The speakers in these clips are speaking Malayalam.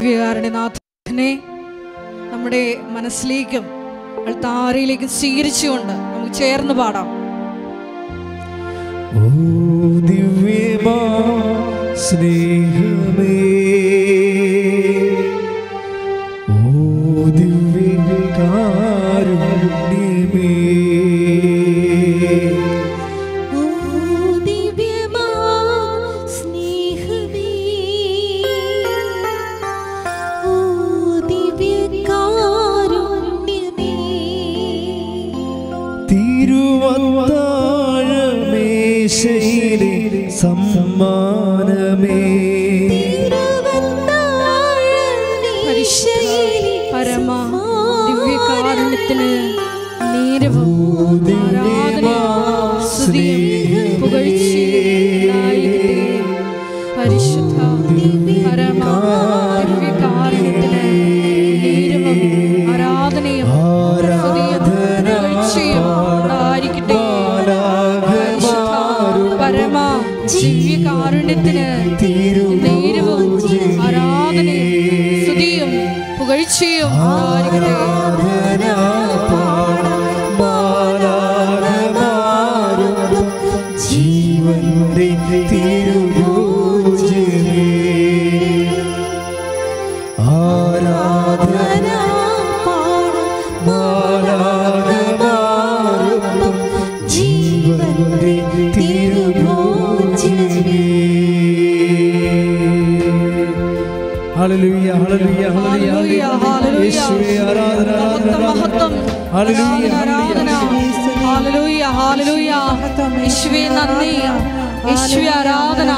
ദിവ്യകാരുണ്യനാഥനെ നമ്മുടെ മനസ്സിലേക്കും താരയിലേക്കും സ്വീകരിച്ചുകൊണ്ട് നമുക്ക് ചേർന്ന് പാടാം. ഓ ദിവ്യമാ സ്നേഹമേ നന്ദി. യേശുവേ ആരാധന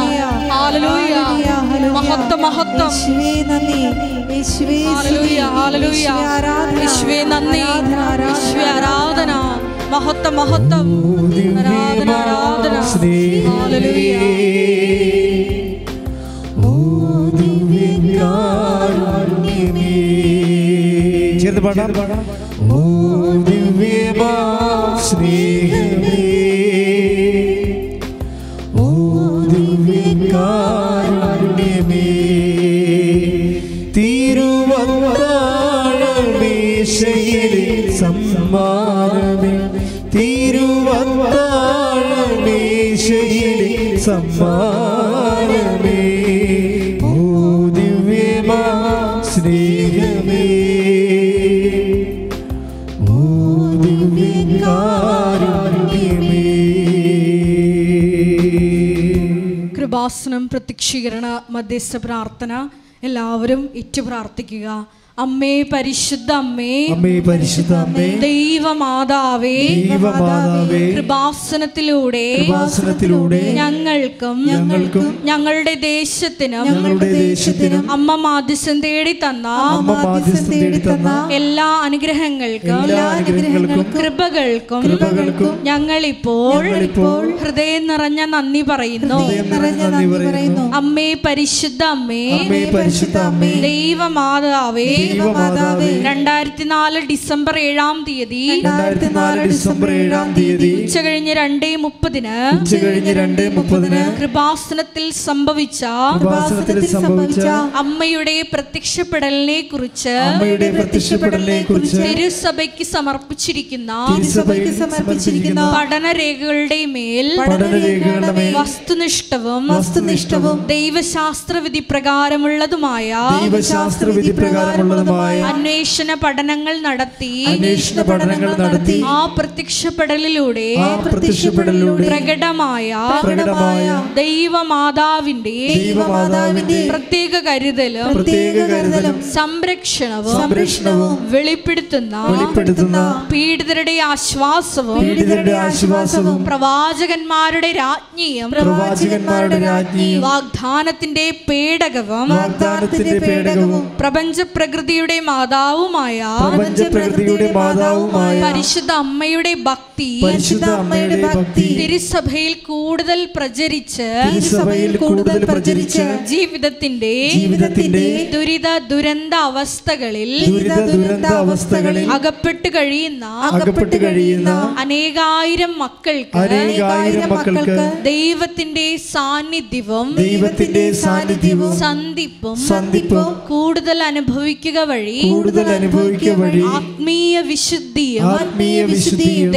ഹാലലൂയ മഹത്വം മഹത്വം. ഹാലലൂയ ഹാലലൂയ യേശുവേ നന്ദി. യേശുവേ ആരാധന മഹത്വം മഹത്വം. ആരാധന ആരാധന. ഹാലലൂയ ചേർന്ന് പാടാം. സ്നേഹമേ ഓ ദിവ്യകാരുണ്യമേ തിരുവത്താഴമേശയിലെ സമ്മാനമേ തിരുവത്താഴമേശയിലെ സമ്മാനമേ കൃപാസനം പ്രത്യക്ഷീകരണ മധ്യസ്ഥ പ്രാർത്ഥന എല്ലാവരും ഇറ്റു പ്രാർത്ഥിക്കുക. അമ്മേ പരിശുദ്ധ അമ്മേ. അമ്മേ പരിശുദ്ധ അമ്മേ. ദൈവമാതാവേ. ദൈവമാതാവേ. കൃപാസനത്തിലൂടെ കൃപാസനത്തിലൂടെ ഞങ്ങൾക്കും ഞങ്ങൾക്കും ഞങ്ങളുടെ ദേശത്തിനും ഞങ്ങളുടെ ദേശത്തിനും അമ്മ മാധ്യസ്ഥം തേടി തന്ന അമ്മ മാധ്യസ്ഥം തേടി തന്ന എല്ലാ അനുഗ്രഹങ്ങൾക്കും എല്ലാ അനുഗ്രഹങ്ങൾക്കും കൃപകൾക്കും കൃപകൾക്കും ഞങ്ങളിപ്പോൾ ഞങ്ങളിപ്പോൾ ഹൃദയം നിറഞ്ഞ നന്ദി പറയുന്നു. ഹൃദയം നിറഞ്ഞ നന്ദി പറയുന്നു. അമ്മേ പരിശുദ്ധ അമ്മേ. അമ്മേ പരിശുദ്ധ അമ്മേ. ദൈവമാതാവേ. ദൈവമാതാവേ രണ്ടായിരത്തി നാല് ഡിസംബർ ഏഴാം തീയതി രണ്ടായിരത്തി നാല് ഡിസംബർ ഏഴാം തീയതി ഉച്ച കഴിഞ്ഞ് രണ്ടേ മുപ്പതിന് ഉച്ച കഴിഞ്ഞ് രണ്ടേ മുപ്പതിന് കൃപാസനത്തിൽ സംഭവിച്ച കൃപാസനത്തിൽ സംഭവിച്ച അമ്മയുടെ പ്രത്യക്ഷപ്പെടലിനെ കുറിച്ച് അമ്മയുടെ പ്രത്യക്ഷപ്പെടലിനെ കുറിച്ച് തിരുസഭയ്ക്ക് സമർപ്പിച്ചിരിക്കുന്ന തിരുസഭയ്ക്ക് സമർപ്പിച്ചിരിക്കുന്ന പഠനരേഖകളുടെ മേൽ പഠനരേഖകളുടെ മേൽ വസ്തുനിഷ്ഠവും വസ്തുനിഷ്ഠവും ദൈവശാസ്ത്രവിധി പ്രകാരമുള്ളതുമായ ദൈവശാസ്ത്രവിധി പ്രകാരമുള്ളതുമായ അന്വേഷണ പഠനങ്ങൾ നടത്തി. അന്വേഷണ പഠനങ്ങൾ നടത്തി. ആ പ്രത്യക്ഷപ്പെടലിലൂടെ ആ പ്രത്യക്ഷപ്പെടലിലൂടെ പ്രകടമായ പ്രകടമായ ദൈവമാതാവിന്റെ ദൈവമാതാവിന്റെ പ്രത്യേക കരുതലും പ്രത്യേക കരുതലും സംരക്ഷണവും സംരക്ഷണവും വെളിപ്പെടുത്തുന്ന വെളിപ്പെടുത്തുന്ന പീഡിതരുടെ ആശ്വാസവും പീഡിതരുടെ ആശ്വാസവും പ്രവാചകന്മാരുടെ രാജ്ഞിയും പ്രവാചകന്മാരുടെ രാജ്ഞിയും വാഗ്ദാനത്തിന്റെ പേടകവും വാഗ്ദാനത്തിന്റെ പേടകവും പ്രപഞ്ച പ്രകൃതി പ്രകൃതിയുടെ മാതാവുമായ പ്രപഞ്ചപ്രകൃതിയുടെ മാതാവുമായ പരിശുദ്ധ അമ്മയുടെ ഭക്തി പരിശുദ്ധ അമ്മയുടെ ഭക്തി തിരുസഭയിൽ കൂടുതൽ പ്രചരിച്ച് തിരുസഭയിൽ കൂടുതൽ പ്രചരിച്ച് ജീവിതത്തിന്റെ ജീവിതത്തിന്റെ ദുരിത ദുരന്ത അവസ്ഥകളിൽ ദുരിത ദുരന്ത അവസ്ഥകളിൽ അകപ്പെട്ട് കഴിയുന്ന അകപ്പെട്ട് കഴിയുന്ന അനേകായിരം മക്കൾക്ക് അനേകായിരം മക്കൾക്ക് ദൈവത്തിന്റെ സാന്നിധ്യവും ദൈവത്തിന്റെ സാന്നിധ്യവും സന്ധിപ്പും സന്ധിപ്പും കൂടുതൽ അനുഭവിക്കുക വഴി കൂടുതൽ അനുഭവിക്കുക വഴി ആത്മീയ വിശുദ്ധി ആത്മീയ വിശുദ്ധിയും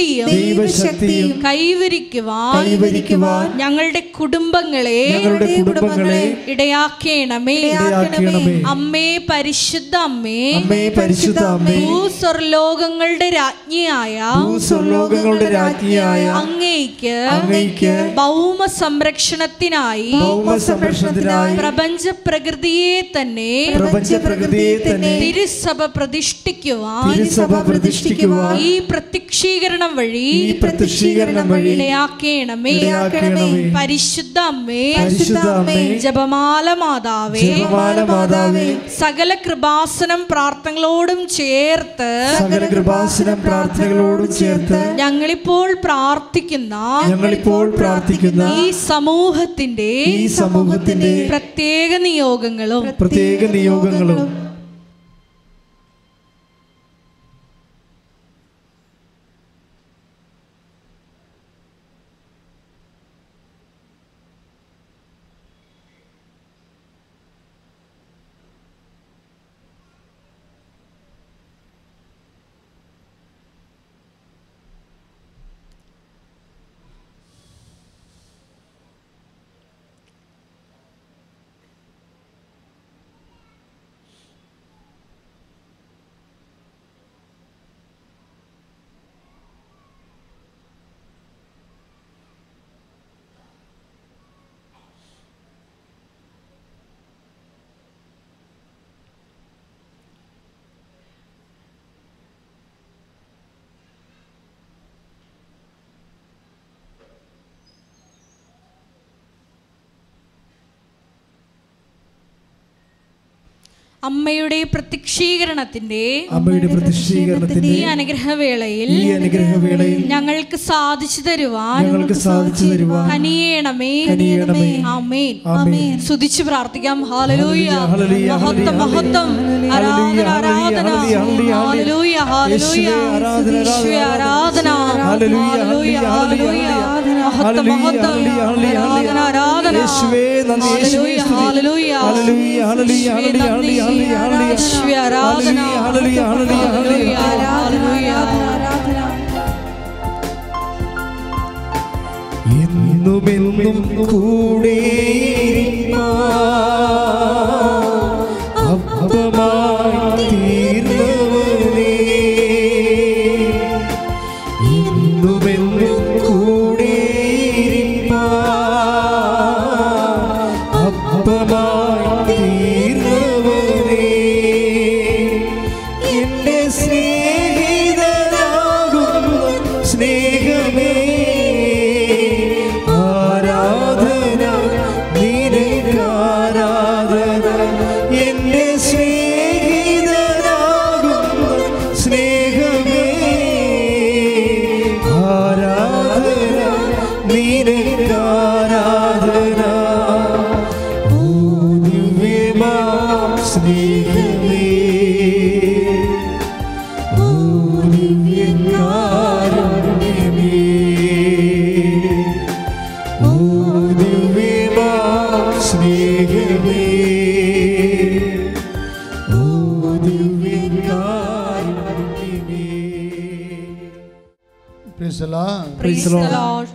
ദൈവശക്തിയും ദൈവശക്തിയും കൈവരിക്കുവാൻ കൈവരിക്കുവാൻ ഞങ്ങളുടെ കുടുംബങ്ങളെ ഞങ്ങളുടെ കുടുംബങ്ങളെ ഇടയാക്കേണമേ. ഇടയാക്കണമേ. അമ്മേ പരിശുദ്ധ അമ്മേ. അമ്മേ പരിശുദ്ധ അമ്മേ. ഭൂസ്വർലോകങ്ങളുടെ രാജ്ഞിയായ ഭൂസ്വർലോകങ്ങളുടെ രാജ്ഞിയായ അങ്ങേക്ക് അങ്ങേക്ക് ഭൗമ സംരക്ഷണത്തിനായി ഭൗമ സംരക്ഷണത്തിനായി പ്രപഞ്ച പ്രകൃതിയെ തന്നെ പ്രപഞ്ച പ്രകൃതിയെ തന്നെ തിരുസഭ പ്രതിഷ്ഠിക്കുവാൻ തിരുസഭ പ്രതിഷ്ഠിക്കുവാൻ ഈ പ്രത്യക്ഷീകരണം വഴി ഈ പ്രത്യക്ഷീകരണം വഴി ഇടയാക്കേണമേ ഇടയാക്കണമേ. പരിശുദ്ധ അമ്മേ പരിശുദ്ധ അമ്മേ ജപമാല മാതാവേ. ജപമാല മാതാവേ. സകല കൃപാസനം പ്രാർത്ഥനകളോടും ചേർത്ത് സകല കൃപാസനം പ്രാർത്ഥനകളോടും ചേർത്ത് ഞങ്ങളിപ്പോൾ പ്രാർത്ഥിക്കുന്ന ഞങ്ങളിപ്പോൾ പ്രാർത്ഥിക്കുന്ന ഈ സമൂഹത്തിന്റെ ഈ സമൂഹത്തിന്റെ പ്രത്യേക നിയോഗങ്ങളും പ്രത്യേക നിയോഗങ്ങളും അമ്മയുടെ പ്രത്യക്ഷീകരണത്തിന്റെ അമ്മയുടെ പ്രത്യക്ഷീകരണത്തിന്റെ ഈ അനുഗ്രഹവേളയിൽ ഈ അനുഗ്രഹവേളയിൽ ഞങ്ങൾക്ക് സാധിച്ചു തരുവാൻ ഞങ്ങൾക്ക് സാധിച്ചു തരുവാൻ കനിയേണമേ കനിയേണമേ. ആമേൻ. ആമേൻ. സ്തുതിച്ചു പ്രാർത്ഥിക്കാം. ഹല്ലേലൂയ, മഹത്വം മഹത്വം. ആരാധന ആരാധന. ഹല്ലേലൂയ, ഹല്ലേലൂയ. ആരാധന, ആരാധന. ഹല്ലേലൂയ, ഹല്ലേലൂയ, മഹത്വം ഹല്ലേലൂയ, മഹത്വം. ആരാധന ആരാധന. യേശുവേ, നന്ദി, യേശുവേ, സ്തുതി. ഹല്ലേലൂയ, ഹല്ലേലൂയ, ഹല്ലേലൂയ, ഹല്ലേലൂയ. യേശുവേ, ആരാധന. എന്നുമെന്നും കൂടെ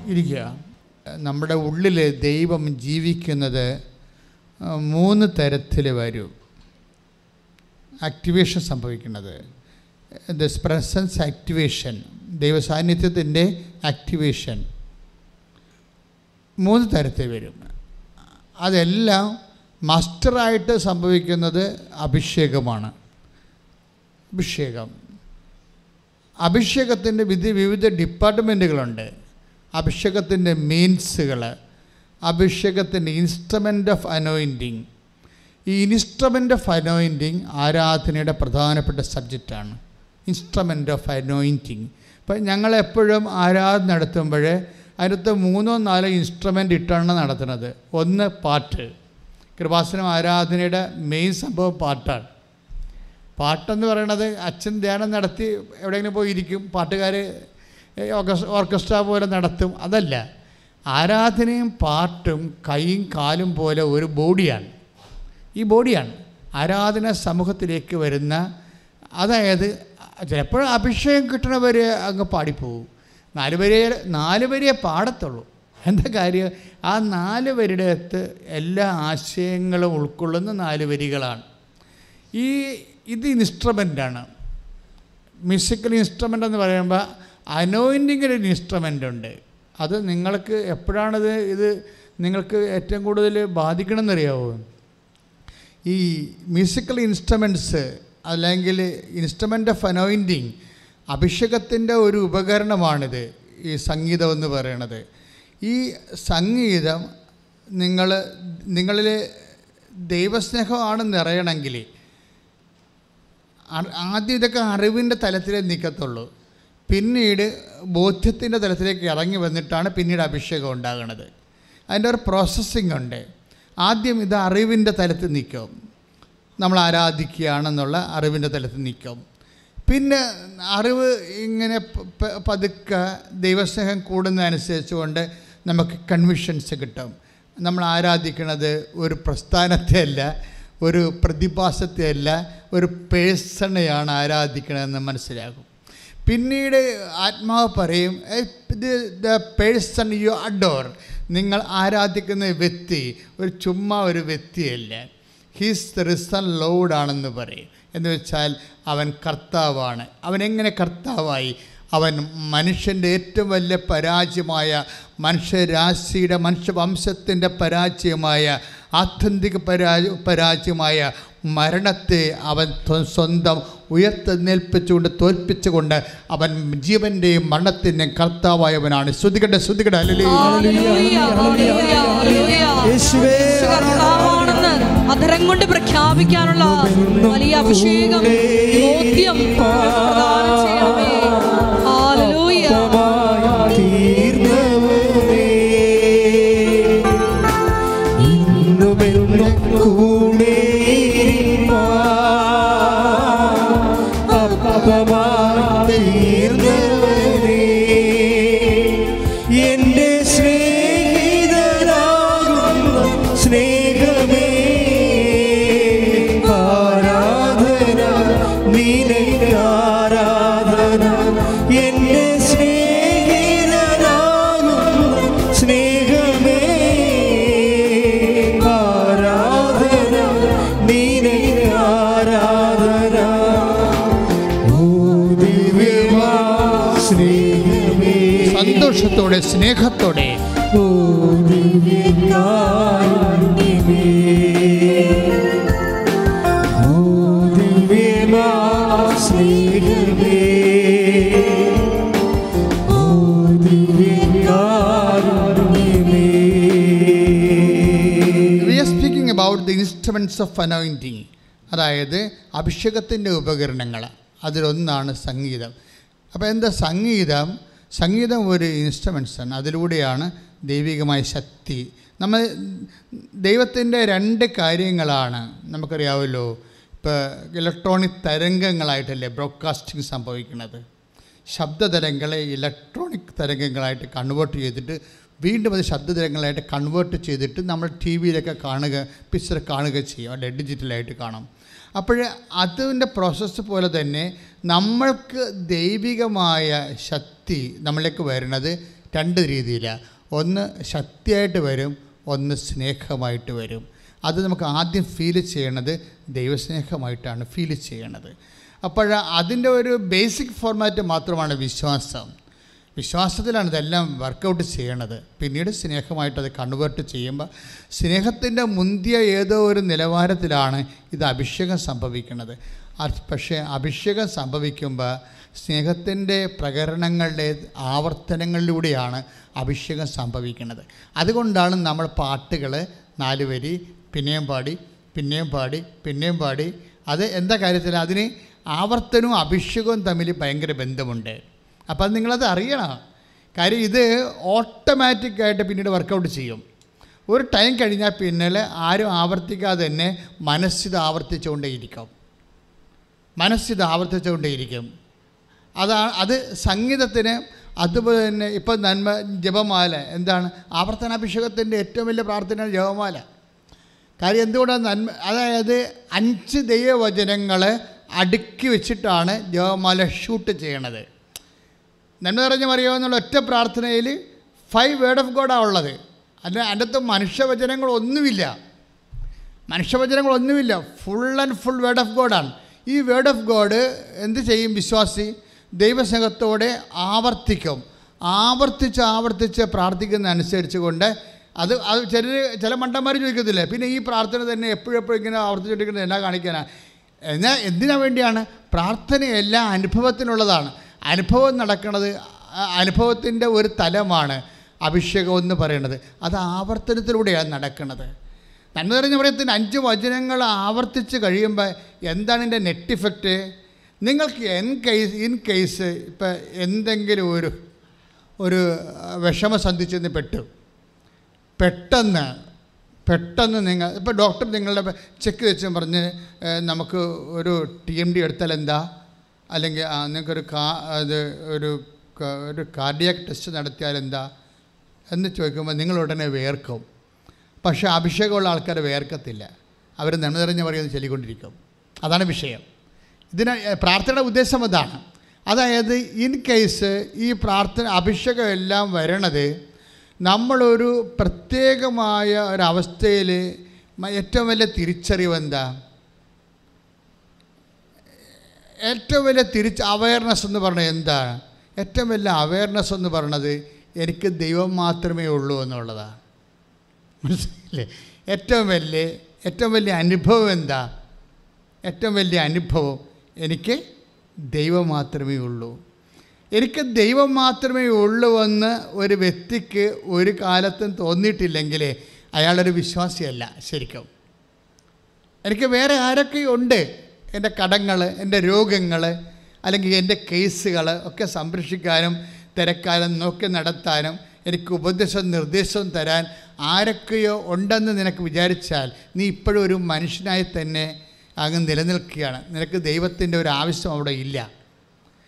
ഇരിക്കുക. നമ്മുടെ ഉള്ളിൽ ദൈവം ജീവിക്കുന്നത് മൂന്ന് തരത്തിൽ വരും. ആക്ടിവേഷൻ സംഭവിക്കുന്നത്. ദിസ് പ്രസൻസ് ആക്ടിവേഷൻ ദൈവസാന്നിധ്യത്തിന്റെ ആക്ടിവേഷൻ മൂന്ന് തരത്തിൽ വരും. അതെല്ലാം മാസ്റ്ററായിട്ട് സംഭവിക്കുന്നത് അഭിഷേകമാണ്. അഭിഷേകം. അഭിഷേകത്തിന്റെ വിധി വിവിധ ഡിപ്പാർട്ട്മെന്റുകളുണ്ട്. അഭിഷേകത്തിന്റെ മീൻസുകൾ അഭിഷേകത്തിന്റെ ഇൻസ്ട്രുമെന്റ് ഓഫ് അനോയിന്റിങ്. ഈ ഇൻസ്ട്രുമെന്റ് ഓഫ് അനോയിന്റിങ് ആരാധനയുടെ പ്രധാനപ്പെട്ട സബ്ജക്റ്റാണ്. Instrument of anointing. ഇപ്പം ഞങ്ങളെപ്പോഴും ആരാധന നടത്തുമ്പോൾ അതിനകത്ത് മൂന്നോ നാലോ ഇൻസ്ട്രുമെന്റ് ഇട്ടാണ് നടത്തുന്നത്. ഒന്ന് പാട്ട്. കൃപാസനം ആരാധനയുടെ മെയിൻ സംഭവം പാട്ടാണ്. പാട്ടെന്ന് പറയണത് അച്ഛൻ ധ്യാനം നടത്തി എവിടെയെങ്കിലും പോയി ഇരിക്കും പാട്ടുകാർ ഓർക്കസ്ട്ര പോലെ നടത്തും. അതല്ല ആരാധനയും പാട്ടും കൈയും കാലും പോലെ ഒരു ബോഡിയാണ്. ഈ ബോഡിയാണ്. ആരാധന സമൂഹത്തിലേക്ക് വരുന്ന അതായത് ചിലപ്പോൾ അഭിഷേകം കിട്ടണവർ അങ്ങ് പാടിപ്പോവും. നാല് വരെ നാല് വരെയേ പാടത്തുള്ളൂ. എന്താ കാര്യം? ആ നാല് വരിയുടെ അകത്ത് എല്ലാ ആശയങ്ങളും ഉൾക്കൊള്ളുന്ന നാല് വരികളാണ്. ഈ ഇത് ഇൻസ്ട്രുമെന്റാണ് മ്യൂസിക്കൽ ഇൻസ്ട്രുമെന്റ് എന്ന് പറയുമ്പോൾ അനോയിന്റിങ്ങിൽ ഒരു ഇൻസ്ട്രുമെന്റ് ഉണ്ട്. അത് നിങ്ങൾക്ക് എപ്പോഴാണിത് ഇത് നിങ്ങൾക്ക് ഏറ്റവും കൂടുതൽ ബാധിക്കണമെന്നറിയാവോ ഈ മ്യൂസിക്കൽ ഇൻസ്ട്രുമെന്റ്സ് അല്ലെങ്കിൽ ഇൻസ്ട്രുമെന്റ് ഓഫ് അനോയിന്റിങ് അഭിഷേകത്തിന്റെ ഒരു ഉപകരണമാണിത് ഈ സംഗീതം എന്ന് പറയണത്. ഈ സംഗീതം നിങ്ങൾ നിങ്ങളിൽ ദൈവസ്നേഹമാണ് നിറയണമെങ്കിൽ ആദ്യം ഇതൊക്കെ അറിവിന്റെ തലത്തിലേ നിൽക്കത്തുള്ളൂ. പിന്നീട് ബോധ്യത്തിന്റെ തലത്തിലേക്ക് ഇറങ്ങി വന്നിട്ടാണ് പിന്നീട് അഭിഷേകം ഉണ്ടാകുന്നത് അതിന്റെ ഒരു പ്രോസസ്സിംഗ് ഉണ്ട്. ആദ്യം ഇത് അറിവിന്റെ തലത്തിൽ നിൽക്കും. നമ്മൾ ആരാധിക്കുകയാണെന്നുള്ള അറിവിന്റെ തലത്തിൽ നിൽക്കും. പിന്നെ അറിവ് ഇങ്ങനെ പതുക്കെ ദൈവസ്നേഹം കൂടുന്നതനുസരിച്ച് കൊണ്ട് നമുക്ക് കൺവിഷൻസ് കിട്ടും. നമ്മൾ ആരാധിക്കുന്നത് ഒരു പ്രസ്ഥാനത്തെ അല്ല ഒരു പ്രതിഭാസത്തെയല്ല ഒരു പേഴ്സണെയാണ് ആരാധിക്കണമെന്ന് മനസ്സിലാകും. പിന്നീട് ആത്മാവ് പറയും ഇത് ദ പേഴ്സൺ യു അഡോർ. നിങ്ങൾ ആരാധിക്കുന്ന വ്യക്തി ഒരു ചുമ്മാ ഒരു വ്യക്തിയല്ല. ഹീസ് ദ റിസൺ ലോഡാണെന്ന് പറയും. എന്ന് വെച്ചാൽ അവൻ കർത്താവാണ്. അവൻ എങ്ങനെ കർത്താവായി? അവൻ മനുഷ്യന്റെ ഏറ്റവും വലിയ പരാജയമായ മനുഷ്യരാശിയുടെ മനുഷ്യവംശത്തിന്റെ പരാജയമായ ആത്യന്തിക പരാജ പരാജയമായ മരണത്തെ അവൻ സ്വ- സ്വന്തം ഉയർത്തെന്നേൽപ്പിച്ചുകൊണ്ട് തോൽപ്പിച്ചുകൊണ്ട് അവൻ ജീവന്റെയും മരണത്തിന്റെയും കർത്താവായവനാണ്. ശ്രുതികട്ടെ ശ്രുതികട്ടെ അധരം കൊണ്ട് പ്രഖ്യാപിക്കാനുള്ള വലിയ അഭിഷേകം ബോധ്യം പ്രദാനം ചെയ്യണമേ. സ്നേഹത്തോടെ ദിവ്യമാ സ്നേഹമേ about the instruments of anointing അതായത് അഭിഷേകത്തിന്റെ ഉപകരണങ്ങൾ. അതിലൊന്നാണ് സംഗീതം. അപ്പോൾ എന്താ സംഗീതം? സംഗീതം ഒരു ഇൻസ്ട്രുമെൻസാണ് അതിലൂടെയാണ് ദൈവികമായ ശക്തി. നമ്മൾ ദൈവത്തിന്റെ രണ്ട് കാര്യങ്ങളാണ് നമുക്കറിയാവല്ലോ. ഇപ്പോൾ ഇലക്ട്രോണിക് തരംഗങ്ങളായിട്ടല്ലേ ബ്രോഡ്കാസ്റ്റിംഗ് സംഭവിക്കുന്നത്. ശബ്ദതരംഗങ്ങളെ ഇലക്ട്രോണിക് തരംഗങ്ങളായിട്ട് കൺവേർട്ട് ചെയ്തിട്ട് വീണ്ടും അത് ശബ്ദതരംഗങ്ങളായിട്ട് കൺവേർട്ട് ചെയ്തിട്ട് നമ്മൾ ടി വിയിലൊക്കെ കാണുക പിക്ചർ കാണുക ചെയ്യും. അല്ലെ ഡിജിറ്റലായിട്ട് കാണും. അപ്പോൾ അതിന്റെ പ്രോസസ്സ് പോലെ തന്നെ നമ്മൾക്ക് ദൈവികമായ ശക്തി നമ്മളിലേക്ക് വരുന്നത് രണ്ട് രീതിയിലാണ് ഒന്ന് ശക്തിയായിട്ട് വരും ഒന്ന് സ്നേഹമായിട്ട് വരും. അത് നമുക്ക് ആദ്യം ഫീൽ ചെയ്യണത് ദൈവസ്നേഹമായിട്ടാണ് ഫീൽ ചെയ്യണത്. അപ്പോൾ അതിന്റെ ഒരു ബേസിക് ഫോർമാറ്റ് മാത്രമാണ് വിശ്വാസം. വിശ്വാസത്തിലാണ് ഇതെല്ലാം വർക്കൗട്ട് ചെയ്യണത്. പിന്നീട് സ്നേഹമായിട്ട് അത് കൺവേർട്ട് ചെയ്യുമ്പോൾ സ്നേഹത്തിന്റെ മുന്തിയ ഏതോ ഒരു നിലവാരത്തിലാണ് ഇത് അഭിഷേകം സംഭവിക്കുന്നത് പക്ഷേ അഭിഷേകം സംഭവിക്കുമ്പോൾ സ്നേഹത്തിന്റെ പ്രകരണങ്ങളുടെ ആവർത്തനങ്ങളിലൂടെയാണ് അഭിഷേകം സംഭവിക്കുന്നത്. അതുകൊണ്ടാണ് നമ്മൾ പാട്ടുകൾ നാല് വരി പിന്നെയും പാടി പിന്നെയും പാടി പിന്നെയും പാടി. അത് എന്താ കാര്യത്തിൽ അതിന് ആവർത്തനവും അഭിഷേകവും തമ്മിൽ ഭയങ്കര ബന്ധമുണ്ട്. അപ്പം അത് നിങ്ങളത് അറിയണം. കാര്യം ഇത് ഓട്ടോമാറ്റിക്കായിട്ട് പിന്നീട് വർക്കൗട്ട് ചെയ്യും. ഒരു ടൈം കഴിഞ്ഞാൽ പിന്നിൽ ആരും ആവർത്തിക്കാതെ തന്നെ മനസ്സിത് ആവർത്തിച്ചുകൊണ്ടേയിരിക്കും. മനസ്സിത് ആവർത്തിച്ചുകൊണ്ടേയിരിക്കും. അതാണ് അത് സംഗീതത്തിന് അതുപോലെ തന്നെ ഇപ്പം നന്മ ജപമാല എന്താണ്? ആവർത്തനാഭിഷേകത്തിന്റെ ഏറ്റവും വലിയ പ്രാർത്ഥന ജപമാല. കാര്യം എന്തുകൊണ്ടാണ് നന്മ അതായത് അഞ്ച് ദൈവവചനങ്ങൾ അടുക്കി വെച്ചിട്ടാണ് ജപമാല ഷൂട്ട് ചെയ്യണത്. നന്മ നിറഞ്ഞ മറിയാമെന്നുള്ള ഒറ്റ പ്രാർത്ഥനയിൽ ഫൈവ് വേർഡ് ഓഫ് ഗോഡാണ് ഉള്ളത്. അല്ല അതിന്റെ മനുഷ്യവചനങ്ങളൊന്നുമില്ല. മനുഷ്യവചനങ്ങളൊന്നുമില്ല. Full and full word of ഗോഡാണ് ഈ വേർഡ് ഓഫ് ഗോഡ് എന്ത് ചെയ്യും വിശ്വാസി? ദൈവസ്നേഹത്തോടെ ആവർത്തിക്കും. ആവർത്തിച്ച് ആവർത്തിച്ച് പ്രാർത്ഥിക്കുന്ന അനുസരിച്ച് കൊണ്ട് അത് അത് ചില ചില മണ്ടന്മാർ ചോദിക്കത്തില്ലേ? പിന്നെ ഈ പ്രാർത്ഥന തന്നെ എപ്പോഴും എപ്പോഴും ഇങ്ങനെ ആവർത്തിച്ചുകൊണ്ടിരിക്കുന്നത് എന്നാ കാണിക്കാനാണ് എന്നാൽ എന്തിനാ വേണ്ടിയാണ്? പ്രാർത്ഥനയെല്ലാം അനുഭവത്തിനുള്ളതാണ്. അനുഭവം നടക്കുന്നത് അനുഭവത്തിന്റെ ഒരു തലമാണ് അഭിഷേകം എന്ന് പറയുന്നത് അത് ആവർത്തനത്തിലൂടെയാണ് നടക്കുന്നത് നന്മ നിറഞ്ഞ പറയത്തിന് അഞ്ച് വചനങ്ങൾ ആവർത്തിച്ച് കഴിയുമ്പോൾ എന്താണ് എന്റെ നെറ്റ് ഇഫക്റ്റ്? നിങ്ങൾക്ക് എൻ കേസ് ഇൻ കേസ് ഇപ്പം എന്തെങ്കിലും ഒരു ഒരു വിഷമസന്ധി ചെന്ന് പെട്ടു. പെട്ടെന്ന് പെട്ടെന്ന് നിങ്ങൾ ഇപ്പോൾ ഡോക്ടർ നിങ്ങളുടെ ചെക്ക് വെച്ച് പറഞ്ഞ് നമുക്ക് ഒരു ടി എം ഡി എടുത്താൽ എന്താ? അല്ലെങ്കിൽ നിങ്ങൾക്കൊരു കാ അത് ഒരു ഒരു കാർഡിയാക് ടെസ്റ്റ് നടത്തിയാൽ എന്താ? എന്ന് ചോദിക്കുമ്പോൾ നിങ്ങൾ ഉടനെ വേർക്കും. പക്ഷേ അഭിഷേകമുള്ള ആൾക്കാർ വേർക്കത്തില്ല. അവർ നന്മ നിറഞ്ഞ് പറയുന്നത് ചൊല്ലിക്കൊണ്ടിരിക്കും. അതാണ് വിഷയം. ഇതിന് പ്രാർത്ഥനയുടെ ഉദ്ദേശം അതാണ്. അതായത് ഇൻ കേസ് ഈ പ്രാർത്ഥന അഭിഷേകം എല്ലാം വരണത് നമ്മളൊരു പ്രത്യേകമായ ഒരവസ്ഥയിൽ ഏറ്റവും വലിയ തിരിച്ചറിവ് എന്താ? ഏറ്റവും വലിയ തിരിച്ച് അവയർനെസ് എന്ന് പറഞ്ഞത് എന്താണ് ഏറ്റവും വലിയ അവയർനെസ് എന്ന് പറഞ്ഞത് എനിക്ക് ദൈവം മാത്രമേ ഉള്ളൂ എന്നുള്ളതാണ്. മനസ്സിലല്ലേ ഏറ്റവും വലിയ ഏറ്റവും വലിയ അനുഭവം എന്താ? ഏറ്റവും വലിയ അനുഭവം എനിക്ക് ദൈവം മാത്രമേ ഉള്ളൂ. എനിക്ക് ദൈവം മാത്രമേ ഉള്ളൂ എന്ന് ഒരു വ്യക്തിക്ക് ഒരു കാലത്തും തോന്നിയിട്ടില്ലെങ്കിൽ അയാളൊരു വിശ്വാസിയല്ല ശരിക്കും. എനിക്ക് വേറെ ആരൊക്കെയുണ്ട് എന്റെ കടങ്ങൾ എന്റെ രോഗങ്ങൾ അല്ലെങ്കിൽ എന്റെ കേസുകൾ ഒക്കെ സംരക്ഷിക്കാനും തിരക്കാനും നോക്കി നടത്താനും എനിക്ക് ഉപദേശവും നിർദ്ദേശവും തരാൻ ആരൊക്കെയോ ഉണ്ടെന്ന് നിനക്ക് വിചാരിച്ചാൽ നീ ഇപ്പോഴും ഒരു മനുഷ്യനായി തന്നെ അങ്ങ് നിലനിൽക്കുകയാണ്. നിനക്ക് ദൈവത്തിന്റെ ഒരു ആവശ്യം അവിടെ ഇല്ല.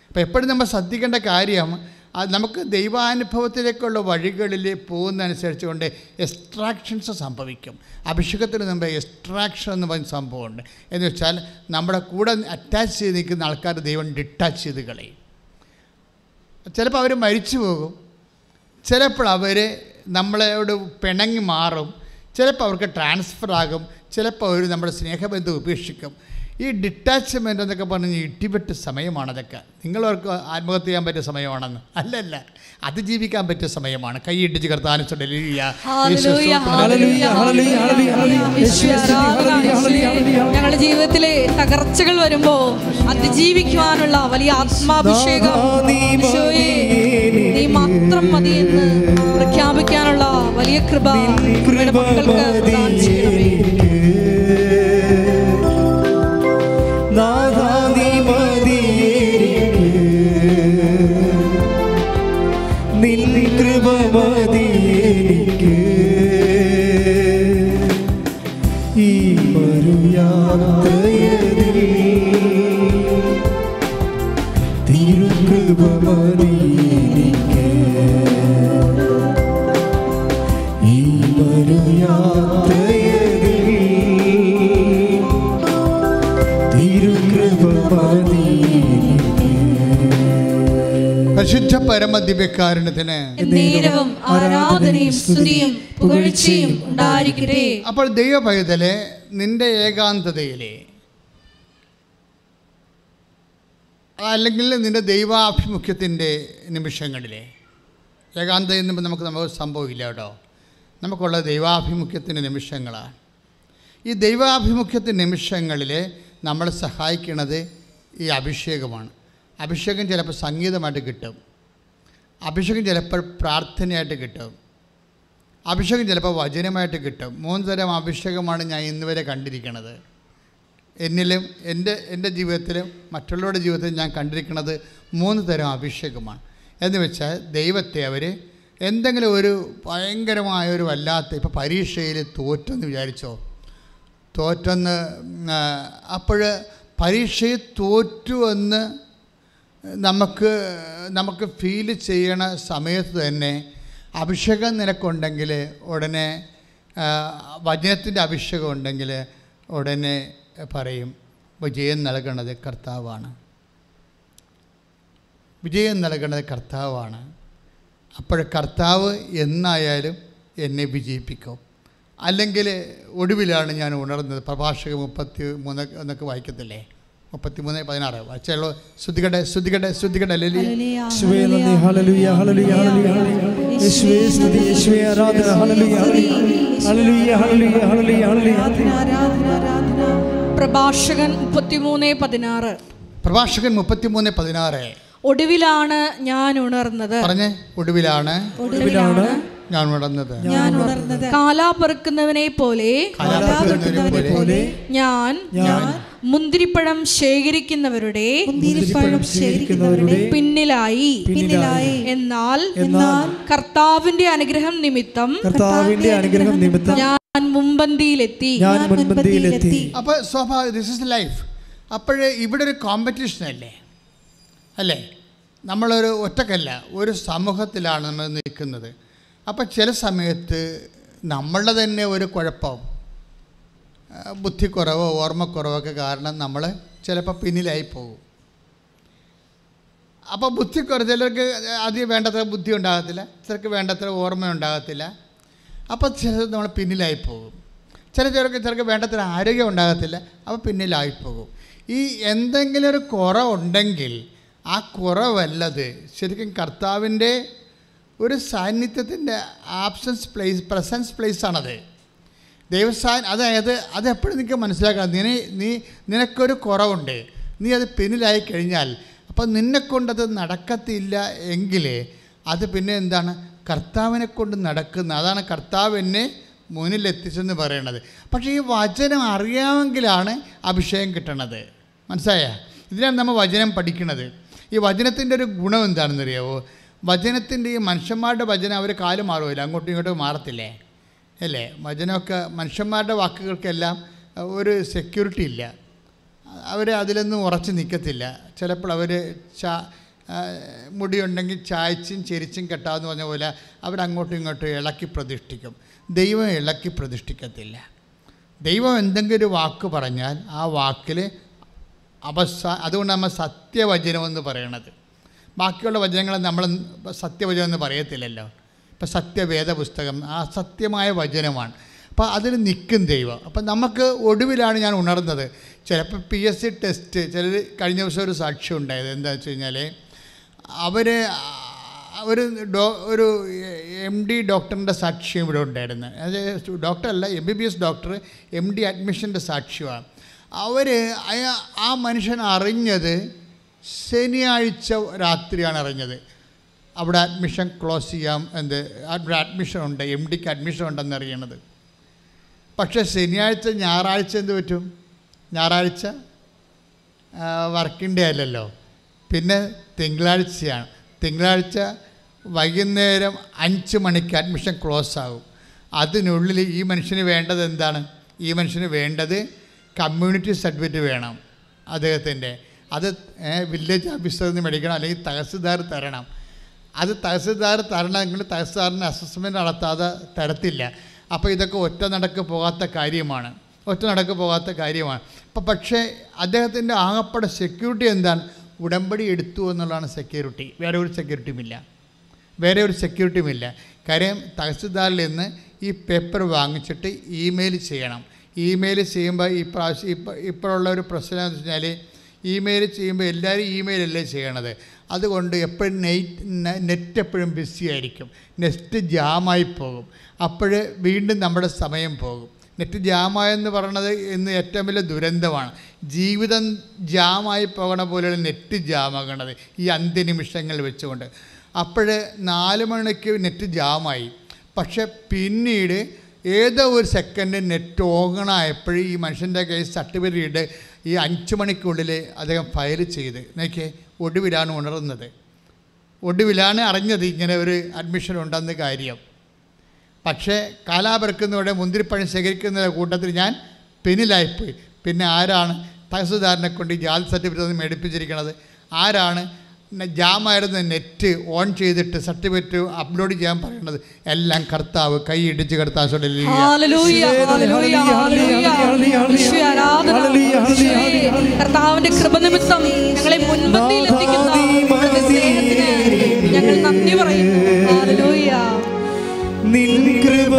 അപ്പോൾ എപ്പോഴും നമ്മൾ ശ്രദ്ധിക്കേണ്ട കാര്യം നമുക്ക് ദൈവാനുഭവത്തിലേക്കുള്ള വഴികളിൽ പോകുന്നതനുസരിച്ച് കൊണ്ട് എക്സ്ട്രാക്ഷൻസ് സംഭവിക്കും. അഭിഷേകത്തിന് മുമ്പ് എക്സ്ട്രാക്ഷൻ എന്ന് പറയുന്ന സംഭവമുണ്ട്. എന്ന് വെച്ചാൽ നമ്മുടെ കൂടെ അറ്റാച്ച് ചെയ്ത് നിൽക്കുന്ന ആൾക്കാർ ദൈവം ഡിറ്റാച്ച് ചെയ്ത് കളയും. ചിലപ്പോൾ അവർ മരിച്ചു പോകും. ചിലപ്പോൾ അവർ നമ്മളോട് പിണങ്ങി മാറും. ചിലപ്പോൾ അവർക്ക് ട്രാൻസ്ഫർ ആകും. ചിലപ്പോൾ അവർ നമ്മുടെ സ്നേഹബന്ധം ഉപേക്ഷിക്കും. ഈ ഡിറ്റാച്ച്മെന്റ് എന്നൊക്കെ പറഞ്ഞ് ഇടിപെട്ട സമയമാണതൊക്കെ നിങ്ങളവർക്ക് ആത്മഹത്യ ചെയ്യാൻ പറ്റിയ സമയമാണെന്ന്. അല്ലല്ല അത് ജീവിക്കാൻ പറ്റിയ സമയമാണ്. കൈ കർത്താനുസരിച്ച് ഹല്ലേലൂയ, ഹല്ലേലൂയ, ഹല്ലേലൂയ, ഹല്ലേലൂയ. യേശുവേ, ഞങ്ങളുടെ ജീവിതത്തിലെ തകർച്ചകൾ വരുമ്പോ അതിജീവിക്കുവാനുള്ള വലിയ ആത്മാഭിഷേകം നീ മാത്രം മതി എന്ന് പ്രഖ്യാപിക്കാനുള്ള വലിയ കൃപ മക്കൾക്ക് പരിശുദ്ധ പരമദിവ്യകാരണത്തിന് നേരവും ആരാധനയും സ്തുതിയും പുകഴ്ചയും ഉണ്ടായിരിക്കട്ടെ. അപ്പോൾ ദൈവപൈതലെ നിന്റെ ഏകാന്തതയിലെ അല്ലെങ്കിൽ നിന്റെ ദൈവാഭിമുഖ്യത്തിന്റെ നിമിഷങ്ങളിലെ ഏകാന്തത എന്നുമ്പോൾ നമുക്ക് നമുക്ക് സംഭവമില്ല കേട്ടോ. നമുക്കുള്ള ദൈവാഭിമുഖ്യത്തിന്റെ നിമിഷങ്ങളാണ്. ഈ ദൈവാഭിമുഖ്യത്തിന്റെ നിമിഷങ്ങളിൽ നമ്മളെ സഹായിക്കുന്നത് ഈ അഭിഷേകമാണ്. അഭിഷേകം ചിലപ്പോൾ സംഗീതമായിട്ട് കിട്ടും. അഭിഷേകം ചിലപ്പോൾ പ്രാർത്ഥനയായിട്ട് കിട്ടും. അഭിഷേകം ചിലപ്പോൾ വചനമായിട്ട് കിട്ടും. മൂന്ന് തരം അഭിഷേകമാണ് ഞാൻ ഇന്ന് വരെ കണ്ടിരിക്കുന്നത് എന്നിലും എന്റെ എന്റെ ജീവിതത്തിലും മറ്റുള്ളവരുടെ ജീവിതത്തിലും ഞാൻ കണ്ടിരിക്കുന്നത് മൂന്ന് തരം അഭിഷേകമാണ്. എന്ന് വെച്ചാൽ ദൈവത്തെ അവർ എന്തെങ്കിലും ഒരു ഭയങ്കരമായ ഒരു വല്ലാത്ത ഇപ്പോൾ പരീക്ഷയിൽ തോറ്റെന്ന് വിചാരിച്ചോ? തോറ്റെന്ന് അപ്പോൾ പരീക്ഷയിൽ തോറ്റു എന്ന് നമുക്ക് നമുക്ക് ഫീൽ ചെയ്യണ സമയത്ത് തന്നെ അഭിഷേകം നിനക്കുണ്ടെങ്കിൽ ഉടനെ വചനത്തിന്റെ അഭിഷേകം ഉണ്ടെങ്കിൽ ഉടനെ പറയും വിജയം നൽകണത് കർത്താവാണ്. വിജയം നൽകണത് കർത്താവാണ്. അപ്പോൾ കർത്താവ് എന്നായാലും എന്നെ വിജയിപ്പിക്കും. അല്ലെങ്കിൽ ഒടുവിലാണ് ഞാൻ ഉണർന്നത് പ്രഭാഷക മുപ്പത്തി മൂന്ന് എന്നൊക്കെ വായിക്കത്തില്ലേ? മുപ്പത്തി മൂന്ന് പതിനാറ് വായിച്ചുള്ളൂ ശ്രദ്ധിക്കട്ടെ ശ്രദ്ധിക്കട്ടെ ശ്രദ്ധിക്കട്ടെ അല്ലെങ്കിൽ യേശുവേ ഹല്ലേലൂയ. ഹല്ലേലൂയ ഹല്ലേലൂയ ഹല്ലേലൂയ. യേശുവേ ആരാധന. ഹല്ലേലൂയ. ഹല്ലേലൂയ ഹല്ലേലൂയ ഹല്ലേലൂയ ഹല്ലേലൂയ. പ്രഭാഷകൻ മുപ്പത്തിമൂന്ന് പതിനാറ്. പ്രഭാഷകൻ മുപ്പത്തി മൂന്ന് പതിനാറ്. ഒടുവിലാണ് ഞാൻ ഉണർന്നത്. പറഞ്ഞേ ഒടുവിലാണ്. ഒടുവിലാണ് ഞാൻ ഉണർന്നത് ഞാൻ ഉണർന്നത്. കാലാ പെറുക്കുന്നവനെ പോലെ പോലെ ഞാൻ മുന്തിരിപ്പഴം ശേഖരിക്കുന്നവരുടെ മുന്തിരിപ്പഴം ശേഖരിക്കുന്നവരുടെ പിന്നിലായി. പിന്നിലായി. എന്നാൽ എന്നാൽ കർത്താവിന്റെ അനുഗ്രഹം നിമിത്തം കർത്താവിന്റെ അനുഗ്രഹം നിമിത്തം ഞാൻ മുൻപന്തിയിലെത്തി. ഞാൻ മുൻപന്തിയിലെത്തി. അപ്പോൾ സ്വാഭാവിക ദിസ് ഇസ് ലൈഫ് അപ്പോൾ ഇവിടെ ഒരു കോമ്പറ്റീഷൻ അല്ലേ? അല്ലേ? നമ്മളൊരു ഒറ്റക്കല്ല ഒരു സമൂഹത്തിലാണ് നമ്മൾ നിൽക്കുന്നത്. അപ്പോൾ ചില സമയത്ത് നമ്മളുടെ തന്നെ ഒരു കുഴപ്പം ബുദ്ധിക്കുറവോ ഓർമ്മക്കുറവൊക്കെ കാരണം നമ്മൾ ചിലപ്പോൾ പിന്നിലായി പോകും. അപ്പോൾ ബുദ്ധിക്കുറവ് ചിലർക്ക് അധികം വേണ്ടത്ര ബുദ്ധി ഉണ്ടാകത്തില്ല ചിലർക്ക് വേണ്ടത്ര ഓർമ്മ ഉണ്ടാകത്തില്ല. അപ്പോൾ ചിലർ നമ്മൾ പിന്നിലായി പോകും. ചില ചിലർക്ക് ചിലർക്ക് വേണ്ടത്ര ആരോഗ്യം ഉണ്ടാകത്തില്ല അപ്പോൾ പിന്നിലായി പോകും. ഈ എന്തെങ്കിലും ഒരു കുറവുണ്ടെങ്കിൽ ആ കുറവല്ലത് ശരിക്കും കർത്താവിന്റെ ഒരു സാന്നിധ്യത്തിന്റെ ആബ്സൻസ് പ്ലേസ് പ്രസൻസ് പ്ലേസ് പ്ലേസാണത് ദൈവസാൻ അതായത് അത് എപ്പോഴും നിങ്ങൾക്ക് മനസ്സിലാക്കണം. നിന നീ നിനക്കൊരു കുറവുണ്ട്. നീ അത് പിന്നിലായി കഴിഞ്ഞാൽ അപ്പം നിന്നെക്കൊണ്ടത് നടക്കത്തില്ല എങ്കിൽ അത് പിന്നെ എന്താണ്? കർത്താവിനെ കൊണ്ട് നടക്കുന്ന അതാണ് കർത്താവ് എന്നെ മുന്നിലെത്തിച്ചെന്ന് പറയണത്. പക്ഷേ ഈ വചനം അറിയാമെങ്കിലാണ് അഭിഷേകം കിട്ടണത്. മനസ്സിലായ? ഇതിനാണ് നമ്മൾ വചനം പഠിക്കുന്നത് ഈ വചനത്തിന്റെ ഒരു ഗുണം എന്താണെന്നറിയാവോ? വചനത്തിന്റെ ഈ മനുഷ്യന്മാരുടെ വചനം അവർ കാൽ മാറുമല്ലോ അങ്ങോട്ടും ഇങ്ങോട്ടും മാറത്തില്ലേ? അല്ലേ? വചനമൊക്കെ മനുഷ്യന്മാരുടെ വാക്കുകൾക്കെല്ലാം ഒരു സെക്യൂരിറ്റി ഇല്ല. അവർ അതിലൊന്നും ഉറച്ചു നിൽക്കത്തില്ല ചിലപ്പോൾ അവർ ചാ മുടിയുണ്ടെങ്കിൽ ചായച്ചും ചെരിച്ചും കെട്ടാമെന്ന് പറഞ്ഞ പോലെ അവരങ്ങോട്ടും ഇങ്ങോട്ടും ഇളക്കി പ്രതിഷ്ഠിക്കും. ദൈവം ഇളക്കി പ്രതിഷ്ഠിക്കത്തില്ല. ദൈവം എന്തെങ്കിലും ഒരു വാക്ക് പറഞ്ഞാൽ ആ വാക്കിൽ അവസാ അതുകൊണ്ട് നമ്മൾ സത്യവചനമെന്ന് പറയണത്. ബാക്കിയുള്ള വചനങ്ങൾ നമ്മൾ സത്യവചനം എന്ന് പറയത്തില്ലല്ലോ. ഇപ്പം സത്യവേദ പുസ്തകം ആ സത്യമായ വചനമാണ്. അപ്പോൾ അതിൽ നിൽക്കും ദൈവം. അപ്പം നമുക്ക് ഒടുവിലാണ് ഞാൻ ഉണർന്നത്. ചിലപ്പോൾ പി എസ് സി ടെസ്റ്റ് ചിലർ കഴിഞ്ഞ ദിവസം ഒരു സാക്ഷ്യം ഉണ്ടായത് എന്താ വെച്ച് കഴിഞ്ഞാൽ അവർ ഒരു ഡോ ഒരു എം ഡി ഡോക്ടറിന്റെ സാക്ഷ്യം ഇവിടെ ഉണ്ടായിരുന്നു. അത് ഡോക്ടറല്ല M B B S doctor M D അഡ്മിഷന്റെ സാക്ഷ്യമാണ്. അവർ ആ മനുഷ്യൻ അറിഞ്ഞത് ശനിയാഴ്ച രാത്രിയാണ് അറിഞ്ഞത് അവിടെ അഡ്മിഷൻ ക്ലോസ് ചെയ്യാം എന്ത് അവിടെ അഡ്മിഷൻ ഉണ്ട് എം ഡിക്ക് അഡ്മിഷൻ ഉണ്ടെന്ന് അറിയണത്. പക്ഷേ ശനിയാഴ്ച ഞായറാഴ്ച എന്ത് പറ്റും? ഞായറാഴ്ച വർക്കിംഗ് ഡേ അല്ലല്ലോ. പിന്നെ തിങ്കളാഴ്ചയാണ്. തിങ്കളാഴ്ച വൈകുന്നേരം അഞ്ച് മണിക്ക് അഡ്മിഷൻ ക്ലോസ് ആകും. അതിനുള്ളിൽ ഈ മനുഷ്യന് വേണ്ടത് എന്താണ്? ഈ മനുഷ്യന് വേണ്ടത് കമ്മ്യൂണിറ്റി സർട്ടിഫിക്കറ്റ് വേണം അദ്ദേഹത്തിന്റെ. അത് വില്ലേജ് ഓഫീസറിൽ നിന്ന് മേടിക്കണം അല്ലെങ്കിൽ തഹസിൽദാർ തരണം. അത് തഹസിൽദാർ തരണമെങ്കിൽ തഹസിൽദാറിന് അസസ്മെന്റ് നടത്താതെ തരത്തില്ല. അപ്പോൾ ഇതൊക്കെ ഒറ്റ നടക്ക് പോകാത്ത കാര്യമാണ്. ഒറ്റ നടക്ക് പോകാത്ത കാര്യമാണ്. അപ്പം പക്ഷേ അദ്ദേഹത്തിന്റെ ആകപ്പെടെ സെക്യൂരിറ്റി എന്താണ്? ഉടമ്പടി എടുത്തു എന്നുള്ളതാണ് സെക്യൂരിറ്റി വേറെ ഒരു സെക്യൂരിറ്റിയും ഇല്ല. വേറെ ഒരു സെക്യൂരിറ്റിയും ഇല്ല. കാര്യം തഹസിൽദാറിൽ നിന്ന് ഈ പേപ്പർ വാങ്ങിച്ചിട്ട് ഇമെയിൽ ചെയ്യണം. ഇമെയിൽ ചെയ്യുമ്പോൾ ഈ പ്രാവശ്യം ഇപ്പോൾ ഇപ്പോഴുള്ള ഒരു പ്രശ്നം എന്ന് വെച്ചാൽ ഇമെയിൽ ചെയ്യുമ്പോൾ എല്ലാവരും ഇമെയിലല്ലേ ചെയ്യണത്? അതുകൊണ്ട് എപ്പോഴും നെറ്റ് നെറ്റ് എപ്പോഴും ബിസി ആയിരിക്കും. നെറ്റ് ജാമായി പോകും. അപ്പോൾ വീണ്ടും നമ്മുടെ സമയം പോകും. നെറ്റ് ജാമായെന്ന് പറയണത് ഇന്ന് ഏറ്റവും വലിയ ദുരന്തമാണ്. ജീവിതം ജാമായി പോകണ പോലെയുള്ള നെറ്റ് ജാമാകണത് ഈ അന്ത്യനിമിഷങ്ങൾ വെച്ചുകൊണ്ട്. അപ്പോൾ നാല് മണിക്ക് നെറ്റ് ജാമായി. പക്ഷെ പിന്നീട് ഏതോ ഒരു സെക്കൻഡ് നെറ്റ് ഓങ്ങണായപ്പോഴും ഈ മനുഷ്യന്റെ കയ്യിൽ സർട്ടിഫിക്കറ്റ് ഈ അഞ്ച് മണിക്കുള്ളിൽ അദ്ദേഹം ഫയൽ ചെയ്ത് നോക്കി ഒടുവിലാണ് ഉണർന്നത്. ഒടുവിലാണ് അറിഞ്ഞത് ഇങ്ങനെ ഒരു അഡ്മിഷൻ ഉണ്ടെന്ന് കാര്യം. പക്ഷേ കാലാപെറുക്കുന്നതോടെ മുന്തിരിപ്പഴം ശേഖരിക്കുന്ന കൂട്ടത്തിൽ ഞാൻ പിന്നിലായിപ്പോയി. പിന്നെ ആരാണ് തഹസിൽദാറിനെ കൊണ്ട് ജാതി സർട്ടിഫിക്കറ്റ് ഒന്ന് മേടിപ്പിച്ചിരിക്കണത്? ആരാണ് ന- ജാമായിരുന്ന നെറ്റ് ഓൺ ചെയ്തിട്ട് സർട്ടിഫിക്കറ്റ് അപ്ലോഡ് ചെയ്യാൻ പറയുന്നത് എല്ലാം കർത്താവ് കൈ ഇടിച്ച് കർത്താവ് കർത്താവിന്റെ കൃപ നിമിത്തം ഞങ്ങളെ മുൻപന്തിയിൽ എത്തിക്കുന്ന ഞങ്ങൾ നന്ദി പറയുന്നു. നിൻ കൃപ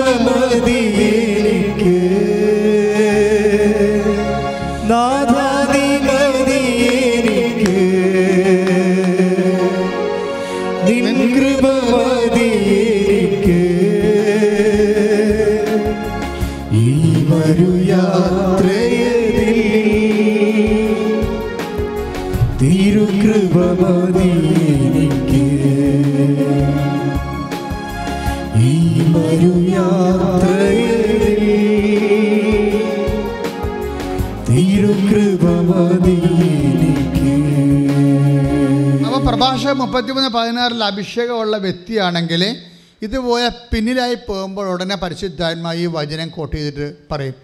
മുപ്പത്തിമൂന്ന് പതിനാറിൽ അഭിഷേകമുള്ള വ്യക്തിയാണെങ്കിൽ ഇതുപോലെ പിന്നിലായി പോകുമ്പോൾ ഉടനെ പരിശുദ്ധാത്മാ ഈ വചനം കോട്ട് ചെയ്തിട്ട് പറയും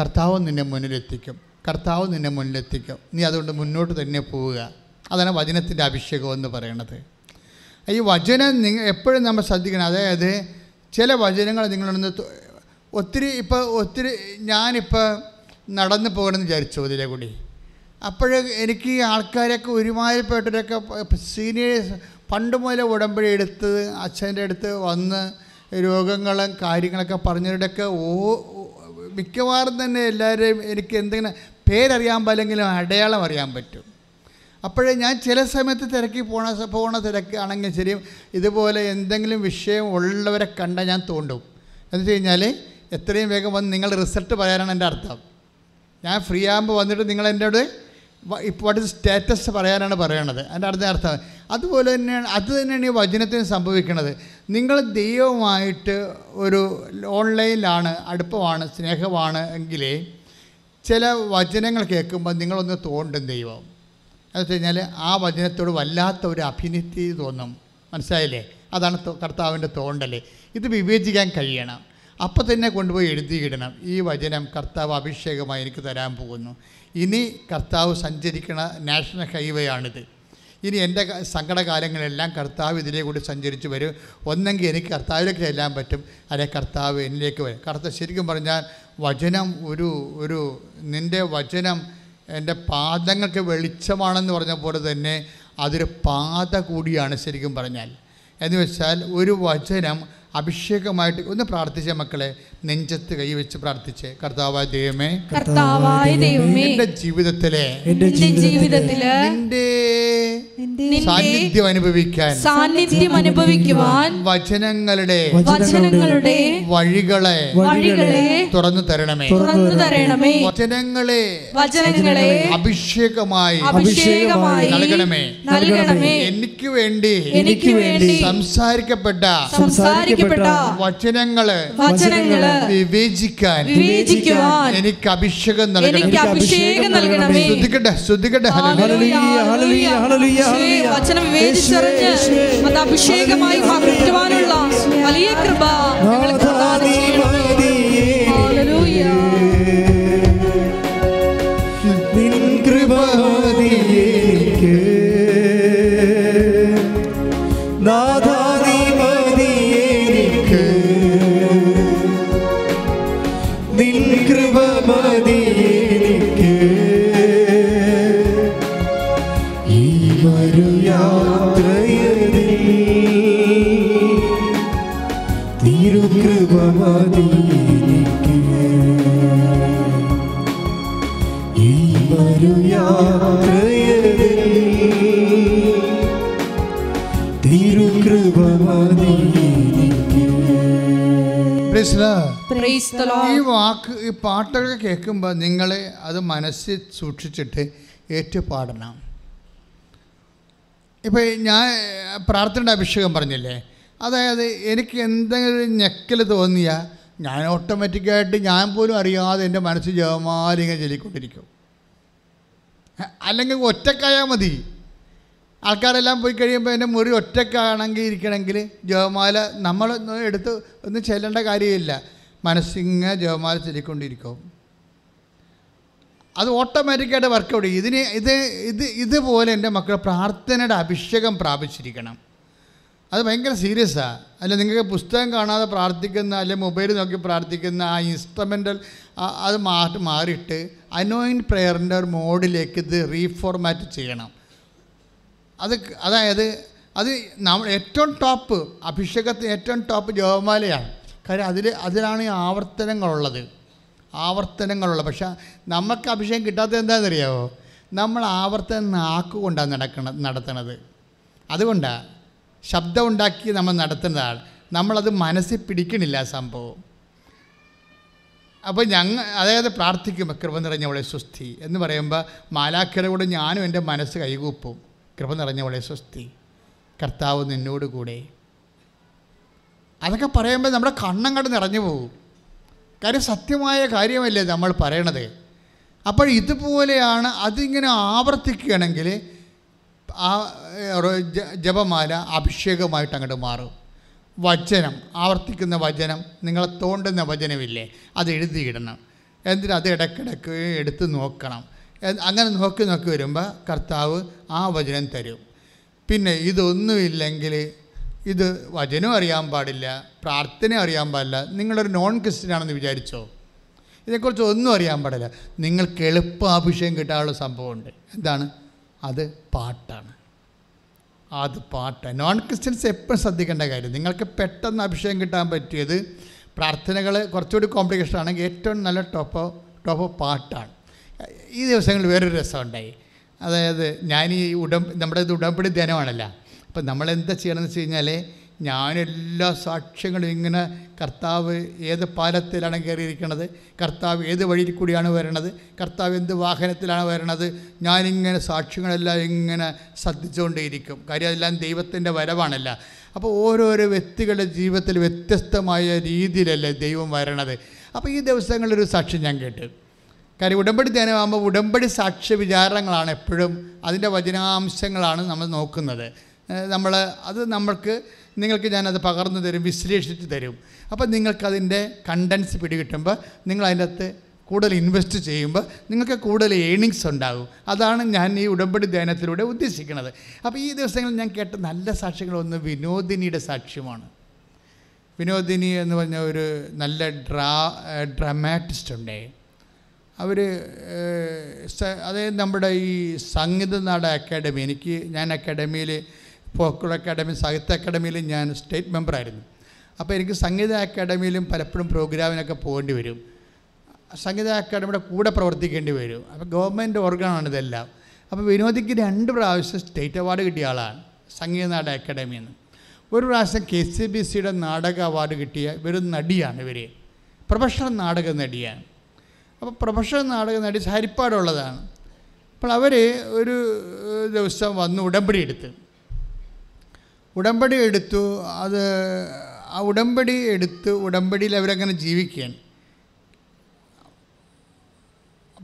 കർത്താവ് നിന്നെ മുന്നിലെത്തിക്കും കർത്താവ് നിന്നെ മുന്നിലെത്തിക്കും. നീ അതുകൊണ്ട് മുന്നോട്ട് തന്നെ പോവുക. അതാണ് വചനത്തിന്റെ അഭിഷേകം എന്ന് പറയണത്. ഈ വചനം നിങ്ങൾ എപ്പോഴും നമ്മൾ ശ്രദ്ധിക്കണം. അതായത് ചില വചനങ്ങൾ നിങ്ങളൊന്ന് ഒത്തിരി ഇപ്പോൾ ഒത്തിരി ഞാനിപ്പോൾ നടന്നു പോകണമെന്ന് വിചാരിച്ചു ഇതിലെ കൂടി. അപ്പോൾ എനിക്ക് ആൾക്കാരൊക്കെ ഒരുമാതിരിപ്പെട്ടവരൊക്കെ സീനിയേഴ്സ് പണ്ട് മുതലേ ഉടമ്പടി എടുത്ത് അച്ഛന്റെ അടുത്ത് വന്ന് രോഗങ്ങളും കാര്യങ്ങളൊക്കെ പറഞ്ഞവരുടെയൊക്കെ ഓ മിക്കവാറും തന്നെ എല്ലാവരെയും എനിക്ക് എന്തെങ്കിലും പേരറിയാൻ പാലെങ്കിലും അടയാളം അറിയാൻ പറ്റും. അപ്പോഴേ ഞാൻ ചില സമയത്ത് തിരക്കി പോണ പോണ തിരക്കാണെങ്കിൽ ശരി ഇതുപോലെ എന്തെങ്കിലും വിഷയം ഉള്ളവരെ കണ്ടാൽ ഞാൻ തോണ്ടും. എന്ന് വെച്ച് കഴിഞ്ഞാൽ എത്രയും വേഗം വന്ന് നിങ്ങൾ റിസൾട്ട് പറയാനാണ് എന്റെ അർത്ഥം. ഞാൻ ഫ്രീ ആകുമ്പോൾ വന്നിട്ട് നിങ്ങൾ എന്നോട് ഇപ്പോൾ സ്റ്റാറ്റസ് പറയാനാണ് പറയണത്. എന്റെ അടുത്ത അർത്ഥം അതുപോലെ തന്നെയാണ് അത് തന്നെയാണ് ഈ വചനത്തിന് സംഭവിക്കുന്നത് നിങ്ങൾ ദൈവമായിട്ട് ഒരു ഓൺലൈനിലാണ് അടുപ്പമാണ് സ്നേഹമാണ് എങ്കിലേ ചില വചനങ്ങൾ കേൾക്കുമ്പോൾ നിങ്ങളൊന്ന് തോണ്ടും ദൈവം. എന്ന് വെച്ച് കഴിഞ്ഞാൽ ആ വചനത്തോട് വല്ലാത്ത ഒരു അഭിനിത്തി തോന്നും. മനസ്സിലായില്ലേ? അതാണ് കർത്താവിന്റെ തോണ്ടൽ ഇത് വിവേചിക്കാൻ കഴിയണം. അപ്പം തന്നെ കൊണ്ടുപോയി എഴുതിയിടണം. ഈ വചനം കർത്താവ് അഭിഷേകമായി എനിക്ക് തരാൻ പോകുന്നു. ഇനി കർത്താവ് സഞ്ചരിക്കണ നാഷണൽ ഹൈവേ ആണിത്. ഇനി എന്റെ സങ്കടകാലങ്ങളെല്ലാം കർത്താവ് ഇതിലേ കൂടി സഞ്ചരിച്ച് വരും. ഒന്നെങ്കിൽ എനിക്ക് കർത്താവിലേക്ക് ചെല്ലാൻ പറ്റും. അല്ലെ കർത്താവ് എന്നിലേക്ക് വരും. കർത്താവ് ശരിക്കും പറഞ്ഞാൽ വചനം ഒരു ഒരു നിന്റെ വചനം എന്റെ പാദങ്ങൾക്ക് വെളിച്ചമാണെന്ന് പറഞ്ഞ പോലെ തന്നെ അതൊരു പാത കൂടിയാണ് ശരിക്കും പറഞ്ഞാൽ. എന്ന് വെച്ചാൽ ഒരു വചനം അഭിഷേകമായിട്ട് ഒന്ന് പ്രാർത്ഥിച്ച മക്കളെ. നെഞ്ചത്ത് കൈവച്ച് പ്രാർത്ഥിച്ച്. കർത്താവായ ദൈവമേ കർത്താവായ ദൈവമേ എന്റെ ജീവിതത്തിലെ എന്റെ എന്റെ ജീവിതത്തിൽ നിന്റെ സാന്നിധ്യം അനുഭവിക്കാൻ സാന്നിധ്യം അനുഭവിക്കുവാൻ വചനങ്ങളുടെ വചനങ്ങളുടെ വഴികളെ വഴികളെ തുറന്നു തരണമേ. തുറന്നു തരണമേ. വചനങ്ങളെ വചനങ്ങളെ അഭിഷേകമായി അഭിഷേകമായി നൽകണമേ. നൽകണമേ. എനിക്ക് വേണ്ടി എനിക്ക് വേണ്ടി സംസാരിക്കപ്പെട്ട സംസാരിക്കപ്പെട്ട വചനങ്ങൾ വചനങ്ങൾ വിവേചിക്കാൻ വിവേചിക്കുവാൻ എനിക്ക് അഭിഷേകം നൽകണം എനിക്ക് അഭിഷേകം നൽകണമേ. ശ്രദ്ധിക്കട്ടെ ശ്രദ്ധിക്കട്ടെ. വചനം വിവേചിച്ചറിഞ്ഞ് അത് അഭിഷേകമായി മാറ്റുവാനുള്ള വലിയ കൃപ ഈ. വാക്ക് ഈ പാട്ടൊക്കെ കേൾക്കുമ്പോൾ നിങ്ങൾ അത് മനസ്സിൽ സൂക്ഷിച്ചിട്ട് ഏറ്റുപാടണം. ഇപ്പം ഞാൻ പ്രാർത്ഥനയുടെ അഭിഷേകം പറഞ്ഞില്ലേ? അതായത് എനിക്ക് എന്തെങ്കിലും ഞെക്കൽ തോന്നിയാൽ ഞാൻ ഓട്ടോമാറ്റിക്കായിട്ട് ഞാൻ പോലും അറിയാതെ എന്റെ മനസ്സ് ജപമാലിങ്ങനെ ചൊല്ലിക്കൊണ്ടിരിക്കും. അല്ലെങ്കിൽ ഒറ്റക്കായാൽ മതി. ആൾക്കാരെല്ലാം പോയി കഴിയുമ്പോൾ എന്റെ മുറി ഒറ്റക്കാണെങ്കിൽ ഇരിക്കണമെങ്കിൽ ജോമാല നമ്മൾ എടുത്ത് ഒന്നും ചെല്ലേണ്ട കാര്യമില്ല. മനസ്സിങ്ങ ജപമാല ചൊല്ലിക്കൊണ്ടിരിക്കും. അത് ഓട്ടോമാറ്റിക്കായിട്ട് വർക്കൗട്ട് ചെയ്യും. ഇതിന് ഇത് ഇത് ഇതുപോലെ എന്റെ മക്കൾ പ്രാർത്ഥനയുടെ അഭിഷേകം പ്രാപിച്ചിരിക്കണം. അത് ഭയങ്കര സീരിയസാണ് അല്ല നിങ്ങൾക്ക് പുസ്തകം കാണാതെ പ്രാർത്ഥിക്കുന്ന അല്ലെ മൊബൈൽ നോക്കി പ്രാർത്ഥിക്കുന്ന ആ ഇൻസ്ട്രുമെന്റൽ അത് മാറ്റി മാറിയിട്ട് അനോയിൻ പ്രെയറിന്റെ ഒരു മോഡിലേക്ക് ഇത് റീഫോർമാറ്റ് ചെയ്യണം. അത് അതായത് അത് നമ്മൾ ഏറ്റവും ടോപ്പ് അഭിഷേകത്തിന് ഏറ്റവും ടോപ്പ് ജോമാലയാണ് കാര്യം അതിൽ അതിലാണ് ഈ ആവർത്തനങ്ങളുള്ളത്. ആവർത്തനങ്ങളുള്ളത്. പക്ഷേ നമുക്ക് അഭിഷേകം കിട്ടാത്തത് എന്താണെന്നറിയാമോ നമ്മൾ ആവർത്തനം നാക്കുകൊണ്ടാണ് നടക്കണ നടത്തണത്. അതുകൊണ്ടാണ് ശബ്ദം ഉണ്ടാക്കി നമ്മൾ നടത്തുന്നതാണ്. നമ്മളത് മനസ്സിൽ പിടിക്കണില്ല സംഭവം. അപ്പോൾ ഞങ്ങൾ അതായത് പ്രാർത്ഥിക്കുമ്പോൾ കൃപ നിറഞ്ഞവളെ സുസ്ഥി എന്ന് പറയുമ്പോൾ മാലാഖയുടെ കൂടെ ഞാനും എന്റെ മനസ്സ് കൈകൂപ്പും. കൃപ നിറഞ്ഞവളെ സ്വസ്തി. കർത്താവ് നിന്നോട് കൂടെ. അതൊക്കെ പറയുമ്പോൾ നമ്മുടെ കണ്ണങ്ങട് നിറഞ്ഞു പോകും. കാര്യം സത്യമായ കാര്യമല്ലേ നമ്മൾ പറയണത്? അപ്പോൾ ഇതുപോലെയാണ് അതിങ്ങനെ ആവർത്തിക്കുകയാണെങ്കിൽ ആ ജപമാല അഭിഷേകമായിട്ട് അങ്ങോട്ട് മാറും. വചനം ആവർത്തിക്കുന്ന വചനം നിങ്ങളെ തോണ്ടുന്ന വചനമില്ലേ അത് എഴുതിയിടണം. എന്തിനാ അത് ഇടയ്ക്കിടയ്ക്ക് എടുത്ത് നോക്കണം. അങ്ങനെ നോക്കി നോക്കി വരുമ്പോൾ കർത്താവ് ആ വചനം തരും. പിന്നെ ഇതൊന്നുമില്ലെങ്കിൽ ഇത് വചനം അറിയാൻ പാടില്ല പ്രാർത്ഥന അറിയാൻ പാടില്ല. നിങ്ങളൊരു നോൺ ക്രിസ്ത്യൻ ആണെന്ന് വിചാരിച്ചോ? ഇതിനെക്കുറിച്ച് ഒന്നും അറിയാൻ പാടില്ല. നിങ്ങൾക്ക് എളുപ്പം അഭിഷേകം കിട്ടാനുള്ള സംഭവമുണ്ട്. എന്താണ്? അത് പാട്ടാണ്. അത് പാട്ട്. നോൺ ക്രിസ്ത്യൻസ് എപ്പോഴും ശ്രദ്ധിക്കേണ്ട കാര്യം നിങ്ങൾക്ക് പെട്ടെന്ന് അഭിഷേകം കിട്ടാൻ പറ്റിയത് പ്രാർത്ഥനകൾ കുറച്ചുകൂടി കോംപ്ലിക്കേഷൻ ആണെങ്കിൽ ഏറ്റവും നല്ല ടോപ്പ് ടോപ്പ് പാട്ടാണ്. ഈ ദിവസങ്ങളിൽ വേറൊരു രസമുണ്ടായി. അതായത് ഞാൻ ഈ ഉടം നമ്മുടെ ഇത് ഉടമ്പടി ധ്യാനമാണല്ലോ. അപ്പം നമ്മളെന്താ ചെയ്യണമെന്ന് വെച്ച് കഴിഞ്ഞാൽ ഞാനെല്ലാ സാക്ഷ്യങ്ങളും ഇങ്ങനെ കർത്താവ് ഏത് പാലത്തിലാണ് കയറിയിരിക്കുന്നത് കർത്താവ് ഏത് വഴിയിൽ കൂടിയാണ് വരണത് കർത്താവ് എന്ത് വാഹനത്തിലാണ് വരണത് ഞാനിങ്ങനെ സാക്ഷ്യങ്ങളെല്ലാം ഇങ്ങനെ ശ്രദ്ധിച്ചുകൊണ്ടേയിരിക്കും. കാര്യം അതെല്ലാം ദൈവത്തിന്റെ വരവാണല്ല. അപ്പോൾ ഓരോരോ വ്യക്തികളുടെ ജീവിതത്തിൽ വ്യത്യസ്തമായ രീതിയിലല്ലേ ദൈവം വരണത്. അപ്പോൾ ഈ ദിവസങ്ങളിലൊരു സാക്ഷ്യം ഞാൻ കേട്ടു. കാര്യം ഉടമ്പടി ധ്യാനമാകുമ്പോൾ ഉടമ്പടി സാക്ഷ്യ വിചാരങ്ങളാണ് എപ്പോഴും അതിന്റെ വചനാംശങ്ങളാണ് നമ്മൾ നോക്കുന്നത്. നമ്മൾ അത് നമ്മൾക്ക് നിങ്ങൾക്ക് ഞാനത് പകർന്നു തരും വിശ്ലേഷിച്ച് തരും. അപ്പോൾ നിങ്ങൾക്കതിന്റെ കണ്ടൻസ് പിടികിട്ടുമ്പോൾ നിങ്ങൾ അതിന്റെ അകത്ത് കൂടുതൽ ഇൻവെസ്റ്റ് ചെയ്യുമ്പോൾ നിങ്ങൾക്ക് കൂടുതൽ ഏണിങ്സ് ഉണ്ടാകും. അതാണ് ഞാൻ ഈ ഉടമ്പടി ധ്യാനത്തിലൂടെ ഉദ്ദേശിക്കുന്നത്. അപ്പോൾ ഈ ദിവസങ്ങളിൽ ഞാൻ കേട്ട നല്ല സാക്ഷ്യങ്ങളൊന്ന് വിനോദിനിയുടെ സാക്ഷ്യമാണ്. വിനോദിനി എന്ന് പറഞ്ഞ ഒരു നല്ല ഡ്രാ ഡ്രമാറ്റിസ്റ്റ് ഉണ്ടേ. അവർ അതായത് നമ്മുടെ ഈ സംഗീത നാട അക്കാഡമി എനിക്ക് ഞാൻ അക്കാഡമിയിൽ ഫോക്കുൾ അക്കാഡമി സാഹിത്യ അക്കാഡമിയിൽ ഞാൻ സ്റ്റേറ്റ് മെമ്പറായിരുന്നു. അപ്പോൾ എനിക്ക് സംഗീത അക്കാഡമിയിലും പലപ്പോഴും പ്രോഗ്രാമിനൊക്കെ പോകേണ്ടി വരും. സംഗീത അക്കാഡമിയുടെ കൂടെ പ്രവർത്തിക്കേണ്ടി വരും. അപ്പോൾ ഗവൺമെന്റ് ഓർഗനാണ് ഇതെല്ലാം. അപ്പോൾ വിനോദിക്ക് രണ്ട് പ്രാവശ്യം സ്റ്റേറ്റ് അവാർഡ് കിട്ടിയ ആളാണ് സംഗീത നാട അക്കാഡമിയിൽ നിന്ന് ഒരു പ്രാവശ്യം കെ സി ബി സിയുടെ നാടക അവാർഡ് കിട്ടിയ ഇവർ നടിയാണ് ഇവർ പ്രൊഫഷണൽ നാടക നടിയാണ്. അപ്പോൾ പ്രൊഫഷണൽ നാടക നടി ഹരിപ്പാടുള്ളതാണ്. അപ്പോൾ അവർ ഒരു ദിവസം വന്ന് ഉടമ്പടി എടുത്ത്. ഉടമ്പടി എടുത്തു അത് ആ ഉടമ്പടി എടുത്ത് ഉടമ്പടിയിൽ അവരങ്ങനെ ജീവിക്കുകയാണ്.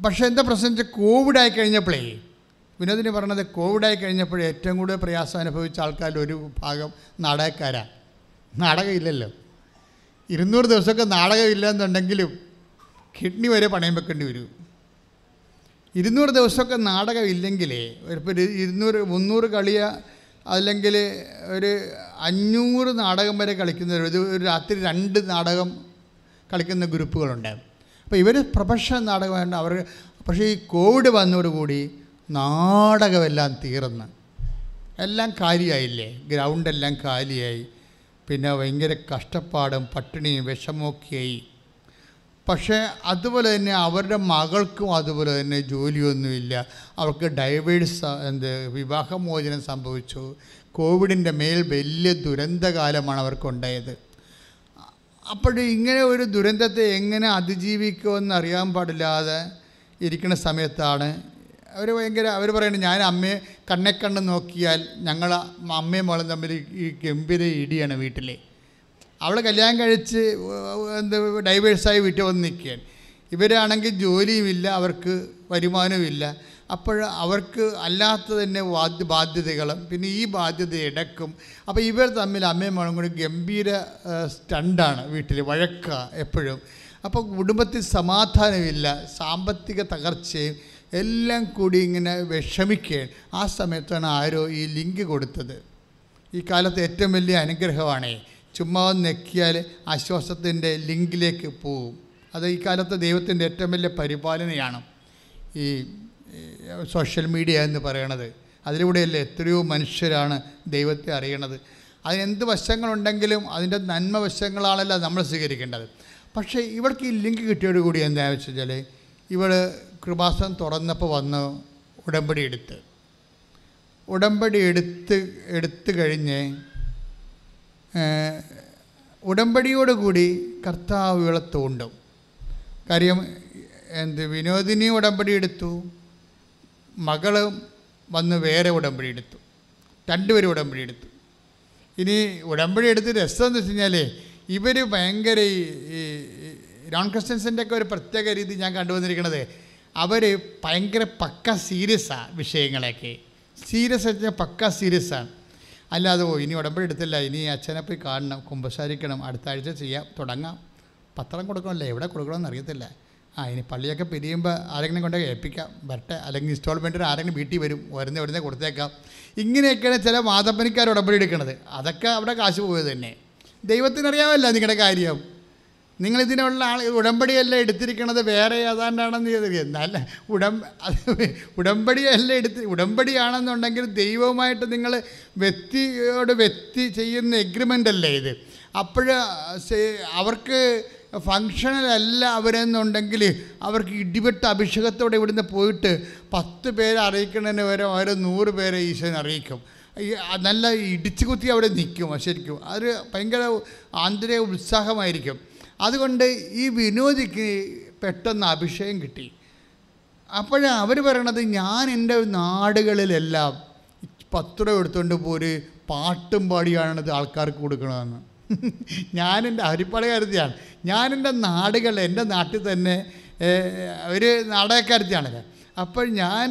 പക്ഷേ എന്താ പ്രശ്നം വെച്ചാൽ കോവിഡായി കഴിഞ്ഞപ്പോഴേ വിനോദിനി പറഞ്ഞത് കോവിഡായി കഴിഞ്ഞപ്പോഴേ ഏറ്റവും കൂടുതൽ പ്രയാസം അനുഭവിച്ച ആൾക്കാരിൽ ഒരു ഭാഗം നാടകക്കാരാണ് നാടകമില്ലല്ലോ. ഇരുന്നൂറ് ദിവസമൊക്കെ നാടകമില്ല എന്നുണ്ടെങ്കിലും കിഡ്നി വരെ പണയം വെക്കേണ്ടി വരും. ഇരുന്നൂറ് ദിവസമൊക്കെ നാടകം ഇല്ലെങ്കിലേ ഒരു ഇരുന്നൂറ് മുന്നൂറ് കളിയ അല്ലെങ്കിൽ ഒരു അഞ്ഞൂറ് നാടകം വരെ കളിക്കുന്ന ഒരു ഒരു രാത്രി രണ്ട് നാടകം കളിക്കുന്ന ഗ്രൂപ്പുകളുണ്ട്. അപ്പോൾ ഇവർ പ്രൊഫഷണൽ നാടകമായിട്ട് അവർ പക്ഷേ ഈ കോവിഡ് വന്നതോടുകൂടി നാടകമെല്ലാം തീർന്ന്. എല്ലാം കാലിയായില്ലേ? ഗ്രൗണ്ടെല്ലാം കാലിയായി. പിന്നെ ഭയങ്കര കഷ്ടപ്പാടും പട്ടിണിയും വിഷമമൊക്കെയായി പക്ഷേ അതുപോലെ തന്നെ അവരുടെ മകൾക്കും അതുപോലെ തന്നെ ജോലിയൊന്നുമില്ല. അവർക്ക് ഡൈവേഴ്സ് എന്ത് വിവാഹമോചനം സംഭവിച്ചു. കോവിഡിന്റെ മേൽ വലിയ ദുരന്തകാലമാണ് അവർക്കുണ്ടായത്. അപ്പോൾ ഇങ്ങനെ ഒരു ദുരന്തത്തെ എങ്ങനെ അതിജീവിക്കുമെന്ന് അറിയാൻ പാടില്ലാതെ ഇരിക്കുന്ന സമയത്താണ്. അവർ ഭയങ്കര അവർ പറയുന്നത് ഞാൻ അമ്മയെ കണ്ണെ കണ്ണ് നോക്കിയാൽ ഞങ്ങൾ അമ്മയും മോളും തമ്മിൽ ഈ ഗംഭീര ഇടിയാണ് വീട്ടിൽ അവൾ കല്യാണം കഴിച്ച് എന്ത് ഡൈവേഴ്സായി വീട്ടിൽ വന്ന് നിൽക്കുകയാണ്. ഇവരാണെങ്കിൽ ജോലിയുമില്ല അവർക്ക് വരുമാനവുമില്ല. അപ്പോൾ അവർക്ക് അല്ലാത്ത തന്നെ ബാധ്യ ബാധ്യതകളും പിന്നെ ഈ ബാധ്യത ഇടക്കും. അപ്പോൾ ഇവർ തമ്മിൽ അമ്മയും മകളും കൂടി ഗംഭീര സ്റ്റണ്ടാണ് വീട്ടിൽ വഴക്ക എപ്പോഴും. അപ്പോൾ കുടുംബത്തിൽ സമാധാനമില്ല സാമ്പത്തിക തകർച്ചയും എല്ലാം കൂടി ഇങ്ങനെ വിഷമിക്കുകയാണ്. ആ സമയത്താണ് ആരോ ഈ ലിങ്ക് കൊടുത്തത്. ഈ കാലത്ത് ഏറ്റവും വലിയ അനുഗ്രഹമാണേ. ചുമ്മാ നെക്കിയാൽ ആശ്വാസത്തിന്റെ ലിങ്കിലേക്ക് പോകും. അത് ഈ കാലത്ത് ദൈവത്തിന്റെ ഏറ്റവും വലിയ പരിപാലനയാണ് ഈ സോഷ്യൽ മീഡിയ എന്ന് പറയണത്. അതിലൂടെയല്ലേ എത്രയോ മനുഷ്യരാണ് ദൈവത്തെ അറിയണത്. അതിനെന്ത് വശങ്ങളുണ്ടെങ്കിലും അതിന്റെ നന്മ വശങ്ങളാണല്ലോ നമ്മൾ സ്വീകരിക്കേണ്ടത്. പക്ഷേ ഇവർക്ക് ഈ ലിങ്ക് കിട്ടിയോട് കൂടി എന്താണെന്ന് വെച്ച് കഴിഞ്ഞാൽ ഇവൾ കൃപാസനം തുറന്നപ്പോൾ വന്ന് ഉടമ്പടി എടുത്ത്. ഉടമ്പടി എടുത്ത് എടുത്തു കഴിഞ്ഞ് ഉടമ്പടിയോടുകൂടി കർത്താവ് ഇവളെ തോണ്ടും. കാര്യം എന്ത് വിനോദിനി ഉടമ്പടി എടുത്തു മകൾ വന്ന് വേറെ ഉടമ്പടി എടുത്തു രണ്ടുപേരും ഉടമ്പടി എടുത്തു. ഇനി ഉടമ്പടി എടുത്ത് രസം എന്ന് വെച്ച് കഴിഞ്ഞാൽ ഇവർ ഭയങ്കര ഈ ഈ നോൺ ക്രിസ്ത്യൻസിന്റെ ഒക്കെ ഒരു പ്രത്യേക രീതി ഞാൻ കണ്ടുവന്നിരിക്കണത് അവർ ഭയങ്കര പക്ക സീരിയസാണ് വിഷയങ്ങളൊക്കെ സീരിയസ് വെച്ചാൽ പക്ക സീരിയസാണ്. അല്ലാതെ ഓ ഇനി ഉടമ്പടി എടുത്തില്ല. ഇനി അച്ഛനെ പോയി കാണണം. കുമ്പസാരിക്കണം. അടുത്ത ആഴ്ച ചെയ്യാം. തുടങ്ങാം. പത്രം കൊടുക്കണമല്ലേ. എവിടെ കൊടുക്കണമെന്ന് അറിയത്തില്ല. ആ ഇനി പള്ളിയൊക്കെ പിരിയുമ്പോൾ ആരെങ്കിലും കൊണ്ടേ ഏൽപ്പിക്കാം. വരട്ടെ. അല്ലെങ്കിൽ ഇൻസ്റ്റാൾമെന്റിന് ആരെങ്കിലും വീട്ടിൽ വരും. വരുന്ന വരുന്നേ കൊടുത്തേക്കാം. ഇങ്ങനെയൊക്കെയാണ് ചില മാതപ്പനിക്കാർ ഉടമ്പടി എടുക്കുന്നത് അതൊക്കെ അവിടെ കാശ് പോയത് തന്നെ. ദൈവത്തിനറിയാമല്ല നിങ്ങളുടെ കാര്യം. നിങ്ങൾ ഇതിനുള്ള ആൾ ഉടമ്പടിയല്ല എടുത്തിരിക്കണത്? വേറെ ഏതാണ്ടാണെന്ന് ചെയ്ത് എന്നല്ല ഉടം ഉടമ്പടിയല്ല എടുത്ത് ഉടമ്പടിയാണെന്നുണ്ടെങ്കിൽ ദൈവവുമായിട്ട് നിങ്ങൾ വ്യക്തിയോട് വ്യക്തി ചെയ്യുന്ന എഗ്രിമെന്റ് അല്ലേ ഇത്? അപ്പോൾ അവർക്ക് ഫങ്ഷനലല്ല അവരെന്നുണ്ടെങ്കിൽ അവർക്ക് ഇടിപെട്ട അഭിഷേകത്തോടെ ഇവിടുന്ന് പോയിട്ട് പത്ത് പേരെ അറിയിക്കുന്നതിന് വരെ ഓരോ നൂറ് പേരെ ഈശ്വരൻ അറിയിക്കും. നല്ല ഇടിച്ചു കുത്തി അവിടെ നിൽക്കും ശരിക്കും. അതൊരു ഭയങ്കര ആന്തരിക ഉത്സാഹമായിരിക്കും. അതുകൊണ്ട് ഈ വിനോദിക്ക് പെട്ടെന്ന് അഭിഷേകം കിട്ടി. അപ്പോൾ അവർ പറയണത് ഞാൻ എന്റെ നാടുകളിലെല്ലാം പത്രം എടുത്തുകൊണ്ട് പോര് പാട്ടും പാടിയാണത് ആൾക്കാർക്ക് കൊടുക്കണമെന്ന് ഞാൻ എന്റെ കരുതിയാണ്. ഞാൻ എന്റെ നാടുകൾ എന്റെ നാട്ടിൽ തന്നെ ഒരു നാടകക്കാരത്തിയാണല്ലോ. അപ്പോൾ ഞാൻ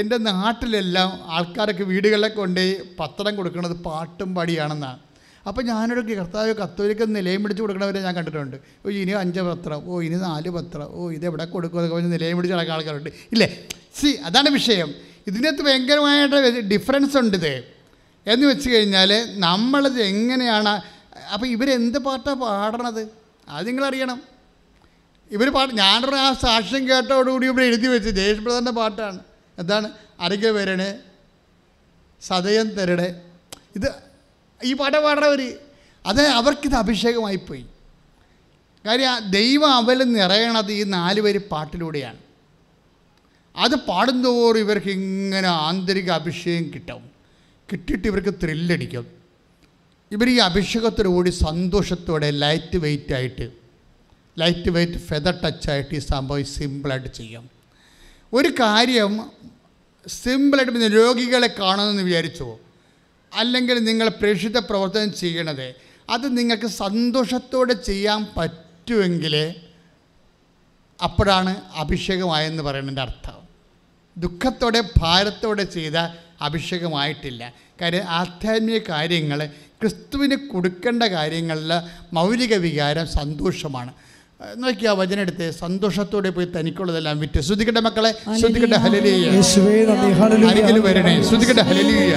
എന്റെ നാട്ടിലെല്ലാം ആൾക്കാരൊക്കെ വീടുകളിലൊക്കെ കൊണ്ടുപോയി പത്രം കൊടുക്കുന്നത് പാട്ടും പാടിയാണെന്നാണ്. അപ്പോൾ ഞാനൊരു കർത്താവ് കത്തോലിക്ക നിലയം പിടിച്ച് കൊടുക്കണവരെ ഞാൻ കണ്ടിട്ടുണ്ട്. ഓ ഇനി അഞ്ച് പത്രം ഓ ഇനി നാല് പത്രം ഓ ഇത് എവിടെ കൊടുക്കും എന്നൊക്കെ പറഞ്ഞ് നിലയം പിടിച്ച് നടക്കുന്ന ആൾക്കാരുണ്ട്. ഇല്ലേ? സി അതാണ് വിഷയം. ഇതിനകത്ത് ഭയങ്കരമായിട്ട് ഡിഫറൻസ് ഉണ്ട് ഇത്. എന്ന് വെച്ച് കഴിഞ്ഞാൽ നമ്മളത് എങ്ങനെയാണ് അപ്പോൾ ഇവരെന്ത് പാട്ടാണ് പാടണത്? അത് നിങ്ങളറിയണം. ഇവർ പാട്ട് ഞാനൊരു ആ സാക്ഷ്യം കേട്ടോടുകൂടി ഇവിടെ എഴുതി വെച്ച് ദേശപ്രധാന്റെ പാട്ടാണ്. എന്താണ്? അരകെ വരണേ സതയം തരണേ ഇത് ഈ പാട പാടുന്നവർ അത് അവർക്കിത് അഭിഷേകമായിപ്പോയി. കാര്യം ദൈവം അവൽ നിറയണത് ഈ നാല് പേര് പാട്ടിലൂടെയാണ്. അത് പാടുന്തോറും ഇവർക്ക് ഇങ്ങനെ ആന്തരിക അഭിഷേകം കിട്ടും. കിട്ടിയിട്ട് ഇവർക്ക് ത്രില്ലടിക്കും ഇവർ ഈ അഭിഷേകത്തോടുകൂടി സന്തോഷത്തോടെ ലൈറ്റ് വെയിറ്റ് ആയിട്ട് ലൈറ്റ് വെയിറ്റ് ഫെദർ ടച്ചായിട്ട് ഈ സംഭവം സിമ്പിളായിട്ട് ചെയ്യാം. ഒരു കാര്യം സിമ്പിളായിട്ട് രോഗികളെ കാണുമെന്ന് വിചാരിച്ചോ? അല്ലെങ്കിൽ നിങ്ങൾ പ്രേക്ഷിത പ്രവർത്തനം ചെയ്യണത് അത് നിങ്ങൾക്ക് സന്തോഷത്തോടെ ചെയ്യാൻ പറ്റുമെങ്കിൽ അപ്പോഴാണ് അഭിഷേകമായെന്ന് പറയുന്നതിന്റെ അർത്ഥം. ദുഃഖത്തോടെ ഭാരത്തോടെ ചെയ്ത അഭിഷേകമായിട്ടില്ല. കാര്യം ആധ്യാത്മിക കാര്യങ്ങൾ ക്രിസ്തുവിന് കൊടുക്കേണ്ട കാര്യങ്ങളിൽ മൗലിക വികാരം സന്തോഷമാണ്. നോക്കിയാ വചനം എടുത്ത് സന്തോഷത്തോടെ പോയി തനിക്കുള്ളതെല്ലാം വിറ്റ്. ശ്രുതിക്കട്ടെ മക്കളെ? ശ്രുതിക്കട്ടെ ഹലലിയ വരണേ. ശ്രുതിക്കട്ടെ ഹലലിയ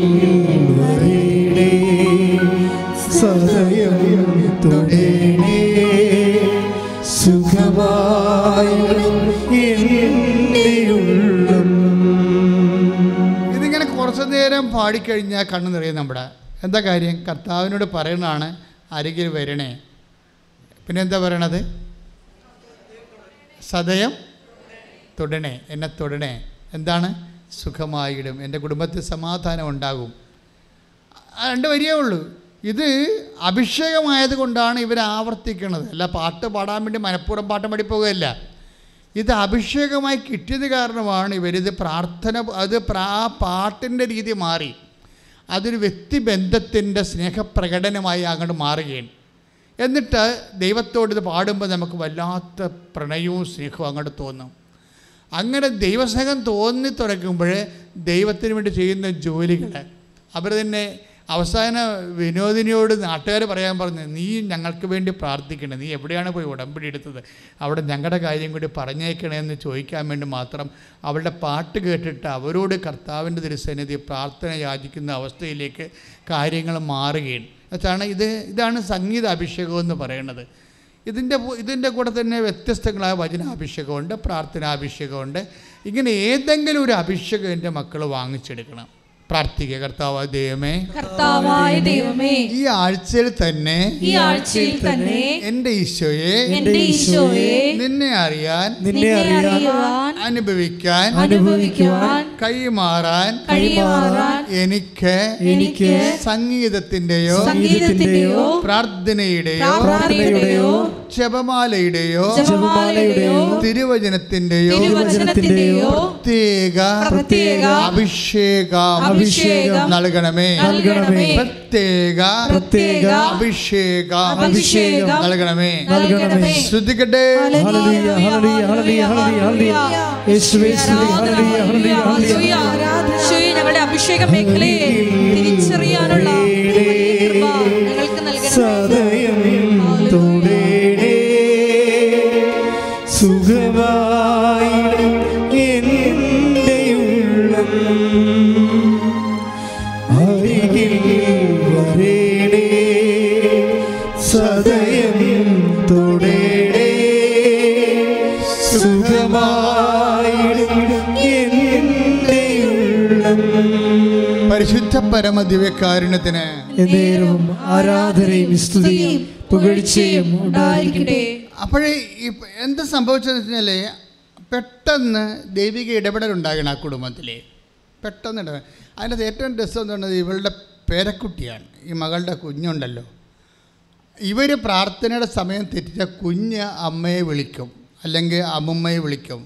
നേരം പാടിക്കഴിഞ്ഞാൽ കണ്ണു നിറയും നമ്മുടെ. എന്താ കാര്യം? കർത്താവിനോട് പറയണതാണ് അരികിൽ വരണേ. പിന്നെ എന്താ പറയണത്? സദയം തൊടണേ. എന്നെ തൊടണേ. എന്താണ്? സുഖമായിടും. എന്റെ കുടുംബത്തിൽ സമാധാനം ഉണ്ടാകും. രണ്ട് വരിയേ ഉള്ളൂ. ഇത് അഭിഷേകമായത് കൊണ്ടാണ് ഇവർ ആവർത്തിക്കുന്നത് അല്ല പാട്ട് പാടാൻ വേണ്ടി മനഃപൂർവം പാട്ട് പാടി ഇത് അഭിഷേകമായി കിട്ടിയത് കാരണമാണ് ഇവരിത് പ്രാർത്ഥന അത് പ്രാ പാട്ടിന്റെ രീതി മാറി. അതൊരു വ്യക്തിബന്ധത്തിന്റെ സ്നേഹപ്രകടനമായി അങ്ങോട്ട് മാറുകയാണ്. എന്നിട്ട് ദൈവത്തോട് ഇത് പാടുമ്പോൾ നമുക്ക് വല്ലാത്ത പ്രണയവും സ്നേഹവും അങ്ങോട്ട് തോന്നും. അങ്ങനെ ദൈവസ്നേഹം തോന്നി തുടങ്ങുമ്പോൾ ദൈവത്തിന് വേണ്ടി ചെയ്യുന്ന ജോലികൾ അവർ തന്നെ അവസാന വിനോദിനിയോട് നാട്ടുകാർ പറയാൻ പറഞ്ഞു നീ ഞങ്ങൾക്ക് വേണ്ടി പ്രാർത്ഥിക്കണേ നീ എവിടെയാണ് പോയി ഉടമ്പടി എടുത്തത്? അവിടെ ഞങ്ങളുടെ കാര്യം കൂടി പറഞ്ഞേക്കണേന്ന് ചോദിക്കാൻ വേണ്ടി മാത്രം അവളുടെ പാട്ട് കേട്ടിട്ട് അവരോട് കർത്താവിന്റെ തിരുസന്നിധി പ്രാർത്ഥന യാചിക്കുന്ന അവസ്ഥയിലേക്ക് കാര്യങ്ങൾ മാറുകയാണ്. എന്നുവെച്ചാണ് ഇത് ഇതാണ് സംഗീത അഭിഷേകം എന്ന് പറയുന്നത് ഇതിന്റെ ഇതിന്റെ കൂടെ തന്നെ വ്യത്യസ്തങ്ങളായ വചനാഭിഷേകമുണ്ട് പ്രാർത്ഥനാഭിഷേകമുണ്ട്. ഇങ്ങനെ ഏതെങ്കിലും ഒരു അഭിഷേകം എന്റെ മക്കൾ വാങ്ങിച്ചെടുക്കണം. പ്രാർത്ഥിക്കുക കർത്താവ് ദൈവമേ. കർത്താവായ ദൈവമേ ഈ ആഴ്ചയിൽ തന്നെ ഈ ആഴ്ചയിൽ തന്നെ എന്റെ ഈശോയെ എന്റെ ഈശോയെ നിന്നെ അറിയാൻ നിന്നെ അറിയാൻ അനുഭവിക്കാൻ അനുഭവിക്കുവാൻ കൈമാറാൻ എനിക്ക് എനിക്ക് സംഗീതത്തിന്റെയോ സംഗീതത്തിന്റെയോ പ്രാർത്ഥനയുടെയോ പ്രാർത്ഥനയുടെയോ ജപമാലയുടെയോ ജപമാലയുടെയോ തിരുവചനത്തിന്റെയോ തിരുവചനത്തിന്റെയോ പ്രത്യേക പ്രത്യേക അഭിഷേകം അഭിഷേകം നൽകണമേ. നൽകണമേ. പ്രത്യേക പ്രത്യേക അഭിഷേകം അഭിഷേകം നൽകണമേ. നൽകണമേ. ശ്രദ്ധിക്കട്ടെ ഹല്ലേലൂയ ഹല്ലേലൂയ ഹല്ലേലൂയ ഹല്ലേലൂയ. യേശുവേ ഹല്ലേലൂയ ഹല്ലേലൂയ. ഞങ്ങളുടെ അഭിഷേക മേഖലയെ പരിശുദ്ധ പരമദിവ്യകാരുണ്യത്തിന് എന്നേരവും ആരാധനയും സ്തുതിയും പുകഴ്ചയും ഉണ്ടായിരിക്കട്ടെ. അപ്പോഴേ എന്ത് സംഭവിച്ചതെന്ന് വെച്ചാൽ പെട്ടെന്ന് ദൈവിക ഇടപെടൽ ഉണ്ടാകണം ആ കുടുംബത്തിൽ പെട്ടെന്ന് ഇടപെടൽ. അതിനകത്ത് ഏറ്റവും രസം എന്ന് പറയുന്നത് ഇവളുടെ പേരക്കുട്ടിയാണ്. ഈ മകളുടെ കുഞ്ഞുണ്ടല്ലോ. ഇവർ പ്രാർത്ഥനയുടെ സമയം തെറ്റിച്ച കുഞ്ഞ് അമ്മയെ വിളിക്കും. അല്ലെങ്കിൽ അമ്മമ്മയെ വിളിക്കും.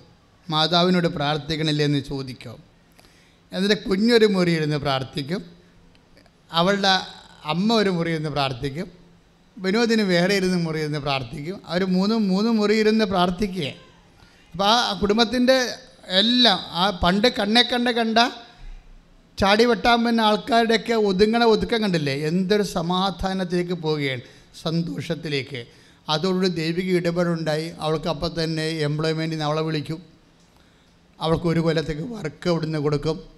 മാതാവിനോട് പ്രാർത്ഥിക്കണില്ലേ എന്ന് ചോദിക്കും. എന്നിട്ട് കുഞ്ഞൊരു മുറി ഇരുന്ന് പ്രാർത്ഥിക്കും. അവളുടെ അമ്മ ഒരു മുറി ഇരുന്ന് പ്രാർത്ഥിക്കും. വിനോദിന് വേറെ ഇരുന്ന് മുറി ഇരുന്ന് പ്രാർത്ഥിക്കും. അവർ മൂന്നും മൂന്ന് മുറി ഇരുന്ന് പ്രാർത്ഥിക്കുക അപ്പോൾ ആ കുടുംബത്തിന്റെ എല്ലാം ആ പണ്ട് കണ്ണെ കണ്ട കണ്ട ചാടി വെട്ടാൻ പിന്നെ ആൾക്കാരുടെയൊക്കെ ഒതുങ്ങണ ഒതുക്കം കണ്ടില്ലേ? എന്തൊരു സമാധാനത്തിലേക്ക് പോവുകയാണ് സന്തോഷത്തിലേക്ക്. അതോടുകൂടി ദൈവിക ഇടപെടുണ്ടായി അവൾക്ക് അപ്പം തന്നെ എംപ്ലോയ്മെന്റിന് അവളെ വിളിക്കും. അവൾക്ക് ഒരു കൊല്ലത്തേക്ക് വർക്ക് അവിടുന്ന് കൊടുക്കും.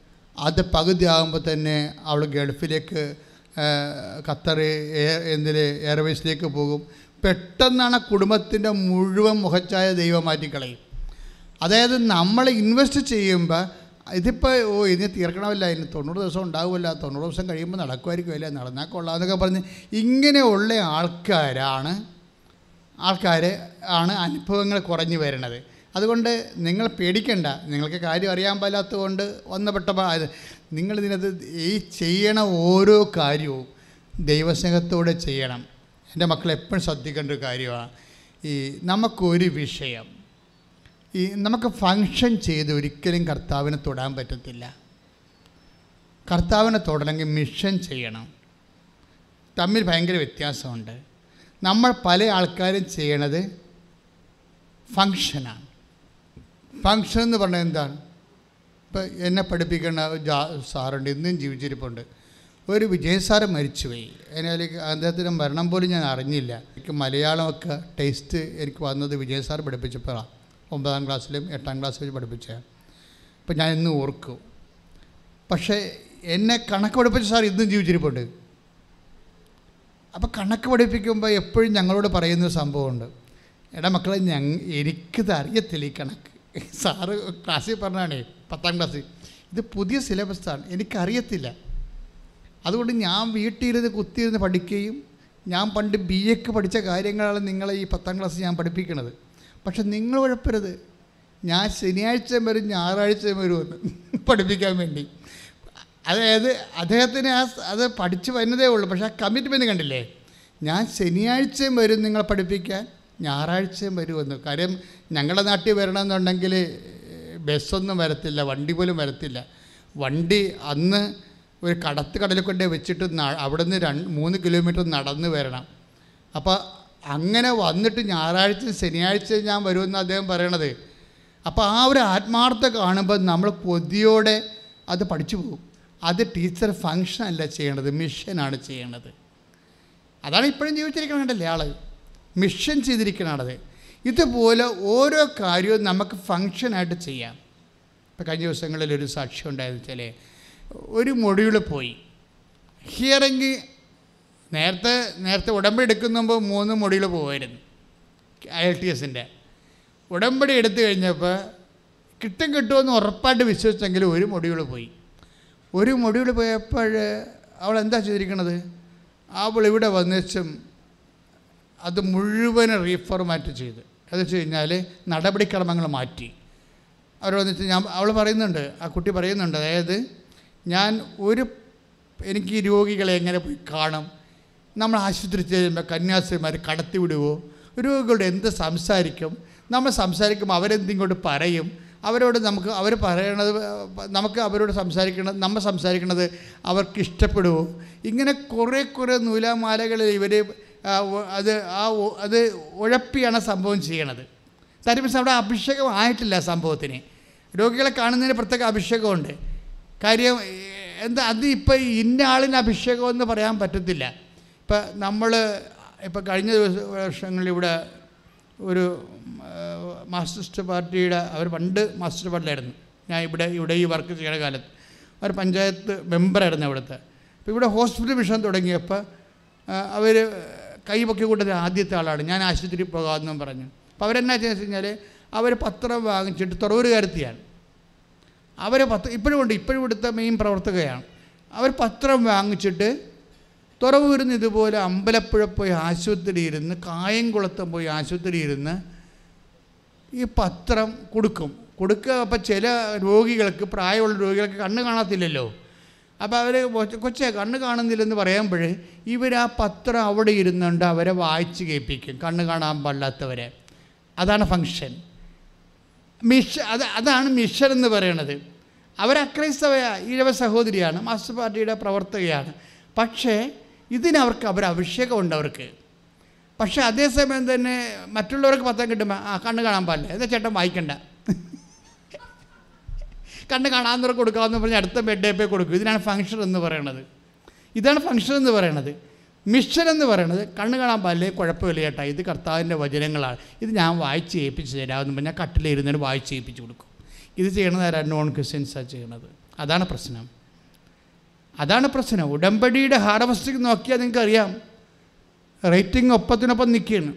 അത് പകുതി ആകുമ്പോൾ തന്നെ അവൾ ഗൾഫിലേക്ക് ഖത്തർ എയർ എയർവേസിലേക്ക് പോകും. പെട്ടെന്നാണ് കുടുംബത്തിന്റെ മുഴുവൻ മുഖച്ചായ ദൈവം മാറ്റിക്കളയും. അതായത് നമ്മൾ ഇൻവെസ്റ്റ് ചെയ്യുമ്പോൾ ഇതിപ്പോൾ ഓ ഇനി തീർക്കണമല്ല ഇനി തൊണ്ണൂറ് ദിവസം ഉണ്ടാവില്ല തൊണ്ണൂറ് ദിവസം കഴിയുമ്പോൾ നടക്കുമായിരിക്കും അല്ലേ? നടന്നാൽ കൊള്ളാമെന്നൊക്കെ പറഞ്ഞ് ഇങ്ങനെയുള്ള ആൾക്കാരാണ് ആൾക്കാർ ആണ് അനുഭവങ്ങൾ കുറഞ്ഞു വരുന്നത്. അതുകൊണ്ട് നിങ്ങൾ പേടിക്കണ്ട. നിങ്ങൾക്ക് കാര്യം അറിയാൻ പാലാത്തതുകൊണ്ട് വന്നപ്പെട്ടപ്പോൾ നിങ്ങൾ നിങ്ങളിതിനകത്ത് ഈ ചെയ്യണ ഓരോ കാര്യവും ദൈവസ്നേഹത്തോടെ ചെയ്യണം. എന്റെ മക്കൾ എപ്പോഴും ശ്രദ്ധിക്കേണ്ട ഒരു കാര്യമാണ് ഈ നമുക്കൊരു വിഷയം. ഈ നമുക്ക് ഫങ്ഷൻ ചെയ്ത് ഒരിക്കലും കർത്താവിനെ തൊടാൻ പറ്റത്തില്ല. കർത്താവിനെ തൊടണമെങ്കിൽ മിഷൻ ചെയ്യണം. തമ്മിൽ ഭയങ്കര വ്യത്യാസമുണ്ട്. നമ്മൾ പല ആൾക്കാരും ചെയ്യണത് ഫങ്ഷനാണ് ഫങ്ഷൻ എന്ന് പറഞ്ഞാൽ എന്താണ്? ഇപ്പം എന്നെ പഠിപ്പിക്കുന്ന ജാ സാറുണ്ട് ഇന്നും ജീവിച്ചിരിപ്പുണ്ട്. ഒരു വിജയസാറ് മരിച്ചുപോയി. എന്നാൽ അദ്ദേഹത്തിന്റെ മരണം പോലും ഞാൻ അറിഞ്ഞില്ല. എനിക്ക് മലയാളമൊക്കെ ടേസ്റ്റ് എനിക്ക് വന്നത് വിജയസാർ പഠിപ്പിച്ചപ്പോഴാണ് ഒമ്പതാം ക്ലാസ്സിലും എട്ടാം ക്ലാസ്സിലും വെച്ച് പഠിപ്പിച്ച. അപ്പം ഞാൻ ഇന്നും ഓർക്കും. പക്ഷേ എന്നെ കണക്ക് പഠിപ്പിച്ച സാർ ഇന്നും ജീവിച്ചിരിപ്പുണ്ട്. അപ്പോൾ കണക്ക് പഠിപ്പിക്കുമ്പോൾ എപ്പോഴും ഞങ്ങളോട് പറയുന്ന സംഭവമുണ്ട്. എടാ മക്കളെ ഞങ്ങൾ എനിക്കിത് അറിയത്തില്ല ഈ കണക്ക്. സാറ് ക്ലാസ്സിൽ പറഞ്ഞാണേ പത്താം ക്ലാസ്സിൽ. ഇത് പുതിയ സിലബസാണ് എനിക്കറിയത്തില്ല. അതുകൊണ്ട് ഞാൻ വീട്ടിലിരുന്ന് കുത്തിയിരുന്ന് പഠിക്കുകയും ഞാൻ പണ്ട് ബി എക്ക് പഠിച്ച കാര്യങ്ങളാണ് നിങ്ങളെ ഈ പത്താം ക്ലാസ് ഞാൻ പഠിപ്പിക്കുന്നത് പക്ഷെ നിങ്ങൾ കുഴപ്പരുത്. ഞാൻ ശനിയാഴ്ച വരും ഞായറാഴ്ച വരുമെന്ന് പഠിപ്പിക്കാൻ വേണ്ടി. അതായത് അദ്ദേഹത്തിന് ആ അത് പഠിച്ച് വരുന്നതേ ഉള്ളൂ. പക്ഷേ ആ കമ്മിറ്റ്മെന്റ് കണ്ടില്ലേ? ഞാൻ ശനിയാഴ്ചയും വരും നിങ്ങളെ പഠിപ്പിക്കാൻ. ഞായറാഴ്ചയും വരുമെന്ന്. കാര്യം ഞങ്ങളുടെ നാട്ടിൽ വരണമെന്നുണ്ടെങ്കിൽ ബസ്സൊന്നും വരത്തില്ല വണ്ടി പോലും വരത്തില്ല. വണ്ടി അന്ന് ഒരു കടത്ത് കടലിൽ വെച്ചിട്ട് അവിടെ നിന്ന് രണ്ട് മൂന്ന് കിലോമീറ്റർ നടന്ന് വരണം. അപ്പോൾ അങ്ങനെ വന്നിട്ട് ഞായറാഴ്ച ശനിയാഴ്ച ഞാൻ വരുമെന്ന് അദ്ദേഹം പറയണത്. അപ്പോൾ ആ ഒരു ആത്മാർത്ഥ കാണുമ്പോൾ നമ്മൾ കൊതിയോടെ അത് പഠിച്ചു പോകും. അത് ടീച്ചർ ഫങ്ഷൻ അല്ല ചെയ്യണത് മിഷനാണ് ചെയ്യണത്. അതാണ് ഇപ്പോഴും ജീവിച്ചിരിക്കണം കണ്ടല്ലേ ആൾ മിഷൻ ചെയ്തിരിക്കണത് ഇതുപോലെ ഓരോ കാര്യവും നമുക്ക് ഫങ്ഷനായിട്ട് ചെയ്യാം. ഇപ്പം കഴിഞ്ഞ ദിവസങ്ങളിൽ ഒരു സാക്ഷ്യം ഉണ്ടായെന്ന് വെച്ചാൽ ഒരു മൊഡ്യൂൾ പോയി. ഹിയറിങ് നേരത്തെ നേരത്തെ ഉടമ്പടി എടുക്കുന്ന മുമ്പ് മൂന്ന് മൊഡ്യൂൾ പോകുമായിരുന്നു ഐ എൽ ടി എസിന്റെ ഉടമ്പടി എടുത്തു കഴിഞ്ഞപ്പോൾ കിട്ടും കിട്ടുമെന്ന് ഉറപ്പായിട്ട് വിശ്വസിച്ചെങ്കിലും ഒരു മൊഡ്യൂൾ പോയി. ഒരു മൊഡ്യൂൾ പോയപ്പോൾ അവൾ എന്താ ചെയ്തിരിക്കണത്? അവൾ ഇവിടെ വന്നേച്ചും അത് മുഴുവൻ റീഫോർമാറ്റ് ചെയ്ത്. അത് വെച്ച് കഴിഞ്ഞാൽ നടപടിക്രമങ്ങൾ മാറ്റി. അവർ വന്നിട്ട് ഞാൻ അവൾ പറയുന്നുണ്ട് ആ കുട്ടി പറയുന്നുണ്ട് അതായത് ഞാൻ ഒരു എനിക്ക് രോഗികളെ എങ്ങനെ പോയി കാണും? നമ്മൾ ആശുപത്രി ചെയ്യുമ്പോൾ കന്യാസ്ത്രീമാർ കടത്തി വിടുവോ? രോഗികളോട് എന്ത് സംസാരിക്കും? നമ്മൾ സംസാരിക്കുമ്പോൾ അവരെന്തിങ്ങോട്ട് പറയും? അവരോട് നമുക്ക് അവർ പറയണത് നമുക്ക് അവരോട് സംസാരിക്കണത് നമ്മൾ സംസാരിക്കണത് അവർക്ക് ഇഷ്ടപ്പെടുമോ ഇങ്ങനെ കുറേ കുറേ നൂലാമാലകളിൽ ഇവർ അത് ആ അത് ഉഴപ്പിയാണ് സംഭവം ചെയ്യണത്. കാര്യം മീൻസ് അവിടെ അഭിഷേകം ആയിട്ടില്ല സംഭവത്തിന്. രോഗികളെ കാണുന്നതിന് പ്രത്യേക അഭിഷേകമുണ്ട്. കാര്യം എന്താ അത് ഇപ്പം ഇന്ന ആളിന് അഭിഷേകം എന്ന് പറയാൻ പറ്റത്തില്ല. ഇപ്പം നമ്മൾ ഇപ്പം കഴിഞ്ഞ ദിവസ വർഷങ്ങളിൽ ഇവിടെ ഒരു മാസ്റ്റിസ്റ്റ് പാർട്ടിയുടെ അവർ പണ്ട് മാസ്റ്റർ പാർട്ടിയിലായിരുന്നു. ഞാൻ ഇവിടെ ഇവിടെ ഈ വർക്ക് ചെയ്യുന്ന കാലത്ത്. അവർ പഞ്ചായത്ത് മെമ്പറായിരുന്നു അവിടുത്തെ. അപ്പോൾ ഇവിടെ ഹോസ്പിറ്റൽ മിഷൻ തുടങ്ങിയപ്പോൾ അവർ കൈ പൊക്കി കൂട്ടത്തിൽ ആദ്യത്തെ ആളാണ്. ഞാൻ ആശുപത്രി പോകാമെന്നും പറഞ്ഞു. അപ്പോൾ അവരെന്നാ ചെയ്യുന്നത് വെച്ച് കഴിഞ്ഞാൽ അവർ പത്രം വാങ്ങിച്ചിട്ട് തുറവൂരുകാരത്തിയാണ്. അവർ പത്ര ഇപ്പോഴും ഉണ്ട്. ഇപ്പോഴും ഇവിടുത്തെ മെയിൻ പ്രവർത്തകയാണ്. അവർ പത്രം വാങ്ങിച്ചിട്ട് തുറവൂരിൽ നിന്ന് ഇതുപോലെ അമ്പലപ്പുഴ പോയി ആശുപത്രി ഇരുന്ന് കായംകുളത്തും പോയി ആശുപത്രി ഇരുന്ന് ഈ പത്രം കൊടുക്കും. കൊടുക്കുക അപ്പം ചില രോഗികൾക്ക് പ്രായമുള്ള രോഗികൾക്ക് കണ്ണ് കാണത്തില്ലല്ലോ. അപ്പോൾ അവർ കൊച്ചേ കണ്ണ് കാണുന്നില്ലെന്ന് പറയുമ്പോഴേ ഇവർ ആ പത്രം അവിടെ ഇരുന്നുകൊണ്ട് അവരെ വായിച്ച് കേൾപ്പിക്കും. കണ്ണ് കാണാൻ പാടില്ലാത്തവരെ. അതാണ് ഫങ്ഷൻ മിഷ അത് അതാണ് മിഷൻ എന്ന് പറയണത്. അവർ അക്രൈസ്തവ ഈഴവ സഹോദരിയാണ് മാസ്റ്റർ പാർട്ടിയുടെ പ്രവർത്തകയാണ്. പക്ഷേ ഇതിനവർക്ക് അവർ അഭിഷേകമുണ്ട് അവർക്ക്. പക്ഷേ അതേസമയം തന്നെ മറ്റുള്ളവർക്ക് പത്രം കിട്ടുമ്പോൾ ആ കണ്ണ് കാണാൻ പാടില്ല. എന്താ ചേട്ടൻ വായിക്കണ്ട? കണ്ണ് കാണാവുന്നവർക്ക് കൊടുക്കാമെന്ന് പറഞ്ഞ് അടുത്ത ബെഡ് പോയി കൊടുക്കും. ഇതിനാണ് ഫങ്ഷൻ എന്ന് പറയണത്. ഇതാണ് ഫങ്ഷൻ എന്ന് പറയണത്. മിഷൻ എന്ന് പറയണത് കണ്ണ് കാണാൻ പാടില്ലേ? കുഴപ്പമില്ല ചേട്ടാ. ഇത് കർത്താവിന്റെ വചനങ്ങളാണ്. ഇത് ഞാൻ വായിച്ച് ഏൽപ്പിച്ച് തരാമെന്ന് പറഞ്ഞാൽ കട്ടിലിരുന്നിട്ട് വായിച്ച് ഏൽപ്പിച്ച് കൊടുക്കും. ഇത് ചെയ്യണത് ആരാ? നോൺ ക്രിസ്ത്യൻസാണ് ചെയ്യണത്. അതാണ് പ്രശ്നം. അതാണ് പ്രശ്നം. ഉടമ്പടിയുടെ ഹാർവസ്റ്റിംഗ് നോക്കിയാൽ നിങ്ങൾക്ക് അറിയാം റേറ്റിംഗ് ഒപ്പത്തിനൊപ്പം നിൽക്കുകയാണ്.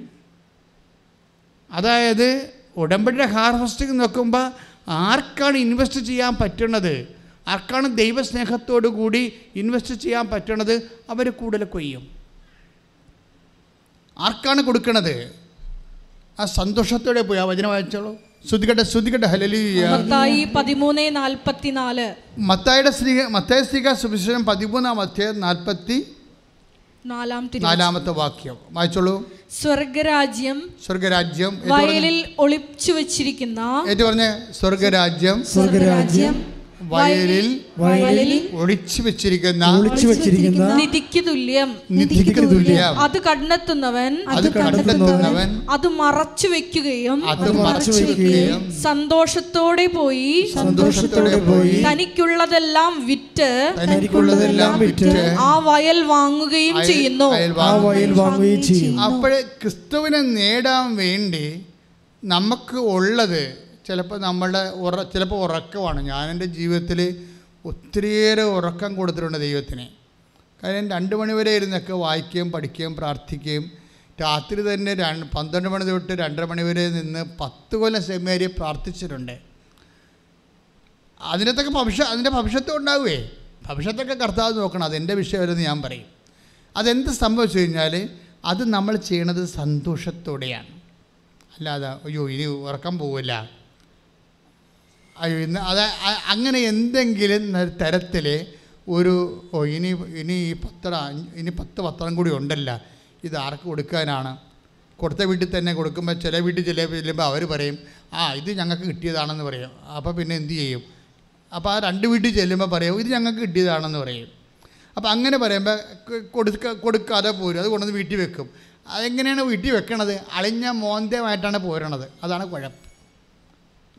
അതായത് ഉടമ്പടിയുടെ ഹാർവസ്റ്റിംഗ് നോക്കുമ്പോൾ ആർക്കാണ് ഇൻവെസ്റ്റ് ചെയ്യാൻ പറ്റുന്നത് ആർക്കാണ് ദൈവസ്നേഹത്തോടു കൂടി ഇൻവെസ്റ്റ് ചെയ്യാൻ പറ്റണത്? അവർ കൂടുതൽ കൊയ്യും. ആർക്കാണ് കൊടുക്കണത്? ആ സന്തോഷത്തോടെ പോയി ആ വചനം വായിച്ചോളൂ. ശ്രുതികട്ടെ ശ്രുതികട്ടെ ഹലലിയ മത്തായി പതിമൂന്ന് നാൽപ്പത്തിനാല്. മത്തായുടെ സ്ത്രീ മത്തായ സ്ത്രീക സുവിശേഷം പതിമൂന്നാം അധ്യായം നാൽപ്പത്തി നാലാമത്തെ വാക്യം. വായിച്ചോളൂ. സ്വർഗരാജ്യം സ്വർഗരാജ്യം. വയലിൽ ഒളിച്ചു വെച്ചിരിക്കുന്ന ഏറ്റു പറഞ്ഞേ? സ്വർഗരാജ്യം. സ്വർഗരാജ്യം. വയലിൽ വയലിൽ ഒളിച്ചു വെച്ചിരിക്കുന്ന ഒളിച്ചു വെച്ചിരിക്കുന്ന നിധിക്ക് തുല്യം. നിധിക്ക് തുല്യം. അത് കണ്ടെത്തുന്നവൻ അത് കണ്ടെത്തുന്നവൻ അത് മറച്ചു വെക്കുകയും അത് മറച്ചു വെക്കുകയും സന്തോഷത്തോടെ പോയി സന്തോഷത്തോടെ പോയി തനിക്കുള്ളതെല്ലാം വിറ്റ് തനിക്കുള്ളതെല്ലാം വിറ്റ് ആ വയൽ വാങ്ങുകയും ചെയ്യുന്നു. ആ വയൽ വാങ്ങുകയും ചെയ്യും അപ്പോഴേ ക്രിസ്തുവിനെ നേടാൻ വേണ്ടി നമുക്ക് ഉള്ളത് ചിലപ്പോൾ നമ്മളുടെ ഉറ ചിലപ്പോൾ ഉറക്കമാണ്. ഞാൻ എന്റെ ജീവിതത്തിൽ ഒത്തിരിയേറെ ഉറക്കം കൊടുത്തിട്ടുണ്ട് ദൈവത്തിന്. കാര്യം രണ്ട് മണിവരെ ഇരുന്നൊക്കെ വായിക്കുകയും പഠിക്കുകയും പ്രാർത്ഥിക്കുകയും രാത്രി തന്നെ രണ്ട് പന്ത്രണ്ട് മണി തൊട്ട് രണ്ടര മണിവരെ നിന്ന് പത്ത് കൊല്ലം സെമിനാരി പ്രാർത്ഥിച്ചിട്ടുണ്ട്. അതിനകത്തൊക്കെ ഭവിഷ്യ അതിന്റെ ഭവിഷ്യത്വം ഉണ്ടാവുകയെ ഭവിഷ്യത്തൊക്കെ കർത്താവ് നോക്കണം. അതെന്റെ വിഷയമല്ലെന്ന് ഞാൻ പറയും. അതെന്ത് സംഭവിച്ചു കഴിഞ്ഞാൽ അത് നമ്മൾ ചെയ്യണത് സന്തോഷത്തോടെയാണ്. അല്ലാതെ അയ്യോ ഇനി ഉറക്കം പോവില്ല. അത് അങ്ങനെ എന്തെങ്കിലും തരത്തിൽ ഒരു ഓ ഇനി ഇനി ഈ പത്ര ഇനി പത്ത് പത്രം കൂടി ഉണ്ടല്ല. ഇത് ആർക്ക് കൊടുക്കാനാണ്? കൊടുത്ത വീട്ടിൽ തന്നെ കൊടുക്കുമ്പോൾ ചില വീട്ടിൽ ചില ചെല്ലുമ്പോൾ അവർ പറയും ആ ഇത് ഞങ്ങൾക്ക് കിട്ടിയതാണെന്ന് പറയും. അപ്പോൾ പിന്നെ എന്ത് ചെയ്യും? അപ്പോൾ ആ രണ്ട് വീട്ടിൽ ചെല്ലുമ്പോൾ പറയും ഇത് ഞങ്ങൾക്ക് കിട്ടിയതാണെന്ന് പറയും. അപ്പോൾ അങ്ങനെ പറയുമ്പോൾ കൊടുക്ക കൊടുക്കാതെ പോരും. അത് കൊണ്ടുവന്ന് വീട്ടിൽ വെക്കും. അതെങ്ങനെയാണ് വീട്ടിൽ വെക്കണത്? അളിഞ്ഞ മോന്തമായിട്ടാണ് പോരണത്. അതാണ് കുഴപ്പം.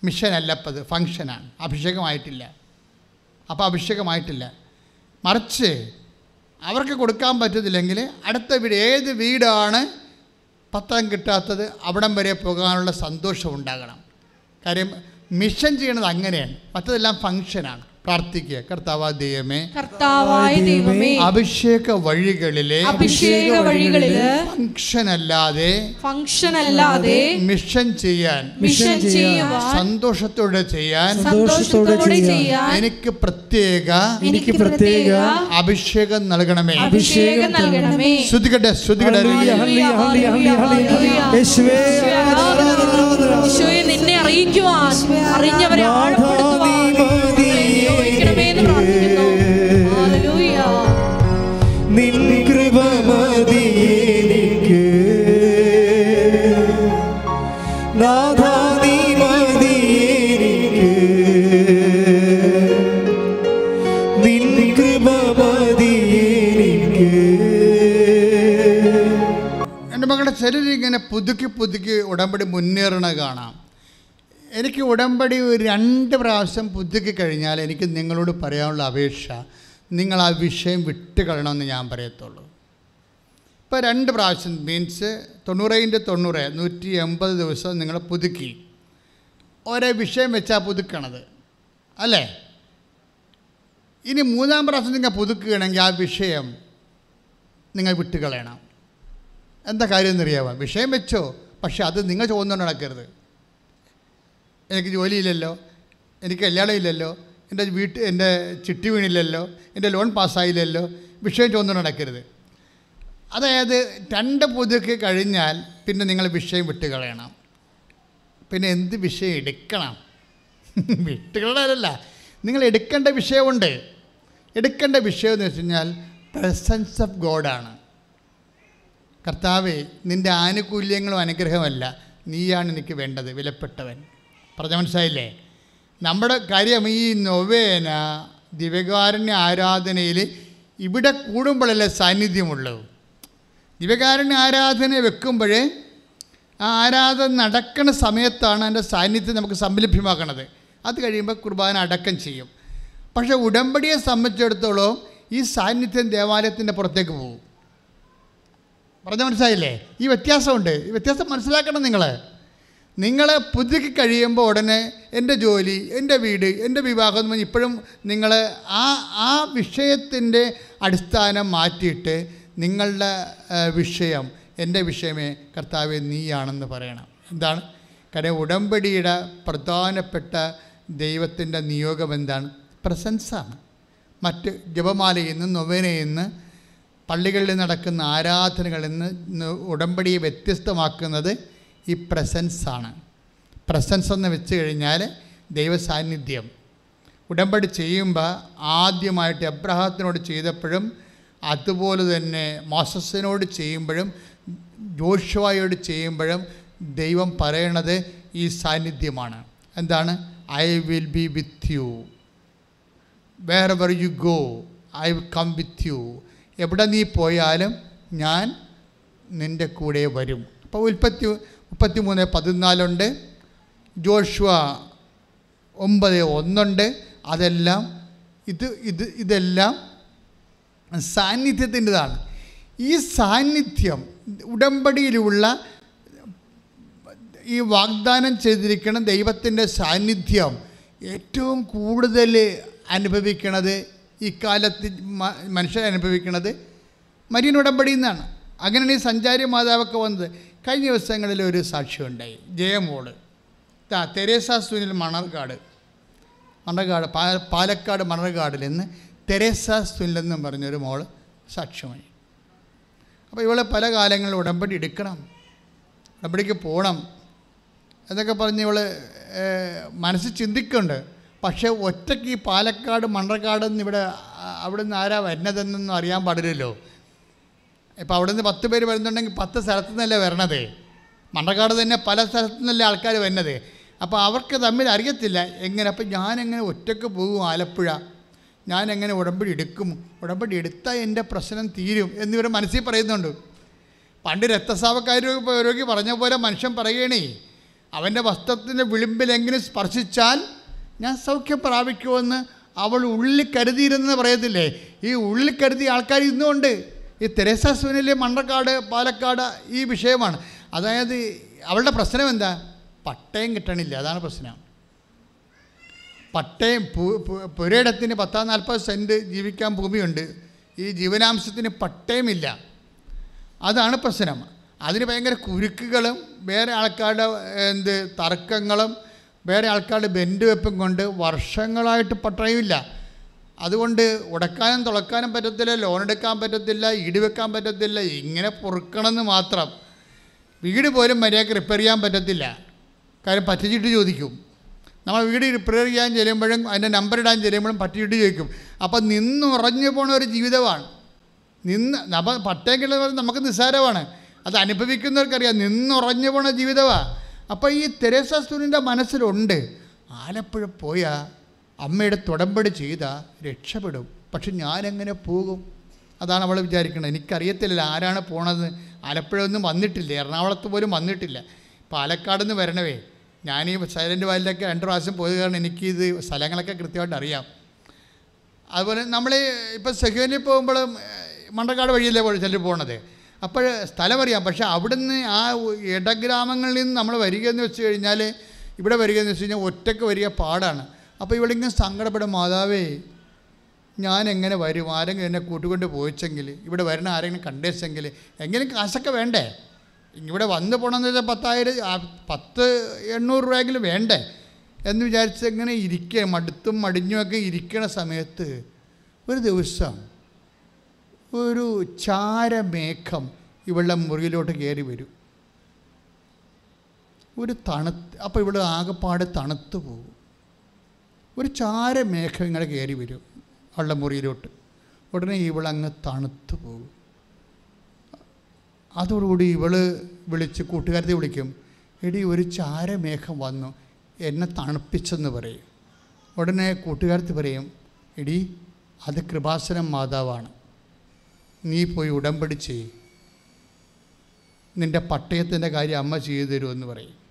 മിഷനല്ല അപ്പം അത് ഫങ്ഷനാണ് അഭിഷേകമായിട്ടില്ല. അപ്പോൾ അഭിഷേകമായിട്ടില്ല. മറിച്ച് അവർക്ക് കൊടുക്കാൻ പറ്റത്തില്ലെങ്കിൽ അടുത്ത വീട് ഏത് വീടാണ് പത്രം കിട്ടാത്തത് അവിടം വരെ പോകാനുള്ള സന്തോഷം ഉണ്ടാകണം കാര്യം മിഷൻ ചെയ്യണത് അങ്ങനെയാണ്. മറ്റതെല്ലാം ഫങ്ഷനാണ് പ്രാർത്ഥിക്കുക. കർത്താവായ ദൈവമേ കർത്താവായ ദൈവമേ അഭിഷേക വഴികളിലെ അഭിഷേക വഴികളിൽ ഫംഗ്ഷൻ അല്ലാതെ ഫംഗ്ഷൻ അല്ലാതെ മിഷൻ ചെയ്യാൻ മിഷൻ ചെയ്യുവാൻ സന്തോഷത്തോടെ ചെയ്യാൻ സന്തോഷത്തോടെ ചെയ്യാൻ. എനിക്ക് പ്രത്യേക എനിക്ക് പ്രത്യേക അഭിഷേകം നൽകണമേ. അഭിഷേകം നൽകണമേ. ശ്രുതികട്ടെ ശ്രുതികട്ടെ ഹല്ലേലൂയ, ഹല്ലേലൂയ, ഹല്ലേലൂയ, ഹല്ലേലൂയ. യേശുവേ ആരാധന, ആരാധന. ഈശോയെ നിന്നെ അറിയിക്കുവാൻ അറിഞ്ഞവരെ ആഴപ്പെടുത്തുവാൻ ഇങ്ങനെ പുതുക്കി പുതുക്കി ഉടമ്പടി മുന്നേറണ കാണാം. എനിക്ക് ഉടമ്പടി ഒരു രണ്ട് പ്രാവശ്യം പുതുക്കി കഴിഞ്ഞാൽ എനിക്ക് നിങ്ങളോട് പറയാനുള്ള അപേക്ഷ നിങ്ങൾ ആ വിഷയം വിട്ട് കളയണമെന്ന് ഞാൻ പറയത്തുള്ളൂ. ഇപ്പോൾ രണ്ട് പ്രാവശ്യം മീൻസ് തൊണ്ണൂറേന്റെ തൊണ്ണൂറ് നൂറ്റി എൺപത് ദിവസം നിങ്ങൾ പുതുക്കി. ഒരേ വിഷയം വെച്ചാൽ പുതുക്കണത് അല്ലേ? ഇനി മൂന്നാം പ്രാവശ്യം നിങ്ങൾ പുതുക്കുകയാണെങ്കിൽ ആ വിഷയം നിങ്ങൾ വിട്ടുകളയണം എന്താ കാര്യം എന്നറിയാമോ വിഷയം വെച്ചോ. പക്ഷെ അത് നിങ്ങൾ ചോദിച്ചുകൊണ്ട് നടക്കരുത്. എനിക്ക് ജോലിയില്ലല്ലോ. എനിക്ക് കല്യാണം ഇല്ലല്ലോ. എന്റെ വീട്ട് എന്റെ ചിട്ടി വീണില്ലല്ലോ. എന്റെ ലോൺ പാസ്സായില്ലല്ലോ. വിഷയം ചോദിച്ചുകൊണ്ട് നടക്കരുത്. അതായത് രണ്ട് പുതുക്കി കഴിഞ്ഞാൽ പിന്നെ നിങ്ങൾ വിഷയം വിട്ടുകളയണം. പിന്നെ എന്ത് വിഷയം എടുക്കണം? വിട്ടുകളയല്ല നിങ്ങൾ എടുക്കേണ്ട വിഷയമുണ്ട്. എടുക്കേണ്ട വിഷയം എന്ന് വെച്ച് കഴിഞ്ഞാൽ പ്രസൻസ് ഓഫ് ഗോഡാണ് കർത്താവേ നിന്റെ ആനുകൂല്യങ്ങളും അനുഗ്രഹമല്ല നീയാണ് എനിക്ക് വേണ്ടത് വിലപ്പെട്ടവൻ. പറഞ്ഞ മനസ്സിലായില്ലേ? നമ്മുടെ കാര്യം ഈ നൊവേന ദിവ്യകാരുണ്യ ആരാധനയിൽ ഇവിടെ കൂടുമ്പോഴല്ലേ സാന്നിധ്യമുള്ളൂ. ദിവ്യകാരുണ്യ ആരാധന വെക്കുമ്പോഴേ ആ ആരാധന നടക്കുന്ന സമയത്താണ് അതിന്റെ സാന്നിധ്യം നമുക്ക് സംലഭ്യമാക്കണത്. അത് കഴിയുമ്പോൾ കുർബാന അടക്കം ചെയ്യും. പക്ഷേ ഉടമ്പടിയെ സംബന്ധിച്ചിടത്തോളം ഈ സാന്നിധ്യം ദേവാലയത്തിന്റെ പുറത്തേക്ക് പോകും. പറഞ്ഞ മനസ്സിലായില്ലേ? ഈ വ്യത്യാസമുണ്ട്. ഈ വ്യത്യാസം മനസ്സിലാക്കണം നിങ്ങൾ നിങ്ങൾ പുതുക്കി കഴിയുമ്പോൾ ഉടനെ എന്റെ ജോലി എന്റെ വീട് എന്റെ വിവാഹം എന്ന് പറഞ്ഞ് ഇപ്പോഴും നിങ്ങൾ ആ ആ വിഷയത്തിന്റെ അടിസ്ഥാനം മാറ്റിയിട്ട് നിങ്ങളുടെ വിഷയം എന്റെ വിഷയമേ കർത്താവ് നീയാണെന്ന് പറയണം. എന്താണ്? കാര്യം ഉടമ്പടിയുടെ പ്രധാനപ്പെട്ട ദൈവത്തിന്റെ നിയോഗം എന്താണ്? പ്രസൻസാണ്. മറ്റ് ജപമാലയിൽ നിന്ന് നൊവേനയിൽ നിന്ന് പള്ളികളിൽ നടക്കുന്ന ആരാധനകളിൽ നിന്ന് ഇന്ന് ഉടമ്പടിയെ വ്യത്യസ്തമാക്കുന്നത് ഈ പ്രസൻസാണ് പ്രസൻസ് എന്ന് വെച്ച് കഴിഞ്ഞാൽ ദൈവസാന്നിധ്യം. ഉടമ്പടി ചെയ്യുമ്പോൾ ആദ്യമായിട്ട് എബ്രഹാത്തിനോട് ചെയ്തപ്പോഴും അതുപോലെ തന്നെ മോസസിനോട് ചെയ്യുമ്പോഴും ജോഷുവായോട് ചെയ്യുമ്പോഴും ദൈവം പറയണത് ഈ സാന്നിധ്യമാണ്. എന്താണ്? I will be with you wherever you go I will come with you എവിടെ നീ പോയാലും ഞാൻ നിന്റെ കൂടെ വരും. അപ്പോൾ ഉൽപ്പത്തി മുപ്പത്തി മൂന്ന് പതിനാലുണ്ട്. ജോഷുവ ഒമ്പത് ഒന്നുണ്ട്. അതെല്ലാം ഇത് ഇത് ഇതെല്ലാം സാന്നിധ്യത്തിന്റെതാണ്. ഈ സാന്നിധ്യം ഉടമ്പടിയിലുള്ള ഈ വാഗ്ദാനം ചെയ്തിരിക്കുന്ന ദൈവത്തിന്റെ സാന്നിധ്യം ഏറ്റവും കൂടുതൽ അനുഭവിക്കണത് ഇക്കാലത്ത് മനുഷ്യർ അനുഭവിക്കുന്നത് മരീൻ ഉടമ്പടിയിൽ നിന്നാണ് അങ്ങനെയാണ് ഈ സഞ്ചാരി മാതാവൊക്കെ വന്നത്. കഴിഞ്ഞ ദിവസങ്ങളിൽ ഒരു സാക്ഷ്യമുണ്ടായി ജയമോൾ താ തെരേസ സുനിൽ മണർകാട്. മണർകാട് പാലക്കാട് മണർകാടിൽ നിന്ന് തെരേസ സുനിൽ എന്നും പറഞ്ഞൊരു മോൾ സാക്ഷ്യമായി. അപ്പോൾ ഇവളെ പല കാലങ്ങളിൽ ഉടമ്പടി എടുക്കണം. ഉടമ്പടിക്ക് പോകണം. എന്നൊക്കെ പറഞ്ഞ് ഇവൾ മനസ്സ് ചിന്തിക്കുന്നുണ്ട്. പക്ഷേ ഒറ്റയ്ക്ക് ഈ പാലക്കാട് മണ്ണർക്കാട് നിന്ന് ഇവിടെ അവിടെ നിന്ന് ആരാ വരുന്നതെന്നൊന്നും അറിയാൻ പാടില്ലല്ലോ. ഇപ്പോൾ അവിടെ നിന്ന് പത്ത് പേര് വരുന്നുണ്ടെങ്കിൽ പത്ത് സ്ഥലത്തു നിന്നല്ലേ വരണത്? മണ്ണർക്കാട് തന്നെ പല സ്ഥലത്തു നിന്നല്ലേ ആൾക്കാർ വരുന്നത്? അപ്പോൾ അവർക്ക് തമ്മിൽ അറിയത്തില്ല. എങ്ങനെ? അപ്പം ഞാനെങ്ങനെ ഒറ്റയ്ക്ക് പോകും ആലപ്പുഴ? ഞാൻ എങ്ങനെ ഉടമ്പടി എടുക്കും? ഉടമ്പടി എടുത്താൽ എന്റെ പ്രശ്നം തീരും എന്നിവർ മനസ്സിൽ പറയുന്നുണ്ട്. പണ്ട് രക്തസ്രാവക്കാരി രോഗി പറഞ്ഞ പോലെ മനുഷ്യൻ പറയണേ അവന്റെ വസ്ത്രത്തിന്റെ വിളിമ്പിലെങ്കിലും സ്പർശിച്ചാൽ ഞാൻ സൗഖ്യം പ്രാപിക്കുമെന്ന് അവൾ ഉള്ളിൽ കരുതിയിരുന്നെന്ന് പറയത്തില്ലേ? ഈ ഉള്ളിൽ കരുതിയ ആൾക്കാർ ഇന്നുമുണ്ട്. ഈ തെരേസ സുനിലെ മണ്ണക്കാട് പാലക്കാട് ഈ വിഷയമാണ്. അതായത് അവളുടെ പ്രശ്നം എന്താ? പട്ടയം കിട്ടണില്ല. അതാണ് പ്രശ്നം. പട്ടയം പുരയിടത്തിന് പത്താം നാൽപ്പത് സെന്റ് ജീവിക്കാൻ ഭൂമിയുണ്ട്. ഈ ജീവനാംശത്തിന് പട്ടയമില്ല. അതാണ് പ്രശ്നം. അതിന് ഭയങ്കര കുരുക്കുകളും വേറെ ആൾക്കാരുടെ എന്ത് തർക്കങ്ങളും വേറെ ആൾക്കാർ ബെൻഡ് വെപ്പും കൊണ്ട് വർഷങ്ങളായിട്ട് പട്ടയമില്ല അതുകൊണ്ട് ഉടക്കാനും തുളക്കാനും പറ്റത്തില്ല ലോൺ എടുക്കാൻ പറ്റത്തില്ല ഈട് വെക്കാൻ പറ്റത്തില്ല ഇങ്ങനെ പൊറുക്കണമെന്ന് മാത്രം. വീട് പോലും മര്യാദയ്ക്ക് റിപ്പയർ ചെയ്യാൻ പറ്റത്തില്ല. കാര്യം പറ്റിച്ചിട്ട് ചോദിക്കും. നമ്മൾ വീട് റിപ്പയർ ചെയ്യാൻ ചെല്ലുമ്പോഴും അതിന്റെ നമ്പർ ഇടാൻ ചെല്ലുമ്പോഴും പറ്റിച്ചിട്ട് ചോദിക്കും. അപ്പം നിന്നുറഞ്ഞു പോണ ഒരു ജീവിതമാണ്. നിന്ന് അപ്പം പട്ടയം കിട്ടുന്നവർ നമുക്ക് നിസ്സാരമാണ്. അത് അനുഭവിക്കുന്നവർക്കറിയാം. നിന്നുറഞ്ഞു പോണ ജീവിതമാണ് അപ്പോൾ ഈ തെരേസ മനസ്സിലുണ്ട്. ആലപ്പുഴ പോയാൽ അമ്മയുടെ തുടമ്പടി ചെയ്താൽ രക്ഷപ്പെടും. പക്ഷെ ഞാനെങ്ങനെ പോകും? അതാണ് അവൾ വിചാരിക്കുന്നത് എനിക്കറിയത്തില്ല ആരാണ് പോണത് ആലപ്പുഴ ഒന്നും വന്നിട്ടില്ല. എറണാകുളത്ത് പോലും വന്നിട്ടില്ല. പാലക്കാട് നിന്ന് വരണവേ. ഞാൻ ഈ സൈലന്റ് വാലിലൊക്കെ രണ്ട് പ്രാവശ്യം പോയത് കാരണം എനിക്കിത് സ്ഥലങ്ങളൊക്കെ കൃത്യമായിട്ട് അറിയാം. അതുപോലെ നമ്മൾ ഇപ്പോൾ സെഹ്യോനിൽ പോകുമ്പോൾ മണ്ടക്കാട് വഴിയല്ലേ ചെല്ലി പോണത്? അപ്പോൾ സ്ഥലമറിയാം. പക്ഷേ അവിടുന്ന് ആ ഇടഗ്രാമങ്ങളിൽ നിന്ന് നമ്മൾ വരികയെന്ന് വെച്ച് കഴിഞ്ഞാൽ ഇവിടെ വരികയെന്ന് വെച്ച് കഴിഞ്ഞാൽ ഒറ്റയ്ക്ക് വരിക പാടാണ്. അപ്പോൾ ഇവിടെ ഇങ്ങനെ സങ്കടപ്പെടും മാതാവേ ഞാൻ എങ്ങനെ വരും? ആരെങ്കിലും എന്നെ കൂട്ടുകൊണ്ട് പോയിച്ചെങ്കിൽ ഇവിടെ വരണ ആരെങ്കിലും കണ്ടേച്ചെങ്കിൽ എങ്കിലും കാശൊക്കെ വേണ്ടേ? ഇവിടെ വന്ന് പോകണമെന്ന് വെച്ചാൽ പത്തായിരം പത്ത് എണ്ണൂറ് രൂപയെങ്കിലും വേണ്ടേ? എന്ന് വിചാരിച്ച് ഇങ്ങനെ ഇരിക്കുക മടുത്തും മടിഞ്ഞുമൊക്കെ ഇരിക്കണ സമയത്ത് ഒരു ദിവസം ഒരു ചാരമേഘം ഇവളുടെ മുറിയിലോട്ട് കയറി വരും. ഒരു തണുത്ത് അപ്പോൾ ഇവിടെ ആകെപ്പാട് തണുത്തു പോകും. ഒരു ചാരമേഘം ഇങ്ങനെ കയറി വരും അവളുടെ മുറിയിലോട്ട്. ഉടനെ ഇവളങ്ങ് തണുത്തു പോകും. അതോടുകൂടി ഇവൾ വിളിച്ച് കൂട്ടുകാരത്തെ വിളിക്കും എടി ഒരു ചാരമേഘം വന്നു. എന്നെ തണുപ്പിച്ചെന്ന് പറയും. ഉടനെ കൂട്ടുകാരത്ത് പറയും എടി അത് കൃപാസനം മാതാവാണ്. നീ പോയി ഉടമ്പടി ചെയ് നിന്റെ പട്ടയത്തിന്റെ കാര്യം അമ്മ ചെയ്തു തരുമെന്ന് പറയും.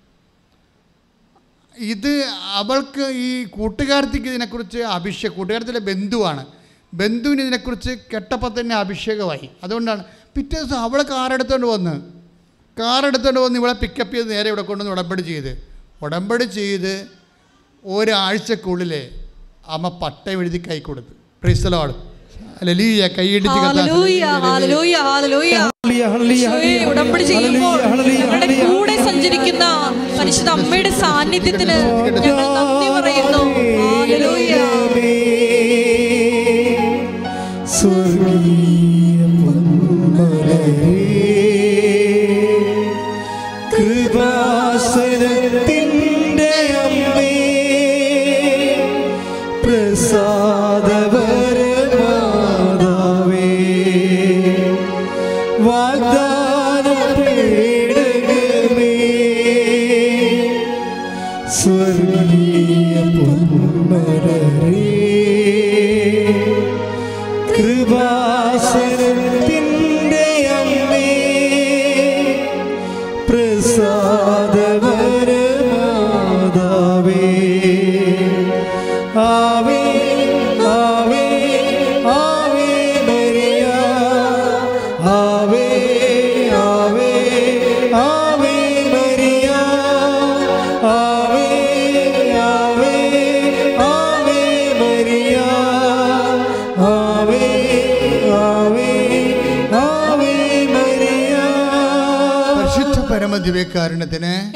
ഇത് അവൾക്ക് ഈ കൂട്ടുകാരത്തിക്ക് ഇതിനെക്കുറിച്ച് അഭിഷേകം കൂട്ടുകാരത്തിലെ ബന്ധുവാണ്. ബന്ധുവിന് ഇതിനെക്കുറിച്ച് കെട്ടപ്പം തന്നെ അഭിഷേകമായി. അതുകൊണ്ടാണ് പിറ്റേ ദിവസം അവളെ കാറെടുത്തോണ്ട് വന്ന് കാറെടുത്തോണ്ട് വന്ന് ഇവളെ പിക്കപ്പ് ചെയ്ത് നേരെ ഇവിടെ കൊണ്ടുവന്ന് ഉടമ്പടി ചെയ്ത്. ഉടമ്പടി ചെയ്ത് ഒരാഴ്ചക്കുള്ളിൽ അമ്മ പട്ടയം എഴുതി കൈ കൊടുത്തു. പ്രിസലോട് ലലീയ കൈയിടിച്ച് ഹല്ലേലൂയ ഹല്ലേലൂയ ഹല്ലേലൂയ ഹല്ലേലൂയ, ഹല്ലേലൂയ, ഈശോയെ ഉടമ്പടി ചെയ്യുമ്പോൾ ഞങ്ങളുടെ കൂടെ സഞ്ചരിക്കുന്ന പരിശുദ്ധ അമ്മയുടെ സാന്നിധ്യത്തിന് ഞങ്ങൾ നന്ദി പറയുന്നു. ഹല്ലേലൂയ സ്വർഗീയ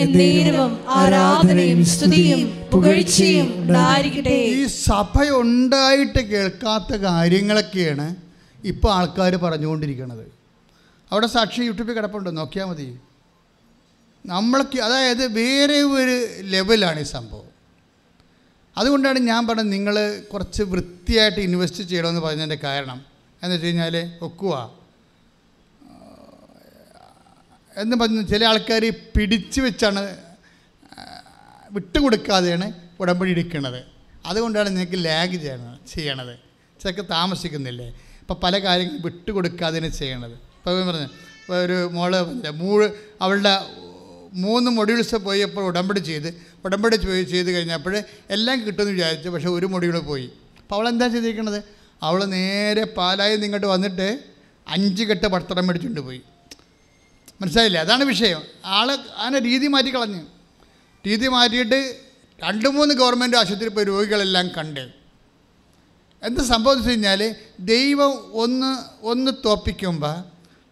എന്നേരവും ആരാധനയും സ്തുതിയും പുകഴ്ചയും ഉണ്ടായിരിക്കട്ടെ. ഈ സഭ ഉണ്ടായിട്ട് കേൾക്കാത്ത കാര്യങ്ങളൊക്കെയാണ് ഇപ്പോൾ ആൾക്കാർ പറഞ്ഞുകൊണ്ടിരിക്കുന്നത് അവിടെ സാക്ഷി യൂട്യൂബിൽ കിടപ്പുണ്ട് നോക്കിയാൽ മതി. നമ്മൾക്ക് അതായത് വേറെ ഒരു ലെവലാണ് ഈ സംഭവം. അതുകൊണ്ടാണ് ഞാൻ പറഞ്ഞത് നിങ്ങൾ കുറച്ച് വൃത്തിയായിട്ട് ഇൻവെസ്റ്റ് ചെയ്യണമെന്ന് പറഞ്ഞതിന്റെ കാരണം. എന്ന് വെച്ച് കഴിഞ്ഞാൽ എന്ന് പറഞ്ഞ് ചില ആൾക്കാർ പിടിച്ചു വെച്ചാണ് വിട്ടുകൊടുക്കാതെയാണ് ഉടമ്പടി എടുക്കുന്നത്. അതുകൊണ്ടാണ് നിങ്ങൾക്ക് ലാഗ് ചെയ്യണത് ചെയ്യണത്. ചിലക്ക് താമസിക്കുന്നില്ലേ? ഇപ്പം പല കാര്യങ്ങളും വിട്ടുകൊടുക്കാതെയാണ് ചെയ്യണത്. ഇപ്പോൾ പറഞ്ഞു ഒരു മോൾ മൂന്ന് അവളുടെ മൂന്ന് മൊഡ്യൂൾസ് പോയപ്പോൾ ഉടമ്പടി ചെയ്ത് ഉടമ്പടി ചെയ്ത് കഴിഞ്ഞപ്പോൾ എല്ലാം കിട്ടുമെന്ന് വിചാരിച്ചു പക്ഷേ ഒരു മൊഡ്യൂൾ പോയി. അപ്പോൾ അവൾ എന്താ ചെയ്തിരിക്കണത്? അവൾ നേരെ പാലായി നിങ്ങോട്ട് വന്നിട്ട് അഞ്ച് കെട്ട് പടത്തടം മേടിച്ചുകൊണ്ട് പോയി. മനസ്സിലായില്ലേ? അതാണ് വിഷയം. ആൾ അതിനെ രീതി മാറ്റി കളഞ്ഞു. രീതി മാറ്റിയിട്ട് രണ്ട് മൂന്ന് ഗവൺമെന്റ് ആശുപത്രി പോയി രോഗികളെല്ലാം കണ്ട്. എന്ത് സംഭവിച്ചു കഴിഞ്ഞാൽ ദൈവം ഒന്ന് ഒന്ന് തോപ്പിക്കുമ്പോൾ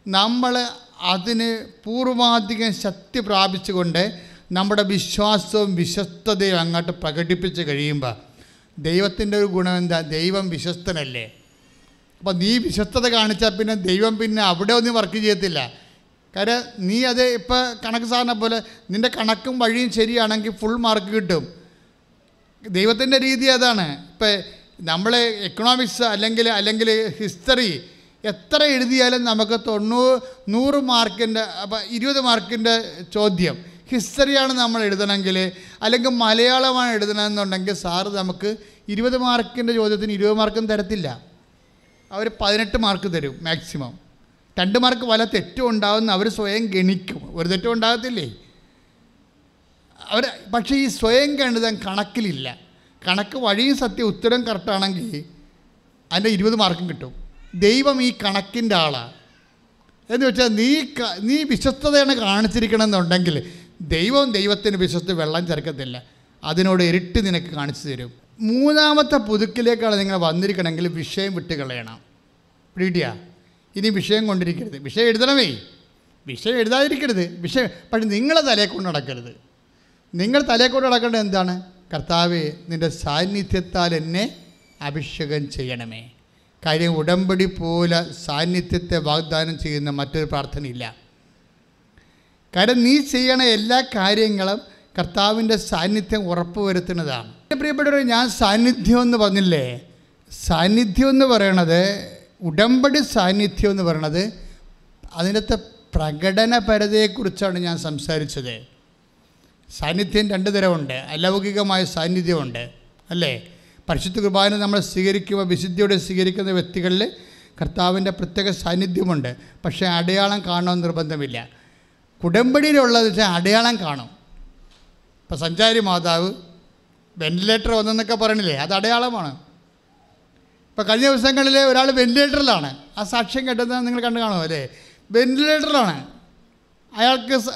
നമ്മൾ അതിന് പൂർവാധികം ശക്തി പ്രാപിച്ചുകൊണ്ട് നമ്മുടെ വിശ്വാസവും വിശ്വസ്തതയും അങ്ങോട്ട് പ്രകടിപ്പിച്ച് കഴിയുമ്പോൾ ദൈവത്തിന്റെ ഒരു ഗുണം എന്താ? ദൈവം വിശ്വസ്തനല്ലേ? അപ്പോൾ നീ വിശ്വസ്തത കാണിച്ചാൽ പിന്നെ ദൈവം പിന്നെ അവിടെ ഒന്നും വർക്ക് ചെയ്യത്തില്ല. കാര്യം നീ അത് ഇപ്പോൾ കണക്ക് സാറിനെ പോലെ നിന്റെ കണക്കും വഴിയും ശരിയാണെങ്കിൽ ഫുൾ മാർക്ക് കിട്ടും. ദൈവത്തിന്റെ രീതി അതാണ്. ഇപ്പം നമ്മൾ എക്കണോമിക്സ് അല്ലെങ്കിൽ അല്ലെങ്കിൽ ഹിസ്റ്ററി എത്ര എഴുതിയാലും നമുക്ക് തൊണ്ണൂറ് നൂറ് മാർക്കിന്റെ അപ്പം ഇരുപത് മാർക്കിന്റെ ചോദ്യം. ഹിസ്റ്ററിയാണ് നമ്മൾ എഴുതണമെങ്കിൽ അല്ലെങ്കിൽ മലയാളമാണ് എഴുതണമെന്നുണ്ടെങ്കിൽ സാറ് നമുക്ക് ഇരുപത് മാർക്കിന്റെ ചോദ്യത്തിന് ഇരുപത് മാർക്കും തരത്തില്ല. അവർ പതിനെട്ട് മാർക്ക് തരും മാക്സിമം രണ്ട് മാർക്ക് വല തെറ്റും ഉണ്ടാവുന്ന അവർ സ്വയം ഗണിക്കും. ഒരു തെറ്റും ഉണ്ടാകത്തില്ലേ? അവർ പക്ഷേ ഈ സ്വയം ഗണിതം കണക്കിലില്ല. കണക്ക് വഴിയും സത്യം ഉത്തരം കറക്റ്റാണെങ്കിൽ അതിന്റെ ഇരുപത് മാർക്കും കിട്ടും. ദൈവം ഈ കണക്കിന്റെ ആളാണ് എന്ന് വെച്ചാൽ നീ നീ വിശ്വസ്തതയാണ് കാണിച്ചിരിക്കണമെന്നുണ്ടെങ്കിൽ ദൈവം ദൈവത്തിന് വിശ്വസ്ത വെള്ളം ചേർക്കത്തില്ല. അതിനോട് ഇരട്ടി നിനക്ക് കാണിച്ചു തരും. മൂന്നാമത്തെ പുതുക്കിലേക്കാണ് നിങ്ങൾ വന്നിരിക്കണമെങ്കിൽ വിഷയം വിട്ട് കളയണം പിടികിട്ടിയാ? ഇനി വിഷയം കൊണ്ടിരിക്കരുത്. വിഷയം എഴുതണമേ. വിഷയം എഴുതാതിരിക്കരുത്. വിഷയം പക്ഷെ നിങ്ങളെ തലയെ കൊണ്ട് നടക്കരുത്. നിങ്ങൾ തലയെ കൊണ്ട് നടക്കേണ്ടത് എന്താണ്? കർത്താവെ നിന്റെ സാന്നിധ്യത്താൽ എന്നെ അഭിഷേകം ചെയ്യണമേ. കാര്യം ഉടമ്പടി പോലെ സാന്നിധ്യത്തെ വാഗ്ദാനം ചെയ്യുന്ന മറ്റൊരു പ്രാർത്ഥനയില്ല. കാരണം നീ ചെയ്യണ എല്ലാ കാര്യങ്ങളും കർത്താവിന്റെ സാന്നിധ്യം ഉറപ്പുവരുത്തുന്നതാണ്. എന്റെ പ്രിയപ്പെട്ടവരെ ഞാൻ സാന്നിധ്യം എന്ന് പറഞ്ഞില്ലേ? സാന്നിധ്യം എന്ന് പറയണത് ഉടമ്പടി സാന്നിധ്യം എന്ന് പറയണത് അതിനകത്തെ പ്രകടനപരതയെക്കുറിച്ചാണ് ഞാൻ സംസാരിച്ചത്. സാന്നിധ്യം രണ്ട് തരമുണ്ട്. അലൗകികമായ സാന്നിധ്യമുണ്ട്. അല്ലേ? പരിശുദ്ധ കുർബാന നമ്മൾ സ്വീകരിക്കുമ്പോൾ വിശുദ്ധിയോടെ സ്വീകരിക്കുന്ന വ്യക്തികളിൽ കർത്താവിന്റെ പ്രത്യേക സാന്നിധ്യമുണ്ട്. പക്ഷേ അടയാളം കാണണമെന്ന് നിർബന്ധമില്ല. കുടമ്പടിയിലുള്ളത് വെച്ചാൽ അടയാളം കാണും. ഇപ്പം സഞ്ചാരി മാതാവ് വെന്റിലേറ്റർ വന്നെന്നൊക്കെ പറയണില്ലേ? അത് അടയാളമാണ്. ഇപ്പോൾ കഴിഞ്ഞ ദിവസങ്ങളിൽ ഒരാൾ വെന്റിലേറ്ററിലാണ്. ആ സാക്ഷ്യം കേട്ടത് നിങ്ങൾ കണ്ടു കാണുമോ? അല്ലേ? വെന്റിലേറ്ററിലാണ്. അയാൾക്ക്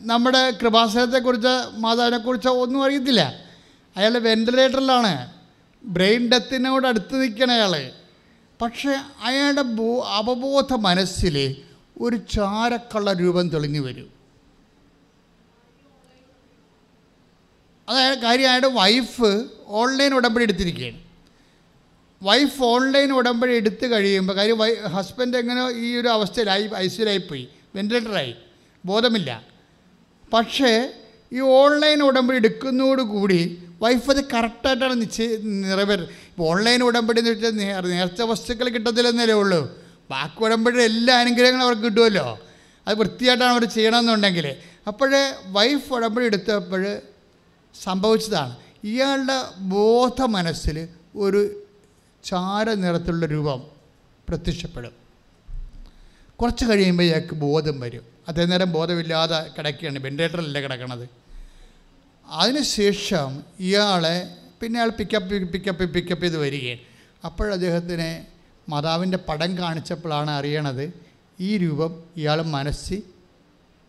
നമ്മുടെ കൃപാസനത്തെക്കുറിച്ച് മാതാവിനെക്കുറിച്ച് ഒന്നും അറിയത്തില്ല. അയാൾ വെന്റിലേറ്ററിലാണ്. ബ്രെയിൻ ഡെത്തിനോട് അടുത്ത് നിൽക്കണ അയാൾ പക്ഷേ അയാളുടെ ബോ അവബോധ മനസ്സിൽ ഒരു ചാരക്കള്ള രൂപം തെളിഞ്ഞു വരും. അതായത് കാര്യം അയാളുടെ വൈഫ് ഓൺലൈൻ ഉടമ്പടി എടുത്തിരിക്കുകയാണ്. വൈഫ് ഓൺലൈൻ ഉടമ്പടി എടുത്ത് കഴിയുമ്പോൾ കാര്യം വൈ ഹസ്ബൻഡ് എങ്ങനെ ഈ ഒരു അവസ്ഥയിലായി ഐ സിയിലായിപ്പോയി വെന്റിലേറ്ററായി ബോധമില്ല. പക്ഷേ ഈ ഓൺലൈൻ ഉടമ്പടി എടുക്കുന്നതോടുകൂടി വൈഫ് അത് കറക്റ്റായിട്ടാണ് നിശ്ചയ നിറവേറുന്നത് ഇപ്പോൾ ഓൺലൈൻ ഉടമ്പടി എന്ന് വെച്ചാൽ നേർ നേർച്ച വസ്തുക്കൾ കിട്ടത്തില്ലെന്നല്ലേ ഉള്ളൂ. ബാക്കി ഉടമ്പടി എല്ലാ അനുഗ്രഹങ്ങളും അവർക്ക് കിട്ടുമല്ലോ അത് വൃത്തിയായിട്ടാണ് അവർ ചെയ്യണമെന്നുണ്ടെങ്കിൽ അപ്പോഴേ വൈഫ് ഉടമ്പടി എടുത്തപ്പോൾ സംഭവിച്ചതാണ്. ഇയാളുടെ ബോധ മനസ്സിൽ ഒരു ചാര നിറത്തിലുള്ള രൂപം പ്രത്യക്ഷപ്പെടും. കുറച്ച് കഴിയുമ്പോൾ ഇയാൾക്ക് ബോധം വരും. അതേ നേരം ബോധമില്ലാതെ കിടക്കുകയാണ്. വെന്റിലേറ്ററിലല്ല കിടക്കണത്. അതിനുശേഷം ഇയാളെ പിന്നെ അയാൾ പിക്കപ്പ് പിക്കപ്പ് പിക്കപ്പ് ചെയ്ത് വരികയാണ്. അപ്പോഴദ്ദേഹത്തിന് മാതാവിന്റെ പടം കാണിച്ചപ്പോഴാണ് അറിയണത് ഈ രൂപം ഇയാൾ മനസ്സിൽ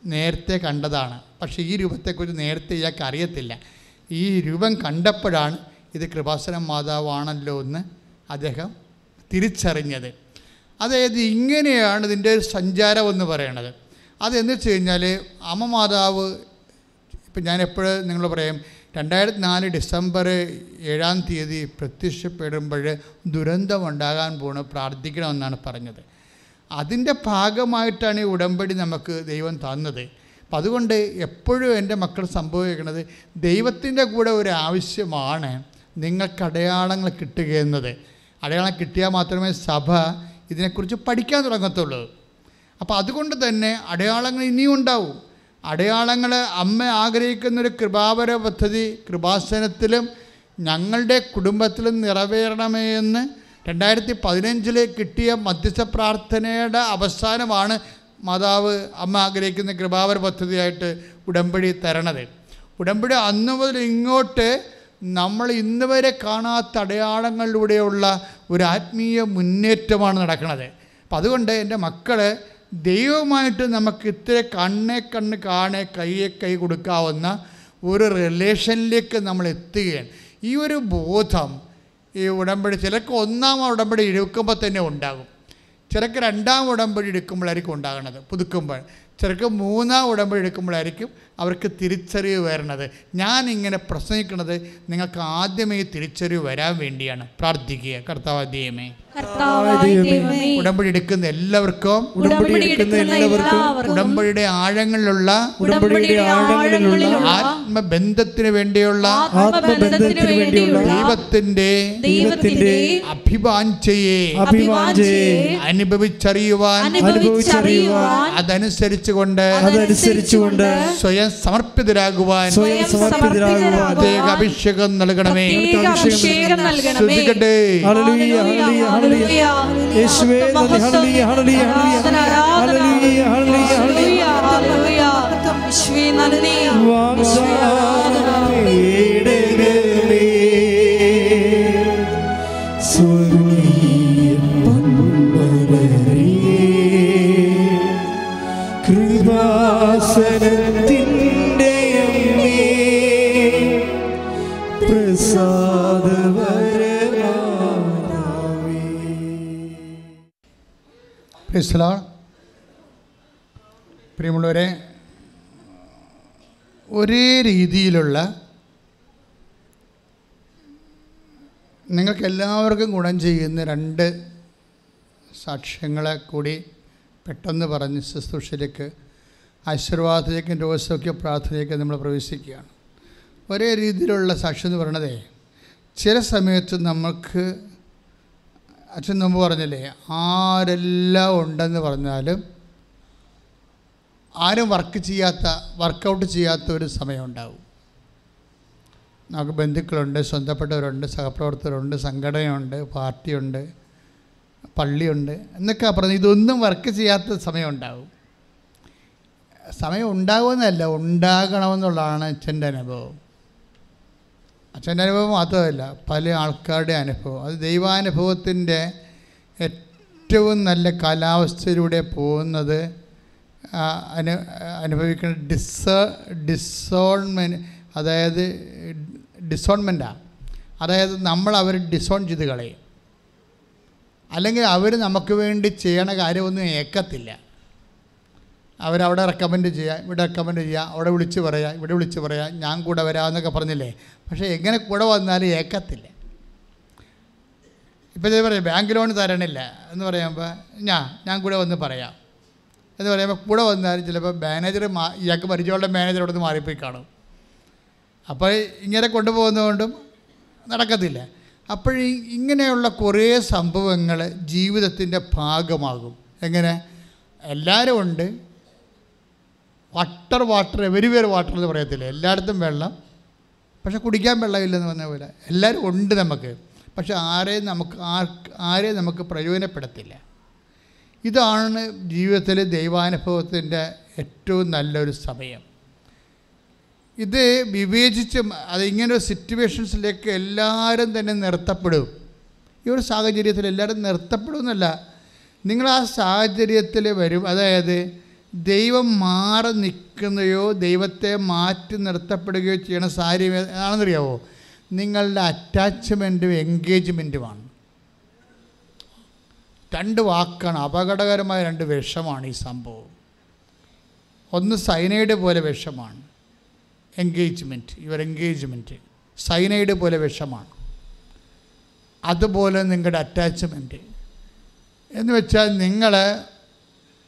നേരത്തെ കണ്ടതാണ്. പക്ഷേ ഈ രൂപത്തെക്കുറിച്ച് നേരത്തെ ഇയാൾക്ക് അറിയത്തില്ല. ഈ രൂപം കണ്ടപ്പോഴാണ് ഇത് കൃപാസനം മാതാവാണല്ലോ എന്ന് അദ്ദേഹം തിരിച്ചറിഞ്ഞത്. അതായത് ഇങ്ങനെയാണ് ഇതിന്റെ ഒരു സഞ്ചാരം എന്ന് പറയണത്. അതെന്ന് വെച്ച് കഴിഞ്ഞാൽ അമ്മ മാതാവ് ഇപ്പം ഞാൻ എപ്പോഴും നിങ്ങൾ പറയും രണ്ടായിരത്തി നാല് ഡിസംബർ ഏഴാം തീയതി പ്രത്യക്ഷപ്പെടുമ്പോൾ ദുരന്തം ഉണ്ടാകാൻ പോണ് പ്രാർത്ഥിക്കണമെന്നാണ് പറഞ്ഞത്. അതിന്റെ ഭാഗമായിട്ടാണ് ഈ ഉടമ്പടി നമുക്ക് ദൈവം തന്നത്. അപ്പം അതുകൊണ്ട് എപ്പോഴും എന്റെ മക്കൾ സംഭവിക്കുന്നത് ദൈവത്തിന്റെ കൂടെ ഒരു ആവശ്യമാണ് നിങ്ങൾക്ക് അടയാളങ്ങൾ കിട്ടുക എന്നത്. അടയാളം കിട്ടിയാൽ മാത്രമേ സഭ ഇതിനെക്കുറിച്ച് പഠിക്കാൻ തുടങ്ങത്തുള്ളൂ. അപ്പോൾ അതുകൊണ്ട് തന്നെ അടയാളങ്ങൾ ഇനിയും ഉണ്ടാവും. അടയാളങ്ങൾ അമ്മ ആഗ്രഹിക്കുന്നൊരു കൃപാപര പദ്ധതി കൃപാസനത്തിലും ഞങ്ങളുടെ കുടുംബത്തിലും നിറവേറണമേ എന്ന് രണ്ടായിരത്തി പതിനഞ്ചിൽ കിട്ടിയ മധ്യസ്ഥ പ്രാർത്ഥനയുടെ അവസാനമാണ് മാതാവ് അമ്മ ആഗ്രഹിക്കുന്ന കൃപാവര പദ്ധതിയായിട്ട് ഉടമ്പടി തരണത്. ഉടമ്പടി അന്നു മുതൽ ഇങ്ങോട്ട് നമ്മൾ ഇന്ന് വരെ കാണാത്ത അടയാളങ്ങളിലൂടെയുള്ള ഒരു ആത്മീയ മുന്നേറ്റമാണ് നടക്കുന്നത്. അപ്പം അതുകൊണ്ട് എന്റെ മക്കൾ ദൈവമായിട്ട് നമുക്ക് ഇത്ര കണ്ണെ കണ്ണ് കാണെ കൈയെ കൈ കൊടുക്കാവുന്ന ഒരു റിലേഷനിലേക്ക് നമ്മൾ എത്തുകയാണ്. ഈ ഒരു ബോധം ഈ ഉടമ്പടി ചിലക്ക് ഒന്നാം ഉടമ്പടി എടുക്കുമ്പോൾ തന്നെ ഉണ്ടാകും. ചിലക്ക് രണ്ടാം ഉടമ്പടി എടുക്കുമ്പോഴായിരിക്കും ഉണ്ടാകുന്നത് പുതുക്കുമ്പോൾ. ചിലർക്ക് മൂന്നാം ഉടമ്പടി എടുക്കുമ്പോഴായിരിക്കും അവർക്ക് തിരിച്ചറിവ് വരണത്. ഞാൻ ഇങ്ങനെ പ്രസംഗിക്കുന്നത് നിങ്ങൾക്ക് ആദ്യമേ തിരിച്ചറിവ് വരാൻ വേണ്ടിയാണ്. പ്രാർത്ഥിക്കുക. കർത്താവ് ഉടമ്പടി എടുക്കുന്ന എല്ലാവർക്കും ഉടമ്പടി എടുക്കുന്ന എല്ലാവർക്കും ഉടമ്പടിയുടെ ആഴങ്ങളിലുള്ള ഉടമ്പടിയുടെ ആഴങ്ങളിലുള്ള ആത്മബന്ധത്തിന് വേണ്ടിയുള്ള ആത്മബന്ധത്തിന് വേണ്ടിയുള്ള ദൈവത്തിന്റെ ദൈവത്തിന്റെ അഭിവാഞ്ചയെ അഭിവാഞ്ചയെ അനുഭവിച്ചറിയുവാൻ അനുഭവിച്ചറിയുവാൻ അതനുസരിച്ചു കൊണ്ട് സ്വയം സമർപ്പിതരാകുവാൻ സ്വയം സമർപ്പിതരാകുവാൻ പ്രത്യേക അഭിഷേകം നൽകണമേ. അഭിഷേകം നൽകണമേ. യേശുവേ നന്ദി. ഹല്ലേലൂയ ഹല്ലേലൂയ ഹല്ലേലൂയ. ഹല്ലേലൂയ ഹല്ലേലൂയ യേശുവേ Lord. പ്രിയമുള്ളവരെ ഒരേ രീതിയിലുള്ള നിങ്ങൾക്ക് എല്ലാവർക്കും ഗുണം ചെയ്യുന്ന രണ്ട് സാക്ഷ്യങ്ങളെ കൂടി പെട്ടെന്ന് പറഞ്ഞ് ശുശ്രൂഷയിലേക്ക് ആശീർവാദത്തിലേക്കും രോഗസൗഖ്യ പ്രാർത്ഥനയിലേക്ക് നമ്മൾ പ്രവേശിക്കുകയാണ് ഒരേ രീതിയിലുള്ള സാക്ഷ്യം എന്ന് പറയണതേ ചില സമയത്ത് നമുക്ക് അച്ഛൻ മുമ്പ് പറഞ്ഞില്ലേ ആരെല്ലാം ഉണ്ടെന്ന് പറഞ്ഞാലും ആരും വർക്ക് ചെയ്യാത്ത വർക്കൗട്ട് ചെയ്യാത്ത ഒരു സമയം ഉണ്ടാവും. നമുക്ക് ബന്ധുക്കളുണ്ട് സ്വന്തപ്പെട്ടവരുണ്ട് സഹപ്രവർത്തകരുണ്ട് സംഘടനയുണ്ട് പാർട്ടിയുണ്ട് പള്ളിയുണ്ട് എന്നൊക്കെ പറഞ്ഞു ഇതൊന്നും വർക്ക് ചെയ്യാത്ത സമയം ഉണ്ടാവും. സമയം ഉണ്ടാകുമെന്നല്ല ഉണ്ടാകണമെന്നുള്ളതാണ് അച്ഛന്റെ അനുഭവം. അച്ഛന്റെ അനുഭവം മാത്രമല്ല പല ആൾക്കാരുടെ അനുഭവം. അത് ദൈവാനുഭവത്തിന്റെ ഏറ്റവും നല്ല കാലാവസ്ഥയിലൂടെ പോകുന്നത് അനു അനുഭവിക്കുന്ന ഡിസ ഡിസോൺമെന്റ് അതായത് ഡിസോൺമെന്റാണ് അതായത് നമ്മൾ അവർ ഡിസോൺ ചെയ്ത് കളയും. അല്ലെങ്കിൽ അവർ നമുക്ക് വേണ്ടി ചെയ്യണ കാര്യമൊന്നും ഏക്കത്തില്ല. അവരവിടെ റെക്കമെൻഡ് ചെയ്യുക ഇവിടെ റെക്കമെൻഡ് ചെയ്യുക അവിടെ വിളിച്ച് പറയുക ഇവിടെ വിളിച്ച് പറയുക ഞാൻ കൂടെ വരാമെന്നൊക്കെ പറഞ്ഞില്ലേ? പക്ഷേ എങ്ങനെ കൂടെ വന്നാലും ഏക്കത്തില്ല. ഇപ്പം ഇത് പറയും ബാങ്ക് ലോൺ തരണില്ല. എന്ന് പറയുമ്പോൾ ഞാൻ ഞാൻ കൂടെ വന്ന് പറയാം. എന്ന് പറയുമ്പോൾ കൂടെ വന്നാലും ചിലപ്പോൾ മാനേജർ മാ ഇയാൾക്ക് പരിചയമുള്ള നിന്ന് മാറിപ്പോയി കാണും. അപ്പോൾ ഇങ്ങനെ കൊണ്ടുപോകുന്നതുകൊണ്ടും നടക്കത്തില്ല. അപ്പോൾ ഇങ്ങനെയുള്ള കുറേ സംഭവങ്ങൾ ജീവിതത്തിന്റെ ഭാഗമാകും. എങ്ങനെ? എല്ലാവരും ഉണ്ട്. വാട്ടർ വാട്ടർ എവരിവേർ വാട്ടർ എന്ന് പറയത്തില്ല. എല്ലായിടത്തും വെള്ളം പക്ഷെ കുടിക്കാൻ വെള്ളമില്ലെന്ന് പറഞ്ഞ പോലെ എല്ലാവരും ഉണ്ട് നമുക്ക്. പക്ഷെ ആരെയും നമുക്ക് ആരെയും നമുക്ക് പ്രയോജനപ്പെടുത്തില്ല. ഇതാണ് ജീവിതത്തിലെ ദൈവാനുഭവത്തിന്റെ ഏറ്റവും നല്ലൊരു സമയം. ഇത് വിവേചിച്ച് അതിങ്ങനെ ഒരു സിറ്റുവേഷൻസിലേക്ക് എല്ലാവരും തന്നെ നിർത്തപ്പെടും. ഈ ഒരു സാഹചര്യത്തിൽ എല്ലാവരും നിർത്തപ്പെടുമെന്നല്ല. നിങ്ങൾ ആ സാഹചര്യത്തിൽ വരും. അതായത് ദൈവം മാറി നിൽക്കുന്നയോ ദൈവത്തെ മാറ്റി നിർത്തപ്പെടുകയോ ചെയ്യണ സാഹചര്യം ആണെന്നറിയാവോ നിങ്ങളുടെ അറ്റാച്ച്മെന്റും എൻഗേജ്മെന്റുമാണ് രണ്ട് വാക്കാണ് അപകടകരമായ രണ്ട് വിഷമാണ് ഈ സംഭവം. ഒന്ന് സൈനൈഡ് പോലെ വിഷമാണ്. എൻഗേജ്മെന്റ് യുവർ എൻഗേജ്മെന്റ് സൈനൈഡ് പോലെ വിഷമാണ്. അതുപോലെ നിങ്ങളുടെ അറ്റാച്ച്മെന്റ് എന്ന് വെച്ചാൽ നിങ്ങൾ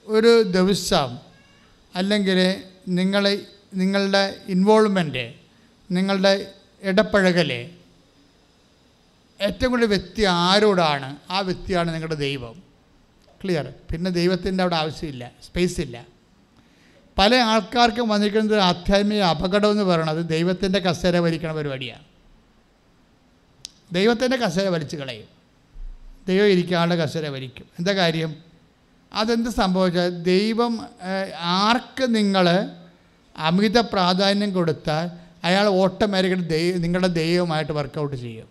ഒരു ദിവസം അല്ലെങ്കിൽ നിങ്ങളെ നിങ്ങളുടെ ഇൻവോൾവ്മെന്റ് നിങ്ങളുടെ ഇടപഴകൽ ഏറ്റവും കൂടുതൽ വ്യക്തി ആരോടാണ്? ആ വ്യക്തിയാണ് നിങ്ങളുടെ ദൈവം. ക്ലിയർ പിന്നെ ദൈവത്തിന്റെ അവിടെ ആവശ്യമില്ല സ്പേസ് ഇല്ല. പല ആൾക്കാർക്കും വന്നിരിക്കുന്നത് ആധ്യാത്മിക അപകടം എന്ന് പറയുന്നത് ദൈവത്തിന്റെ കസേര വലിക്കണ പരിപാടിയാണ്. ദൈവത്തിന്റെ കസേര വലിച്ചു കളയും. ദൈവം ഇരിക്കാനുള്ള കസേര വലിക്കും. എന്താ കാര്യം? അതെന്ത് സംഭവിച്ചാൽ ദൈവം ആർക്ക് നിങ്ങൾ അമിത പ്രാധാന്യം കൊടുത്താൽ അയാൾ ഓട്ടോമാറ്റിക്കലി ദൈവ നിങ്ങളുടെ ദൈവമായിട്ട് വർക്കൗട്ട് ചെയ്യും.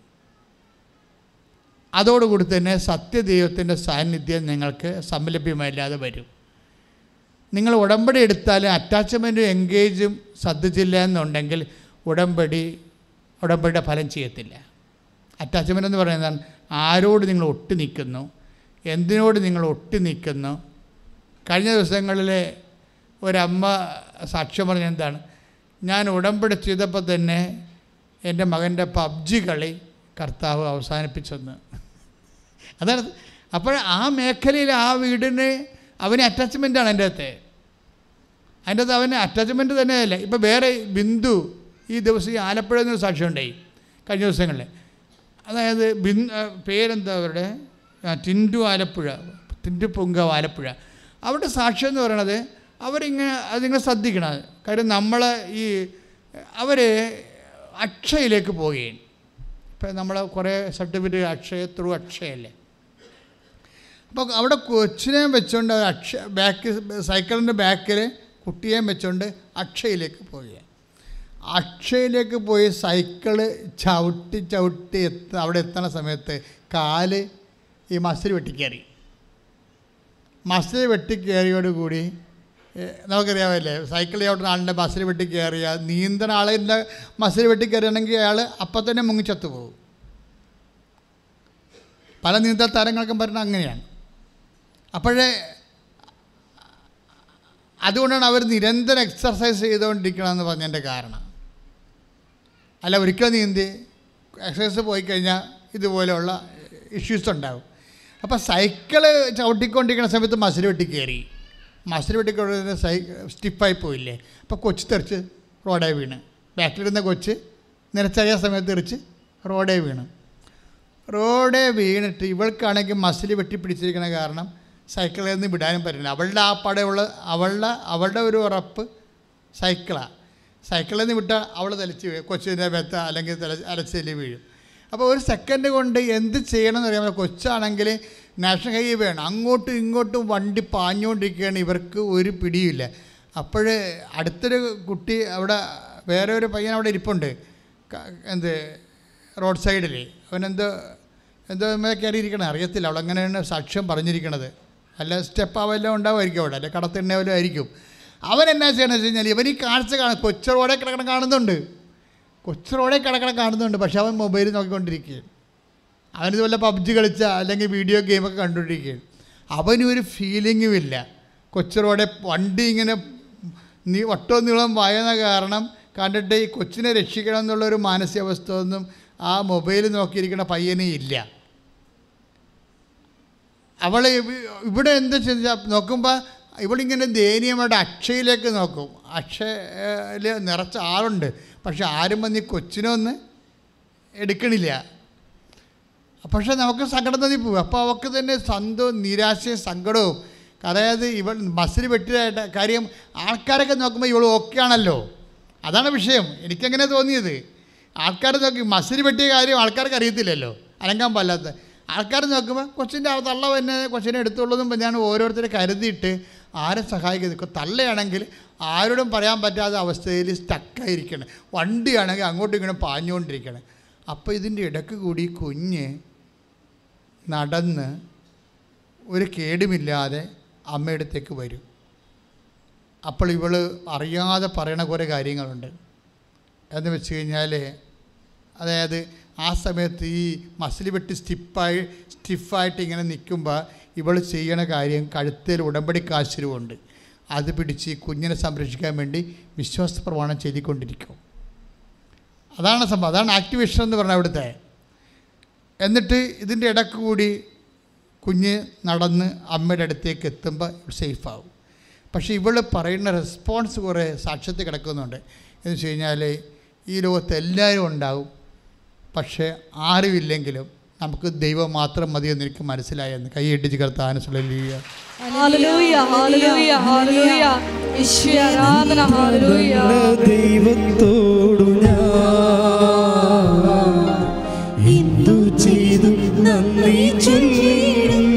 അതോടുകൂടി തന്നെ സത്യദൈവത്തിന്റെ സാന്നിധ്യം നിങ്ങൾക്ക് സംലഭ്യമല്ലാതെ വരും. നിങ്ങൾ ഉടമ്പടി എടുത്താലും അറ്റാച്ച്മെന്റും എൻഗേജും ശ്രദ്ധിച്ചില്ല എന്നുണ്ടെങ്കിൽ ഉടമ്പടി ഉടമ്പടിയുടെ ഫലം ചെയ്യത്തില്ല. അറ്റാച്ച്മെന്റ് എന്ന് പറയുന്നത് ആരോട് നിങ്ങൾ ഒട്ടി നിൽക്കുന്നു എന്തിനോട് നിങ്ങൾ ഒട്ടി നിൽക്കുന്നു? കഴിഞ്ഞ ദിവസങ്ങളിലെ ഒരമ്മ സാക്ഷ്യം പറഞ്ഞ എന്താണ്? ഞാൻ ഉടമ്പടി ചെയ്തപ്പോൾ തന്നെ എന്റെ മകന്റെ പബ്ജി കളി കർത്താവ് അവസാനിപ്പിച്ചെന്ന്. അതാണ് അപ്പോൾ ആ മേഖലയിൽ ആ വീടിന് അവന് അറ്റാച്ച്മെന്റാണ് എന്റെ അകത്തെ. അതിന്റെ അകത്ത് അവന് അറ്റാച്ച്മെന്റ് തന്നെയല്ല. ഇപ്പോൾ വേറെ ബിന്ദു ഈ ദിവസം ഈ ആലപ്പുഴ എന്നൊരു സാക്ഷ്യം ഉണ്ടായി കഴിഞ്ഞ ദിവസങ്ങളിൽ. അതായത് ബിന്ദു പേരെന്താ അവരുടെ? ടിന്റു ആലപ്പുഴ ടിന്റു പൊങ്കാവ് ആലപ്പുഴ. അവരുടെ സാക്ഷ്യം എന്ന് പറയണത് അവരിങ്ങനെ അത് നിങ്ങൾ ശ്രദ്ധിക്കണം. കാര്യം നമ്മൾ ഈ അവർ അക്ഷയയിലേക്ക് പോവുകയും. ഇപ്പം നമ്മൾ കുറേ സർട്ടിഫിക്കറ്റ് അക്ഷയ ത്രൂ അക്ഷയല്ലേ. അപ്പോൾ അവിടെ കൊച്ചിനെ വെച്ചുകൊണ്ട് അക്ഷ ബാക്ക് സൈക്കിളിന്റെ ബാക്കിൽ കുട്ടിയെയും വെച്ചുകൊണ്ട് അക്ഷയയിലേക്ക് പോവുകയാണ്. അക്ഷയയിലേക്ക് പോയി സൈക്കിൾ ചവിട്ടി ചവിട്ടി എത്ത അവിടെ എത്തണ സമയത്ത് കാൽ ഈ മസ്തിരി വെട്ടിക്കയറി മസ്തിരി വെട്ടിക്കയറിയോടുകൂടി നമുക്കറിയാമല്ലേ സൈക്കിൾ ചവിട്ടുന്ന ആളിന്റെ മസിൽ വെട്ടിക്കയറിയ നീന്തണ ആളിന്റെ മസിൽ വെട്ടിക്കയറിയാണെങ്കിൽ അയാൾ അപ്പം തന്നെ മുങ്ങിച്ചത്തു പോകും പല നീന്തൽ താരങ്ങൾക്കും പറയുന്നത് അങ്ങനെയാണ്. അപ്പോഴേ അതുകൊണ്ടാണ് അവർ നിരന്തരം എക്സർസൈസ് ചെയ്തുകൊണ്ടിരിക്കണമെന്ന് പറഞ്ഞതിന്റെ കാരണം. അല്ല ഒരിക്കലും നീന്തി എക്സസൈസ് പോയി കഴിഞ്ഞാൽ ഇതുപോലെയുള്ള ഇഷ്യൂസ് ഉണ്ടാവും. അപ്പോൾ സൈക്കിൾ ചവിട്ടിക്കൊണ്ടിരിക്കുന്ന സമയത്ത് മസിൽ വെട്ടി കയറി മസിൽ വെട്ടിക്കൊണ്ടിരുന്ന സൈ സ്റ്റിഫായി പോയില്ലേ? അപ്പോൾ കൊച്ച് തെറിച്ച് റോഡേ വീണ്. ബാക്കിലിരുന്ന കൊച്ച് നിരച്ചറിയ സമയത്ത് തെറിച്ച് റോഡേ വീണ്. റോഡേ വീണിട്ട് ഇവൾക്കാണെങ്കിൽ മസിൽ വെട്ടിപ്പിടിച്ചിരിക്കുന്ന കാരണം സൈക്കിളിൽ നിന്ന് വിടാനും പറ്റില്ല. അവളുടെ ആ പടയുള്ള അവളുടെ അവളുടെ ഒരു ഉറപ്പ് സൈക്കിളാണ് സൈക്കിളിൽ നിന്ന് വിട്ടാൽ അവൾ തലച്ച് വീഴും. കൊച്ചിന്റെ ബെത്ത അല്ലെങ്കിൽ തല അലച്ചലി വീഴും. അപ്പോൾ ഒരു സെക്കൻഡ് കൊണ്ട് എന്ത് ചെയ്യണമെന്ന് അറിയാമോ കൊച്ചാണെങ്കിൽ നാഷണൽ ഹൈവേ വേണം. അങ്ങോട്ടും ഇങ്ങോട്ടും വണ്ടി പാഞ്ഞുകൊണ്ടിരിക്കുകയാണ്. ഇവർക്ക് ഒരു പിടിയില്ല അപ്പോൾ അടുത്തൊരു കുട്ടി അവിടെ വേറെ ഒരു പയ്യൻ അവിടെ ഇരിപ്പുണ്ട്. എന്ത് റോഡ് സൈഡിൽ അവനെന്തോ എന്തോ കയറിയിരിക്കണം. അറിയത്തില്ല. അവൾ അങ്ങനെയാണ് സാക്ഷ്യം പറഞ്ഞിരിക്കണത്. അല്ല സ്റ്റെപ്പ് ആവെല്ലാം ഉണ്ടാവുമായിരിക്കും അവിടെ. അല്ലെ കടത്തിണ്ണ ആയിരിക്കും. അവൻ എന്നാ ചെയ്യണമെന്ന് വെച്ച് കഴിഞ്ഞാൽ ഇവൻ ഈ കാഴ്ച കാണും. കൊച്ചു കിടക്കണം കാണുന്നുണ്ട്. കൊച്ചു റോഡിൽ കിടക്കണം കാണുന്നുണ്ട് പക്ഷെ അവൻ മൊബൈൽ നോക്കിക്കൊണ്ടിരിക്കുകയാണ് അവനിത് വല്ല പബ്ജി കളിച്ച അല്ലെങ്കിൽ വീഡിയോ ഗെയിമൊക്കെ കണ്ടുകൊണ്ടിരിക്കുകയാണ് അവനും ഒരു ഫീലിങ്ങും ഇല്ല കൊച്ചു വണ്ടി ഇങ്ങനെ നീ ഒട്ടോ നീളം വായന കാരണം കണ്ടിട്ട് ഈ കൊച്ചിനെ രക്ഷിക്കണം എന്നുള്ളൊരു മാനസികാവസ്ഥ ഒന്നും ആ മൊബൈൽ നോക്കിയിരിക്കുന്ന പയ്യനെ ഇല്ല അവൾ ഇവിടെ എന്ത് ചെയ്താൽ നോക്കുമ്പോൾ ഇവളിങ്ങനെ ദയനീയമായിട്ട് അക്ഷയിലേക്ക് നോക്കും അക്ഷയിൽ നിറച്ച ആളുണ്ട് പക്ഷെ ആരും വന്ന് ഈ കൊച്ചിനെ ഒന്ന് എടുക്കണില്ല. പക്ഷെ നമുക്ക് സങ്കടം തന്നെ പോകും അപ്പോൾ അവൾക്ക് തന്നെ സന്തവും നിരാശയും സങ്കടവും. അതായത് ഇവൾ ബസ്സിൽ വെട്ടിയതായിട്ട് കാര്യം ആൾക്കാരൊക്കെ നോക്കുമ്പോൾ ഇവൾ ഓക്കെ ആണല്ലോ. അതാണ് വിഷയം. എനിക്കങ്ങനെ തോന്നിയത്? ആൾക്കാർ നോക്കി മസിൽ വെട്ടിയ കാര്യം ആൾക്കാർക്ക് അറിയത്തില്ലല്ലോ. അനങ്ങാൻ പാടില്ലാത്ത ആൾക്കാർ നോക്കുമ്പോൾ കൊച്ചിന്റെ ആ തള്ള തന്നെ കൊച്ചിനെ എടുത്തുള്ളതും ഞാൻ ഓരോരുത്തരെ കരുതിയിട്ട് ആരെ സഹായിക്കുന്നത്? തള്ളയാണെങ്കിൽ ആരോടും പറയാൻ പറ്റാത്ത അവസ്ഥയിൽ സ്റ്റക്കായിരിക്കണം വണ്ടിയാണെങ്കിൽ അങ്ങോട്ടും ഇങ്ങോട്ടും പാഞ്ഞുകൊണ്ടിരിക്കണം. അപ്പോൾ ഇതിന്റെ ഇടയ്ക്ക് കൂടി കുഞ്ഞ് നടന്ന് ഒരു കേടുമില്ലാതെ അമ്മയുടെ അടുത്തേക്ക് വരും. അപ്പോൾ ഇവൾ അറിയാതെ പറയണ കുറേ കാര്യങ്ങളുണ്ട്. എന്ന് വെച്ച് കഴിഞ്ഞാൽ അതായത് ആ സമയത്ത് ഈ മസിൽ വെട്ടി സ്റ്റിപ്പായി സ്റ്റിഫായിട്ട് ഇങ്ങനെ നിൽക്കുമ്പോൾ ഇവൾ ചെയ്യണ കാര്യം കഴുത്തിൽ ഉടമ്പടി കാശിരുമുണ്ട് അത് പിടിച്ച് കുഞ്ഞിനെ സംരക്ഷിക്കാൻ വേണ്ടി വിശ്വാസ പ്രമാണം ചെയ്തിക്കൊണ്ടിരിക്കും അതാണ് സംഭവം. അതാണ് ആക്ടിവേഷൻ എന്ന് പറഞ്ഞാൽ അവിടുത്തെ. എന്നിട്ട് ഇതിന്റെ ഇടയ്ക്ക് കൂടി കുഞ്ഞ് നടന്ന് അമ്മയുടെ അടുത്തേക്ക് എത്തുമ്പോൾ സേഫാവും പക്ഷേ ഇവൾ പറയുന്ന റെസ്പോൺസ് കുറേ സാക്ഷ്യത്തിൽ കിടക്കുന്നുണ്ട്. എന്ന് വെച്ച് കഴിഞ്ഞാൽ ഈ ലോകത്ത് എല്ലാവരും ഉണ്ടാവും. പക്ഷേ ആരുമില്ലെങ്കിലും നമുക്ക് ദൈവം മാത്രം മതി എന്ന് എനിക്ക് മനസ്സിലായെന്ന് കൈയിട്ടിച്ച് കർത്താൻ സുലലിയ ഹല്ലേലൂയ ഹല്ലേലൂയ ഹല്ലേലൂയ. യേശുവേ ആരാധന ഹല്ലേലൂയ. ദൈവത്തോടു ഞാൻ എന്തു ചെയ്തു നന്ദി ചൊല്ലിടും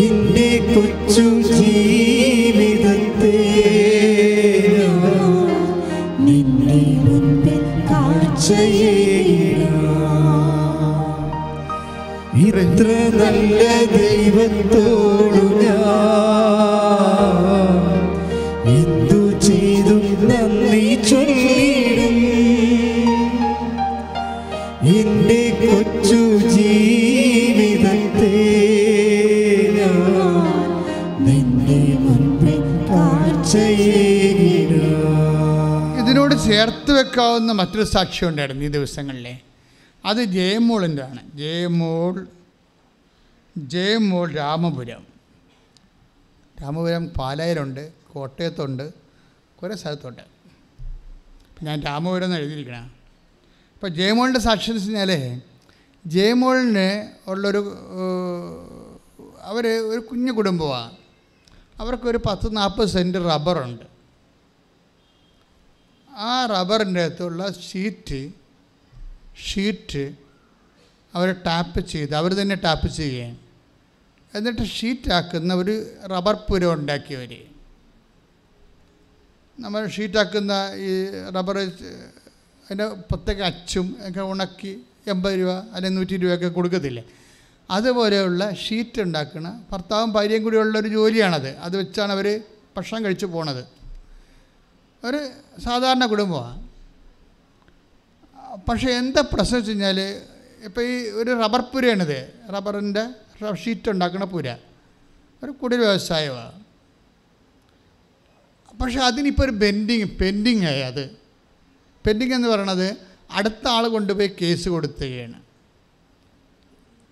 എന്റെ കൊച്ചു ജീവിതത്തെ ഇത്ര നല്ല ദൈവത്തോടു ഞാൻ എന്തു ചെയ്തു നന്ദി ചൊല്ലിടും. എന്റെ കൊച്ചു ജീവിതത്തെ നിന്റെ മുൻപിൽ. ഇതിനോട് ചേർത്ത് വെക്കാവുന്ന മറ്റൊരു സാക്ഷ്യം ഉണ്ടായിരുന്നു ഈ ദിവസങ്ങളിലെ. അത് ജയമോളിന്റെ ആണ് ജയമോൾ ജയമോൾ രാമപുരം. രാമപുരം പാലായിലുണ്ട് കോട്ടയത്തുണ്ട് കുറേ സ്ഥലത്തുണ്ട്. ഞാൻ രാമപുരം എന്ന് എഴുതിയിരിക്കണം. ഇപ്പോൾ ജയമോളിന്റെ സാക്ഷ്യം എന്ന് വെച്ച് കഴിഞ്ഞാൽ ജയമോളിന് ഉള്ളൊരു അവർ ഒരു കുഞ്ഞു കുടുംബമാണ്. അവർക്കൊരു പത്ത് നാൽപ്പത് സെന്റ് റബ്ബറുണ്ട്. ആ റബ്ബറിന്റെ അകത്തുള്ള ഷീറ്റ് ഷീറ്റ് അവർ ടാപ്പ് ചെയ്ത് അവർ തന്നെ ടാപ്പ് ചെയ്യുകയാണ്. എന്നിട്ട് ഷീറ്റാക്കുന്ന ഒരു റബ്ബർ പുര ഉണ്ടാക്കിയവർ നമ്മൾ ഷീറ്റാക്കുന്ന ഈ റബ്ബർ അതിന്റെ പ്രത്യേക അച്ചും ഒക്കെ ഉണക്കി എൺപത് രൂപ അല്ലെങ്കിൽ നൂറ്റി രൂപയൊക്കെ കൊടുക്കത്തില്ലേ? അതുപോലെയുള്ള ഷീറ്റ് ഉണ്ടാക്കുന്ന ഭർത്താവും ഭാര്യയും കൂടിയുള്ള ഒരു ജോലിയാണത്. അത് വെച്ചാണ് അവർ ഭക്ഷണം കഴിച്ച് പോണത്. ഒരു സാധാരണ കുടുംബമാണ് പക്ഷേ എന്താ പ്രശ്നം വെച്ച് കഴിഞ്ഞാൽ ഇപ്പോൾ ഈ ഒരു റബ്ബർ പുരയാണിത്. റബ്ബറിന്റെ ഷീറ്റ് ഉണ്ടാക്കുന്ന പുര. ഒരു കുടിൽ വ്യവസായമാണ് പക്ഷേ അതിനിപ്പോൾ ഒരു ബെൻഡിങ് പെൻഡിങ് ആയി അത്. പെൻഡിങ് എന്ന് പറയണത് അടുത്ത ആൾ കൊണ്ടുപോയി കേസ് കൊടുത്തുകയാണ്.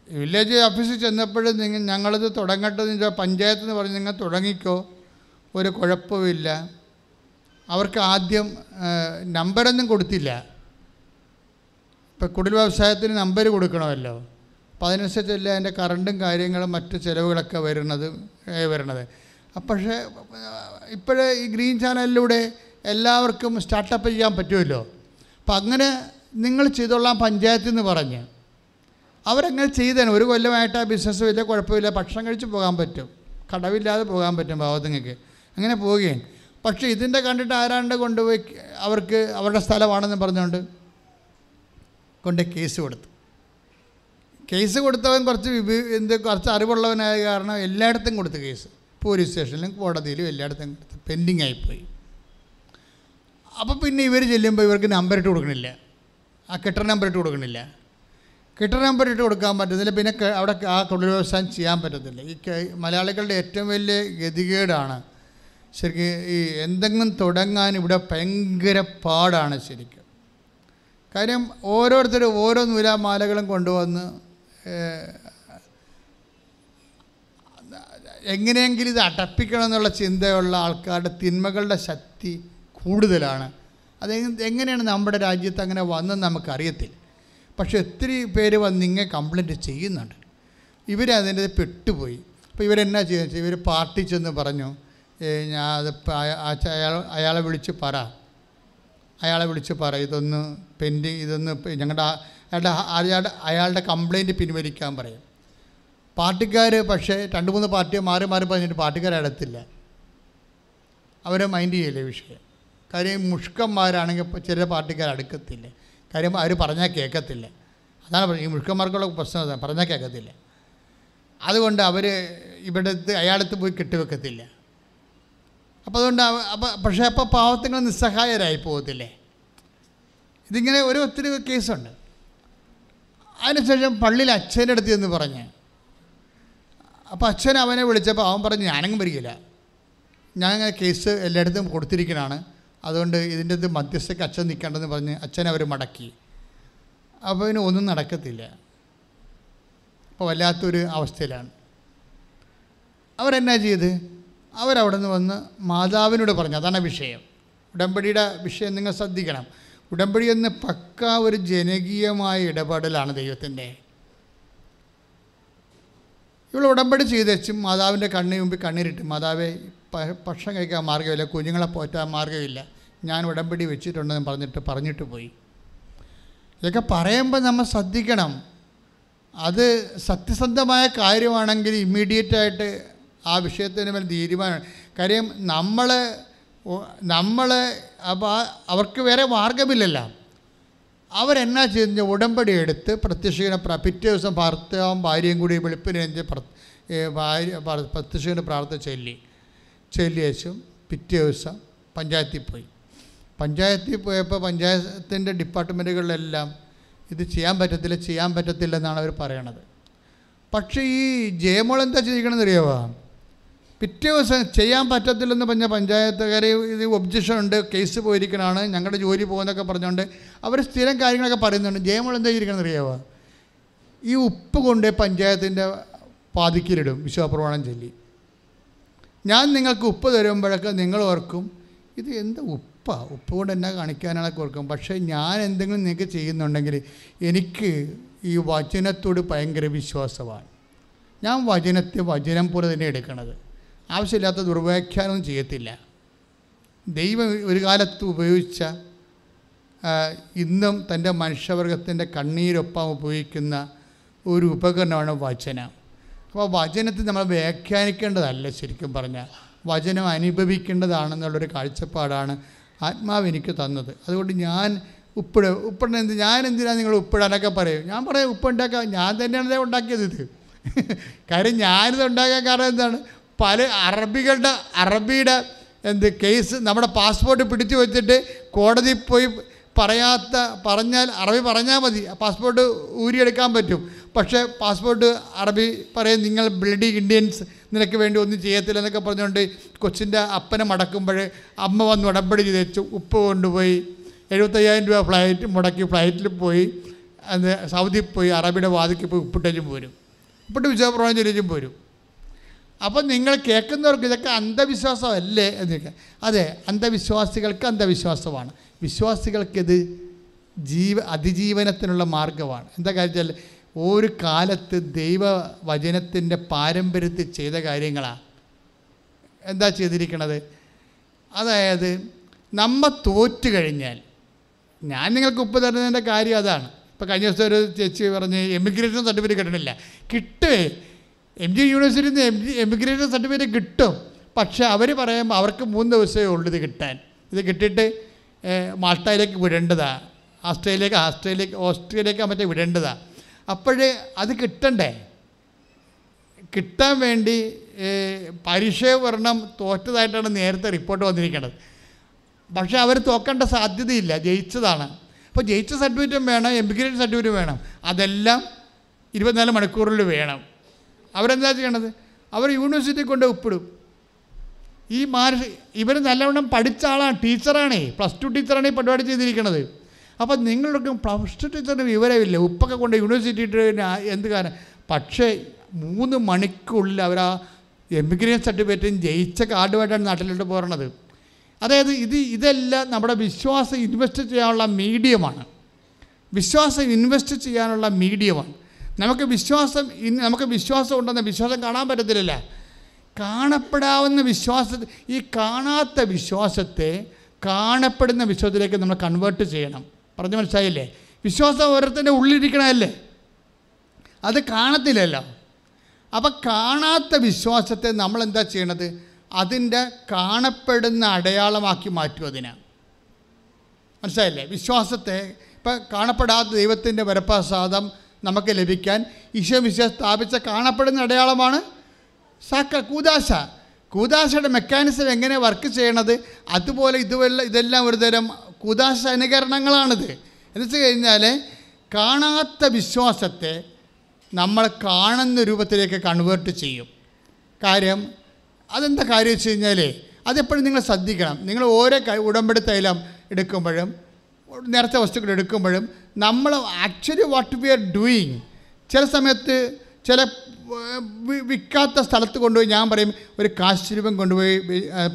വില്ലേജ് ഓഫീസിൽ ചെന്നപ്പോഴും നിങ്ങൾ ഞങ്ങളിത് തുടങ്ങട്ടെ എന്ന് വെച്ചാൽ പഞ്ചായത്ത് എന്ന് പറഞ്ഞ് നിങ്ങൾ തുടങ്ങിക്കോ. ഒരു കുഴപ്പമില്ല അവർക്ക് ആദ്യം നമ്പരൊന്നും കൊടുത്തില്ല. ഇപ്പം കുടിൽ വ്യവസായത്തിന് നമ്പർ കൊടുക്കണമല്ലോ. അപ്പം അതിനനുസരിച്ചല്ലേ അതിന്റെ കറണ്ടും കാര്യങ്ങളും മറ്റ് ചിലവുകളൊക്കെ വരുന്നത് വരുന്നത്. പക്ഷേ ഇപ്പോഴേ ഈ ഗ്രീൻ ചാനലിലൂടെ എല്ലാവർക്കും സ്റ്റാർട്ടപ്പ് ചെയ്യാൻ പറ്റുമല്ലോ. അപ്പം അങ്ങനെ നിങ്ങൾ ചെയ്തോളാം പഞ്ചായത്തിൽ നിന്ന് പറഞ്ഞ്. അവരങ്ങനെ ചെയ്തേനെ. ഒരു കൊല്ലമായിട്ട് ആ ബിസിനസ് വലിയ കുഴപ്പമില്ല. ഭക്ഷണം കഴിച്ച് പോകാൻ പറ്റും. കടവില്ലാതെ പോകാൻ പറ്റും പാവത്തുങ്ങൾക്ക് അങ്ങനെ പോവുകയാണ്. പക്ഷേ ഇതിന്റെ കണ്ടിട്ട് ആരാണ്ട് കൊണ്ടുപോയി അവർക്ക് അവരുടെ സ്ഥലമാണെന്ന് പറഞ്ഞുകൊണ്ട് കൊണ്ട് കേസ് കൊടുത്തു. കേസ് കൊടുത്തവൻ കുറച്ച് വിഭി എന്ത് കുറച്ച് അറിവുള്ളവനായ കാരണം എല്ലായിടത്തും കൊടുത്തു കേസ്. പോലീസ് സ്റ്റേഷനിലും കോടതിയിലും എല്ലായിടത്തും കൊടുത്തു. പെൻഡിങ് ആയിപ്പോയി അപ്പോൾ പിന്നെ ഇവർ ചെല്ലുമ്പോൾ ഇവർക്ക് നമ്പർ ഇട്ട് കൊടുക്കണില്ല. ആ കെട്ടർ നമ്പർ ഇട്ട് കൊടുക്കണില്ല. കെട്ടർ നമ്പർ ഇട്ട് കൊടുക്കാൻ പറ്റുന്നില്ല പിന്നെ അവിടെ ആ തൊഴിൽ വ്യവസായം ചെയ്യാൻ പറ്റത്തില്ല. ഈ മലയാളികളുടെ ഏറ്റവും വലിയ ഗതികേടാണ് ശരിക്കും ഈ എന്തെങ്കിലും തുടങ്ങാൻ ഇവിടെ ഭയങ്കര പാടാണ് ശരിക്കും. കാര്യം ഓരോരുത്തരും ഓരോ നൂലാമാലകളും കൊണ്ടുവന്ന് എങ്ങനെയെങ്കിലും ഇത് അടപ്പിക്കണം എന്നുള്ള ചിന്തയുള്ള ആൾക്കാരുടെ തിന്മകളുടെ ശക്തി കൂടുതലാണ്. അത് എങ്ങനെയാണ് നമ്മുടെ രാജ്യത്ത് അങ്ങനെ വന്നെന്ന് നമുക്കറിയത്തില്ല. പക്ഷെ ഒത്തിരി പേര് വന്ന് ഇങ്ങനെ കംപ്ലൈന്റ് ചെയ്യുന്നുണ്ട്. ഇവരതിന്റെ പെട്ടുപോയി. അപ്പോൾ ഇവരെന്നാ ചെയ്യുന്നത് ഇവർ പാർട്ടി ചെന്ന് പറഞ്ഞു ഞാൻ അത് അയാൾ അയാളെ വിളിച്ച് പറ. അയാളെ വിളിച്ച് പറയും ഇതൊന്ന് പെൻഡിങ് ഇതൊന്ന് ഞങ്ങളുടെ അയാളുടെ അയാളുടെ അയാളുടെ കംപ്ലൈന്റ് പിൻവലിക്കാൻ പറയും. പാർട്ടിക്കാർ പക്ഷേ രണ്ട് മൂന്ന് പാർട്ടി മാറി മാറി പറഞ്ഞിട്ട് പാർട്ടിക്കാർ അടുത്തില്ല അവരെ മൈൻഡ് ചെയ്യില്ല വിഷയം? കാര്യം മുഷ്കന്മാരാണെങ്കിൽ ചില പാർട്ടിക്കാർ അടുക്കത്തില്ല. കാര്യം അവർ പറഞ്ഞാൽ കേൾക്കത്തില്ല. അതാണ്. ഈ മുഷ്കന്മാർക്കുള്ള പ്രശ്നം അതാണ്. പറഞ്ഞാൽ കേൾക്കത്തില്ല. അതുകൊണ്ട് അവർ ഇവിടുത്തെ അയാളത്ത് പോയി കെട്ടിവെക്കത്തില്ല. അപ്പോൾ അതുകൊണ്ട് അപ്പം പക്ഷേ അപ്പോൾ പാവത്തുങ്ങൾ നിസ്സഹായരായി പോകത്തില്ലേ? ഇതിങ്ങനെ ഒരു ഒത്തിരി കേസുണ്ട്. അതിനുശേഷം പള്ളിയിൽ അച്ഛന്റെ അടുത്ത് എന്ന് പറഞ്ഞ് അപ്പോൾ അച്ഛൻ അവനെ വിളിച്ചപ്പോൾ അവൻ പറഞ്ഞ് ഞാനങ്ങും വരികയില്ല ഞാൻ കേസ് എല്ലായിടത്തും കൊടുത്തിരിക്കണതാണ് അതുകൊണ്ട് ഇതിന്റെ ഇത് മധ്യസ്ഥയ്ക്ക് അച്ഛൻ നിൽക്കേണ്ടെന്ന് പറഞ്ഞ് അച്ഛൻ അവർ മടക്കി. അപ്പോൾ ഇതിന് ഒന്നും നടക്കത്തില്ല. അപ്പോൾ വല്ലാത്തൊരു അവസ്ഥയിലാണ്. അവരെന്നാ ചെയ്ത്? അവരവിടെ നിന്ന് വന്ന് മാതാവിനോട് പറഞ്ഞു അതാണ് വിഷയം. ഉടമ്പടിയുടെ വിഷയം നിങ്ങൾ ശ്രദ്ധിക്കണം. ഉടമ്പടി എന്ന് പക്ക ഒരു ജനകീയമായ ഇടപെടലാണ് ദൈവത്തിന്റെ. ഇവൾ ഉടമ്പടി ചെയ്ത് വെച്ചും മാതാവിന്റെ കണ്ണിന് മുമ്പിൽ കണ്ണീരിട്ട് മാതാവെ ഭക്ഷണം കഴിക്കാൻ മാർഗമില്ല കുഞ്ഞുങ്ങളെ പോറ്റാൻ മാർഗമില്ല. ഞാൻ ഉടമ്പടി വെച്ചിട്ടുണ്ടെന്ന് പറഞ്ഞിട്ട് പറഞ്ഞിട്ട് പോയി. ഇതൊക്കെ പറയുമ്പോൾ നമ്മൾ ശ്രദ്ധിക്കണം. അത് സത്യസന്ധമായ കാര്യമാണെങ്കിൽ ഇമ്മീഡിയറ്റായിട്ട് ആ വിഷയത്തിന് മേൽ തീരുമാനം കാര്യം നമ്മൾ നമ്മൾ അപ്പോൾ അവർക്ക് വേറെ മാർഗമില്ലല്ലോ അവരെന്നാ ചെയ്യുന്ന? ഉടമ്പടി എടുത്ത് പ്രത്യക്ഷീന പ്ര പിറ്റേ ദിവസം ഭർത്താവും ഭാര്യയും കൂടി വെളുപ്പിന് എഴുന്നേറ്റ് പ്ര ഏ, ഭാര്യ പ്രത്യക്ഷീന പ്രാർത്ഥന ചൊല്ലി. ചൊല്ലി വെച്ചും പിറ്റേ ദിവസം പഞ്ചായത്തിൽ പോയി. പഞ്ചായത്തിൽ പോയപ്പോൾ പഞ്ചായത്തിന്റെ ഡിപ്പാർട്ട്മെന്റുകളിലെല്ലാം ഇത് ചെയ്യാൻ പറ്റത്തില്ല ചെയ്യാൻ പറ്റത്തില്ല എന്നാണ് അവർ പറയണത്. പക്ഷേ ഈ ജയമോൾ എന്താ ചെയ്തിരിക്കണമെന്ന് അറിയാമോ പിറ്റേ ദിവസം ചെയ്യാൻ പറ്റത്തില്ലെന്ന് പറഞ്ഞ പഞ്ചായത്തുകാർ ഇത് ഒബ്ജക്ഷൻ ഉണ്ട് കേസ് പോയിരിക്കണമാണ് ഞങ്ങളുടെ ജോലി പോകുന്നൊക്കെ പറഞ്ഞുകൊണ്ട് അവർ സ്ഥിരം കാര്യങ്ങളൊക്കെ പറയുന്നുണ്ട്. ജയമോൾ എന്താ ചെയ്തിരിക്കണമെന്ന് അറിയാവോ? ഈ ഉപ്പ് കൊണ്ട് പഞ്ചായത്തിന്റെ പാതിക്കിലിടും വിശ്വപ്രമാണം ചൊല്ലി. ഞാൻ നിങ്ങൾക്ക് ഉപ്പ് തരുമ്പോഴൊക്കെ നിങ്ങൾ ഓർക്കും ഇത് എന്ത് ഉപ്പാ? ഉപ്പ് കൊണ്ട് എന്നാ കാണിക്കാനാണൊക്കെ ഓർക്കും. പക്ഷേ ഞാൻ എന്തെങ്കിലും നിങ്ങൾക്ക് ചെയ്യുന്നുണ്ടെങ്കിൽ എനിക്ക് ഈ വചനത്തോട് ഭയങ്കര വിശ്വാസമാണ്. ഞാൻ വചനത്തെ വചനം പോലെ തന്നെ എടുക്കണത്. ആവശ്യമില്ലാത്ത ദുർവ്യാഖ്യാനം ചെയ്യത്തില്ല. ദൈവം ഒരു കാലത്ത് ഉപയോഗിച്ച ഇന്നും തന്റെ മനുഷ്യവർഗത്തിന്റെ കണ്ണീരൊപ്പം ഉപയോഗിക്കുന്ന ഒരു ഉപകരണമാണ് വചനം. അപ്പോൾ വചനത്തെ നമ്മൾ വ്യാഖ്യാനിക്കേണ്ടതല്ല ശരിക്കും പറഞ്ഞാൽ. വചനം അനുഭവിക്കേണ്ടതാണെന്നുള്ളൊരു കാഴ്ചപ്പാടാണ് ആത്മാവ് എനിക്ക് തന്നത്. അതുകൊണ്ട് ഞാൻ ഉപ്പിട ഉപ്പിട എന്ത് ഞാൻ എന്തിനാണ് നിങ്ങൾ ഉപ്പിടാനൊക്കെ പറയും? ഞാൻ പറയും ഉപ്പുണ്ടാക്കാം ഞാൻ തന്നെയാണ് ഉണ്ടാക്കിയത് ഇത്. കാര്യം ഞാനിത് ഉണ്ടാക്കാൻ കാരണം എന്താണ്? പല അറബികളുടെ അറബിയുടെ എന്ത് കേസ് നമ്മുടെ പാസ്പോർട്ട് പിടിച്ചു വെച്ചിട്ട് കോടതി പോയി പറയാത്ത പറഞ്ഞാൽ അറബി പറഞ്ഞാൽ മതി. പാസ്പോർട്ട് ഊരിയെടുക്കാൻ പറ്റും. പക്ഷേ പാസ്പോർട്ട് അറബി പറയും നിങ്ങൾ ബ്ലഡി ഇന്ത്യൻസ് നിനക്ക് വേണ്ടി ഒന്നും ചെയ്യത്തില്ല എന്നൊക്കെ പറഞ്ഞുകൊണ്ട് കൊച്ചിന്റെ അപ്പനെ മടക്കുമ്പോൾ അമ്മ വന്ന് ഉടമ്പടി ചെയ്ത് വെച്ചു ഉപ്പ് കൊണ്ടുപോയി. എഴുപത്തയ്യായിരം രൂപ ഫ്ലൈറ്റ് മുടക്കി ഫ്ലൈറ്റിൽ പോയി. അത് സൗദി പോയി അറബിയുടെ വാതിക്ക് പോയി ഉപ്പിട്ടും പോരും. ഉപ്പിട്ട് വിശ്വാസപ്രമാണം ചൊല്ലിച്ചും പോരും. അപ്പം നിങ്ങൾ കേൾക്കുന്നവർക്ക് ഇതൊക്കെ അന്ധവിശ്വാസമല്ലേ എന്നൊക്കെ അതെ അന്ധവിശ്വാസികൾക്ക് അന്ധവിശ്വാസമാണ്. വിശ്വാസികൾക്കിത്? ജീവ അതിജീവനത്തിനുള്ള മാർഗമാണ് എന്താ കാര്യം ഒരു കാലത്ത് ദൈവവചനത്തിന്റെ പാരമ്പര്യത്തിൽ ചെയ്ത കാര്യങ്ങളാണ് എന്താ ചെയ്തിരിക്കണത്? അതായത് നമ്മ തോറ്റു കഴിഞ്ഞാൽ ഞാൻ നിങ്ങൾക്ക് ഉപ്പ് തരുന്നതിന്റെ കാര്യം അതാണ്. ഇപ്പോൾ കഴിഞ്ഞ ദിവസം ഒരു ചേച്ചി പറഞ്ഞ് എമിഗ്രേഷൻ സർട്ടിഫിക്കറ്റ് കിട്ടണില്ല. കിട്ടുമേ എം ജി യൂണിവേഴ്സിറ്റിയിൽ നിന്ന് എം എമിഗ്രേഷൻ സർട്ടിഫിക്കറ്റ് കിട്ടും. പക്ഷേ അവർ പറയുമ്പോൾ അവർക്ക് മൂന്ന് ദിവസമേ ഉള്ളൂ ഇത് കിട്ടാൻ. ഇത് കിട്ടിയിട്ട് മാൾട്ടയിലേക്ക് വിടേണ്ടതാണ് ആസ്ട്രേലിയക്ക് ആസ്ട്രേലിയക്ക് ഓസ്ട്രേലിയക്ക് മറ്റേ വിടേണ്ടതാണ് അപ്പോഴേ അത് കിട്ടണ്ടേ? കിട്ടാൻ വേണ്ടി ഏഹ്, പരീക്ഷ വരണം തോറ്റതായിട്ടാണ് നേരത്തെ റിപ്പോർട്ട് വന്നിരിക്കുന്നത് പക്ഷേ അവർ തോക്കേണ്ട സാധ്യതയില്ല. ജയിച്ചതാണ്. അപ്പോൾ ജയിച്ച സർട്ടിഫിക്കറ്റും വേണം എമിഗ്രേഷൻ സർട്ടിഫിക്കറ്റും വേണം. അതെല്ലാം ഇരുപത്തിനാല് മണിക്കൂറിൽ വേണം. അവരെന്താ ചെയ്യണത്? അവർ യൂണിവേഴ്സിറ്റി കൊണ്ട് ഒപ്പിടും. ഈ മാനസ ഇവർ നല്ലവണ്ണം പഠിച്ച ആളാണ് ടീച്ചറാണേ. പ്ലസ് ടു ടീച്ചറാണ് ഈ പരിപാടി ചെയ്തിരിക്കുന്നത് അപ്പോൾ നിങ്ങളൊക്കെ പ്ലസ് ടു ടീച്ചറിന് വിവരമില്ല. ഉപ്പൊക്കെ കൊണ്ട് യൂണിവേഴ്സിറ്റി എന്ത് കാരണം പക്ഷേ മൂന്ന് മണിക്കുള്ളിൽ അവർ ആ എമിഗ്രേഷൻ സർട്ടിഫിക്കറ്റും ജയിച്ച കാർഡുമായിട്ടാണ് നാട്ടിലോട്ട് പോരണത്. അതായത് ഇത് ഇതെല്ലാം നമ്മുടെ വിശ്വാസം ഇൻവെസ്റ്റ് ചെയ്യാനുള്ള മീഡിയമാണ് വിശ്വാസം ഇൻവെസ്റ്റ് ചെയ്യാനുള്ള മീഡിയമാണ് നമുക്ക് വിശ്വാസം ഇന്ന് നമുക്ക് വിശ്വാസം ഉണ്ടെന്ന് വിശ്വാസം കാണാൻ പറ്റത്തില്ല കാണപ്പെടാവുന്ന വിശ്വാസ ഈ കാണാത്ത വിശ്വാസത്തെ കാണപ്പെടുന്ന വിശ്വാസത്തിലേക്ക് നമ്മൾ കൺവേർട്ട് ചെയ്യണം. പറഞ്ഞു മനസ്സിലായില്ലേ? വിശ്വാസം ഓരോരുത്തന്റെ ഉള്ളിലിരിക്കണമല്ലേ അത് കാണത്തില്ലല്ലോ. അപ്പം കാണാത്ത വിശ്വാസത്തെ നമ്മൾ എന്താ ചെയ്യണത്? അതിന്റെ കാണപ്പെടുന്ന അടയാളമാക്കി മാറ്റും അതിനെ. മനസ്സിലായില്ലേ? വിശ്വാസത്തെ ഇപ്പം കാണപ്പെടാത്ത ദൈവത്തിന്റെ വരപ്രസാദം നമുക്ക് ലഭിക്കാൻ ഈശോ വിശ്വാസം സ്ഥാപിച്ച കാണപ്പെടുന്ന അടയാളമാണ് സാക്ക കൂദാശ. കൂദാശയുടെ മെക്കാനിസം എങ്ങനെ വർക്ക് ചെയ്യണത്? അതുപോലെ ഇതുവല്ല ഇതെല്ലാം ഒരുതരം കൂതാശ അനുകരണങ്ങളാണിത്. എന്ന് വെച്ച് കഴിഞ്ഞാൽ കാണാത്ത വിശ്വാസത്തെ നമ്മൾ കാണുന്ന രൂപത്തിലേക്ക് കൺവേർട്ട് ചെയ്യും. കാര്യം അതെന്താ കാര്യം വെച്ച് കഴിഞ്ഞാൽ അതെപ്പോഴും നിങ്ങൾ ശ്രദ്ധിക്കണം. നിങ്ങൾ ഓരോ ഉടമ്പടി തൈലം എടുക്കുമ്പോഴും നേരത്തെ വസ്തുക്കൾ എടുക്കുമ്പോഴും നമ്മൾ actually what we are doing ചില സമയത്ത് ചില വിൽക്കാത്ത സ്ഥലത്ത് കൊണ്ടുപോയി ഞാൻ പറയും ഒരു കാശ് കൊണ്ടുപോയി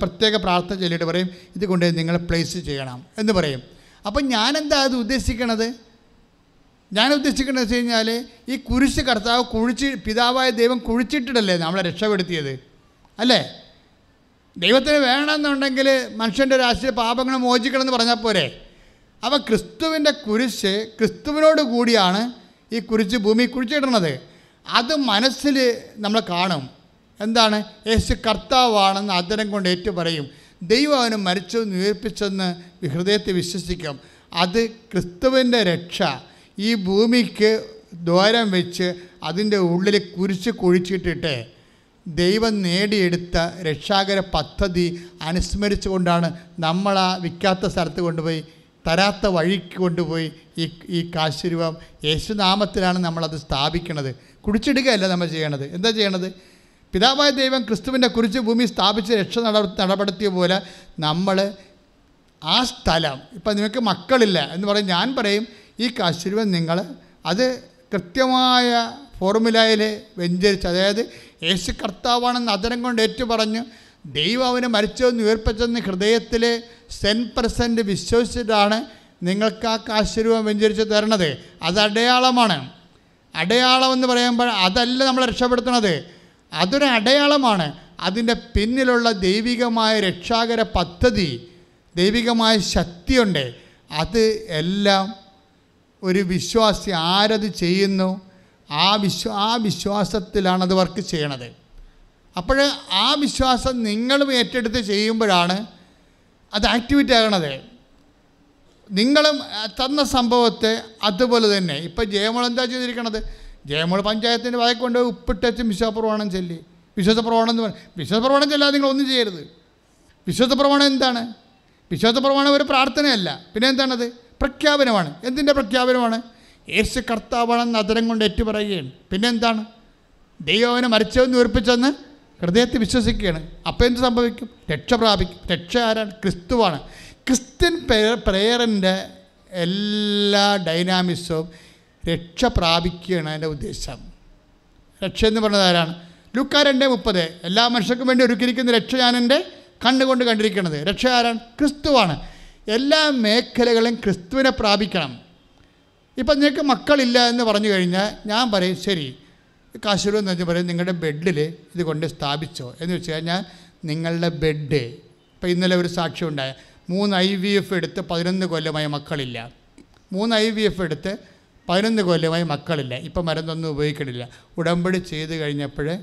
പ്രത്യേക പ്രാർത്ഥന ചൊല്ലിയിട്ട് പറയും ഇത് കൊണ്ടുപോയി നിങ്ങൾ പ്ലേസ് ചെയ്യണം എന്ന് പറയും. അപ്പം ഞാനെന്താ അത് ഉദ്ദേശിക്കണത്? ഞാൻ ഉദ്ദേശിക്കുന്നത് വെച്ച് കഴിഞ്ഞാൽ ഈ കുരിശ് കർത്താവ് കുഴിച്ച് പിതാവായ ദൈവം കുഴിച്ചിട്ടിട്ടല്ലേ നമ്മളെ രക്ഷപ്പെടുത്തിയത്? അല്ലേ? ദൈവത്തിന് വേണമെന്നുണ്ടെങ്കിൽ മനുഷ്യന്റെ രാഷ്ട്രീയ പാപങ്ങൾ മോചിക്കണം എന്ന് പറഞ്ഞാൽ പോരെ? അപ്പോൾ ക്രിസ്തുവിന്റെ കുരിശ് ക്രിസ്തുവിനോട് കൂടിയാണ് ഈ കുരിശ് ഭൂമി കുഴിച്ചിടുന്നത്. അത് മനസ്സിൽ നമ്മൾ കാണും. എന്താണ്? യേശു കർത്താവാണെന്ന് അദ്ദേഹം കൊണ്ട് ഏറ്റു പറയും ദൈവം അവന് മരിച്ചു ഉയർപ്പിച്ചെന്ന് ഹൃദയത്തെ വിശ്വസിക്കും. അത് ക്രിസ്തുവിന്റെ രക്ഷ. ഈ ഭൂമിക്ക് ദ്വാരം വെച്ച് അതിന്റെ ഉള്ളിൽ കുരിശ് കുഴിച്ചിട്ടിട്ട് ദൈവം നേടിയെടുത്ത രക്ഷാകര പദ്ധതി അനുസ്മരിച്ചുകൊണ്ടാണ് നമ്മൾ ആ വിൽക്കാത്ത സ്ഥലത്ത് കൊണ്ടുപോയി തരാത്ത വഴിക്ക് കൊണ്ടുപോയി ഈ ഈ കാശ് യേശുനാമത്തിലാണ് നമ്മളത് സ്ഥാപിക്കുന്നത് കുടിച്ചിടുകയല്ല നമ്മൾ ചെയ്യണത്. എന്താ ചെയ്യണത്? പിതാവായ ദൈവം ക്രിസ്തുവിന്റെ കുറിച്ച് ഭൂമി സ്ഥാപിച്ച് രക്ഷ നട നടപടുത്തിയ പോലെ നമ്മൾ ആ സ്ഥലം ഇപ്പം നിങ്ങൾക്ക് മക്കളില്ല എന്ന് പറയും. ഞാൻ പറയും ഈ കാശുരൂപം നിങ്ങൾ അത് കൃത്യമായ ഫോർമുലയിൽ വ്യഞ്ചരിച്ച് അതായത് യേശു കർത്താവാണെന്ന് അതരം കൊണ്ട് ഏറ്റു പറഞ്ഞു ദൈവം അവനെ മരിച്ചതെന്ന് ഉയർപ്പിച്ചെന്ന് ഹൃദയത്തിൽ സെൻ പെർസെന്റ് വിശ്വസിച്ചിട്ടാണ് നിങ്ങൾക്ക് ആ കാശുരൂപം വെഞ്ചരിച്ച് തരണത്. അത് അടയാളമാണ്. അടയാളം എന്ന് പറയുമ്പോൾ അതല്ല നമ്മൾ രക്ഷപ്പെടുത്തുന്നത്. അതൊരു അടയാളമാണ്. അതിന്റെ പിന്നിലുള്ള ദൈവികമായ രക്ഷാകര പദ്ധതി ദൈവികമായ ശക്തിയുണ്ട്. അത് എല്ലാം ഒരു വിശ്വാസി ആരത് ചെയ്യുന്നു? ആ വിശ്വ ആ വിശ്വാസത്തിലാണ് അത് വർക്ക് ചെയ്യണത്. അപ്പോൾ ആ വിശ്വാസം നിങ്ങളും ഏറ്റെടുത്ത് ചെയ്യുമ്പോഴാണ് അത് ആക്ടിവിറ്റി ആകണത്. നിങ്ങളും തന്ന സംഭവത്തെ അതുപോലെ തന്നെ. ഇപ്പം ജയമോൾ എന്താ ചെയ്തിരിക്കണത്? ജയമോൾ പഞ്ചായത്തിന്റെ വായി കൊണ്ട് ഉപ്പിട്ടച്ചും വിശ്വാസപ്രമാണം ചൊല്ലി. വിശ്വാസപ്രമാണം എന്ന് പറയും വിശ്വാസപ്രമാണം ചെല്ലാതെ നിങ്ങൾ ഒന്നും ചെയ്യരുത്. വിശ്വാസപ്രമാണം എന്താണ്? വിശ്വാസപ്രമാണം ഒരു പ്രാർത്ഥനയല്ല. പിന്നെ എന്താണത്? പ്രഖ്യാപനമാണ്. എന്തിന്റെ പ്രഖ്യാപനമാണ്? യേശു കർത്താവാണെന്ന് അതരം കൊണ്ട് ഏറ്റുപറയുകയാണ്. പിന്നെ എന്താണ്? ദൈവവനെ മരിച്ചവെന്ന് ഉയർപ്പിച്ചെന്ന് ഹൃദയത്തിൽ വിശ്വസിക്കുകയാണ്. അപ്പോൾ എന്ത് സംഭവിക്കും? രക്ഷ പ്രാപിക്കും. രക്ഷ ആരാണ്? ക്രിസ്തുവാണ്. ക്രിസ്ത്യൻ പ്രേയറിന്റെ എല്ലാ ഡൈനാമിക്സും രക്ഷ പ്രാപിക്കുകയാണ് അതിന്റെ ഉദ്ദേശം. രക്ഷ എന്ന് പറഞ്ഞത് ആരാണ്? ലുക്ക രണ്ട് മുപ്പത്. എല്ലാ മനുഷ്യർക്കും വേണ്ടി ഒരുക്കിയിരിക്കുന്ന രക്ഷ ഞാൻ എന്റെ കണ്ണുകൊണ്ട് കണ്ടിരിക്കുന്നത്. രക്ഷ ആരാണ്? ക്രിസ്തുവാണ്. എല്ലാ മേഖലകളും ക്രിസ്തുവിനെ പ്രാപിക്കണം. ഇപ്പം നിങ്ങൾക്ക് മക്കളില്ല എന്ന് പറഞ്ഞു കഴിഞ്ഞാൽ ഞാൻ പറയും ശരി കാശുരു എന്ന് വെച്ചാൽ പറയും നിങ്ങളുടെ ബെഡിൽ ഇത് കൊണ്ട് സ്ഥാപിച്ചോ. എന്ന് വെച്ച് കഴിഞ്ഞാൽ നിങ്ങളുടെ ബെഡ് ഇപ്പം ഇന്നലെ ഒരു സാക്ഷ്യം ഉണ്ടായ മൂന്ന് ഐ വി എഫ് എടുത്ത് പതിനൊന്ന് കൊല്ലമായി മക്കളില്ല. മൂന്ന് ഐ വി എഫ് എടുത്ത് പതിനൊന്ന് കൊല്ലമായി മക്കളില്ല. ഇപ്പം മരുന്നൊന്നും ഉപയോഗിക്കണില്ല. ഉടമ്പടി ചെയ്ത് കഴിഞ്ഞപ്പോൾ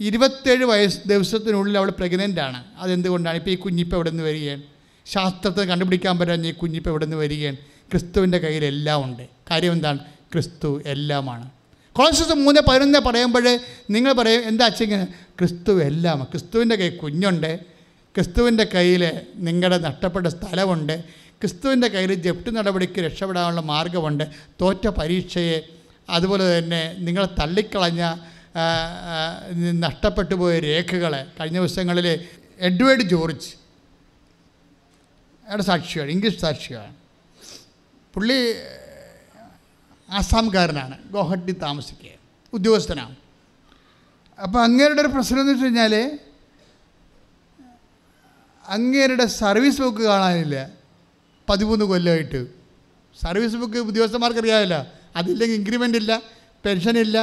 ഇരുപത്തേഴ് വയസ്സ് ദിവസത്തിനുള്ളിൽ അവൾ പ്രഗ്നന്റ് ആണ്. അതെന്തുകൊണ്ടാണ്? ഇപ്പോൾ ഈ കുഞ്ഞിപ്പം എവിടെ നിന്ന് വരികയാണ്? ശാസ്ത്രത്തെ കണ്ടുപിടിക്കാൻ പറ്റാൻ ഈ കുഞ്ഞിപ്പം എവിടെ നിന്ന് വരികയാണ്? ക്രിസ്തുവിന്റെ കയ്യിൽ എല്ലാം ഉണ്ട് കാര്യം എന്താണ്? ക്രിസ്തു എല്ലാമാണ്. കൊളോസസ് മൂന്ന് പതിനൊന്ന് പറയുമ്പോൾ നിങ്ങൾ പറയും എന്താ അച്ഛങ്ങനെ ക്രിസ്തു എല്ലാം ക്രിസ്തുവിന്റെ കയ്യിൽ കുഞ്ഞുണ്ട്. ക്രിസ്തുവിന്റെ കയ്യിൽ നിങ്ങളുടെ നഷ്ടപ്പെട്ട സ്ഥലമുണ്ട്. ക്രിസ്തുവിന്റെ കയ്യിൽ ജപ്തി നടപടിക്ക് രക്ഷപ്പെടാനുള്ള മാർഗമുണ്ട് തോറ്റ പരീക്ഷയെ അതുപോലെ തന്നെ നിങ്ങൾ തള്ളിക്കളഞ്ഞ നഷ്ടപ്പെട്ടു പോയ രേഖകൾ കഴിഞ്ഞ ദിവസങ്ങളിൽ എഡ്വേർഡ് ജോർജ്. അയാളുടെ സാക്ഷിയാണ് ഇംഗ്ലീഷ് സാക്ഷിയാണ്. പുള്ളി ആസാംകാരനാണ് ഗോഹട്ടി താമസിക്കുക ഉദ്യോഗസ്ഥനാണ്. അപ്പോൾ അങ്ങേരുടെ ഒരു പ്രശ്നം എന്ന് വെച്ച് കഴിഞ്ഞാൽ അങ്ങേരുടെ സർവീസ് ബുക്ക് കാണാനില്ല. പതിമൂന്ന് കൊല്ലമായിട്ട് സർവീസ് ബുക്ക് ഉദ്യോഗസ്ഥന്മാർക്ക് അറിയാമല്ല അതില്ലെങ്കിൽ ഇൻക്രിമെന്റ് ഇല്ല പെൻഷൻ ഇല്ല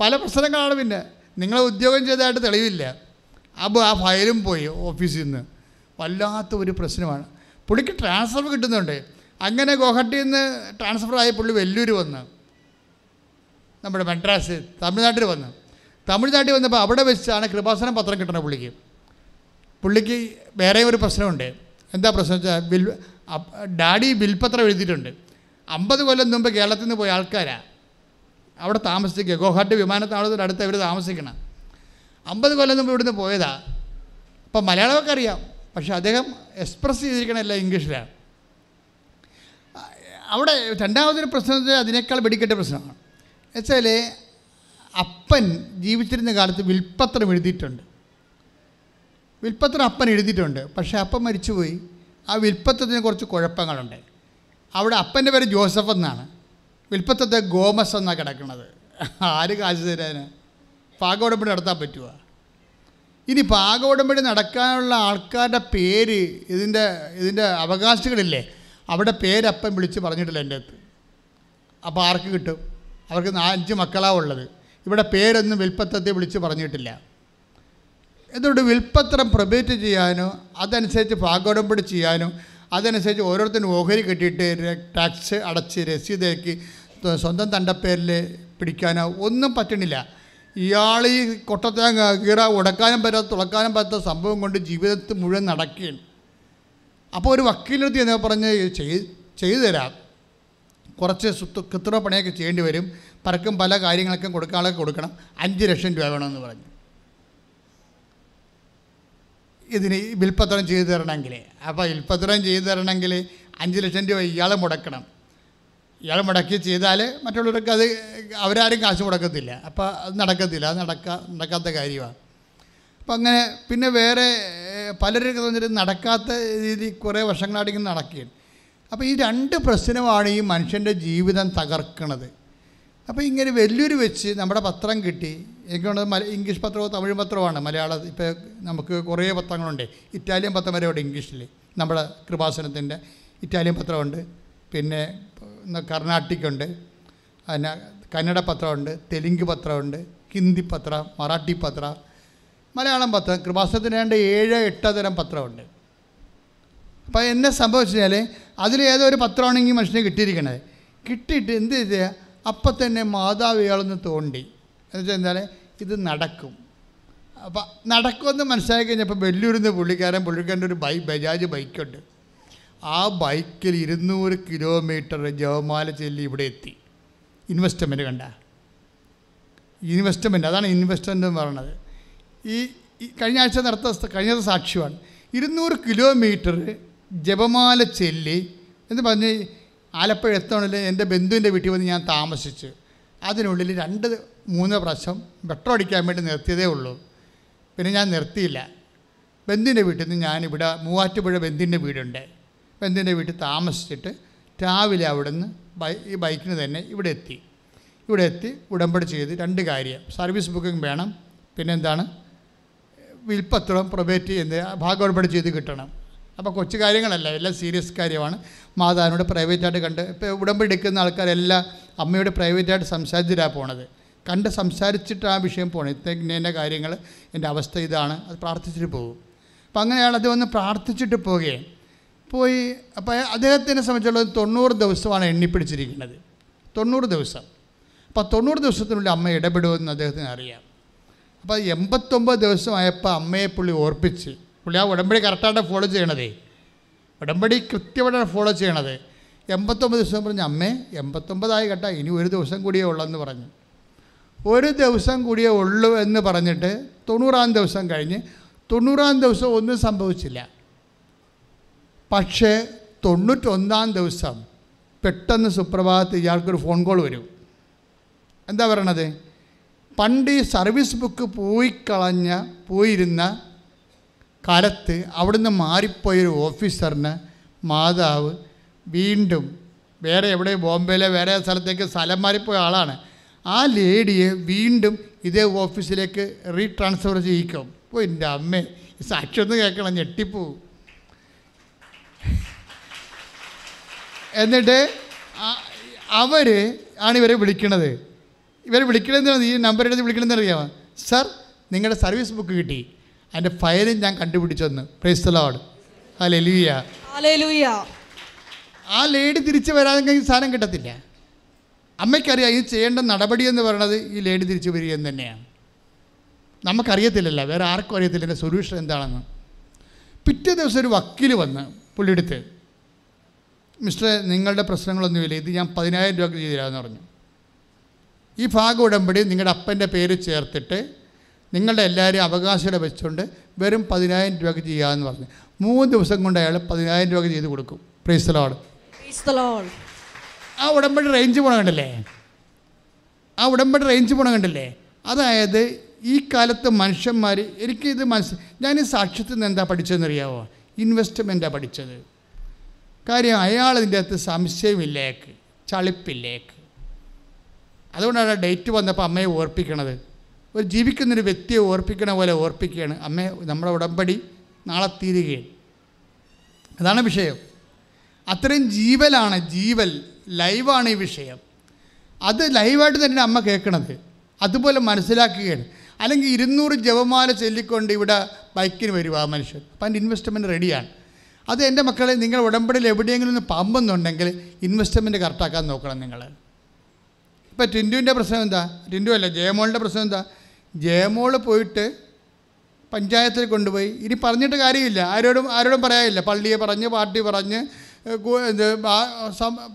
പല പ്രശ്നങ്ങളാണ് പിന്നെ. നിങ്ങളെ ഉദ്യോഗം ചെയ്തതായിട്ട് തെളിവില്ല. അപ്പോൾ ആ ഫയലും പോയി ഓഫീസിൽ നിന്ന് വല്ലാത്ത ഒരു പ്രശ്നമാണ്. പുള്ളിക്ക് ട്രാൻസ്ഫർ കിട്ടുന്നുണ്ട്. അങ്ങനെ ഗോഹട്ടിയിൽ നിന്ന് ട്രാൻസ്ഫർ ആയ പുള്ളി വെല്ലൂർ വന്ന്. നമ്മുടെ മദ്രാസ് തമിഴ്നാട്ടിൽ വന്ന്. തമിഴ്നാട്ടിൽ വന്നപ്പോൾ അവിടെ വെച്ചാണ് കൃപാസനം പത്രം കിട്ടണത് പുള്ളിക്ക്. പുള്ളിക്ക് വേറെ ഒരു പ്രശ്നമുണ്ട്. എന്താ പ്രശ്നം വെച്ചാൽ ബിൽ ഡാഡി ബിൽപത്രം എഴുതിയിട്ടുണ്ട്. അമ്പത് കൊല്ലം മുമ്പ് കേരളത്തിൽ നിന്ന് പോയ ആൾക്കാരാണ് അവിടെ താമസിക്കുക ഗോഹാട്ടി വിമാനത്താവളത്തിന്റെ അടുത്ത് അവർ താമസിക്കണം. അമ്പത് കൊല്ലം മുമ്പ് ഇവിടുന്ന് പോയതാണ് അപ്പം മലയാളമൊക്കെ അറിയാം. പക്ഷേ അദ്ദേഹം എക്സ്പ്രസ് ചെയ്തിരിക്കണമല്ല ഇംഗ്ലീഷിലാണ്. അവിടെ രണ്ടാമതൊരു പ്രശ്നം എന്ന് വെച്ചാൽ അതിനേക്കാൾ വെടിക്കെട്ട പ്രശ്നമാണ്. വെച്ചാൽ അപ്പൻ ജീവിച്ചിരുന്ന കാലത്ത് വിൽപ്പത്രം എഴുതിയിട്ടുണ്ട്. വിൽപ്പത്രം അപ്പൻ എഴുതിയിട്ടുണ്ട്. പക്ഷേ അപ്പൻ മരിച്ചുപോയി. ആ വിൽപ്പത്രത്തിന് കുറച്ച് കുഴപ്പങ്ങളുണ്ട്. അവിടെ അപ്പന്റെ പേര് ജോസഫ് എന്നാണ്. വിൽപ്പത്രത്തെ ഗോമസ് എന്നാണ് കിടക്കുന്നത് ആര് കാശ് തരാന്? പാകോടമ്പടി നടത്താൻ പറ്റുമോ ഇനി പാകോടമ്പടി നടക്കാനുള്ള ആൾക്കാരുടെ പേര് ഇതിന്റെ ഇതിന്റെ അവകാശികളില്ലേ? അവിടെ പേരപ്പം വിളിച്ച് പറഞ്ഞിട്ടില്ല എന്റെ അടുത്ത്. അപ്പോൾ ആർക്ക് കിട്ടും? അവർക്ക് നാലഞ്ച് മക്കളാണ് ഉള്ളത്. ഇവിടെ പേരൊന്നും വിൽപ്പത്രത്തെ വിളിച്ച് പറഞ്ഞിട്ടില്ല. എന്തുകൊണ്ട് വിൽപ്പത്രം പ്രൊബേറ്റ് ചെയ്യാനോ അതനുസരിച്ച് ഭാഗോടമ്പടി ചെയ്യാനോ അതനുസരിച്ച് ഓരോരുത്തരും ഓഹരി കെട്ടിയിട്ട് ടാക്സ് അടച്ച് രസീതാക്കി സ്വന്തം തണ്ടപ്പേരിൽ പിടിക്കാനോ ഒന്നും പറ്റണില്ല. ഇയാൾ ഈ കൊട്ടത്തേങ്ങ കീറ ഉടക്കാനും പറ്റാത്ത തുളക്കാനും പറ്റാത്ത സംഭവം കൊണ്ട് ജീവിതത്തിൽ മുഴുവൻ നടക്കുകയാണ്. അപ്പോൾ ഒരു വക്കീലെടുത്ത് എന്ന് പറഞ്ഞ് ചെയ് ചെയ്തു തരാം. കുറച്ച് സുത്ത് കൃത്രിമ പണിയൊക്കെ ചെയ്യേണ്ടി വരും. പലർക്കും പല കാര്യങ്ങൾക്കും കൊടുക്കാനൊക്കെ കൊടുക്കണം. അഞ്ച് ലക്ഷം രൂപ വേണമെന്ന് പറഞ്ഞു. ഇതിന് വിൽപ്പത്രം ചെയ്തു തരണമെങ്കിൽ അപ്പോൾ വിൽപ്പത്രം ചെയ്തു തരണമെങ്കിൽ അഞ്ച് ലക്ഷം രൂപ ഇയാൾ മുടക്കണം. ഇയാൾ മുടക്കി ചെയ്താൽ മറ്റുള്ളവർക്ക് അത് അവരാരും കാശ് മുടക്കത്തില്ല. അപ്പോൾ അത് നടക്കത്തില്ല. അത് നടക്കാ നടക്കാത്ത കാര്യമാണ് അപ്പം അങ്ങനെ പിന്നെ വേറെ പലരൊക്കെ വന്നിട്ട് നടക്കാത്ത രീതി കുറേ വർഷങ്ങളായിട്ട് ഇങ്ങനെ നടക്കുകയാണ്. അപ്പോൾ ഈ രണ്ട് പ്രശ്നമാണ് ഈ മനുഷ്യന്റെ ജീവിതം തകർക്കുന്നത് അപ്പോൾ ഇങ്ങനെ വലിയൊരു വെച്ച് നമ്മുടെ പത്രം കിട്ടി. എനിക്ക് തോന്നുന്നത് മല ഇംഗ്ലീഷ് പത്രവും തമിഴ് പത്രവുമാണ് മലയാള ഇപ്പോൾ നമുക്ക് കുറേ പത്രങ്ങളുണ്ട്. ഇറ്റാലിയൻ പത്രം വരെ ഉണ്ട് ഇംഗ്ലീഷിൽ. നമ്മുടെ കൃപാസനത്തിന്റെ ഇറ്റാലിയൻ പത്രമുണ്ട്. പിന്നെ കർണാട്ടിക്കുണ്ട്. പിന്നെ കന്നഡ പത്രമുണ്ട്. തെലുങ്ക് പത്രമുണ്ട്. ഹിന്ദി പത്രം മറാഠി പത്രം മലയാളം പത്രം കൃപാസനത്തിന് വേണ്ട ഏഴ് എട്ട് തരം പത്രമുണ്ട്. അപ്പോൾ എന്നെ സംഭവിച്ചു കഴിഞ്ഞാൽ അതിൽ ഏതോ ഒരു പത്രമാണെങ്കിൽ മനുഷ്യനെ കിട്ടിയിരിക്കണത്. കിട്ടിയിട്ട് എന്ത് ചെയ്യുക അപ്പം തന്നെ മാതാവ് ഇയാളൊന്ന് തോണ്ടി. എന്ന് വെച്ചാൽ എന്താണ് ഇത് നടക്കും. അപ്പം നടക്കുമെന്ന് മനസ്സിലാക്കി കഴിഞ്ഞപ്പോൾ വെല്ലൂരിന്ന് പുള്ളിക്കാരൻ പുള്ളിക്കാരന്റെ ഒരു ബൈ ബജാജ് ബൈക്കുണ്ട്. ആ ബൈക്കിൽ ഇരുന്നൂറ് കിലോമീറ്റർ ജവമാല ചെല്ലി ഇവിടെ എത്തി. ഇൻവെസ്റ്റ്മെന്റ് കണ്ട? ഇൻവെസ്റ്റ്മെന്റ് അതാണ് ഇൻവെസ്റ്റ്മെന്റ് എന്ന് പറയുന്നത്. ഈ കഴിഞ്ഞ ആഴ്ച നടത്ത കഴിഞ്ഞ സാക്ഷ്യമാണ്. ഇരുന്നൂറ് കിലോമീറ്റർ ജപമാല ചെല്ലി എന്ന് പറഞ്ഞ് ആലപ്പുഴ എത്തണിൽ എന്റെ ബന്ധുവിന്റെ വീട്ടിൽ വന്ന് ഞാൻ താമസിച്ച്. അതിനുള്ളിൽ രണ്ട് മൂന്ന് പ്രാവശ്യം പെട്രോൾ അടിക്കാൻ വേണ്ടി നിർത്തിയതേ ഉള്ളൂ. പിന്നെ ഞാൻ നിർത്തിയില്ല. ബന്ധുവിന്റെ വീട്ടിൽ നിന്ന് ഞാനിവിടെ മൂവാറ്റുപുഴ ബന്ധുവിന്റെ വീടുണ്ട്. ബന്ധുവിന്റെ വീട്ടിൽ താമസിച്ചിട്ട് രാവിലെ അവിടെ നിന്ന് ഈ ബൈക്കിന് തന്നെ ഇവിടെ എത്തി. ഇവിടെ എത്തി ഉടമ്പടി ചെയ്ത് രണ്ട് കാര്യം. സർവീസ് ബുക്കിംഗ് വേണം. പിന്നെന്താണ് വിൽപ്പത്രം പ്രൊബേറ്റ് ചെയ്യുന്നത് ഭാഗോടമ്പടി ചെയ്ത് കിട്ടണം. അപ്പോൾ കൊച്ചു കാര്യങ്ങളല്ല എല്ലാം സീരിയസ് കാര്യമാണ്. മാതാവിനോട് പ്രൈവറ്റായിട്ട് കണ്ട് ഇപ്പോൾ ഉടമ്പടി എടുക്കുന്ന ആൾക്കാരെല്ലാം അമ്മയോട് പ്രൈവറ്റായിട്ട് സംസാരിച്ചിട്ടാണ് പോണത്. കണ്ട് സംസാരിച്ചിട്ട് ആ വിഷയം പോകണം ഇന്ന കാര്യങ്ങൾ എന്റെ അവസ്ഥ ഇതാണ് അത് പ്രാർത്ഥിച്ചിട്ട് പോകും. അപ്പം അങ്ങനെയാണ് അത് വന്ന് പ്രാർത്ഥിച്ചിട്ട് പോകുകയും പോയി അപ്പോൾ അദ്ദേഹത്തിനെ സംബന്ധിച്ചുള്ള തൊണ്ണൂറ് ദിവസമാണ് എണ്ണിപ്പിടിച്ചിരിക്കുന്നത് തൊണ്ണൂറ് ദിവസം. അപ്പോൾ തൊണ്ണൂറ് ദിവസത്തിനുള്ളിൽ അമ്മ ഇടപെടുമെന്ന് അദ്ദേഹത്തിന് അറിയാം. അപ്പോൾ എൺപത്തൊമ്പത് ദിവസമായപ്പോൾ അമ്മയെ പുള്ളി ഓർപ്പിച്ച് പുള്ളി ആ ഉടമ്പടി കറക്റ്റായിട്ട് ഫോളോ ചെയ്യണതേ. ഉടമ്പടി കൃത്യമായിട്ടാണ് ഫോളോ ചെയ്യണത്. എൺപത്തൊമ്പത് ദിവസം പറഞ്ഞ് അമ്മേ എൺപത്തൊമ്പതായി കേട്ടാ ഇനി ഒരു ദിവസം കൂടിയേ ഉള്ളെന്ന് പറഞ്ഞു. ഒരു ദിവസം കൂടിയേ ഉള്ളൂ എന്ന് പറഞ്ഞിട്ട് തൊണ്ണൂറാം ദിവസം കഴിഞ്ഞ് തൊണ്ണൂറാം ദിവസം ഒന്നും സംഭവിച്ചില്ല. പക്ഷേ തൊണ്ണൂറ്റൊന്നാം ദിവസം പെട്ടെന്ന് സുപ്രഭാതത്തിൽ ഇയാൾക്കൊരു ഫോൺ കോൾ വരും. എന്താ പറയണത്? പണ്ട് ഈ സർവീസ് ബുക്ക് പോയി കളഞ്ഞ പോയിരുന്ന കാലത്ത് അവിടുന്ന് മാറിപ്പോയൊരു ഓഫീസറിന് മാതാവ് വീണ്ടും വേറെ എവിടെ ബോംബെയിലെ വേറെ സ്ഥലത്തേക്ക് സ്ഥലം മാറിപ്പോയ ആളാണ്. ആ ലേഡിയെ വീണ്ടും ഇതേ ഓഫീസിലേക്ക് റീട്രാൻസ്ഫർ ചെയ്യിക്കും. ഓ എന്റെ അമ്മേ ഒന്ന് കേൾക്കണം ഞെട്ടിപ്പോവും എന്നിട്ട് അവർ ആണ് ഇവരെ വിളിക്കണത്. ഇവരെ വിളിക്കണമെന്ന് ഈ നമ്പർ എടുത്ത് വിളിക്കണമെന്ന് അറിയാമോ സർ നിങ്ങളുടെ സർവീസ് ബുക്ക് കിട്ടി. അതിന്റെ ഫയലും ഞാൻ കണ്ടുപിടിച്ചെന്ന് പ്രൈസ് ലോഡ് ഹല്ലേലൂയ ആ ലേഡി തിരിച്ച് വരാതെ ഈ സാധനം കിട്ടത്തില്ല. അമ്മയ്ക്കറിയാം ഇത് ചെയ്യേണ്ട നടപടി എന്ന് പറയുന്നത് ഈ ലേഡി തിരിച്ച് വരിക എന്ന് തന്നെയാണ്. നമുക്കറിയത്തില്ലല്ലോ വേറെ ആർക്കും അറിയത്തില്ല എന്റെ സൊല്യൂഷൻ എന്താണെന്ന്. പിറ്റേ ദിവസം ഒരു വക്കീൽ വന്ന് പുള്ളിയെടുത്ത് മിസ്റ്റർ നിങ്ങളുടെ പ്രശ്നങ്ങളൊന്നുമില്ല ഇത് ഞാൻ പതിനായിരം രൂപ ചെയ്തു തരാമെന്ന് പറഞ്ഞു. ഈ ഭാഗ ഉടമ്പടി നിങ്ങളുടെ അപ്പന്റെ പേര് ചേർത്തിട്ട് നിങ്ങളുടെ എല്ലാവരെയും അവകാശം വെച്ചുകൊണ്ട് വെറും പതിനായിരം രൂപയ്ക്ക് ചെയ്യാമെന്ന് പറഞ്ഞു. മൂന്ന് ദിവസം കൊണ്ട് അയാൾ പതിനായിരം രൂപയ്ക്ക് ചെയ്ത് കൊടുക്കും. പ്രീസ്തലോട്. ആ ഉടമ്പടി റേഞ്ച് പോണ കണ്ടില്ലേ? ആ ഉടമ്പടി റേഞ്ച് പോണ കണ്ടില്ലേ? അതായത് ഈ കാലത്ത് മനുഷ്യന്മാർ എനിക്കിത് മനസ്സ് ഞാൻ ഈ സാക്ഷ്യത്തിൽ നിന്ന് എന്താ പഠിച്ചതെന്നറിയാവോ ഇൻവെസ്റ്റ്മെന്റാണ് പഠിച്ചത്. കാര്യം അയാൾ ഇതിന്റെ അകത്ത് സംശയമില്ലേക്ക് ചളിപ്പില്ലേക്ക് അതുകൊണ്ടാണ് ഡേറ്റ് വന്നപ്പോൾ അമ്മയെ ഓർപ്പിക്കണത്. ഒരു ജീവിക്കുന്നൊരു വ്യക്തിയെ ഓർപ്പിക്കണ പോലെ ഓർപ്പിക്കുകയാണ്. അമ്മയെ നമ്മുടെ ഉടമ്പടി നാളെ തീരുകയാണ്. അതാണ് വിഷയം. അത്രയും ജീവലാണ് ജീവൽ ലൈവാണ് ഈ വിഷയം. അത് ലൈവായിട്ട് തന്നെ അമ്മ കേൾക്കണത്. അതുപോലെ മനസ്സിലാക്കുകയാണ്. അല്ലെങ്കിൽ ഇരുന്നൂറ് ജപമാല ചൊല്ലിക്കൊണ്ട് ഇവിടെ ബൈക്കിന് വരും ആ മനുഷ്യൻ. അപ്പം അതിന്റെ ഇൻവെസ്റ്റ്മെന്റ് റെഡിയാണ് അത് എന്റെ മക്കളെ നിങ്ങൾ ഉടമ്പടിയിൽ എവിടെയെങ്കിലും ഒന്ന് പമ്പെന്നുണ്ടെങ്കിൽ ഇൻവെസ്റ്റ്മെന്റ് കറക്റ്റാക്കാൻ നോക്കണം നിങ്ങൾ. ഇപ്പം ടിന്റുവിന്റെ പ്രശ്നം എന്താ? ടിന്റു അല്ല ജയമോളുടെ പ്രശ്നം എന്താ? ജയമോൾ പോയിട്ട് പഞ്ചായത്തിൽ കൊണ്ടുപോയി. ഇനി പറഞ്ഞിട്ട് കാര്യമില്ല. ആരോടും ആരോടും പറയാനില്ല. പള്ളിയെ പറഞ്ഞ് പാർട്ടി പറഞ്ഞ് ഇത്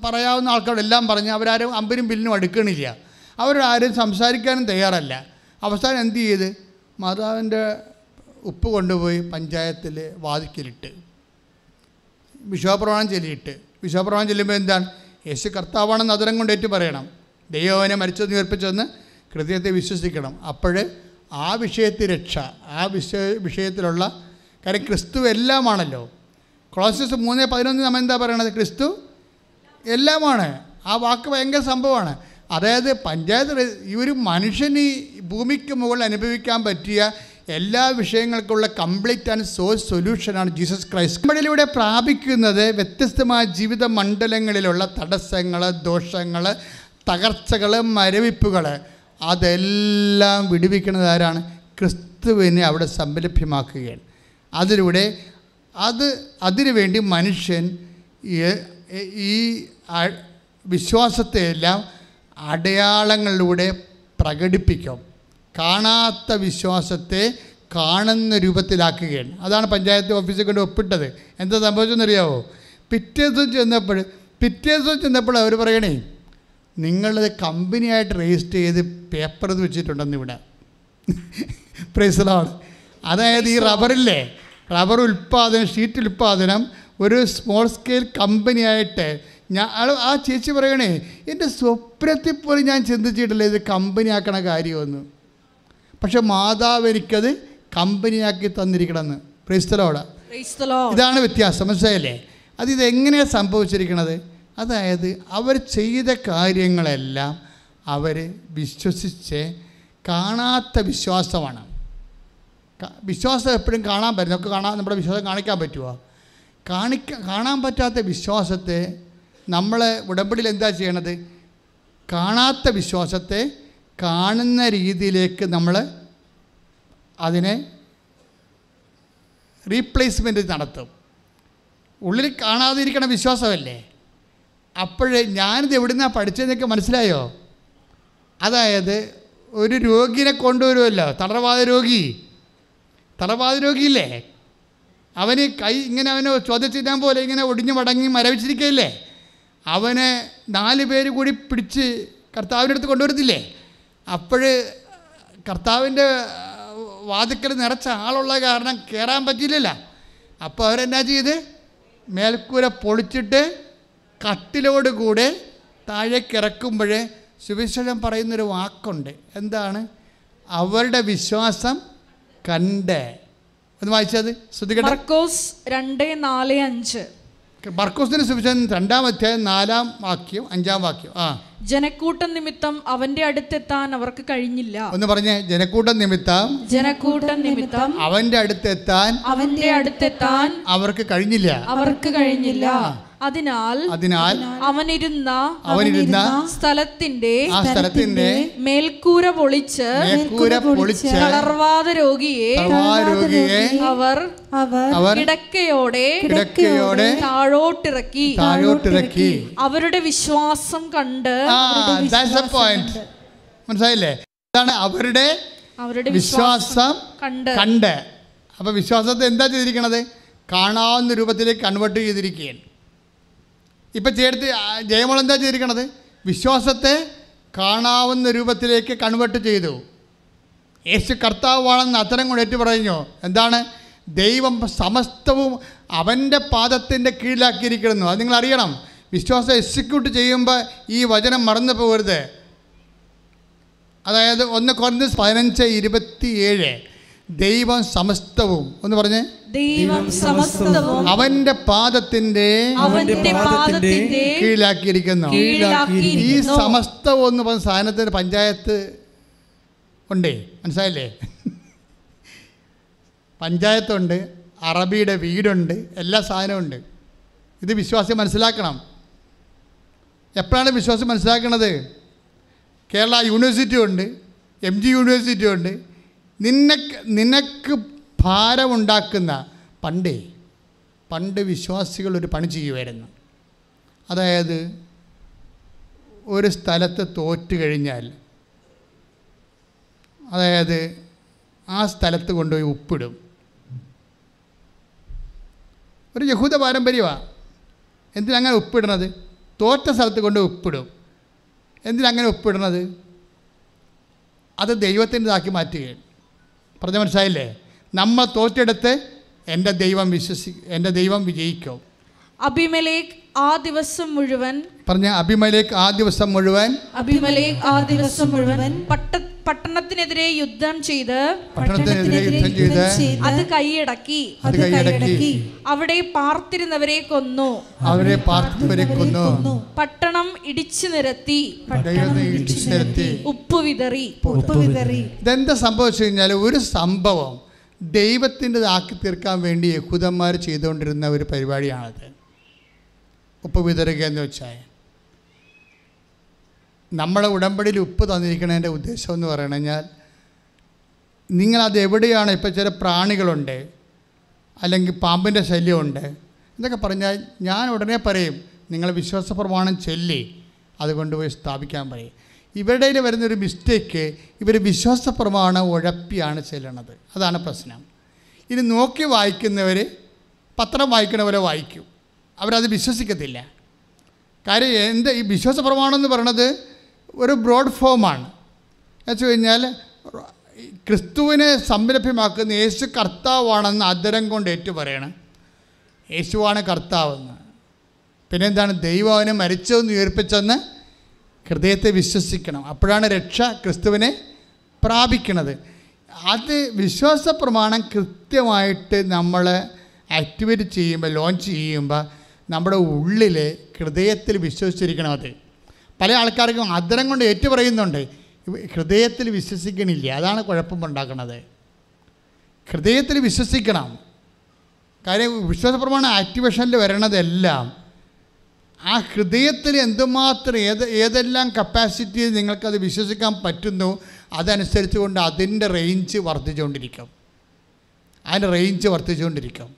പറയാവുന്ന ആൾക്കാരെല്ലാം പറഞ്ഞ് അവരാരും അമ്പരും ബില്ലിനും അടുക്കണില്ല. അവരാരും സംസാരിക്കാനും തയ്യാറല്ല. അവസാനം എന്ത് ചെയ്ത്? മാതാവിന്റെ ഉപ്പ് കൊണ്ടുപോയി പഞ്ചായത്തിൽ വാതിക്കലിട്ട്. വിശ്വപ്രമാണം ചൊല്ലിയിട്ട്. വിശ്വപ്രമാണം ചൊല്ലുമ്പോൾ എന്താണ്? യേശു കർത്താവാണെന്ന് അതിരം കൊണ്ടേറ്റ് പറയണം. ദൈവം അവനെ മരിച്ചത് ഉയർപ്പിച്ചെന്ന് ഹൃദയത്തെ വിശ്വസിക്കണം. അപ്പോൾ ആ വിഷയത്തിൽ രക്ഷ ആ വിഷയ വിഷയത്തിലുള്ള കാര്യം ക്രിസ്തു എല്ലാമാണല്ലോ. ക്ലോസസ് മൂന്ന് പതിനൊന്ന് നമ്മൾ എന്താ പറയണത്? ക്രിസ്തു എല്ലാമാണ്. ആ വാക്ക് ഭയങ്കര സംഭവമാണ്. അതായത് പഞ്ചായത്ത് ഈ ഒരു മനുഷ്യന് ഈ ഭൂമിക്ക് മുകളിൽ അനുഭവിക്കാൻ പറ്റിയ എല്ലാ വിഷയങ്ങൾക്കുള്ള കംപ്ലീറ്റ് ആൻഡ് സോഴ്സ് സൊല്യൂഷനാണ് ജീസസ് ക്രൈസ്റ്റ്. നമ്മളിലൂടെ പ്രാപിക്കുന്നത് വ്യത്യസ്തമായ ജീവിത മണ്ഡലങ്ങളിലുള്ള തടസ്സങ്ങൾ ദോഷങ്ങൾ തകർച്ചകൾ മരവിപ്പുകൾ അതെല്ലാം വിടുവിക്കുന്നത് ആരാണ്? ക്രിസ്തുവിനെ അവിടെ സംലഭ്യമാക്കുകയാണ് അതിലൂടെ അത് അതിനുവേണ്ടി മനുഷ്യൻ ഈ- വിശ്വാസത്തെയെല്ലാം അടയാളങ്ങളിലൂടെ പ്രകടിപ്പിക്കും. കാണാത്ത വിശ്വാസത്തെ കാണുന്ന രൂപത്തിലാക്കുകയാണ്. അതാണ് പഞ്ചായത്ത് ഓഫീസിൽ കൊണ്ട് ഒപ്പിട്ടത്. എന്താ സംഭവിച്ചെന്നറിയാവോ പിറ്റേ ദിവസം ചെന്നപ്പോൾ പിറ്റേ ദിവസം ചെന്നപ്പോൾ അവർ പറയണേ നിങ്ങളത് കമ്പനിയായിട്ട് രജിസ്റ്റർ ചെയ്ത് പേപ്പർ വെച്ചിട്ടുണ്ടെന്ന് ഇവിടെ. പ്രൈസലാണ് അതായത് ഈ റബ്ബറില്ലേ? റബ്ബർ ഉൽപ്പാദനം ഷീറ്റ് ഉൽപ്പാദനം ഒരു സ്മോൾ സ്കെയിൽ കമ്പനിയായിട്ട് ഞാൻ ആ ചേച്ചി പറയണേ എന്റെ സ്വപ്നത്തിൽ പോലും ഞാൻ ചിന്തിച്ചിട്ടില്ല ഇത് കമ്പനിയാക്കണ കാര്യമൊന്നും. പക്ഷെ മാതാവ് എനിക്കത് കമ്പനിയാക്കി തന്നിരിക്കണമെന്ന്. പ്രൈസ്തലോടെ. ഇതാണ് വ്യത്യാസം. മനസ്സിലായല്ലേ? അത് ഇതെങ്ങനെയാണ് സംഭവിച്ചിരിക്കുന്നത് അതായത് അവർ ചെയ്ത കാര്യങ്ങളെല്ലാം അവർ വിശ്വസിച്ച് കാണാത്ത വിശ്വാസമാണ്. വിശ്വാസം എപ്പോഴും കാണാൻ പറ്റും. നമുക്ക് കാണാൻ നമ്മുടെ വിശ്വാസം കാണിക്കാൻ പറ്റുമോ കാണിക്ക കാണാൻ പറ്റാത്ത വിശ്വാസത്തെ നമ്മൾ ഉടമ്പടിയിൽ എന്താ ചെയ്യണത്? കാണാത്ത വിശ്വാസത്തെ കാണുന്ന രീതിയിലേക്ക് നമ്മൾ അതിനെ റീപ്ലേസ്മെന്റ് നടത്തും. ഉള്ളിൽ കാണാതിരിക്കണ വിശ്വാസമല്ലേ? അപ്പോഴേ ഞാനിത് എവിടുന്നാണ് പഠിച്ചതെന്നൊക്കെ മനസ്സിലായോ? അതായത് ഒരു രോഗിനെ കൊണ്ടുവരുമല്ലോ തളർവാദ രോഗി. തളർവാദ രോഗിയില്ലേ? അവന് കൈ ഇങ്ങനെ അവന് ചോദ്യചിഹ്നം പോലെ ഇങ്ങനെ ഒടിഞ്ഞു മടങ്ങി മരവിച്ചിരിക്കുകയില്ലേ? അവനെ നാല് പേര് കൂടി പിടിച്ച് കർത്താവിന്റെ അടുത്ത് കൊണ്ടുവരത്തില്ലേ അപ്പോഴ് കർത്താവിന്റെ വാതിക്കൽ നിറച്ച ആളുള്ള കാരണം കയറാൻ പറ്റിയില്ലല്ലോ. അപ്പോൾ അവരെന്നാ ചെയ്ത്? മേൽക്കൂര പൊളിച്ചിട്ട് കട്ടിലോട് കൂടെ സുവിശേഷം പറയുന്നൊരു വാക്കുണ്ട്. എന്താണ്? അവരുടെ വിശ്വാസം കണ്ട്. ഒന്ന് വായിച്ചത്. മർക്കോസ് രണ്ട് നാല് അഞ്ച്. മർക്കോസിന്റെ സുവിശേഷം രണ്ടാം അധ്യായം നാലാം വാക്യം അഞ്ചാം വാക്യം. ആ. ജനക്കൂട്ടം നിമിത്തം അവന്റെ അടുത്തെത്താൻ അവർക്ക് കഴിഞ്ഞില്ല. ഒന്ന് പറഞ്ഞേ. ജനക്കൂട്ടം നിമിത്തം ജനക്കൂട്ടം നിമിത്തം അവന്റെ അടുത്തെത്താൻ അവന്റെ അടുത്തെത്താൻ അവർക്ക് കഴിഞ്ഞില്ല. അവർക്ക് കഴിഞ്ഞില്ല. അതിനാൽ അതിനാൽ അവനിരുന്ന അവനിരുന്ന സ്ഥലത്തിന്റെ ആ സ്ഥലത്തിന്റെ മേൽക്കൂര പൊളിച്ച് മേൽക്കൂര പൊളിച്ച് തളർവാദ രോഗിയെ രോഗിയെ അവർ അവർ കിടക്കയോടെ കിടക്കയോടെ താഴോട്ടിറക്കി താഴോട്ടിറക്കി അവരുടെ വിശ്വാസം കണ്ട് മനസ്സിലായില്ലേ? അതാണ് അവരുടെ അവരുടെ വിശ്വാസം കണ്ട് കണ്ട്. അപ്പൊ വിശ്വാസത്തെ എന്താ ചെയ്തിരിക്കണത്? കാണാവുന്ന രൂപത്തിലേക്ക് കൺവേർട്ട് ചെയ്തിരിക്കുകയാണ്. ഇപ്പം ചേർത്ത് ജയമോൾ എന്താ ചെയ്തിരിക്കണത്? വിശ്വാസത്തെ കാണാവുന്ന രൂപത്തിലേക്ക് കൺവേർട്ട് ചെയ്തു. യേശു കർത്താവാണെന്ന് അത്തരം കൊണ്ട് ഏറ്റു പറഞ്ഞു എന്താണ്? ദൈവം സമസ്തവും അവന്റെ പാദത്തിന്റെ കീഴിലാക്കിയിരിക്കുന്നു. അത് നിങ്ങൾ അറിയണം. വിശ്വാസം എക്സിക്യൂട്ട് ചെയ്യുമ്പോൾ ഈ വചനം മറന്നു പോകരുത്. അതായത് ഒന്ന് കുറഞ്ഞ് പതിനഞ്ച് ഇരുപത്തി ഏഴ് ദൈവം സമസ്തവും. എന്ന് പറഞ്ഞേ. ദൈവം സമസ്തവും അവന്റെ പാദത്തിന്റെ അവന്റെ പാദത്തിന്റെ കീഴിലാക്കിയിരിക്കുന്നു. ഈ സമസ്തവും എന്ന് പറഞ്ഞ സാധനത്തിന് പഞ്ചായത്ത് ഉണ്ടേ. മനസ്സിലായില്ലേ? പഞ്ചായത്തുണ്ട് അറബിയുടെ വീടുണ്ട് എല്ലാ സാധനവും ഉണ്ട്. ഇത് വിശ്വാസി മനസ്സിലാക്കണം. എപ്പോഴാണ് വിശ്വാസം മനസ്സിലാക്കണത്? കേരള യൂണിവേഴ്സിറ്റി ഉണ്ട് എം ജി യൂണിവേഴ്സിറ്റി ഉണ്ട് നിനക്ക് നിനക്ക് ഭാരമുണ്ടാക്കുന്ന പണ്ടേ പണ്ട് വിശ്വാസികൾ ഒരു പണി ചെയ്യുമായിരുന്നു അതായത് ഒരു സ്ഥലത്ത് തോറ്റു കഴിഞ്ഞാൽ അതായത് ആ സ്ഥലത്ത് കൊണ്ടുപോയി ഉപ്പിടും. ഒരു യഹൂദ പാരമ്പര്യമാണ് എന്തിനങ്ങനെ ഉപ്പിടണത് തോറ്റ സ്ഥലത്ത് കൊണ്ട് ഉപ്പിടും. എന്തിനങ്ങനെ ഉപ്പിടണത് അത് ദൈവത്തിന്റെതാക്കി മാറ്റുകയാണ്. പറഞ്ഞ മനസ്സിലായില്ലേ? നമ്മ തോറ്റെടുത്ത് എന്റെ ദൈവം വിശ്വസി എന്റെ ദൈവം വിജയിക്കും. അഭിമലേഖ് ആ ദിവസം മുഴുവൻ പറഞ്ഞ അഭിമലേക്ക് ആ ദിവസം മുഴുവൻ അഭിമലേഖ് ആ ദിവസം മുഴുവൻ പട്ട പട്ടണത്തിനെതിരെ യുദ്ധം ചെയ്ത് അത് കൈയടക്കി. അത് കൈയടക്കി. അവിടെ പാർത്തിരുന്നവരെ കൊന്നു. അവരെ പാർത്തിരുന്നവരെ കൊന്നു. പട്ടണം ഇടിച്ചു നിരത്തി. ദൈവത്തെ ഇടിച്ചു നിരത്തി. ഉപ്പ് വിതറി. ഉപ്പ് വിതറി. ഇതെന്താ സംഭവിച്ചു കഴിഞ്ഞാൽ ഒരു സംഭവം ദൈവത്തിന്റെതാക്കി തീർക്കാൻ വേണ്ടി യഹൂദന്മാർ ചെയ്തുകൊണ്ടിരുന്ന ഒരു പരിപാടിയാണത്. ഉപ്പ് വിതറുക എന്ന് വെച്ചാൽ. നമ്മളെ ഉടമ്പടിയിൽ ഉപ്പ് തന്നിരിക്കണതിന്റെ ഉദ്ദേശം എന്ന് പറഞ്ഞു കഴിഞ്ഞാൽ നിങ്ങളത് എവിടെയാണ് ഇപ്പോൾ ചില പ്രാണികളുണ്ട് അല്ലെങ്കിൽ പാമ്പിന്റെ ശല്യമുണ്ട് എന്നൊക്കെ പറഞ്ഞാൽ ഞാൻ ഉടനെ പറയും നിങ്ങൾ വിശ്വാസ പ്രമാണം ചൊല്ലി അത് കൊണ്ടുപോയി സ്ഥാപിക്കാൻ പറയും. ഇവരുടെ വരുന്നൊരു മിസ്റ്റേക്ക് ഇവർ വിശ്വാസ പ്രമാണം ഉഴപ്പിയാണ് ചെല്ലണത്. അതാണ് പ്രശ്നം. ഇനി നോക്കി വായിക്കുന്നവർ പത്രം വായിക്കണ പോലെ വായിക്കും. അവരത് വിശ്വസിക്കത്തില്ല. കാര്യം എന്ത് ഈ വിശ്വാസ പ്രമാണം എന്ന് പറയണത്? ഒരു ബ്രോഡ് ഫോമാണ് വെച്ച് കഴിഞ്ഞാൽ ക്രിസ്തുവിനെ സംരഭ്യമാക്കുന്ന യേശു കർത്താവാണെന്ന് അദരം കൊണ്ട് ഏറ്റു പറയണം. യേശുവാണ് കർത്താവെന്ന്. പിന്നെ എന്താണ് ദൈവം അവനെ മരിച്ചതെന്ന് ഉയർപ്പിച്ചെന്ന് ഹൃദയത്തെ വിശ്വസിക്കണം. അപ്പോഴാണ് രക്ഷ ക്രിസ്തുവിനെ പ്രാപിക്കണത്. അത് വിശ്വാസ പ്രമാണം കൃത്യമായിട്ട് നമ്മൾ ആക്ടിവേറ്റ് ചെയ്യുമ്പോൾ ലോഞ്ച് ചെയ്യുമ്പോൾ നമ്മുടെ ഉള്ളിൽ ഹൃദയത്തിൽ വിശ്വസിച്ചിരിക്കണം അത് പല ആൾക്കാർക്കും അദരം കൊണ്ട് ഏറ്റു പറയുന്നുണ്ട് ഹൃദയത്തിൽ വിശ്വസിക്കണില്ല. അതാണ് കുഴപ്പം ഉണ്ടാക്കുന്നത് ഹൃദയത്തിൽ വിശ്വസിക്കണം. കാര്യം വിശ്വാസ പ്രമാണം ആക്ടിവേഷനിൽ വരണതെല്ലാം ആ ഹൃദയത്തിൽ എന്തുമാത്രം ഏത് ഏതെല്ലാം കപ്പാസിറ്റി നിങ്ങൾക്കത് വിശ്വസിക്കാൻ പറ്റുന്നു അതനുസരിച്ച് കൊണ്ട് അതിന്റെ റേഞ്ച് വർദ്ധിച്ചുകൊണ്ടിരിക്കും. അതിന്റെ റേഞ്ച് വർദ്ധിച്ചുകൊണ്ടിരിക്കും.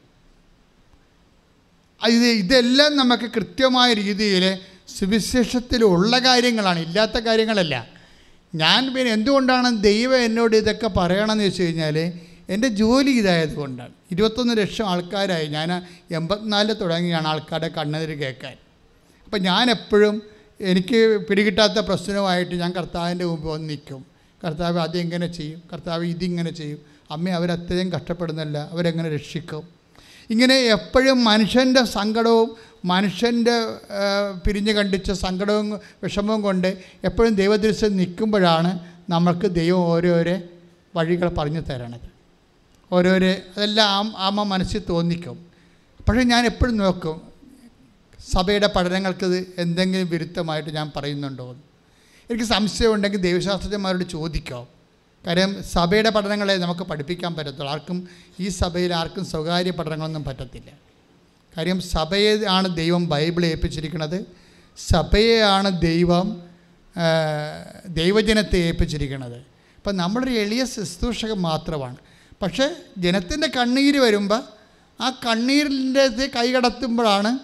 ഇത് ഇതെല്ലാം നമുക്ക് കൃത്യമായ രീതിയിൽ സുവിശേഷത്തിലുള്ള കാര്യങ്ങളാണ്. ഇല്ലാത്ത കാര്യങ്ങളല്ല. ഞാൻ പിന്നെ എന്തുകൊണ്ടാണ് ദൈവം എന്നോട് ഇതൊക്കെ പറയണമെന്ന് വെച്ച് കഴിഞ്ഞാൽ എന്റെ ജോലി ഇതായത് കൊണ്ടാണ് ഇരുപത്തൊന്ന് ലക്ഷം ആൾക്കാരായി. ഞാൻ എൺപത്തിനാലിൽ തുടങ്ങിയാണ് ആൾക്കാരുടെ കണ്ണെതിര് കേൾക്കാൻ. അപ്പം ഞാൻ എപ്പോഴും എനിക്ക് പിടികിട്ടാത്ത പ്രശ്നവുമായിട്ട് ഞാൻ കർത്താവിന്റെ മുമ്പ് വന്ന് നിൽക്കും. കർത്താവ് അതെങ്ങനെ ചെയ്യും? കർത്താവ് ഇതിങ്ങനെ ചെയ്യും. അമ്മ അവരത്രയും കഷ്ടപ്പെടുന്നില്ല അവരെങ്ങനെ രക്ഷിക്കും? ഇങ്ങനെ എപ്പോഴും മനുഷ്യന്റെ സങ്കടവും മനുഷ്യന്റെ പിരിഞ്ഞ് കണ്ടിച്ച സങ്കടവും വിഷമവും കൊണ്ട് എപ്പോഴും ദൈവദൃശ്യം നിൽക്കുമ്പോഴാണ് നമ്മൾക്ക് ദൈവം ഓരോരോ വഴികൾ പറഞ്ഞു തരണത്. ഓരോരോ അതെല്ലാം ആമ മനസ്സിൽ തോന്നിക്കും. പക്ഷേ ഞാൻ എപ്പോഴും നോക്കും സഭയുടെ പഠനങ്ങൾക്ക് എന്തെങ്കിലും വിരുദ്ധമായിട്ട് ഞാൻ പറയുന്നുണ്ടോ എന്ന്. എനിക്ക് സംശയമുണ്ടെങ്കിൽ ദൈവശാസ്ത്രജ്ഞന്മാരോട് ചോദിക്കാം. കാര്യം സഭയുടെ പഠനങ്ങളെ നമുക്ക് പഠിപ്പിക്കാൻ പറ്റത്തുള്ളൂ. ആർക്കും ഈ സഭയിൽ ആർക്കും സ്വകാര്യ പഠനങ്ങളൊന്നും പറ്റത്തില്ല. കാര്യം സഭയെ ആണ് ദൈവം ബൈബിൾ ഏൽപ്പിച്ചിരിക്കുന്നത്. സഭയെയാണ് ദൈവം ദൈവജനത്തെ ഏൽപ്പിച്ചിരിക്കുന്നത്. അപ്പം നമ്മളൊരു എളിയ ശുശ്രൂഷകൻ മാത്രമാണ്. പക്ഷേ ജനത്തിന്റെ കണ്ണീര് വരുമ്പോൾ ആ കണ്ണീരിന്റെ കൈകടത്തുമ്പോഴാണ്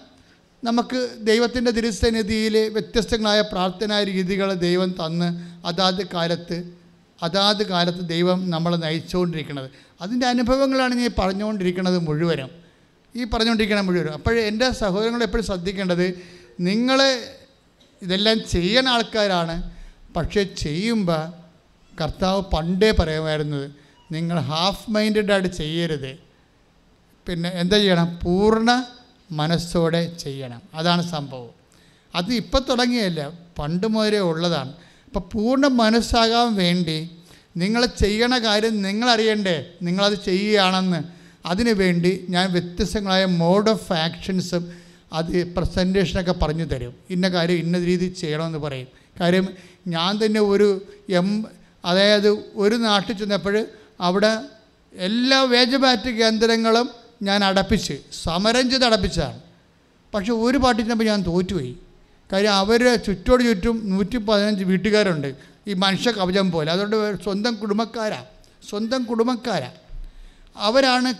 നമുക്ക് ദൈവത്തിന്റെ തിരുസന്നിധിയിൽ വ്യത്യസ്തങ്ങളായ പ്രാർത്ഥനാ രീതികൾ ദൈവം തന്ന് അതാത് കാലത്ത് അതാത് കാലത്ത് ദൈവം നമ്മളെ നയിച്ചുകൊണ്ടിരിക്കുന്നത്. അതിന്റെ അനുഭവങ്ങളാണ് ഞാൻ പറഞ്ഞുകൊണ്ടിരിക്കുന്നത് മുഴുവനും. ഈ പറഞ്ഞുകൊണ്ടിരിക്കണം മുഴുവൻ. അപ്പോൾ എന്റെ സഹോദരങ്ങൾ എപ്പോഴും ശ്രദ്ധിക്കേണ്ടത് നിങ്ങൾ ഇതെല്ലാം ചെയ്യുന്ന ആൾക്കാരാണ് പക്ഷേ ചെയ്യുമ്പോൾ കർത്താവ് പണ്ടേ പറയുമായിരുന്നത് നിങ്ങൾ ഹാഫ് മൈൻഡഡ് ആയിട്ട് ചെയ്യരുത്. പിന്നെ എന്താ ചെയ്യണം? പൂർണ മനസ്സോടെ ചെയ്യണം. അതാണ് സംഭവം. അത് ഇപ്പം തുടങ്ങിയല്ല പണ്ട് മുതലേ ഉള്ളതാണ്. അപ്പം പൂർണ മനസ്സാകാൻ വേണ്ടി നിങ്ങൾ ചെയ്യണ കാര്യം നിങ്ങളറിയണ്ടേ? നിങ്ങളത് ചെയ്യുകയാണെന്ന്. അതിനു വേണ്ടി ഞാൻ വ്യത്യസ്തങ്ങളായ മോഡ് ഓഫ് ആക്ഷൻസും അത് പ്രസന്റേഷനൊക്കെ പറഞ്ഞു തരും. ഇന്ന കാര്യം ഇന്ന രീതിയിൽ ചെയ്യണമെന്ന് പറയും. കാര്യം ഞാൻ തന്നെ ഒരു എം അതായത് ഒരു നാട്ടിൽ ചെന്നപ്പോൾ അവിടെ എല്ലാ വേജബാറ്റ് കേന്ദ്രങ്ങളും ഞാൻ അടപ്പിച്ച് സമരം ചെയ്ത് അടപ്പിച്ചതാണ്. പക്ഷെ ഒരു പാട്ടി ചെന്നപ്പോൾ ഞാൻ തോറ്റുപോയി. കാര്യം അവർ ചുറ്റോട് ചുറ്റും നൂറ്റി പതിനഞ്ച് വീട്ടുകാരുണ്ട്. ഈ മനുഷ്യ കവചം പോലെ. അതുകൊണ്ട് സ്വന്തം കുടുംബക്കാരാണ് സ്വന്തം കുടുംബക്കാരാ. അവരാണ്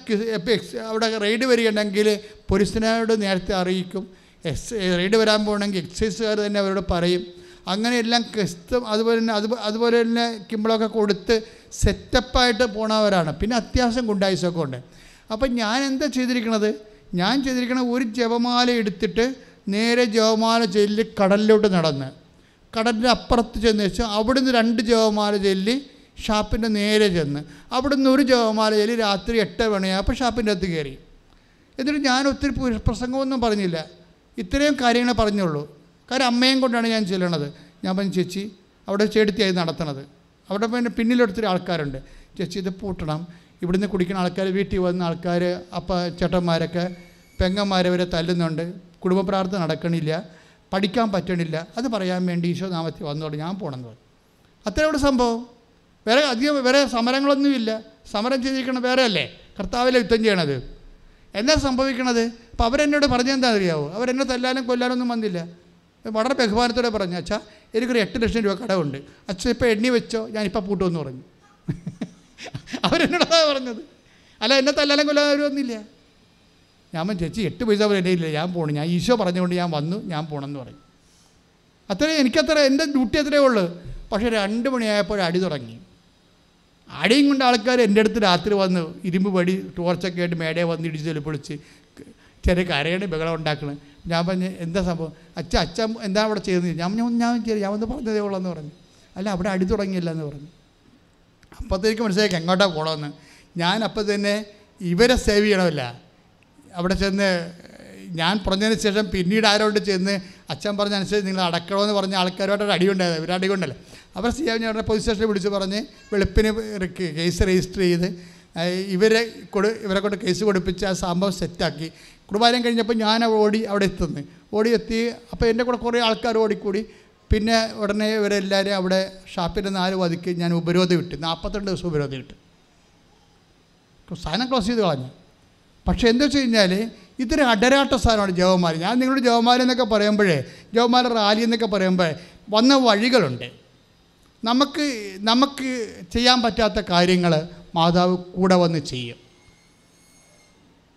അവിടെ റെയ്ഡ് വരികയുണ്ടെങ്കിൽ പോലീസിനോട് നേരത്തെ അറിയിക്കും. എക്സ് റെയ്ഡ് വരാൻ പോകണമെങ്കിൽ എക്സൈസുകാർ തന്നെ അവരോട് പറയും. അങ്ങനെയെല്ലാം ക്രിസ്തു അതുപോലെ തന്നെ അത് അതുപോലെ തന്നെ കിമ്പളൊക്കെ കൊടുത്ത് സെറ്റപ്പായിട്ട് പോണവരാണ്. പിന്നെ അത്യാവശ്യം ഗുണ്ടായുസൊക്കെ ഉണ്ട്. അപ്പം ഞാൻ എന്താ ചെയ്തിരിക്കണത്? ഞാൻ ചെയ്തിരിക്കണത് ഒരു ജപമാല എടുത്തിട്ട് നേരെ ജപമാല ചൊല്ലി കടലിലോട്ട് നടന്ന്. കടലിന്റെ അപ്പുറത്ത് ചെന്ന് വെച്ചാൽ അവിടുന്ന് രണ്ട് ജപമാല ചൊല്ലി ഷാപ്പിന്റെ നേരെ ചെന്ന് അവിടെ നിന്ന് ഒരു ജപമാല ചെല്ലി രാത്രി എട്ട് മണിയായപ്പോൾ ഷാപ്പിന്റെ അകത്ത് കയറി. എന്നിട്ട് ഞാൻ ഒത്തിരി പ്രസംഗമൊന്നും പറഞ്ഞില്ല. ഇത്രയും കാര്യങ്ങളെ പറഞ്ഞുള്ളൂ. കാരണം അമ്മയും കൊണ്ടാണ് ഞാൻ ചെല്ലണത്. ഞാൻ പറഞ്ഞു ചേച്ചി അവിടെ ചേടുത്തിയായി നടത്തണത്. അവിടെ പിന്നെ പിന്നിലൊരുത്തിരി ആൾക്കാരുണ്ട്. ചേച്ചി ഇത് പൂട്ടണം. ഇവിടുന്ന് കുടിക്കുന്ന ആൾക്കാർ വീട്ടിൽ വന്ന ആൾക്കാർ അപ്പ ചേട്ടന്മാരൊക്കെ പെങ്ങന്മാരെ വരെ തല്ലുന്നുണ്ട്. കുടുംബ പ്രാർത്ഥന നടക്കണില്ല. പഠിക്കാൻ പറ്റണില്ല. അത് പറയാൻ വേണ്ടി ഈശോ നാമത്തിൽ വന്നോട് ഞാൻ പോകണമെന്ന് പറഞ്ഞു. അത്രേ സംഭവം. വേറെ അധികം വേറെ സമരങ്ങളൊന്നുമില്ല. സമരം ചെയ്തിരിക്കണ വേറെ അല്ലേ കർത്താവിലെ യുദ്ധം ചെയ്യണത്. എന്നാ സംഭവിക്കണത്? അപ്പോൾ അവരെന്നോട് പറഞ്ഞെന്താ അറിയാവോ അവരെന്നെ തല്ലാനും കൊല്ലാനൊന്നും വന്നില്ല. വളരെ ബഹുമാനത്തോടെ പറഞ്ഞു അച്ഛാ എനിക്കൊരു എട്ട് ലക്ഷം രൂപ കടമുണ്ട്. അച്ഛൻ ഇപ്പോൾ എണ്ണി വെച്ചോ? ഞാനിപ്പോൾ പൂട്ടുമെന്ന് പറഞ്ഞു. അവരെന്നോടാ പറഞ്ഞത്. അല്ല എന്നെ തല്ലാനും കൊല്ലാൻ വരുമൊന്നുമില്ല ഞാൻ ചേച്ചി എട്ട് പൈസ പോലെ എന്റെ ഇല്ല ഞാൻ പോണു. ഞാൻ ഈശോ പറഞ്ഞുകൊണ്ട് ഞാൻ വന്നു ഞാൻ പോകണമെന്ന് പറഞ്ഞു അത്രയും എനിക്കത്ര എന്റെ ഡ്യൂട്ടി അത്രയേ ഉള്ളൂ. പക്ഷേ രണ്ട് മണിയായപ്പോൾ അടി തുടങ്ങി. അടിയും കൊണ്ട് ആൾക്കാർ എന്റെ അടുത്ത് രാത്രി വന്ന് ഇരുമ്പ് പടി ടോർച്ചൊക്കെ ആയിട്ട് മേടയെ വന്ന് ഇടിച്ച് ചെലപ്പൊളിച്ച് ചെറിയ കരയുടെ ബഹളം ഉണ്ടാക്കണം. ഞാൻ പറഞ്ഞ് എന്താ സംഭവം? അച്ഛ അച്ഛൻ എന്താ അവിടെ ചെയ്യുന്നത് ഞാൻ ഞാൻ ഞാൻ ചെയ്തു ഞാൻ വന്ന് പറഞ്ഞതേ ഉള്ളൂ എന്ന് പറഞ്ഞു. അല്ല അവിടെ അടി തുടങ്ങിയില്ല എന്ന് പറഞ്ഞു അപ്പോഴത്തേക്ക് മനസ്സിലാക്കി എങ്ങോട്ടാണ് പോകണമെന്ന് ഞാൻ അപ്പം തന്നെ ഇവരെ സേവ് ചെയ്യണമല്ല. അവിടെ ചെന്ന് ഞാൻ പറഞ്ഞതിന് ശേഷം പിന്നീട് ആരോട് ചെന്ന് അച്ഛൻ പറഞ്ഞ അനുസരിച്ച് നിങ്ങൾ അടക്കണമെന്ന് പറഞ്ഞ ആൾക്കാരുമായിട്ട് അടി ഉണ്ടായത് അടി കൊണ്ടല്ല. അവർ സി ഞാൻ ഉടനെ പോലീസ് സ്റ്റേഷനിൽ വിളിച്ച് പറഞ്ഞ് വെളുപ്പിന് കേസ് രജിസ്റ്റർ ചെയ്ത് ഇവരെ കൊടു ഇവരെ കൊണ്ട് കേസ് കൊടുപ്പിച്ച് ആ സംഭവം സെറ്റാക്കി കുടുംബാലയം കഴിഞ്ഞപ്പോൾ ഞാൻ ഓടി അവിടെ എത്തുന്നു. ഓടി എത്തി അപ്പോൾ എന്റെ കൂടെ കുറേ ആൾക്കാർ ഓടിക്കൂടി. പിന്നെ ഉടനെ ഇവരെല്ലാവരും അവിടെ ഷാപ്പിന്റെ നാല് വതിക്ക് ഞാൻ ഉപരോധം ഇട്ട് നാൽപ്പത്തിരണ്ട് ദിവസം ഉപരോധം ഇട്ട്. സാധനം ക്ലോസ് ചെയ്ത് കളഞ്ഞു. പക്ഷേ എന്താ വെച്ച് കഴിഞ്ഞാൽ ഇതൊരു അടരാട്ട സാധനമാണ് ജവന്മാർ ഞാൻ നിങ്ങളോട് ജവന്മാരെന്നൊക്കെ പറയുമ്പോഴേ ജവന്മാരുടെ റാലി എന്നൊക്കെ പറയുമ്പോൾ വന്ന വഴികളുണ്ട്. നമുക്ക് നമുക്ക് ചെയ്യാൻ പറ്റാത്ത കാര്യങ്ങൾ മാതാവ് കൂടെ വന്ന് ചെയ്യും.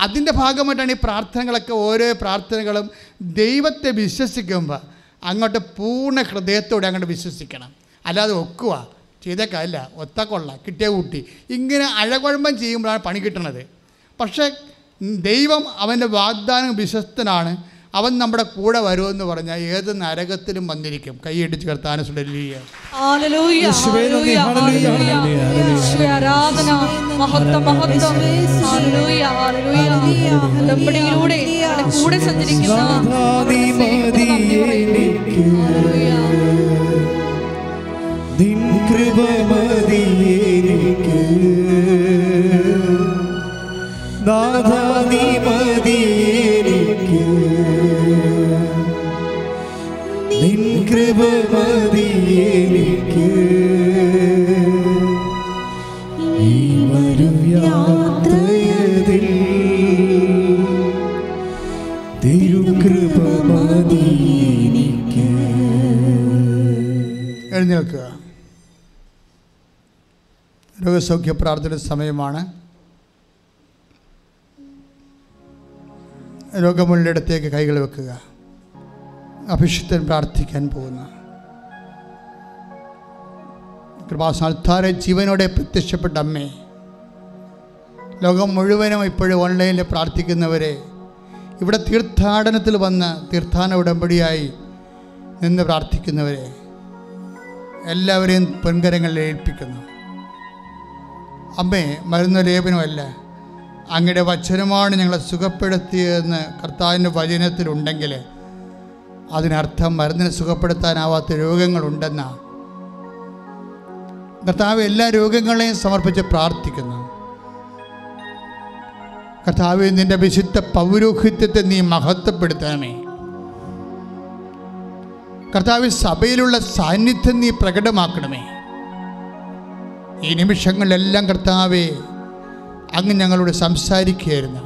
അതിന്റെ ഭാഗമായിട്ടാണ് ഈ പ്രാർത്ഥനകളൊക്കെ ഓരോ പ്രാർത്ഥനകളും ദൈവത്തെ വിശ്വസിക്കുമ്പോൾ അങ്ങോട്ട് പൂർണ ഹൃദയത്തോടെ അങ്ങോട്ട് വിശ്വസിക്കണം. അല്ലാതെ ഒക്കുക ചെയ്തേക്കല്ല ഒത്തക്കൊള്ള കിട്ടിയ കൂട്ടി. ഇങ്ങനെ അഴകുഴമ്പം ചെയ്യുമ്പോഴാണ് പണി കിട്ടണത്. പക്ഷേ ദൈവം അവന്റെ വാഗ്ദാനം വിശ്വസ്തനാണ്. അവൻ നമ്മുടെ കൂടെ വരുമെന്ന് പറഞ്ഞാൽ ഏത് നരകത്തിലും വന്നിരിക്കും. കൈയടിച്ച് കർത്താന ഹല്ലേലൂയ, യേശുവേ കൃപ മതിയെനിക്ക്. ഈ വരും യാത്രയതിൽ തിരുകൃപ മതിയെനിക്ക്. എഴുന്നേൽക്കുക രോഗസൗഖ്യ പ്രാർത്ഥന സമയമാണ് രോഗമുള്ളിടത്തേക്ക് കൈകൾ വെക്കുക അഭിഷിക്തൻ പ്രാർത്ഥിക്കാൻ പോകുന്നു. കൃപാസാൽത്താരെ ജീവനോടെ പ്രത്യക്ഷപ്പെട്ട അമ്മേ ലോകം മുഴുവനും ഇപ്പോഴും ഓൺലൈനിൽ പ്രാർത്ഥിക്കുന്നവരെ ഇവിടെ തീർത്ഥാടനത്തിൽ വന്ന് തീർത്ഥാടന ഉടമ്പടിയായി നിന്ന് പ്രാർത്ഥിക്കുന്നവരെ എല്ലാവരെയും പൊൻകരങ്ങളിൽ ഏൽപ്പിക്കുന്നു. അമ്മേ മരുന്ന് ലേപനമല്ല അങ്ങയുടെ വചനമാണ് ഞങ്ങളെ സുഖപ്പെടുത്തിയതെന്ന് കർത്താവിന്റെ വചനത്തിലുണ്ടെങ്കിൽ അതിനർത്ഥം മരുന്നിനെ സുഖപ്പെടുത്താനാവാത്ത രോഗങ്ങളുണ്ടെന്നാണ് കർത്താവ് എല്ലാ രോഗങ്ങളെയും സമർപ്പിച്ച് പ്രാർത്ഥിക്കുന്നു. കർത്താവ് നിന്റെ വിശുദ്ധ പൗരോഹിത്യത്തെ നീ മഹത്വപ്പെടുത്തണമേ കർത്താവ് സഭയിലുള്ള സാന്നിധ്യം നീ പ്രകടമാക്കണമേ. ഈ നിമിഷങ്ങളിലെല്ലാം കർത്താവെ അങ്ങ് ഞങ്ങളോട് സംസാരിക്കുകയായിരുന്നു.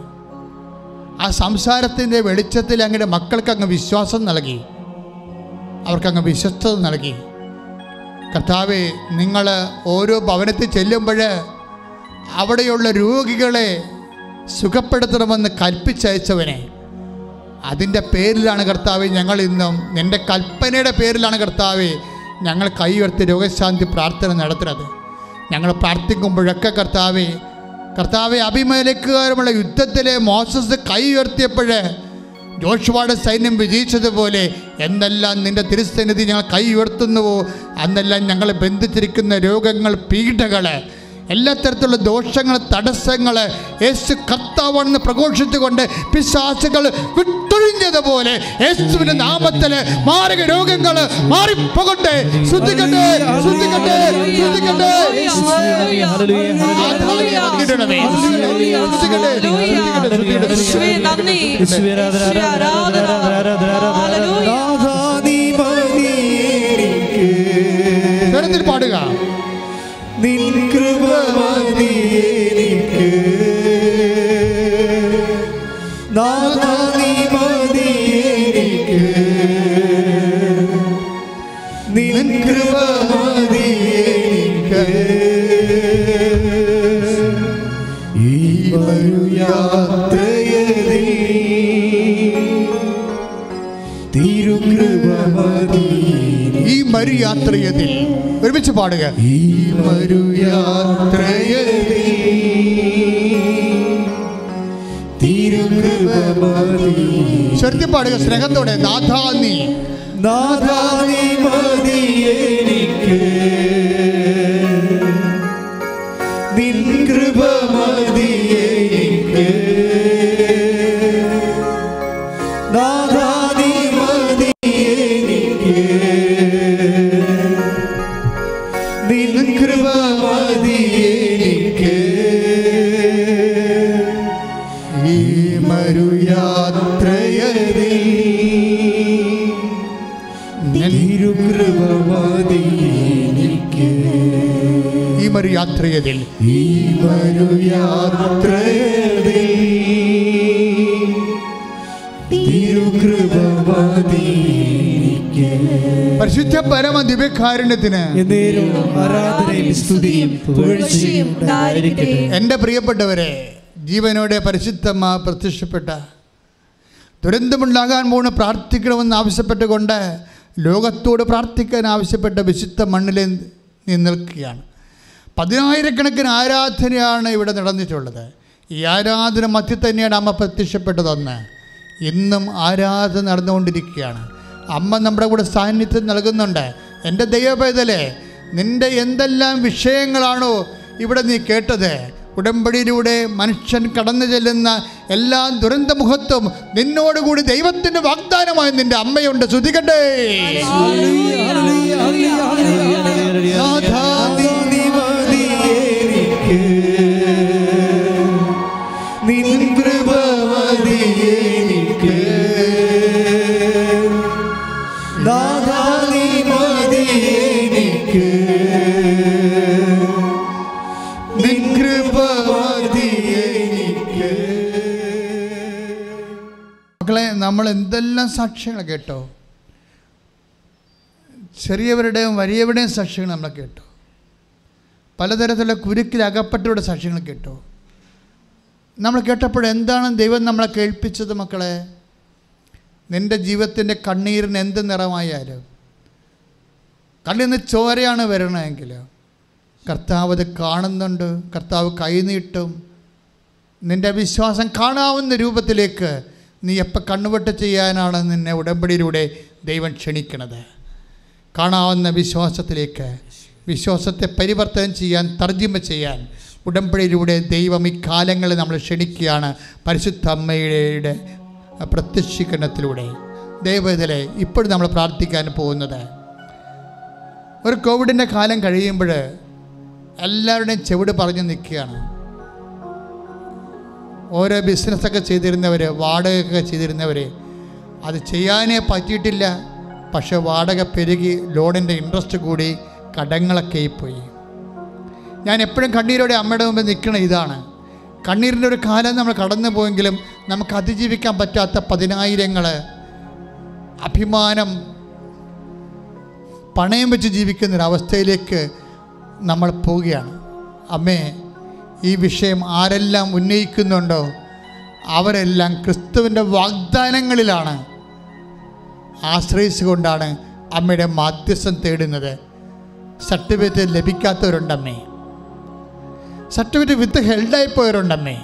ആ സംസാരത്തിന്റെ വെളിച്ചത്തിൽ അങ്ങയുടെ മക്കൾക്ക് അങ്ങ് വിശ്വാസം നൽകി. അവർക്കങ്ങ് വിശ്വസ്തത നൽകി. കർത്താവെ നിങ്ങൾ ഓരോ ഭവനത്തിൽ ചെല്ലുമ്പോൾ അവിടെയുള്ള രോഗികളെ സുഖപ്പെടുത്തണമെന്ന് കൽപ്പിച്ചയച്ചവനെ. അതിന്റെ പേരിലാണ് കർത്താവ് ഞങ്ങൾ ഇന്നും നിന്റെ കൽപ്പനയുടെ പേരിലാണ് കർത്താവ് ഞങ്ങൾ കൈ ഉയർത്തി രോഗശാന്തി പ്രാർത്ഥന നടത്തുന്നത്. ഞങ്ങൾ പ്രാർത്ഥിക്കുമ്പോഴൊക്കെ കർത്താവെ കർത്താവെ അഭിമേലക്കുകാരുമുള്ള യുദ്ധത്തിലെ മോസസ് കൈ ഉയർത്തിയപ്പോഴേ ജോഷുവാടെ സൈന്യം വിജയിച്ചതുപോലെ എന്നെല്ലാം നിന്റെ തിരുസന്നിധി ഞങ്ങൾ കൈ ഉയർത്തുന്നുവോ? അന്നെല്ലാം ഞങ്ങളെ ബന്ധിച്ചിരിക്കുന്ന രോഗങ്ങൾ പീഡകൾ എല്ലാ തരത്തിലുള്ള ദോഷങ്ങൾ തടസ്സങ്ങൾ യേശു കർത്താവാണെന്ന് പ്രഘോഷിച്ചുകൊണ്ട് പിശാസുകൾ വിട്ടൊഴിഞ്ഞതുപോലെ യേശുവിന്റെ നാമത്തിൽ മാരക രോഗങ്ങൾ മാറിപ്പോകട്ടെ ശ്രദ്ധിക്കട്ടെ ശ്രദ്ധിക്കട്ടെ ശ്രദ്ധിക്കട്ടെ ശ്രദ്ധിക്കട്ടെ. യേശുവേ നന്ദി മരുയാത്രയതിൽ. ഒരുമിച്ച് പാടുക. ഈ മരുയാത്രയതിൽ സ്വരത്തിൽ പാടുക സ്നേഹത്തോടെ നാഥാ നീ നാഥാ നീ മതി എനിക്ക്. ഈ മരുയാത്രയതിൽ. ഈ മതി എനിക്ക്. പരിശുദ്ധ പരമ ദിവ്യകാരുണ്യത്തിന് എന്റെ പ്രിയപ്പെട്ടവരെ ജീവനോടെ പരിശുദ്ധമ്മ പ്രത്യക്ഷപ്പെട്ട ദുരന്തമുണ്ടാകാൻ പോണ് പ്രാർത്ഥിക്കണമെന്ന് ആവശ്യപ്പെട്ടുകൊണ്ട് ലോകത്തോട് പ്രാർത്ഥിക്കാൻ ആവശ്യപ്പെട്ട വിശുദ്ധ മണ്ണിൽ നിൽക്കുകയാണ്. പതിനായിരക്കണക്കിന് ആരാധനയാണ് ഇവിടെ നടന്നിട്ടുള്ളത്. ഈ ആരാധന മധ്യ തന്നെയാണ് അമ്മ പ്രത്യക്ഷപ്പെട്ടതെന്ന്. ഇന്നും ആരാധന നടന്നുകൊണ്ടിരിക്കുകയാണ്. അമ്മ നമ്മുടെ കൂടെ സാന്നിധ്യം നൽകുന്നുണ്ട്. എന്റെ ദൈവപേതലേ നിന്റെ എന്തെല്ലാം വിഷയങ്ങളാണോ ഇവിടെ നീ കേട്ടത്? ഉടമ്പടിയിലൂടെ മനുഷ്യൻ കടന്നു ചെല്ലുന്ന എല്ലാ ദുരന്തമുഖത്തും നിന്നോടുകൂടി ദൈവത്തിന്റെ വാഗ്ദാനമായി നിന്റെ അമ്മയുണ്ട് ശ്രുതിക്കട്ടെ നമ്മൾ എന്തെല്ലാം സാക്ഷ്യങ്ങൾ കേട്ടോ? ചെറിയവരുടെയും വലിയവരുടെയും സാക്ഷ്യങ്ങൾ നമ്മൾ കേട്ടോ. പലതരത്തിലുള്ള കുരുക്കിൽ അകപ്പെട്ടവരുടെ സാക്ഷ്യങ്ങൾ കേട്ടോ. നമ്മൾ കേട്ടപ്പോൾ എന്താണ് ദൈവം നമ്മളെ കേൾപ്പിച്ചത് മക്കളെ? നിന്റെ ജീവിതത്തിന്റെ കണ്ണീരിന് എന്ത് നിറമായാലും കണ്ണിൽ നിന്ന് ചോരയാണ് വരണമെങ്കിൽ കർത്താവ് അത് കാണുന്നുണ്ട് കർത്താവ് കൈനീട്ടും നിന്റെ വിശ്വാസം കാണാവുന്ന രൂപത്തിലേക്ക് നീ എപ്പോൾ കണ്ണുവെട്ട് ചെയ്യാനാണ് നിന്നെ ഉടമ്പടിയിലൂടെ ദൈവം ക്ഷണിക്കണത്? കാണാവുന്ന വിശ്വാസത്തിലേക്ക് വിശ്വാസത്തെ പരിവർത്തനം ചെയ്യാൻ തർജിമ ചെയ്യാൻ ഉടമ്പടിയിലൂടെ ദൈവം ഈ നമ്മൾ ക്ഷണിക്കുകയാണ് പരിശുദ്ധ അമ്മയുടെ പ്രത്യക്ഷീകരണത്തിലൂടെ. ദൈവത്തിലെ ഇപ്പോഴും നമ്മൾ പ്രാർത്ഥിക്കാൻ പോകുന്നത് ഒരു കോവിഡിന്റെ കാലം കഴിയുമ്പോൾ എല്ലാവരുടെയും ചെവിട് പറഞ്ഞു നിൽക്കുകയാണ്. ഓരോ ബിസിനസ്സൊക്കെ ചെയ്തിരുന്നവർ വാടകയൊക്കെ ചെയ്തിരുന്നവർ അത് ചെയ്യാനേ പറ്റിയിട്ടില്ല. പക്ഷെ വാടക പെരുകി ലോണിന്റെ ഇൻട്രസ്റ്റ് കൂടി കടങ്ങളൊക്കെ പോയി. ഞാൻ എപ്പോഴും കണ്ണീരോടെ അമ്മയുടെ മുമ്പ് നിൽക്കണ ഇതാണ്. കണ്ണീരിന്റെ ഒരു കാലം നമ്മൾ കടന്നു പോയെങ്കിലും നമുക്ക് അതിജീവിക്കാൻ പറ്റാത്ത പതിനായിരങ്ങൾ അഭിമാനം പണയം വെച്ച് ജീവിക്കുന്നൊരവസ്ഥയിലേക്ക് നമ്മൾ പോവുകയാണ്. അമ്മേ ഈ വിഷയം ആരെല്ലാം ഉന്നയിക്കുന്നുണ്ടോ? അവരെല്ലാം ക്രിസ്തുവിന്റെ വാഗ്ദാനങ്ങളിലാണ് ആശ്രയിച്ചുകൊണ്ടാണ് അമ്മയുടെ മാധ്യസ്ഥം തേടുന്നത്. സർട്ടിഫിക്കറ്റ് ലഭിക്കാത്തവരുണ്ടമ്മേ. സർട്ടിഫിക്കറ്റ് വിത്ത് ഹെൽഡായി പോയവരുണ്ടമ്മേ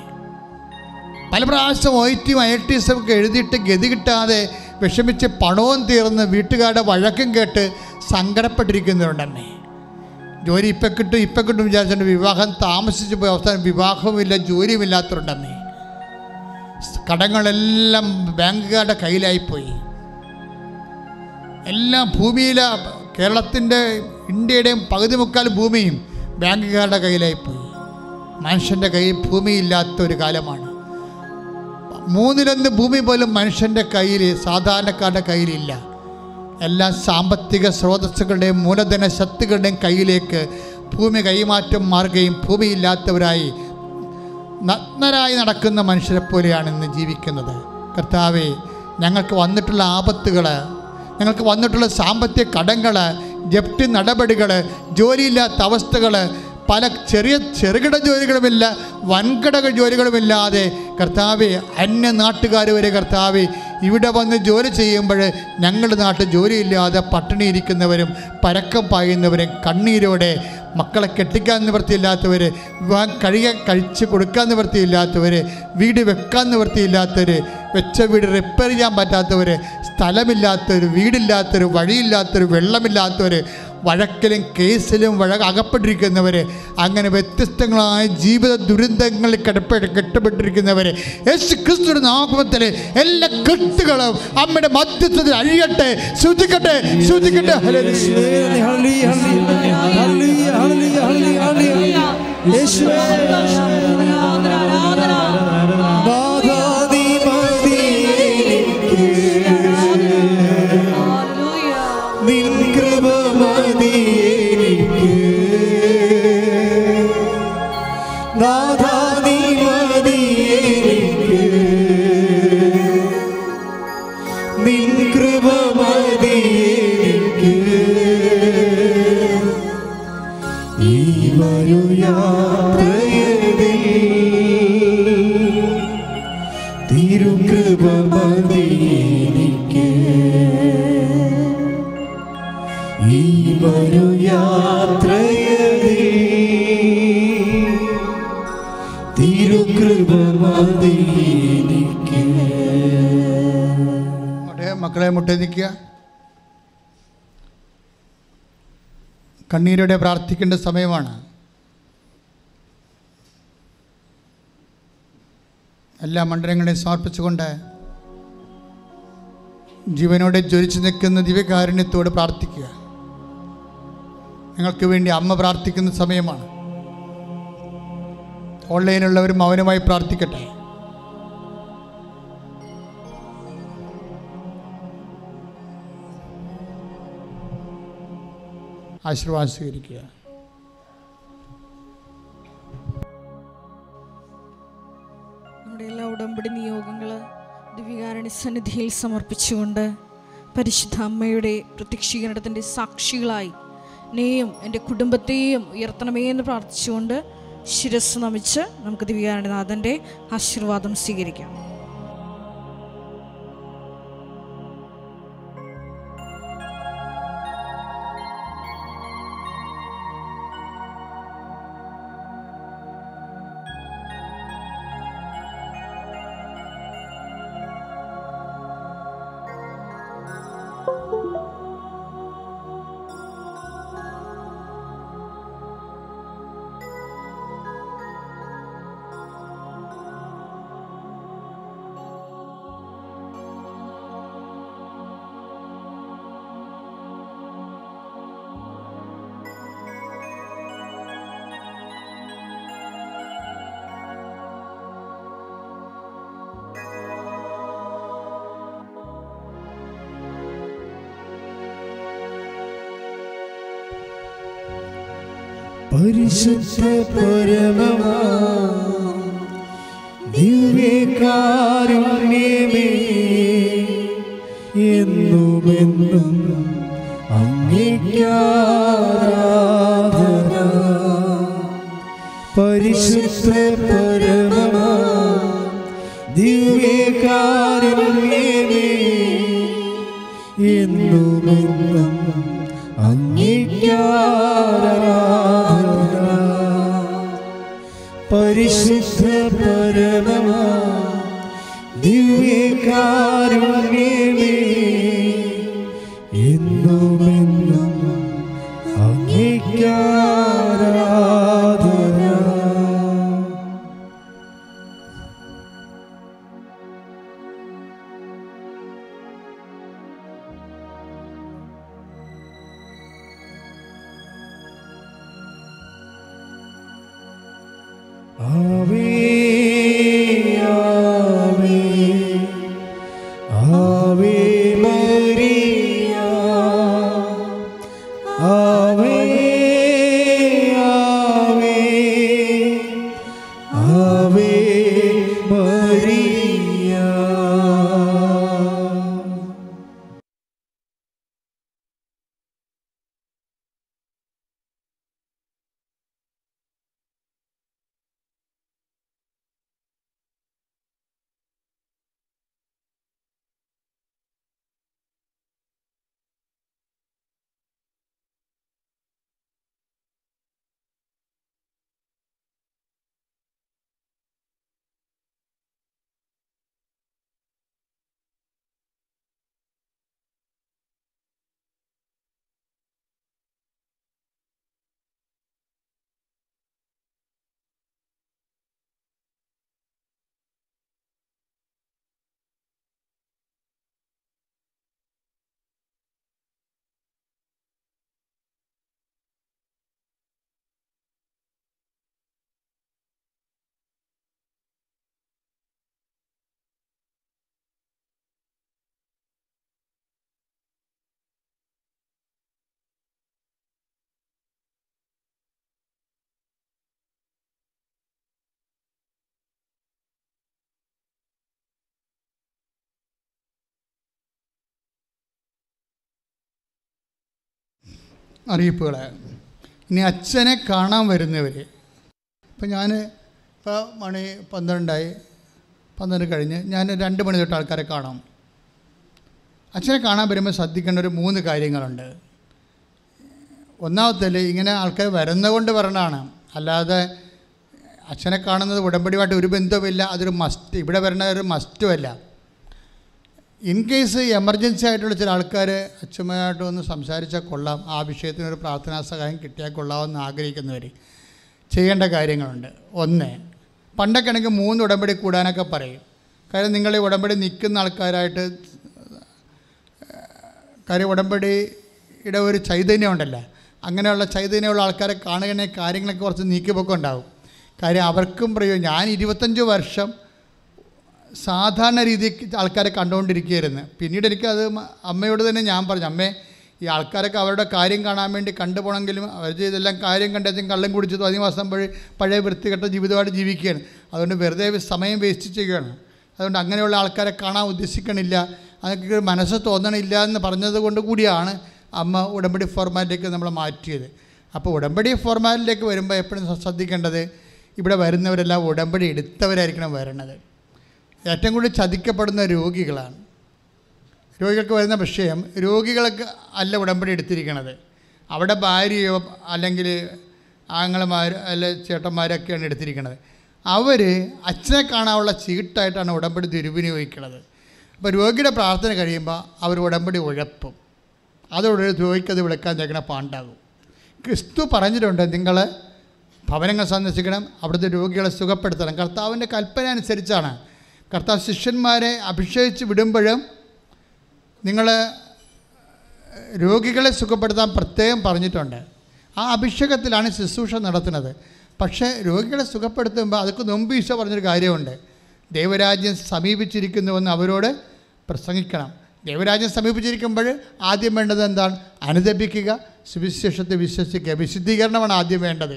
പല പ്രാവശ്യം ഒ ടിയും ഐ ടി എസും ഒക്കെ എഴുതിയിട്ട് ഗതി കിട്ടാതെ വിഷമിച്ച് പണവും തീർന്ന് വീട്ടുകാരുടെ വഴക്കും കേട്ട് സങ്കടപ്പെട്ടിരിക്കുന്നവരുണ്ടമ്മേ. ജോലി ഇപ്പം കിട്ടും ഇപ്പം കിട്ടും വിചാരിച്ചിട്ട് വിവാഹം താമസിച്ച് പോയ അവസാനം വിവാഹവുമില്ല ജോലിയുമില്ലാത്തവരുണ്ടമ്മേ കടങ്ങളെല്ലാം ബാങ്കുകാരുടെ കയ്യിലായിപ്പോയി. എല്ലാം ഭൂമിയിലെ കേരളത്തിന്റെ ഇന്ത്യയുടെയും പകുതി മുക്കാൽ ഭൂമിയും ബാങ്കുകാരുടെ കയ്യിലായിപ്പോയി. മനുഷ്യന്റെ കയ്യിൽ ഭൂമിയില്ലാത്ത ഒരു കാലമാണ്. മൂന്നിലൊന്ന് ഭൂമി പോലും മനുഷ്യന്റെ കയ്യിൽ സാധാരണക്കാരുടെ കയ്യിലില്ല. എല്ലാ സാമ്പത്തിക സ്രോതസ്സുകളുടെയും മൂലധന ശക്തികളുടെയും കയ്യിലേക്ക് ഭൂമി കൈമാറ്റം മാറുകയും ഭൂമിയില്ലാത്തവരായി നഗ്നരായി നടക്കുന്ന മനുഷ്യരെ പോലെയാണ് ഇന്ന് ജീവിക്കുന്നത്. കർത്താവെ ഞങ്ങൾക്ക് വന്നിട്ടുള്ള ആപത്തുകൾ ഞങ്ങൾക്ക് വന്നിട്ടുള്ള സാമ്പത്തിക കടങ്ങൾ ജപ്തി നടപടികൾ ജോലിയില്ലാത്ത അവസ്ഥകൾ പല ചെറിയ ചെറുകിട ജോലികളുമില്ല വൻകിട ജോലികളുമില്ലാതെ കർത്താവ് അന്യ നാട്ടുകാർ വരെ കർത്താവ് ഇവിടെ വന്ന് ജോലി ചെയ്യുമ്പോൾ ഞങ്ങളുടെ നാട്ടിൽ ജോലിയില്ലാതെ പട്ടിണിയിരിക്കുന്നവരും പരക്കം പായുന്നവരും കണ്ണീരോടെ മക്കളെ കെട്ടിക്കാൻ നിവൃത്തിയില്ലാത്തവർ വിവാഹം കഴിയാൻ കഴിച്ച് കൊടുക്കാൻ നിവൃത്തിയില്ലാത്തവർ വീട് വെക്കാൻ നിവൃത്തിയില്ലാത്തവർ വെച്ച വീട് റിപ്പയർ ചെയ്യാൻ പറ്റാത്തവർ സ്ഥലമില്ലാത്തവർ വീടില്ലാത്തവർ വഴിയില്ലാത്തവർ വെള്ളമില്ലാത്തവർ വഴക്കിലും കേസിലും വഴ അകപ്പെട്ടിരിക്കുന്നവർ അങ്ങനെ വ്യത്യസ്തങ്ങളായ ജീവിത ദുരന്തങ്ങളിൽ കിടപ്പ കെട്ടപ്പെട്ടിരിക്കുന്നവർ യേശു ക്രിസ്തുവിന്റെ നാമത്തിൽ എല്ലാ കെട്ടുകളും അമ്മയുടെ മധ്യത്തിൽ അഴിയട്ടെ ശ്രദ്ധിക്കട്ടെ ശ്രദ്ധിക്കട്ടെ യേശുവേ, മക്കളെ മുട്ടേ നിൽക്കുക കണ്ണീരോടെ പ്രാർത്ഥിക്കേണ്ട സമയമാണ്. എല്ലാ മണ്ഡലങ്ങളെയും സമർപ്പിച്ചുകൊണ്ട് ജീവനോടെ ജ്വലിച്ചു നിൽക്കുന്ന ദിവ്യകാരുണ്യത്തോട് പ്രാർത്ഥിക്കുക. നിങ്ങൾക്ക് വേണ്ടി അമ്മ പ്രാർത്ഥിക്കുന്ന സമയമാണ്. ഓൺലൈനുള്ളവരും മൗനമായി പ്രാർത്ഥിക്കട്ടെ. ആശീർവാദം സ്വീകരിക്കുക. നമ്മുടെ എല്ലാ ഉടമ്പടി നിയോഗങ്ങൾ ദിവ്യകാരണി സന്നിധിയിൽ സമർപ്പിച്ചുകൊണ്ട് പരിശുദ്ധ അമ്മയുടെ പ്രത്യക്ഷീകരണത്തിന്റെ സാക്ഷികളായി എന്നെയും എന്റെ കുടുംബത്തെയും ഉയർത്തണമേ എന്ന് പ്രാർത്ഥിച്ചുകൊണ്ട് ശിരസ് നമിച്ച് നമുക്ക് ദിവ്യകാരണനാഥന്റെ ആശീർവാദം സ്വീകരിക്കാം. പരിശുദ്ധ പരമമാ. ദിവ്യകാരുണ്യമേ എന്നുമെന്നും അങ്ങേക്കാരാധന. പരിശുദ്ധ പരമമാ ദിവ്യകാരുണ്യമേ എന്നുമെന്നും അറിയിപ്പുകൾ ഇനി അച്ഛനെ കാണാൻ വരുന്നവർ ഇപ്പം ഞാൻ ഇപ്പോൾ മണി പന്ത്രണ്ടായി. പന്ത്രണ്ട് കഴിഞ്ഞ് ഞാൻ രണ്ട് മണി തൊട്ട് ആൾക്കാരെ കാണാം. അച്ഛനെ കാണാൻ വരുമ്പോൾ ശ്രദ്ധിക്കേണ്ട ഒരു മൂന്ന് കാര്യങ്ങളുണ്ട്. ഒന്നാമത്തേൽ ഇങ്ങനെ ആൾക്കാർ വരുന്നതുകൊണ്ട് വരണതാണ്. അല്ലാതെ അച്ഛനെ കാണുന്നത് ഉടമ്പടിയുമായിട്ട് ഒരു ബന്ധവുമില്ല. അതൊരു മസ്റ്റ് ഇവിടെ വരണ ഒരു മസ്റ്റുമല്ല ഇൻ കേസ് എമർജൻസി ആയിട്ടുള്ള ചില ആൾക്കാർ അച്ഛമ്മയായിട്ട് ഒന്ന് സംസാരിച്ചാൽ കൊള്ളാം. ആ വിഷയത്തിനൊരു പ്രാർത്ഥനാ സഹായം കിട്ടിയാൽ കൊള്ളാമെന്ന് ആഗ്രഹിക്കുന്നവർ ചെയ്യേണ്ട കാര്യങ്ങളുണ്ട്. ഒന്ന് പണ്ടൊക്കെ ആണെങ്കിൽ മൂന്ന് ഉടമ്പടി കൂടാനൊക്കെ പറയും. കാര്യം നിങ്ങൾ ഈ ഉടമ്പടി നിൽക്കുന്ന ആൾക്കാരായിട്ട് കാര്യം ഉടമ്പടിയുടെ ഒരു ചൈതന്യം ഉണ്ടല്ലോ? അങ്ങനെയുള്ള ചൈതന്യമുള്ള ആൾക്കാരെ കാണുകയാണെങ്കിൽ കാര്യങ്ങളൊക്കെ കുറച്ച് നീക്കിപ്പൊക്കെ ഉണ്ടാവും. കാര്യം അവർക്കും പ്രയോ ഞാൻ ഇരുപത്തഞ്ച് വർഷം സാധാരണ രീതി ആൾക്കാരെ കണ്ടുകൊണ്ടിരിക്കുകയായിരുന്നു. പിന്നീട് എനിക്കത് അമ്മയോട് തന്നെ ഞാൻ പറഞ്ഞു അമ്മേ ഈ ആൾക്കാരൊക്കെ അവരുടെ കാര്യം കാണാൻ വേണ്ടി കണ്ടുപോകണമെങ്കിലും അവർ ഇതെല്ലാം കാര്യം കണ്ടെച്ചും കള്ളം കുടിച്ചതും അധിവാസം പഴയ പഴയ വൃത്തികെട്ട ജീവിതമായിട്ട് ജീവിക്കുകയാണ്. അതുകൊണ്ട് വെറുതെ സമയം വേസ്റ്റ് ചെയ്യുകയാണ്. അതുകൊണ്ട് അങ്ങനെയുള്ള ആൾക്കാരെ കാണാൻ ഉദ്ദേശിക്കണില്ല. അതൊക്കെ മനസ്സ് തോന്നണില്ല എന്ന് പറഞ്ഞത് കൊണ്ട് കൂടിയാണ് അമ്മ ഉടമ്പടി ഫോർമാറ്റിലേക്ക് നമ്മൾ മാറ്റിയത്. അപ്പോൾ ഉടമ്പടി ഫോർമാറ്റിലേക്ക് വരുമ്പോൾ എപ്പോഴും ശ്രദ്ധിക്കേണ്ടത് ഇവിടെ വരുന്നവരെല്ലാം ഉടമ്പടി എടുത്തവരായിരിക്കണം വരണത്. ഏറ്റവും കൂടുതൽ ചതിക്കപ്പെടുന്ന രോഗികളാണ്. രോഗികൾക്ക് വരുന്ന വിഷയം രോഗികൾക്ക് അല്ല ഉടമ്പടി എടുത്തിരിക്കണത്. അവിടെ ഭാര്യയോ അല്ലെങ്കിൽ ആങ്ങളമാർ അല്ല ചേട്ടന്മാരൊക്കെയാണ് എടുത്തിരിക്കുന്നത് അവർ അച്ഛനെ കാണാനുള്ള ചീട്ടായിട്ടാണ് ഉടമ്പടി ദുരുപയോഗിക്കുന്നത് അപ്പോൾ രോഗിയുടെ പ്രാർത്ഥന കഴിയുമ്പോൾ അവർ ഉടമ്പടി ഉഴപ്പും. അതോടെ രോഗിക്കത് വിളിക്കാൻ തേക്കണ പാണ്ടാകും. ക്രിസ്തു പറഞ്ഞിട്ടുണ്ട് നിങ്ങൾ ഭവനങ്ങൾ സന്ദർശിക്കണം അവിടുത്തെ രോഗികളെ സുഖപ്പെടുത്തണം. കർത്താവിന്റെ കൽപ്പന അനുസരിച്ചാണ് കർത്താവ് ശിഷ്യന്മാരെ അഭിഷേകിച്ച് വിടുമ്പോഴും നിങ്ങൾ രോഗികളെ സുഖപ്പെടുത്താൻ പ്രത്യേകം പറഞ്ഞിട്ടുണ്ട്. ആ അഭിഷേകത്തിലാണ് ശുശ്രൂഷ നടത്തുന്നത്. പക്ഷേ രോഗികളെ സുഖപ്പെടുത്തുമ്പോൾ അതൊക്കെ മുമ്പ് ഈശോ പറഞ്ഞൊരു കാര്യമുണ്ട്. ദൈവരാജ്യം സമീപിച്ചിരിക്കുന്നുവെന്ന് അവരോട് പ്രസംഗിക്കണം. ദൈവരാജ്യം സമീപിച്ചിരിക്കുമ്പോൾ ആദ്യം വേണ്ടത് എന്താണ്? അനുദപിക്കുക. സുവിശേഷത്തെ വിശ്വസിക്കുക. വിശുദ്ധീകരണമാണ് ആദ്യം വേണ്ടത്.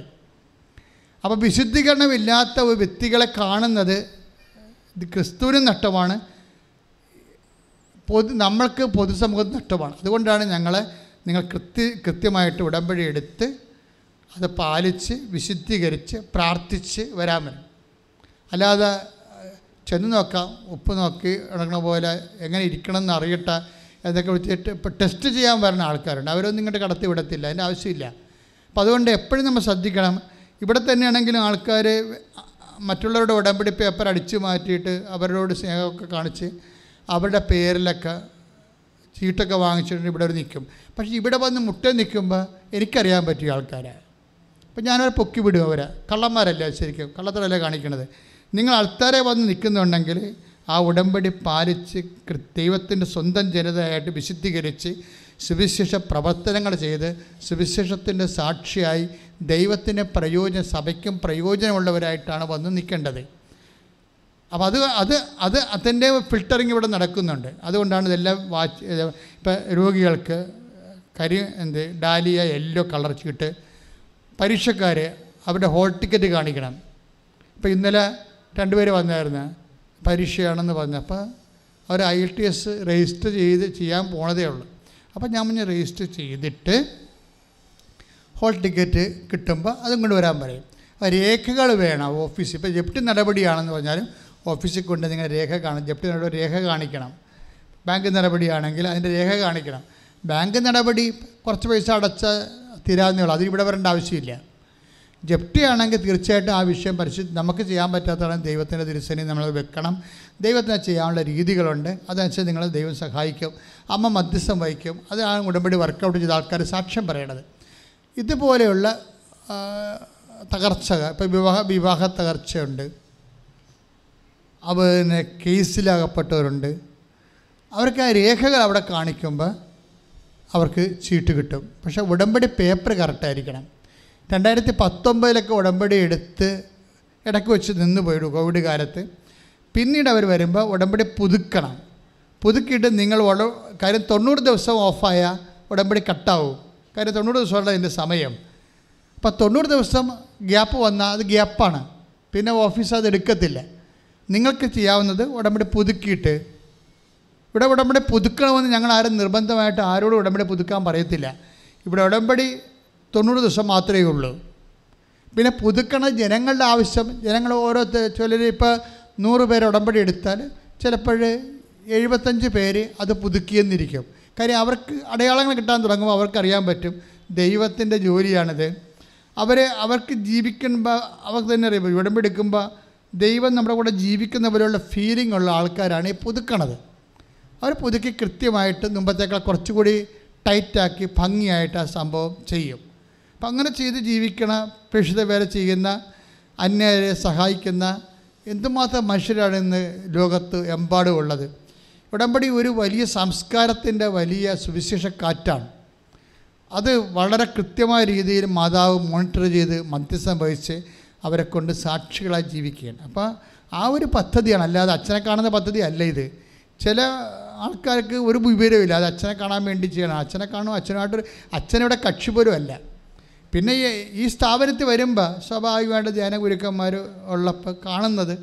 അപ്പോൾ വിശുദ്ധീകരണമില്ലാത്ത ഒരു വ്യക്തികളെ കാണുന്നത് ഇത് ക്രിസ്തുവിനും നഷ്ടമാണ്. പൊതു നമ്മൾക്ക് പൊതുസമൂഹത്തിന് നഷ്ടമാണ്. അതുകൊണ്ടാണ് ഞങ്ങൾ നിങ്ങൾ കൃത്യ കൃത്യമായിട്ട് ഉടമ്പടി എടുത്ത് അത് പാലിച്ച് വിശുദ്ധീകരിച്ച് പ്രാർത്ഥിച്ച് വരാൻ വരും. അല്ലാതെ ചെന്ന് നോക്കാം ഉപ്പ് നോക്കി ഇടങ്ങണ പോലെ എങ്ങനെ ഇരിക്കണം എന്ന് അറിയട്ടെ എന്നൊക്കെ വിളിച്ചിട്ട് ഇപ്പോൾ ടെസ്റ്റ് ചെയ്യാൻ വരുന്ന ആൾക്കാരുണ്ട്. അവരൊന്നും ഇങ്ങോട്ട് കടത്തി വിടത്തില്ല. അതിന്റെ ആവശ്യമില്ല. അപ്പോൾ അതുകൊണ്ട് എപ്പോഴും നമ്മൾ ശ്രദ്ധിക്കണം. ഇവിടെ തന്നെയാണെങ്കിലും ആൾക്കാർ മറ്റുള്ളവരുടെ ഉടമ്പടി പേപ്പർ അടിച്ചു മാറ്റിയിട്ട് അവരോട് സ്നേഹമൊക്കെ കാണിച്ച് അവരുടെ പേരിലൊക്കെ ചീട്ടൊക്കെ വാങ്ങിച്ചിട്ട് ഇവിടെ നിൽക്കും. പക്ഷേ ഇവിടെ വന്ന് മുട്ട നിൽക്കുമ്പോൾ എനിക്കറിയാൻ പറ്റിയ ആൾക്കാരെ. അപ്പം ഞാനവരെ പൊക്കി വിടും അവരെ. കള്ളന്മാരല്ല ശരിക്കും? കള്ളത്തരല്ല കാണിക്കണത്? നിങ്ങൾ ആൾക്കാരെ വന്ന് നിൽക്കുന്നുണ്ടെങ്കിൽ ആ ഉടമ്പടി പാലിച്ച് ദൈവത്തിന്റെ സ്വന്തം ജനതയായിട്ട് വിശുദ്ധീകരിച്ച് സുവിശേഷ പ്രവർത്തനങ്ങൾ ചെയ്ത് സുവിശേഷത്തിന്റെ സാക്ഷിയായി ദൈവത്തിന് പ്രയോജനം സഭയ്ക്കും പ്രയോജനമുള്ളവരായിട്ടാണ് വന്ന് നിൽക്കേണ്ടത്. അപ്പോൾ അത് അത് അത് അതിന്റെ ഫിൽട്ടറിങ് ഇവിടെ നടക്കുന്നുണ്ട്. അതുകൊണ്ടാണ് ഇതെല്ലാം വാച്ച് ഇപ്പം രോഗികൾക്ക് കരി എന്ത് ഡാലിയ യെല്ലോ കളർ ചീട്ട് പരീക്ഷക്കാർ അവരുടെ ഹോൾ ടിക്കറ്റ് കാണിക്കണം. ഇപ്പോൾ ഇന്നലെ രണ്ടുപേര് വന്നായിരുന്നു പരീക്ഷയാണെന്ന് പറഞ്ഞപ്പോൾ അവർ ഐ ടി എസ് രജിസ്റ്റർ ചെയ്ത് ചെയ്യാൻ പോണതേ ഉള്ളൂ. അപ്പോൾ ഞാൻ മുന്നേ രജിസ്റ്റർ ചെയ്തിട്ട് ഹോൾ ടിക്കറ്റ് കിട്ടുമ്പോൾ അതും കൊണ്ട് വരാൻ പറയും. രേഖകൾ വേണം ഓഫീസിൽ ഇപ്പോൾ ജപ്തി നടപടിയാണെന്ന് പറഞ്ഞാലും ഓഫീസിൽ കൊണ്ട് നിങ്ങൾ രേഖ കാണും ജപ്തി നടപടി രേഖ കാണിക്കണം. ബാങ്ക് നടപടിയാണെങ്കിൽ അതിന്റെ രേഖ കാണിക്കണം. ബാങ്ക് നടപടി കുറച്ച് പൈസ അടച്ച തീരാവുന്നേ ഉള്ളൂ. അതിന് ഇവിടെ വരേണ്ട ആവശ്യമില്ല. ജപ്തി ആണെങ്കിൽ തീർച്ചയായിട്ടും ആ വിഷയം പരിശുദ്ധ നമുക്ക് ചെയ്യാൻ പറ്റാത്തതാണ് ദൈവത്തിന്റെ തിരുസേനി നമ്മൾ വെക്കണം. ദൈവത്തിന് ചെയ്യാനുള്ള രീതികളുണ്ട്. അതനുസരിച്ച് നിങ്ങൾ ദൈവം സഹായിക്കും. അമ്മ മധ്യസ്ഥം വഹിക്കും. അതാണ് ഉടമ്പടി വർക്കൗട്ട് ചെയ്ത ആൾക്കാർ സാക്ഷ്യം പറയണത്. ഇതുപോലെയുള്ള തകർച്ച ഇപ്പോൾ വിവാഹ വിവാഹ തകർച്ചയുണ്ട്. അവന് കേസിലകപ്പെട്ടവരുണ്ട്. അവർക്ക് ആ രേഖകൾ അവിടെ കാണിക്കുമ്പോൾ അവർക്ക് ചീട്ട് കിട്ടും. പക്ഷേ ഉടമ്പടി പേപ്പർ കറക്റ്റായിരിക്കണം രണ്ടായിരത്തി പത്തൊമ്പതിലൊക്കെ ഉടമ്പടി എടുത്ത് ഇടയ്ക്ക് വെച്ച് നിന്ന് പോയിടും കോവിഡ് കാലത്ത്. പിന്നീട് അവർ വരുമ്പോൾ ഉടമ്പടി പുതുക്കണം. പുതുക്കിയിട്ട് നിങ്ങൾ കാര്യം തൊണ്ണൂറ് ദിവസം ഓഫായ ഉടമ്പടി കട്ടാവും കാര്യം തൊണ്ണൂറ് ദിവസമുള്ള ഇതിന്റെ സമയം. അപ്പം തൊണ്ണൂറ് ദിവസം ഗ്യാപ്പ് വന്നാൽ അത് ഗ്യാപ്പാണ്. പിന്നെ ഓഫീസ് അത് എടുക്കത്തില്ല. നിങ്ങൾക്ക് ചെയ്യാവുന്നത് ഉടമ്പടി പുതുക്കിയിട്ട്. ഇവിടെ ഉടമ്പടി പുതുക്കണമെന്ന് ഞങ്ങൾ ആരും നിർബന്ധമായിട്ട് ആരോടും ഉടമ്പടി പുതുക്കാൻ പറയത്തില്ല. ഇവിടെ ഉടമ്പടി തൊണ്ണൂറ് ദിവസം മാത്രമേ ഉള്ളൂ. പിന്നെ പുതുക്കണ ജനങ്ങളുടെ ആവശ്യം ജനങ്ങൾ ഓരോ ചിലർ ഇപ്പോൾ നൂറ് പേര് ഉടമ്പടി എടുത്താൽ ചിലപ്പോൾ എഴുപത്തഞ്ച് പേര് അത് പുതുക്കിയെന്നിരിക്കും. കാര്യം അവർക്ക് അടയാളങ്ങൾ കിട്ടാൻ തുടങ്ങുമ്പോൾ അവർക്കറിയാൻ പറ്റും ദൈവത്തിന്റെ ജോലിയാണിത്. അവരെ അവർക്ക് ജീവിക്കുമ്പോൾ അവർക്ക് തന്നെ അറിയാം ഉടമ്പെടുക്കുമ്പോൾ ദൈവം നമ്മുടെ കൂടെ ജീവിക്കുന്ന പോലെയുള്ള ഫീലിംഗ് ഉള്ള ആൾക്കാരാണ് ഈ പുതുക്കണത്. അവർ പുതുക്കി കൃത്യമായിട്ട് മുമ്പത്തേക്കാൾ കുറച്ചുകൂടി ടൈറ്റാക്കി ഭംഗിയായിട്ട് ആ സംഭവം ചെയ്യും. അപ്പം അങ്ങനെ ചെയ്ത് ജീവിക്കണ പ്രേക്ഷിത വേല ചെയ്യുന്ന അന്യരെ സഹായിക്കുന്ന എന്തുമാത്രം മനുഷ്യരാണ് ഇന്ന് ലോകത്ത് എമ്പാടും ഉള്ളത്. ഉടമ്പടി ഒരു വലിയ സംസ്കാരത്തിന്റെ വലിയ സുവിശേഷ കാറ്റാണ്. അത് വളരെ കൃത്യമായ രീതിയിൽ മാതാവ് മോണിറ്റർ ചെയ്ത് മധ്യസ്ഥം വഹിച്ച് അവരെ കൊണ്ട് സാക്ഷികളായി ജീവിക്കുകയാണ്. അപ്പോൾ ആ ഒരു പദ്ധതിയാണ്. അല്ലാതെ അച്ഛനെ കാണുന്ന പദ്ധതി അല്ല ഇത്. ചില ആൾക്കാർക്ക് ഒരു വിവരമില്ല അത് അച്ഛനെ കാണാൻ വേണ്ടി ചെയ്യണം. അച്ഛനെ കാണും അച്ഛനുമായിട്ട് അച്ഛനിവിടെ കക്ഷി അല്ല. പിന്നെ ഈ ഈ സ്ഥാപനത്തിൽ വരുമ്പോൾ സ്വാഭാവികമായിട്ട് ധ്യാന ഗുരുക്കന്മാർ ഉള്ളപ്പോൾ കാണുന്നത്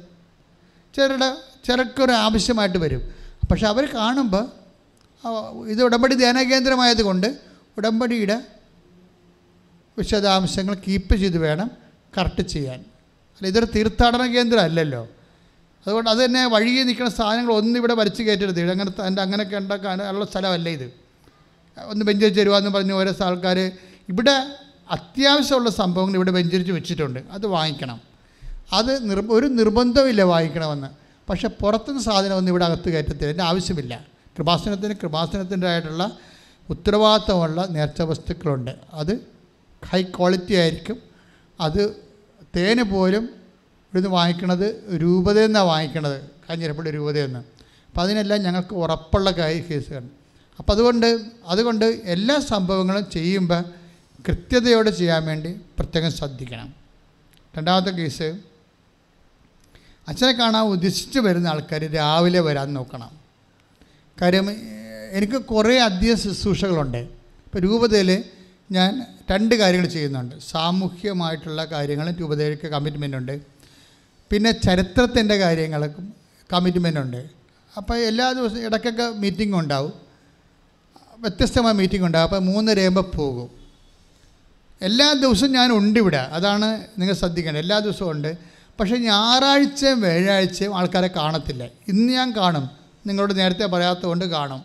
ചിലരുടെ ചിലർക്കൊരു ആവശ്യമായിട്ട് വരും. പക്ഷെ അവർ കാണുമ്പോൾ ഇത് ഉടമ്പടി ധ്യാന കേന്ദ്രമായതുകൊണ്ട് ഉടമ്പടിയുടെ വിശദാംശങ്ങൾ കീപ്പ് ചെയ്ത് വേണം കറക്റ്റ് ചെയ്യാൻ. അല്ല ഇതൊരു തീർത്ഥാടന കേന്ദ്രം അല്ലല്ലോ. അതുകൊണ്ട് അത് തന്നെ വഴിയെ നിൽക്കുന്ന സാധനങ്ങൾ ഒന്നും ഇവിടെ വരച്ച് കയറ്റരുത്. അങ്ങനെ എന്റെ അങ്ങനെയൊക്കെ ഉണ്ടാക്കാൻ ഉള്ള സ്ഥലമല്ല ഇത്. ഒന്ന് ബെഞ്ചരിച്ച് തരുവാന്ന് പറഞ്ഞ് ഓരോ ആൾക്കാർ ഇവിടെ അത്യാവശ്യമുള്ള സംഭവങ്ങൾ ഇവിടെ ബെഞ്ചരിച്ച് വെച്ചിട്ടുണ്ട്. അത് വാങ്ങിക്കണം. അത് നിർ ഒരു നിർബന്ധമില്ല വാങ്ങിക്കണമെന്ന്. പക്ഷേ പുറത്തുനിന്ന് സാധനമൊന്നും ഇവിടെ അകത്ത് കയറ്റത്തില്ല. അതിന്റെ ആവശ്യമില്ല. കൃപാസനത്തിന് കൃപാസനത്തിന്റെ ആയിട്ടുള്ള ഉത്തരവാദിത്തമുള്ള നേർച്ച വസ്തുക്കളുണ്ട്. അത് ഹൈ ക്വാളിറ്റി ആയിരിക്കും. അത് തേന് പോലും ഇവിടുന്ന് വാങ്ങിക്കണത് രൂപതയെന്നാണ് വാങ്ങിക്കണത്. കാഞ്ഞിരപ്പള്ളി രൂപതയെന്ന് അപ്പം അതിനെല്ലാം ഞങ്ങൾക്ക് ഉറപ്പുള്ള കാര്യം കേസുകൾ അപ്പം അതുകൊണ്ട് അതുകൊണ്ട് എല്ലാ സംഭവങ്ങളും ചെയ്യുമ്പോൾ കൃത്യതയോടെ ചെയ്യാൻ വേണ്ടി പ്രത്യേകം ശ്രദ്ധിക്കണം. രണ്ടാമത്തെ കേസ് അച്ഛനെ കാണാൻ ഉദ്ദേശിച്ച് വരുന്ന ആൾക്കാർ രാവിലെ വരാൻ നോക്കണം. കാര്യം എനിക്ക് കുറേ അധിക ശുശ്രൂഷകളുണ്ട്. ഇപ്പോൾ രൂപതയിൽ ഞാൻ രണ്ട് കാര്യങ്ങൾ ചെയ്യുന്നുണ്ട്. സാമൂഹ്യമായിട്ടുള്ള കാര്യങ്ങളും രൂപതയ്ക്ക് കമ്മിറ്റ്മെന്റ് ഉണ്ട്. പിന്നെ ചരിത്രത്തിന്റെ കാര്യങ്ങൾക്കും കമ്മിറ്റ്മെന്റ് ഉണ്ട്. അപ്പോൾ എല്ലാ ദിവസവും ഇടയ്ക്കൊക്കെ മീറ്റിംഗ് ഉണ്ടാവും. വ്യത്യസ്തമായ മീറ്റിംഗ് ഉണ്ടാവും. അപ്പോൾ മൂന്ന് മൂന്നരയാകുമ്പോൾ പോകും. എല്ലാ ദിവസവും ഞാൻ ഉണ്ട് ഇവിടെ. അതാണ് നിങ്ങൾ ശ്രദ്ധിക്കേണ്ടത്. എല്ലാ ദിവസവും ഉണ്ട്. പക്ഷേ ഞായറാഴ്ചയും വ്യാഴാഴ്ചയും ആൾക്കാരെ കാണത്തില്ല. ഇന്ന് ഞാൻ കാണും. നിങ്ങളോട് നേരത്തെ പറയാത്തതുകൊണ്ട് കാണും.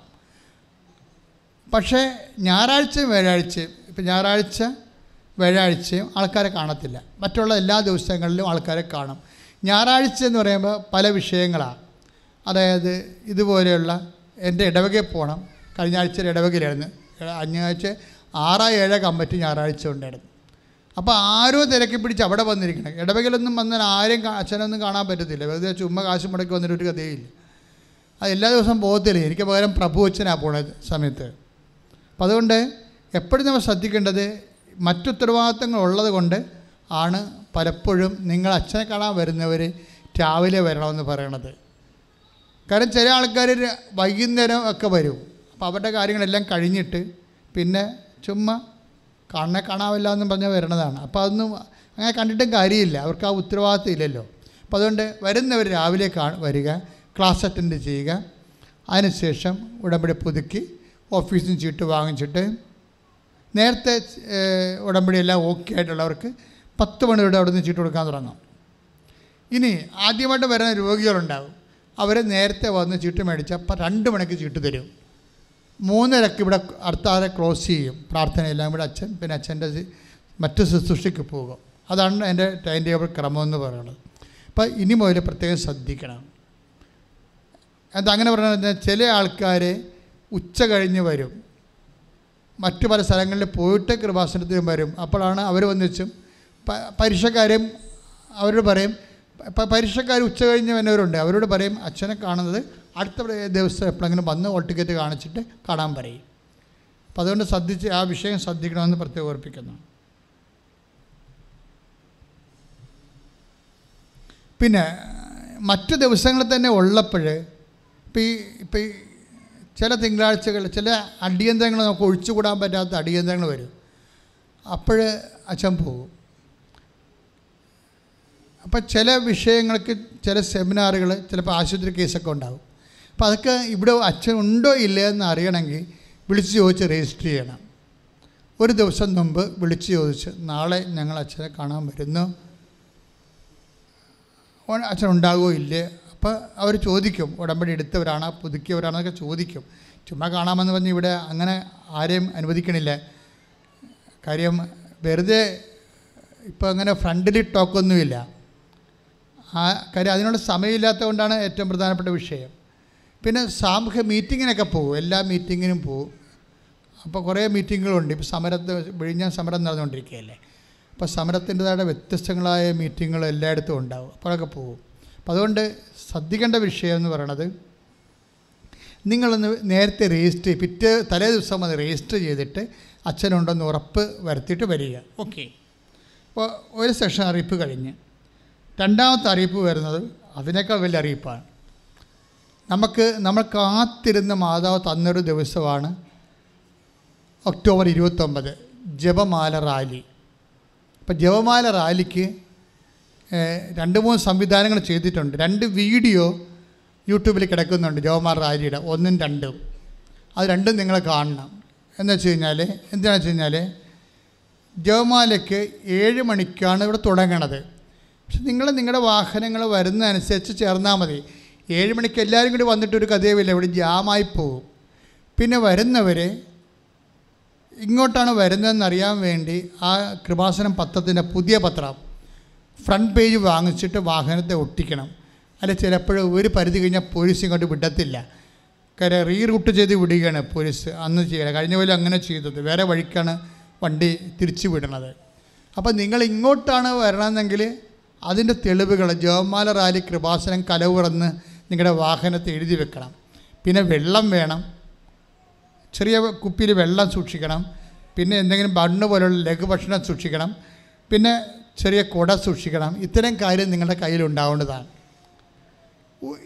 പക്ഷേ ഞായറാഴ്ചയും വ്യാഴാഴ്ചയും ഇപ്പം ഞായറാഴ്ച വ്യാഴാഴ്ചയും ആൾക്കാരെ കാണത്തില്ല. മറ്റുള്ള എല്ലാ ദിവസങ്ങളിലും ആൾക്കാരെ കാണും. ഞായറാഴ്ച എന്ന് പറയുമ്പോൾ പല വിഷയങ്ങളാണ് അതായത് ഇതുപോലെയുള്ള എന്റെ ഇടവകയിൽ പോകണം. കഴിഞ്ഞ ആഴ്ച ഇടവകയിലായിരുന്നു. അഞ്ഞാഴ്ച ആറ് ഏഴ് കമ്പറ്റി ഞായറാഴ്ച ഉണ്ടായിരുന്നു. അപ്പോൾ ആരോ തിരക്കി പിടിച്ച് അവിടെ വന്നിരിക്കണം. ഇടവകയിലൊന്നും വന്നാൽ ആരും അച്ഛനൊന്നും കാണാൻ പറ്റത്തില്ല. വെറുതെ ചുമ്മാ കാശ് മുടക്കി വന്നിട്ട് ഒരു കഥയില്ല. അത് എല്ലാ ദിവസവും പോകത്തില്ല? എനിക്ക് പകരം പ്രഭു അച്ഛനാണ് പോണ സമയത്ത്. അപ്പം അതുകൊണ്ട് എപ്പോഴും നമ്മൾ ശ്രദ്ധിക്കേണ്ടത് മറ്റുത്തരവാദിത്തങ്ങൾ ഉള്ളത് കൊണ്ട് ആണ് പലപ്പോഴും നിങ്ങൾ അച്ഛനെ കാണാൻ വരുന്നവർ രാവിലെ വരണമെന്ന് പറയണത്. കാരണം ചില ആൾക്കാർ വൈകുന്നേരം ഒക്കെ വരും. അപ്പോൾ അവരുടെ കാര്യങ്ങളെല്ലാം കഴിഞ്ഞിട്ട് പിന്നെ ചുമ്മാ കണ്ണെ കാണാവില്ല എന്നും പറഞ്ഞ് വരണതാണ്. അപ്പോൾ അതൊന്നും അങ്ങനെ കണ്ടിട്ടും കാര്യമില്ല. അവർക്ക് ആ ഉത്തരവാദിത്വം ഇല്ലല്ലോ. അപ്പോൾ അതുകൊണ്ട് വരുന്നവർ രാവിലെ കാ വരിക ക്ലാസ് അറ്റൻഡ് ചെയ്യുക. അതിനുശേഷം ഉടമ്പടി പുതുക്കി ഓഫീസിൽ ചീട്ട് വാങ്ങിച്ചിട്ട് നേരത്തെ ഉടമ്പടി ഉടമ്പടിയെല്ലാം ഓക്കെ ആയിട്ടുള്ളവർക്ക് പത്ത് മണിയോടെ അവിടെ നിന്ന് ചീട്ട് കൊടുക്കാൻ തുടങ്ങാം. ഇനി ആദ്യമായിട്ട് വരുന്ന രോഗികളുണ്ടാവും. അവർ നേരത്തെ വന്ന് ചീട്ട് മേടിച്ചാൽ രണ്ട് മണിക്ക് ചീട്ട് തരും. മൂന്നരക്ക് ഇവിടെ അടുത്താതെ ക്ലോസ് ചെയ്യും. പ്രാർത്ഥനയെല്ലാം ഇവിടെ അച്ഛൻ പിന്നെ അച്ഛന്റെ മറ്റു ശുശ്രൂഷയ്ക്ക് പോകും. അതാണ് എന്റെ ടൈം ടേബിൾ ക്രമം എന്ന് പറയുന്നത്. അപ്പം ഇനി മുതൽ പ്രത്യേകം ശ്രദ്ധിക്കണം. എന്തങ്ങനെ പറഞ്ഞാൽ ചില ആൾക്കാർ ഉച്ച കഴിഞ്ഞ് വരും. മറ്റു പല സ്ഥലങ്ങളിൽ പോയിട്ട് കൃപാസനത്തിനും വരും. അപ്പോഴാണ് അവർ വന്നിച്ചും പരീക്ഷക്കാരും അവരോട് പറയും പരീക്ഷക്കാർ ഉച്ച കഴിഞ്ഞ് വന്നവരുണ്ട്. അവരോട് പറയും അച്ഛനെ കാണുന്നത് അടുത്ത ദിവസം എപ്പോഴെങ്കിലും വന്ന് ഹോൾ ടിക്കറ്റ് കാണിച്ചിട്ട് കാണാൻ പറയും. അപ്പം അതുകൊണ്ട് ശ്രദ്ധിച്ച് ആ വിഷയം ശ്രദ്ധിക്കണമെന്ന് പ്രത്യേകം ഓർപ്പിക്കുന്നു. പിന്നെ മറ്റു ദിവസങ്ങളിൽ തന്നെ ഉള്ളപ്പോൾ ഇപ്പം ഈ ഇപ്പം ചില തിങ്കളാഴ്ചകൾ ചില അടിയന്തരങ്ങൾ നമുക്ക് ഒഴിച്ചുകൂടാൻ പറ്റാത്ത അടിയന്തരങ്ങൾ വരും. അപ്പോൾ അച്ഛൻ പോകും അപ്പം ചില വിഷയങ്ങൾക്ക് ചില സെമിനാറുകൾ ചിലപ്പോൾ ആശുപത്രി കേസൊക്കെ ഉണ്ടാകും അപ്പോൾ അതൊക്കെ ഇവിടെ അച്ഛൻ ഉണ്ടോ ഇല്ലേ എന്ന് അറിയണമെങ്കിൽ വിളിച്ച് ചോദിച്ച് രജിസ്റ്റർ ചെയ്യണം. ഒരു ദിവസം മുമ്പ് വിളിച്ച് ചോദിച്ച് നാളെ ഞങ്ങൾ അച്ഛനെ കാണാൻ വരുന്നു. അച്ഛൻ ഉണ്ടാകുമോ ഇല്ലേ? അപ്പോൾ അവർ ചോദിക്കും. ഉടമ്പടി എടുത്തവരാണോ പുതുക്കിയവരാണോ ചോദിക്കും. ചുമ്മാ കാണാമെന്ന് പറഞ്ഞ് ഇവിടെ അങ്ങനെ ആരെയും അനുവദിക്കണില്ല. കാര്യം വെറുതെ ഇപ്പോൾ അങ്ങനെ ഫ്രണ്ടിൽ ടോക്കൊന്നുമില്ല ആ കാര്യം അതിനുള്ള സമയമില്ലാത്തത് കൊണ്ടാണ് ഏറ്റവും പ്രധാനപ്പെട്ട വിഷയം. പിന്നെ സാമൂഹ്യ മീറ്റിങ്ങിനൊക്കെ പോകും. എല്ലാ മീറ്റിങ്ങിനും പോകും. അപ്പോൾ കുറേ മീറ്റിങ്ങുകളുണ്ട്. ഇപ്പോൾ സമരത്ത് വിഴിഞ്ഞാൽ സമരം നടന്നുകൊണ്ടിരിക്കുകയല്ലേ? അപ്പോൾ സമരത്തിന്റെതായ വ്യത്യസ്തങ്ങളായ മീറ്റിങ്ങുകൾ എല്ലായിടത്തും ഉണ്ടാവും. അപ്പോഴൊക്കെ പോകും. അപ്പോൾ അതുകൊണ്ട് ശ്രദ്ധിക്കേണ്ട വിഷയം എന്ന് പറയണത് നിങ്ങളൊന്ന് നേരത്തെ രജിസ്റ്റർ പിറ്റേ തലേ ദിവസം അത് രജിസ്റ്റർ ചെയ്തിട്ട് അച്ഛനുണ്ടെന്ന് ഉറപ്പ് വരുത്തിയിട്ട് വരിക. ഓക്കെ. അപ്പോൾ ഒരു സെഷൻ അറിയിപ്പ് കഴിഞ്ഞ്. രണ്ടാമത്തെ അറിയിപ്പ് വരുന്നത് അതിനേക്കാൾ വലിയ അറിയിപ്പാണ്. നമുക്ക് നമ്മൾ കാത്തിരുന്ന മാതാവ് തന്നൊരു ദിവസമാണ് ഒക്ടോബർ ഇരുപത്തൊമ്പത് ജപമാല റാലി. അപ്പം ജപമാല റാലിക്ക് രണ്ട് മൂന്ന് സംവിധാനങ്ങൾ ചെയ്തിട്ടുണ്ട്. രണ്ട് വീഡിയോ യൂട്യൂബിൽ കിടക്കുന്നുണ്ട് ജപമാല റാലിയുടെ ഒന്നും രണ്ടും. അത് രണ്ടും നിങ്ങൾ കാണണം. എന്ന് വെച്ച് കഴിഞ്ഞാൽ എന്താണെന്ന് വെച്ച് കഴിഞ്ഞാൽ ജവമാലയ്ക്ക് ഏഴ് മണിക്കാണ് ഇവിടെ തുടങ്ങണത്. പക്ഷെ നിങ്ങൾ നിങ്ങളുടെ വാഹനങ്ങൾ വരുന്നതനുസരിച്ച് ചേർന്നാൽ മതി. ഏഴ് മണിക്ക് എല്ലാവരും കൂടി വന്നിട്ടൊരു കഥയുമില്ല ഇവിടെ ജാമായി പോകും. പിന്നെ വരുന്നവർ ഇങ്ങോട്ടാണ് വരുന്നതെന്ന് അറിയാൻ വേണ്ടി ആ കൃപാസനം പത്രത്തിന്റെ പുതിയ പത്രം ഫ്രണ്ട് പേജ് വാങ്ങിച്ചിട്ട് വാഹനത്തെ ഒട്ടിക്കണം. അല്ല ചിലപ്പോഴും ഒരു പരിധി കഴിഞ്ഞാൽ പോലീസ് ഇങ്ങോട്ട് വിടത്തില്ല. കാര്യം റീറൂട്ട് ചെയ്ത് വിടുകയാണ് പോലീസ്. അന്ന് ചെയ്യണം കഴിഞ്ഞ പോലെ അങ്ങനെ ചെയ്തത്. വേറെ വഴിക്കാണ് വണ്ടി തിരിച്ചു വിടണത്. അപ്പോൾ നിങ്ങൾ ഇങ്ങോട്ടാണ് വരണമെന്നെങ്കിൽ അതിന്റെ തെളിവുകൾ ജവമാല റാലി കൃപാസനം കലവുറന്ന് നിങ്ങളുടെ വാഹനത്തെ എഴുതി വെക്കണം. പിന്നെ വെള്ളം വേണം. ചെറിയ കുപ്പിയിൽ വെള്ളം സൂക്ഷിക്കണം. പിന്നെ എന്തെങ്കിലും ബണ്ണ് പോലുള്ള ലഘുഭക്ഷണം സൂക്ഷിക്കണം. പിന്നെ ചെറിയ കുട സൂക്ഷിക്കണം. ഇത്തരം കാര്യം നിങ്ങളുടെ കയ്യിൽ ഉണ്ടാവേണ്ടതാണ്.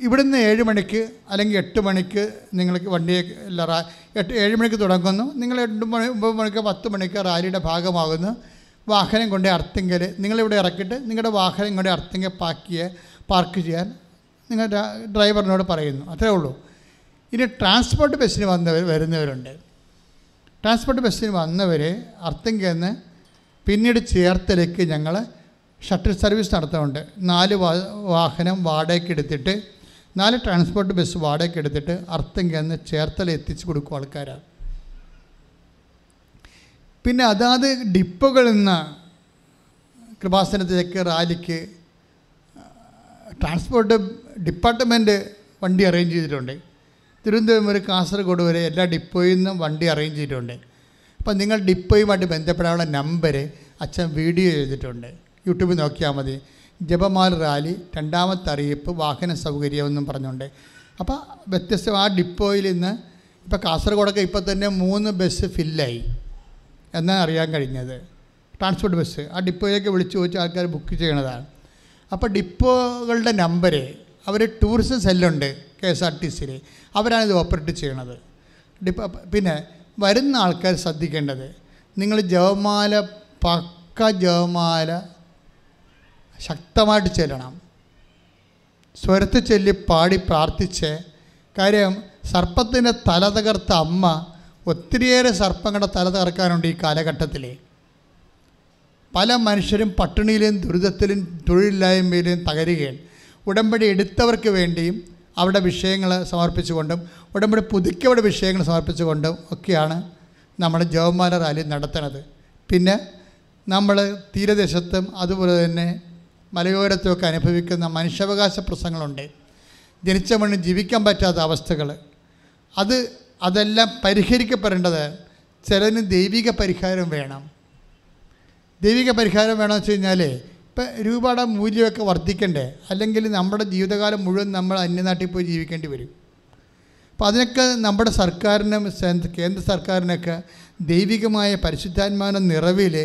ഇവിടുന്ന് ഏഴ് മണിക്ക് അല്ലെങ്കിൽ എട്ട് മണിക്ക് നിങ്ങൾക്ക് വണ്ടിയെ എട്ട് ഏഴ് മണിക്ക് തുടങ്ങുന്നു. നിങ്ങൾ എട്ട് മണി ഒമ്പത് മണിക്ക് പത്ത് മണിക്ക് റാലിയുടെ ഭാഗമാകുന്നു. വാഹനം കൊണ്ട് അർത്തിങ്കൽ. നിങ്ങളിവിടെ ഇറക്കിയിട്ട് നിങ്ങളുടെ വാഹനം കൊണ്ട് അർത്തിങ്കൽ പാക്കിയ പാർക്ക് ചെയ്യാൻ നിങ്ങൾ ഡ്രൈവറിനോട് പറയുന്നു. അത്രേ ഉള്ളൂ. ഇനി ട്രാൻസ്പോർട്ട് ബസ്സിന് വന്നവർ വരുന്നവരുണ്ട്. ട്രാൻസ്പോർട്ട് ബസ്സിന് വന്നവർ അർത്തിങ്കിൽ നിന്ന് പിന്നീട് ചേർത്തലേക്ക് ഞങ്ങൾ ഷട്ടിൽ സർവീസ് നടത്തുന്നുണ്ട്. നാല് വാഹനം വാടകയ്ക്ക് എടുത്തിട്ട് നാല് ട്രാൻസ്പോർട്ട് ബസ് വാടകയ്ക്ക് എടുത്തിട്ട് അർത്തിങ്കിൽ നിന്ന് ചേർത്തല എത്തിച്ചു കൊടുക്കും ആൾക്കാരാണ്. പിന്നെ അതാത് ഡിപ്പുകളിൽ നിന്ന് കൃപാസനത്തിലേക്ക് റാലിക്ക് ട്രാൻസ്പോർട്ട് ഡിപ്പാർട്ട്മെന്റ് വണ്ടി അറേഞ്ച് ചെയ്തിട്ടുണ്ട്. തിരുവനന്തപുരം വരെ കാസർഗോഡ് വരെ എല്ലാ ഡിപ്പോയിൽ നിന്നും വണ്ടി അറേഞ്ച് ചെയ്തിട്ടുണ്ട്. അപ്പം നിങ്ങൾ ഡിപ്പോയുമായിട്ട് ബന്ധപ്പെടാനുള്ള നമ്പർ അച്ഛൻ വീഡിയോ ചെയ്തിട്ടുണ്ട് യൂട്യൂബിൽ നോക്കിയാൽ മതി. ജപമാൽ റാലി രണ്ടാമത്തെ അറിയിപ്പ് വാഹന സൗകര്യം എന്നും പറഞ്ഞുകൊണ്ട് അപ്പോൾ വ്യത്യസ്ത ആ ഡിപ്പോയിൽ നിന്ന് ഇപ്പോൾ കാസർഗോഡൊക്കെ ഇപ്പോൾ തന്നെ മൂന്ന് ബസ് ഫില്ലായി. എന്നാണ് അറിയാൻ കഴിഞ്ഞത്? ട്രാൻസ്പോർട്ട് ബസ് ആ ഡിപ്പോയിലേക്ക് വിളിച്ചു ചോദിച്ച ആൾക്കാർ ബുക്ക് ചെയ്യണതാണ്. അപ്പോൾ ഡിപ്പോകളുടെ നമ്പർ അവർ ടൂറിസം സെല്ലുണ്ട് കെ എസ് ആർ ടി സിയിൽ അവരാണിത് ഓപ്പറേറ്റ് ചെയ്യണത്. ഡിപ്പോ പിന്നെ വരുന്ന ആൾക്കാർ ശ്രദ്ധിക്കേണ്ടത് നിങ്ങൾ ജവമാല പക്ക ജവമാല ശക്തമായിട്ട് ചെല്ലണം. സ്വരത്ത് ചൊല്ലി പാടി പ്രാർത്ഥിച്ച്. കാര്യം സർപ്പത്തിന്റെ തല തകർത്ത അമ്മ ഒത്തിരിയേറെ സർപ്പങ്ങളുടെ തല തകർക്കാനുണ്ട് ഈ കാലഘട്ടത്തിൽ പല മനുഷ്യരും പട്ടിണിയിലും ദുരിതത്തിലും തൊഴിലില്ലായ്മയിലും തകരുകയാണ്. ഉടമ്പടി എടുത്തവർക്ക് വേണ്ടിയും അവിടെ വിഷയങ്ങൾ സമർപ്പിച്ചുകൊണ്ടും ഉടമ്പടി പുതുക്കിയവരുടെ വിഷയങ്ങൾ സമർപ്പിച്ചുകൊണ്ടും ഒക്കെയാണ് നമ്മൾ ജവമാല റാലി നടത്തുന്നത്. പിന്നെ നമ്മൾ തീരദേശത്തും അതുപോലെ തന്നെ മലയോരത്തുമൊക്കെ അനുഭവിക്കുന്ന മനുഷ്യാവകാശ പ്രശ്നങ്ങളുണ്ട്. ജനിച്ച മണ്ണിൽ ജീവിക്കാൻ പറ്റാത്ത അവസ്ഥകൾ അത് അതെല്ലാം പരിഹരിക്കപ്പെടേണ്ടത് ചിലതിന് ദൈവിക പരിഹാരം വേണം. ദൈവിക പരിഹാരം വേണമെന്ന് വെച്ച് കഴിഞ്ഞാൽ ഇപ്പം രൂപയുടെ മൂല്യമൊക്കെ വർദ്ധിക്കണ്ടേ? അല്ലെങ്കിൽ നമ്മുടെ ജീവിതകാലം മുഴുവൻ നമ്മൾ അന്യനാട്ടിൽ പോയി ജീവിക്കേണ്ടി വരും. അപ്പോൾ അതിനൊക്കെ നമ്മുടെ സർക്കാരിനും കേന്ദ്ര സർക്കാരിനൊക്കെ ദൈവികമായ പരിശുദ്ധാത്മാവിന്റെ നിറവിൽ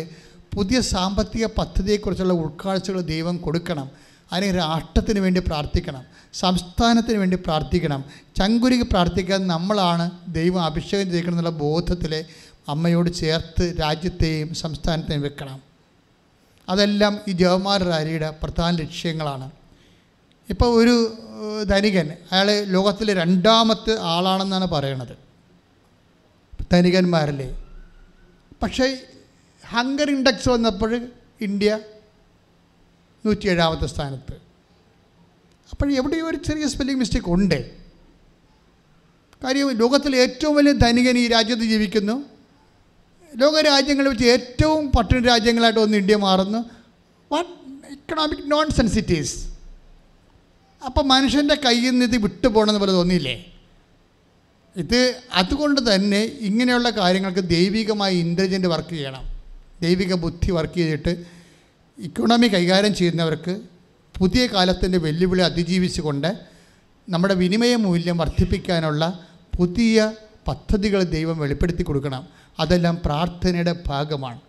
പുതിയ സാമ്പത്തിക പദ്ധതിയെക്കുറിച്ചുള്ള ഉൾക്കാഴ്ചകൾ ദൈവം കൊടുക്കണം. അതിന് രാഷ്ട്രത്തിന് വേണ്ടി പ്രാർത്ഥിക്കണം സംസ്ഥാനത്തിന് വേണ്ടി പ്രാർത്ഥിക്കണം ചങ്കുരിക്ക് പ്രാർത്ഥിക്കാൻ നമ്മളാണ് ദൈവം അഭിഷേകം ചെയ്യിക്കണം എന്നുള്ള ബോധത്തിൽ അമ്മയോട് ചേർത്ത് രാജ്യത്തെയും സംസ്ഥാനത്തെയും വെക്കണം. അതെല്ലാം ഈ റാലിയുടെ പ്രധാന ലക്ഷ്യങ്ങളാണ്. ഇപ്പോൾ ഒരു ധനികൻ അയാൾ ലോകത്തിലെ രണ്ടാമത്തെ ആളാണെന്നാണ് പറയണത്. ധനികന്മാരിലെ. പക്ഷേ ഹങ്കർ ഇൻഡെക്സ് വന്നപ്പോൾ ഇന്ത്യ നൂറ്റി ഏഴാമത്തെ സ്ഥാനത്ത്. അപ്പോൾ എവിടെയോ ഒരു ചെറിയ സ്പെല്ലിംഗ് മിസ്റ്റേക്ക് ഉണ്ട്. കാര്യം ലോകത്തിലെ ഏറ്റവും വലിയ ധനികൻ ഈ രാജ്യത്ത് ജീവിക്കുന്നു. ലോകരാജ്യങ്ങളെ വെച്ച് ഏറ്റവും പട്ടിണി രാജ്യങ്ങളായിട്ട് ഒന്ന് ഇന്ത്യ മാറുന്നു. വാട്ട് ഇക്കണോമിക് നോൺ സെൻസിറ്റീവ്സ് അപ്പം മനുഷ്യന്റെ കയ്യിൽ നിന്ന് ഇത് വിട്ടുപോകണമെന്ന് പോലെ തോന്നിയില്ലേ? ഇത് അതുകൊണ്ട് തന്നെ ഇങ്ങനെയുള്ള കാര്യങ്ങൾക്ക് ദൈവികമായി ഇന്റലിജന്റ് വർക്ക് ചെയ്യണം. ദൈവിക ബുദ്ധി വർക്ക് ചെയ്തിട്ട് ഇക്കോണമി കൈകാര്യം ചെയ്യുന്നവർക്ക് പുതിയ കാലത്തിന്റെ വെല്ലുവിളി അതിജീവിച്ചുകൊണ്ട് നമ്മുടെ വിനിമയ മൂല്യം വർദ്ധിപ്പിക്കാനുള്ള പുതിയ പദ്ധതികൾ ദൈവം വെളിപ്പെടുത്തി കൊടുക്കണം. അതെല്ലാം പ്രാർത്ഥനയുടെ ഭാഗമാണ്.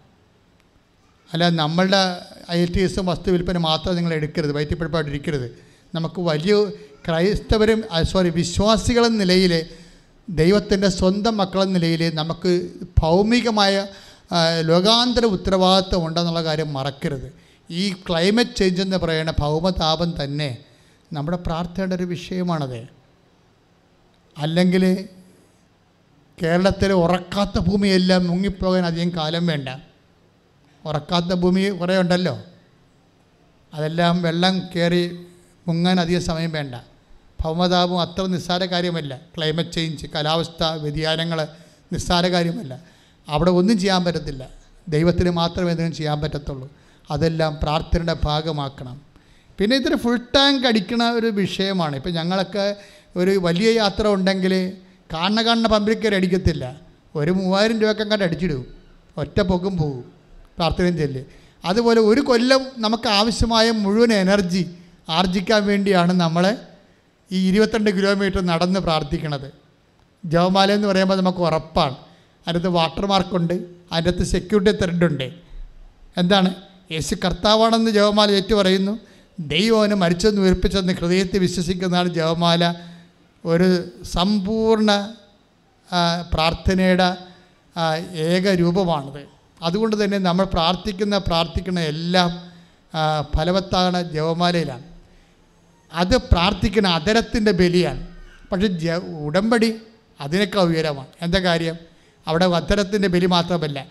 അല്ല നമ്മളുടെ ഐ ടി എസും വസ്തു വിൽപ്പന മാത്രം നിങ്ങൾ എടുക്കരുത് വയറ്റിപ്പിഴപ്പായിട്ടിരിക്കരുത് നമുക്ക് വലിയ ക്രൈസ്തവരും സോറി വിശ്വാസികളെന്ന നിലയിൽ ദൈവത്തിന്റെ സ്വന്തം മക്കളെന്ന നിലയിൽ നമുക്ക് ഭൗമികമായ ലോകാന്തര ഉത്തരവാദിത്വം ഉണ്ടെന്നുള്ള കാര്യം മറക്കരുത്. ഈ ക്ലൈമറ്റ് ചേഞ്ച് എന്ന് പറയുന്ന ഭൗമതാപം തന്നെ നമ്മുടെ പ്രാർത്ഥനയുടെ ഒരു വിഷയമാണത്. അല്ലെങ്കിൽ കേരളത്തിലെ ഉറക്കാത്ത ഭൂമിയെല്ലാം മുങ്ങിപ്പോകാൻ അധികം കാലം വേണ്ട. ഉറക്കാത്ത ഭൂമി കുറേ ഉണ്ടല്ലോ. അതെല്ലാം വെള്ളം കയറി മുങ്ങാൻ അധികം സമയം വേണ്ട. ഭൗമതാപം അത്ര നിസ്സാര കാര്യമല്ല. ക്ലൈമറ്റ് ചേഞ്ച് കാലാവസ്ഥ വ്യതിയാനങ്ങൾ നിസ്സാര കാര്യമല്ല. അവിടെ ഒന്നും ചെയ്യാൻ പറ്റത്തില്ല. ദൈവത്തിന് മാത്രമേ എന്തെങ്കിലും ചെയ്യാൻ പറ്റത്തുള്ളൂ. അതെല്ലാം പ്രാർത്ഥനയുടെ ഭാഗമാക്കണം. പിന്നെ ഇതൊരു ഫുൾ ടാങ്ക് അടിക്കുന്ന ഒരു വിഷയമാണ്. ഇപ്പം ഞങ്ങളൊക്കെ ഒരു വലിയ യാത്ര ഉണ്ടെങ്കിൽ കാണുന്ന കാണുന്ന പമ്പിൽ കയറി അടിക്കത്തില്ല. ഒരു മൂവായിരം രൂപയൊക്കെ അങ്ങോട്ട് അടിച്ചിടും. ഒറ്റ പൊക്കും പോകും പ്രാർത്ഥനയും ചെല്ല്. അതുപോലെ ഒരു കൊല്ലം നമുക്ക് ആവശ്യമായ മുഴുവൻ എനർജി ആർജിക്കാൻ വേണ്ടിയാണ് നമ്മൾ ഈ ഇരുപത്തിരണ്ട് കിലോമീറ്റർ നടന്ന് പ്രാർത്ഥിക്കണത്. ജവമാല എന്ന് പറയുമ്പോൾ നമുക്ക് ഉറപ്പാണ്. അതിനകത്ത് വാട്ടർമാർക്കുണ്ട് അതിനകത്ത് സെക്യൂരിറ്റി ത്രെഡുണ്ട് എന്താണ്? യേശു കർത്താവാണെന്ന് ജവമാല ഏറ്റു പറയുന്നു ദൈവം അവനെ മരിച്ചെന്ന് ഉയർപ്പിച്ചെന്ന് ഹൃദയത്തിൽ വിശ്വസിക്കുന്നതാണ് ജവമാല ഒരു സമ്പൂർണ പ്രാർത്ഥനയുടെ ഏക രൂപമാണത്. അതുകൊണ്ട് തന്നെ നമ്മൾ പ്രാർത്ഥിക്കുന്ന പ്രാർത്ഥിക്കുന്ന എല്ലാം ഫലവത്താകണ ജവമാലയിലാണ് അത് പ്രാർത്ഥിക്കുന്ന അതരത്തിന്റെ ബലിയാണ്. പക്ഷെ ജ ഉടമ്പടി അതിനേക്കാൾ ഉയരമാണ്. എന്താ കാര്യം? അവിടെ അതരത്തിന്റെ ബലി മാത്രമല്ല.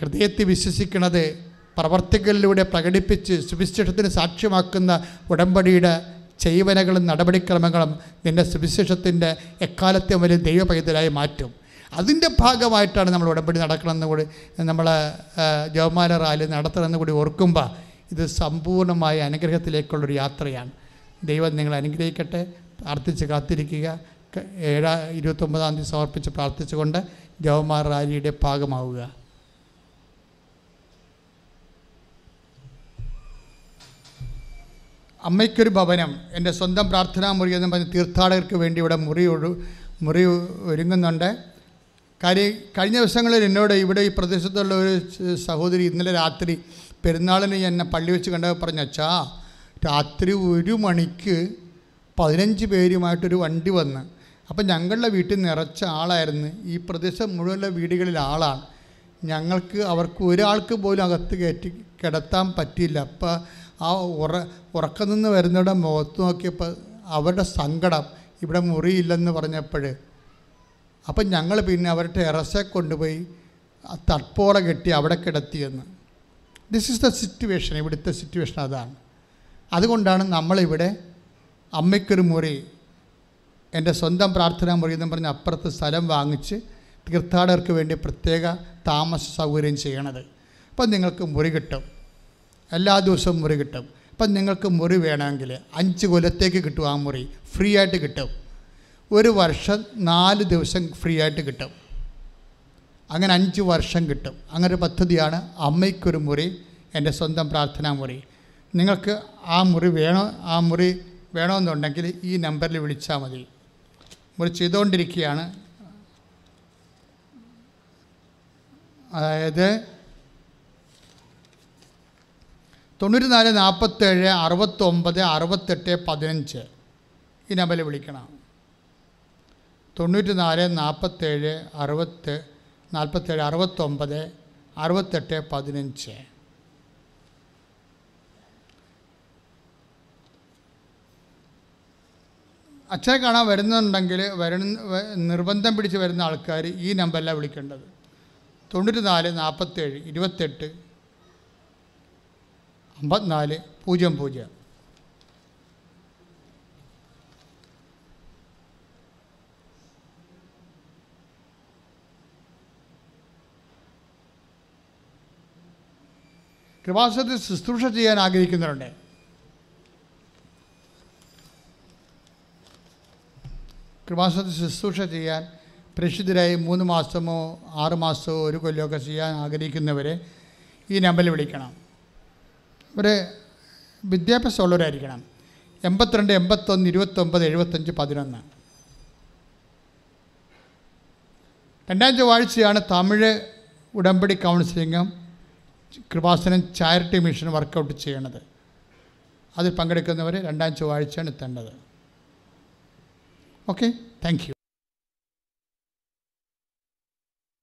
ഹൃദയത്തിൽ വിശ്വസിക്കുന്നത് പ്രവർത്തികളിലൂടെ പ്രകടിപ്പിച്ച് സുവിശേഷത്തിന് സാക്ഷ്യമാക്കുന്ന ഉടമ്പടിയുടെ ചെയ്വനകളും നടപടിക്രമങ്ങളും നിന്റെ സുവിശേഷത്തിന്റെ എക്കാലത്തെ വലിയ ദൈവ പൈതലായി മാറ്റും. അതിന്റെ ഭാഗമായിട്ടാണ് നമ്മൾ ഉടമ്പടി നടക്കണമെന്ന് കൂടി നമ്മൾ ജവമാല റാലി നടത്തണമെന്ന് കൂടി ഓർക്കുമ്പോൾ ഇത് സമ്പൂർണമായ അനുഗ്രഹത്തിലേക്കുള്ളൊരു യാത്രയാണ്. ദൈവം നിങ്ങൾ അനുഗ്രഹിക്കട്ടെ. പ്രാർത്ഥിച്ച് കാത്തിരിക്കുക. ഏഴാ ഇരുപത്തൊമ്പതാം തീയതി സമർപ്പിച്ച് പ്രാർത്ഥിച്ചുകൊണ്ട് ജവമാർ റാലിയുടെ ഭാഗമാവുക. അമ്മയ്ക്കൊരു ഭവനം എന്റെ സ്വന്തം പ്രാർത്ഥനാ മുറി എന്ന് പറഞ്ഞ് തീർത്ഥാടകർക്ക് വേണ്ടി ഇവിടെ മുറി ഒഴു മുറി ഒരുങ്ങുന്നുണ്ട്. കാര്യം കഴിഞ്ഞ ദിവസങ്ങളിൽ എന്നോട് ഇവിടെ ഈ പ്രദേശത്തുള്ള ഒരു സഹോദരി ഇന്നലെ രാത്രി പെരുന്നാളിന് എന്നെ പള്ളി വെച്ച് കണ്ടപ്പോൾ പറഞ്ഞ അച്ഛാ രാത്രി ഒരു മണിക്ക് പതിനഞ്ച് പേരുമായിട്ടൊരു വണ്ടി വന്ന്. അപ്പം ഞങ്ങളുടെ വീട്ടിൽ നിറച്ച ആളായിരുന്നു. ഈ പ്രദേശം മുഴുവനുള്ള വീടുകളിൽ ആളാണ്. ഞങ്ങൾക്ക് അവർക്ക് ഒരാൾക്ക് പോലും അകത്ത് കയറ്റി കിടത്താൻ പറ്റിയില്ല. അപ്പം ആ ഉറ ഉറക്കം നിന്ന് വരുന്നവരുടെ മുഖത്ത് നോക്കിയപ്പോൾ അവരുടെ സങ്കടം ഇവിടെ മുറിയില്ലെന്ന് പറഞ്ഞപ്പോൾ അപ്പം ഞങ്ങൾ പിന്നെ അവരുടെ ടെറസെ കൊണ്ടുപോയി തട്പോള കെട്ടി അവിടെ കിടത്തിയെന്ന്. ദിസ് ഇസ് ദ സിറ്റുവേഷൻ ഇവിടുത്തെ സിറ്റുവേഷൻ അതാണ്. അതുകൊണ്ടാണ് നമ്മളിവിടെ അമ്മയ്ക്കൊരു മുറി എന്റെ സ്വന്തം പ്രാർത്ഥനാ മുറി എന്ന് പറഞ്ഞ് അപ്പുറത്ത് സ്ഥലം വാങ്ങിച്ച് തീർത്ഥാടകർക്ക് വേണ്ടി പ്രത്യേക താമസ സൗകര്യം ചെയ്യണത്. അപ്പം നിങ്ങൾക്ക് മുറി കിട്ടും. എല്ലാ ദിവസവും മുറി കിട്ടും. ഇപ്പം നിങ്ങൾക്ക് മുറി വേണമെങ്കിൽ അഞ്ച് കൊല്ലത്തേക്ക് കിട്ടും ആ മുറി. ഫ്രീ ആയിട്ട് കിട്ടും. ഒരു വർഷം നാല് ദിവസം ഫ്രീ ആയിട്ട് കിട്ടും. അങ്ങനെ അഞ്ച് വർഷം കിട്ടും. അങ്ങനെ ഒരു പദ്ധതിയാണ് അമ്മയ്ക്കൊരു മുറി എന്റെ സ്വന്തം പ്രാർത്ഥനാ മുറി. നിങ്ങൾക്ക് ആ മുറി വേണോ ആ മുറി വേണമെന്നുണ്ടെങ്കിൽ ഈ നമ്പറിൽ വിളിച്ചാൽ മതി. മുറി ചെയ്തുകൊണ്ടിരിക്കുകയാണ്. അതായത് തൊണ്ണൂറ്റി നാല് നാൽപ്പത്തേഴ് അറുപത്തൊമ്പത് അറുപത്തെട്ട് പതിനഞ്ച്. ഈ നമ്പറിൽ വിളിക്കണം. തൊണ്ണൂറ്റി നാല് നാൽപ്പത്തേഴ് അറുപത്ത് നാൽപ്പത്തേഴ് അറുപത്തൊമ്പത് അറുപത്തെട്ട് പതിനഞ്ച്. അച്ഛനെ കാണാൻ വരുന്നുണ്ടെങ്കിൽ വരുന്ന നിർബന്ധം പിടിച്ച് വരുന്ന ആൾക്കാർ ഈ നമ്പറിലാണ് വിളിക്കേണ്ടത്. തൊണ്ണൂറ്റി നാല് നാൽപ്പത്തേഴ് ഇരുപത്തെട്ട് അമ്പത്തിനാല് പൂജ്യം പൂജ്യം. കൃപാസനത്തിൽ ശുശ്രൂഷ ചെയ്യാൻ ആഗ്രഹിക്കുന്നവരുണ്ട്. കൃപാസനത്തിൽ ശുശ്രൂഷ ചെയ്യാൻ പ്രക്ഷിതരായി മൂന്ന് മാസമോ ആറ് മാസമോ ഒരു കൊല്ലമൊക്കെ ചെയ്യാൻ ആഗ്രഹിക്കുന്നവരെ ഈ നമ്പറിൽ വിളിക്കണം. ഒരു വിദ്യാഭ്യാസമുള്ളവരായിരിക്കണം എൺപത്തിരണ്ട് എൺപത്തൊന്ന് ഇരുപത്തൊമ്പത് എഴുപത്തഞ്ച് പതിനൊന്ന്. രണ്ടാം ചൊവ്വാഴ്ചയാണ് തമിഴ് ഉടമ്പടി കൗൺസിലിങ്ങും കൃപാസനം ചാരിറ്റി മിഷൻ വർക്കൗട്ട് ചെയ്യണത് അതിൽ പങ്കെടുക്കുന്നവർ രണ്ടാം ചൊവ്വാഴ്ചയാണ് എത്തേണ്ടത്. Okay thank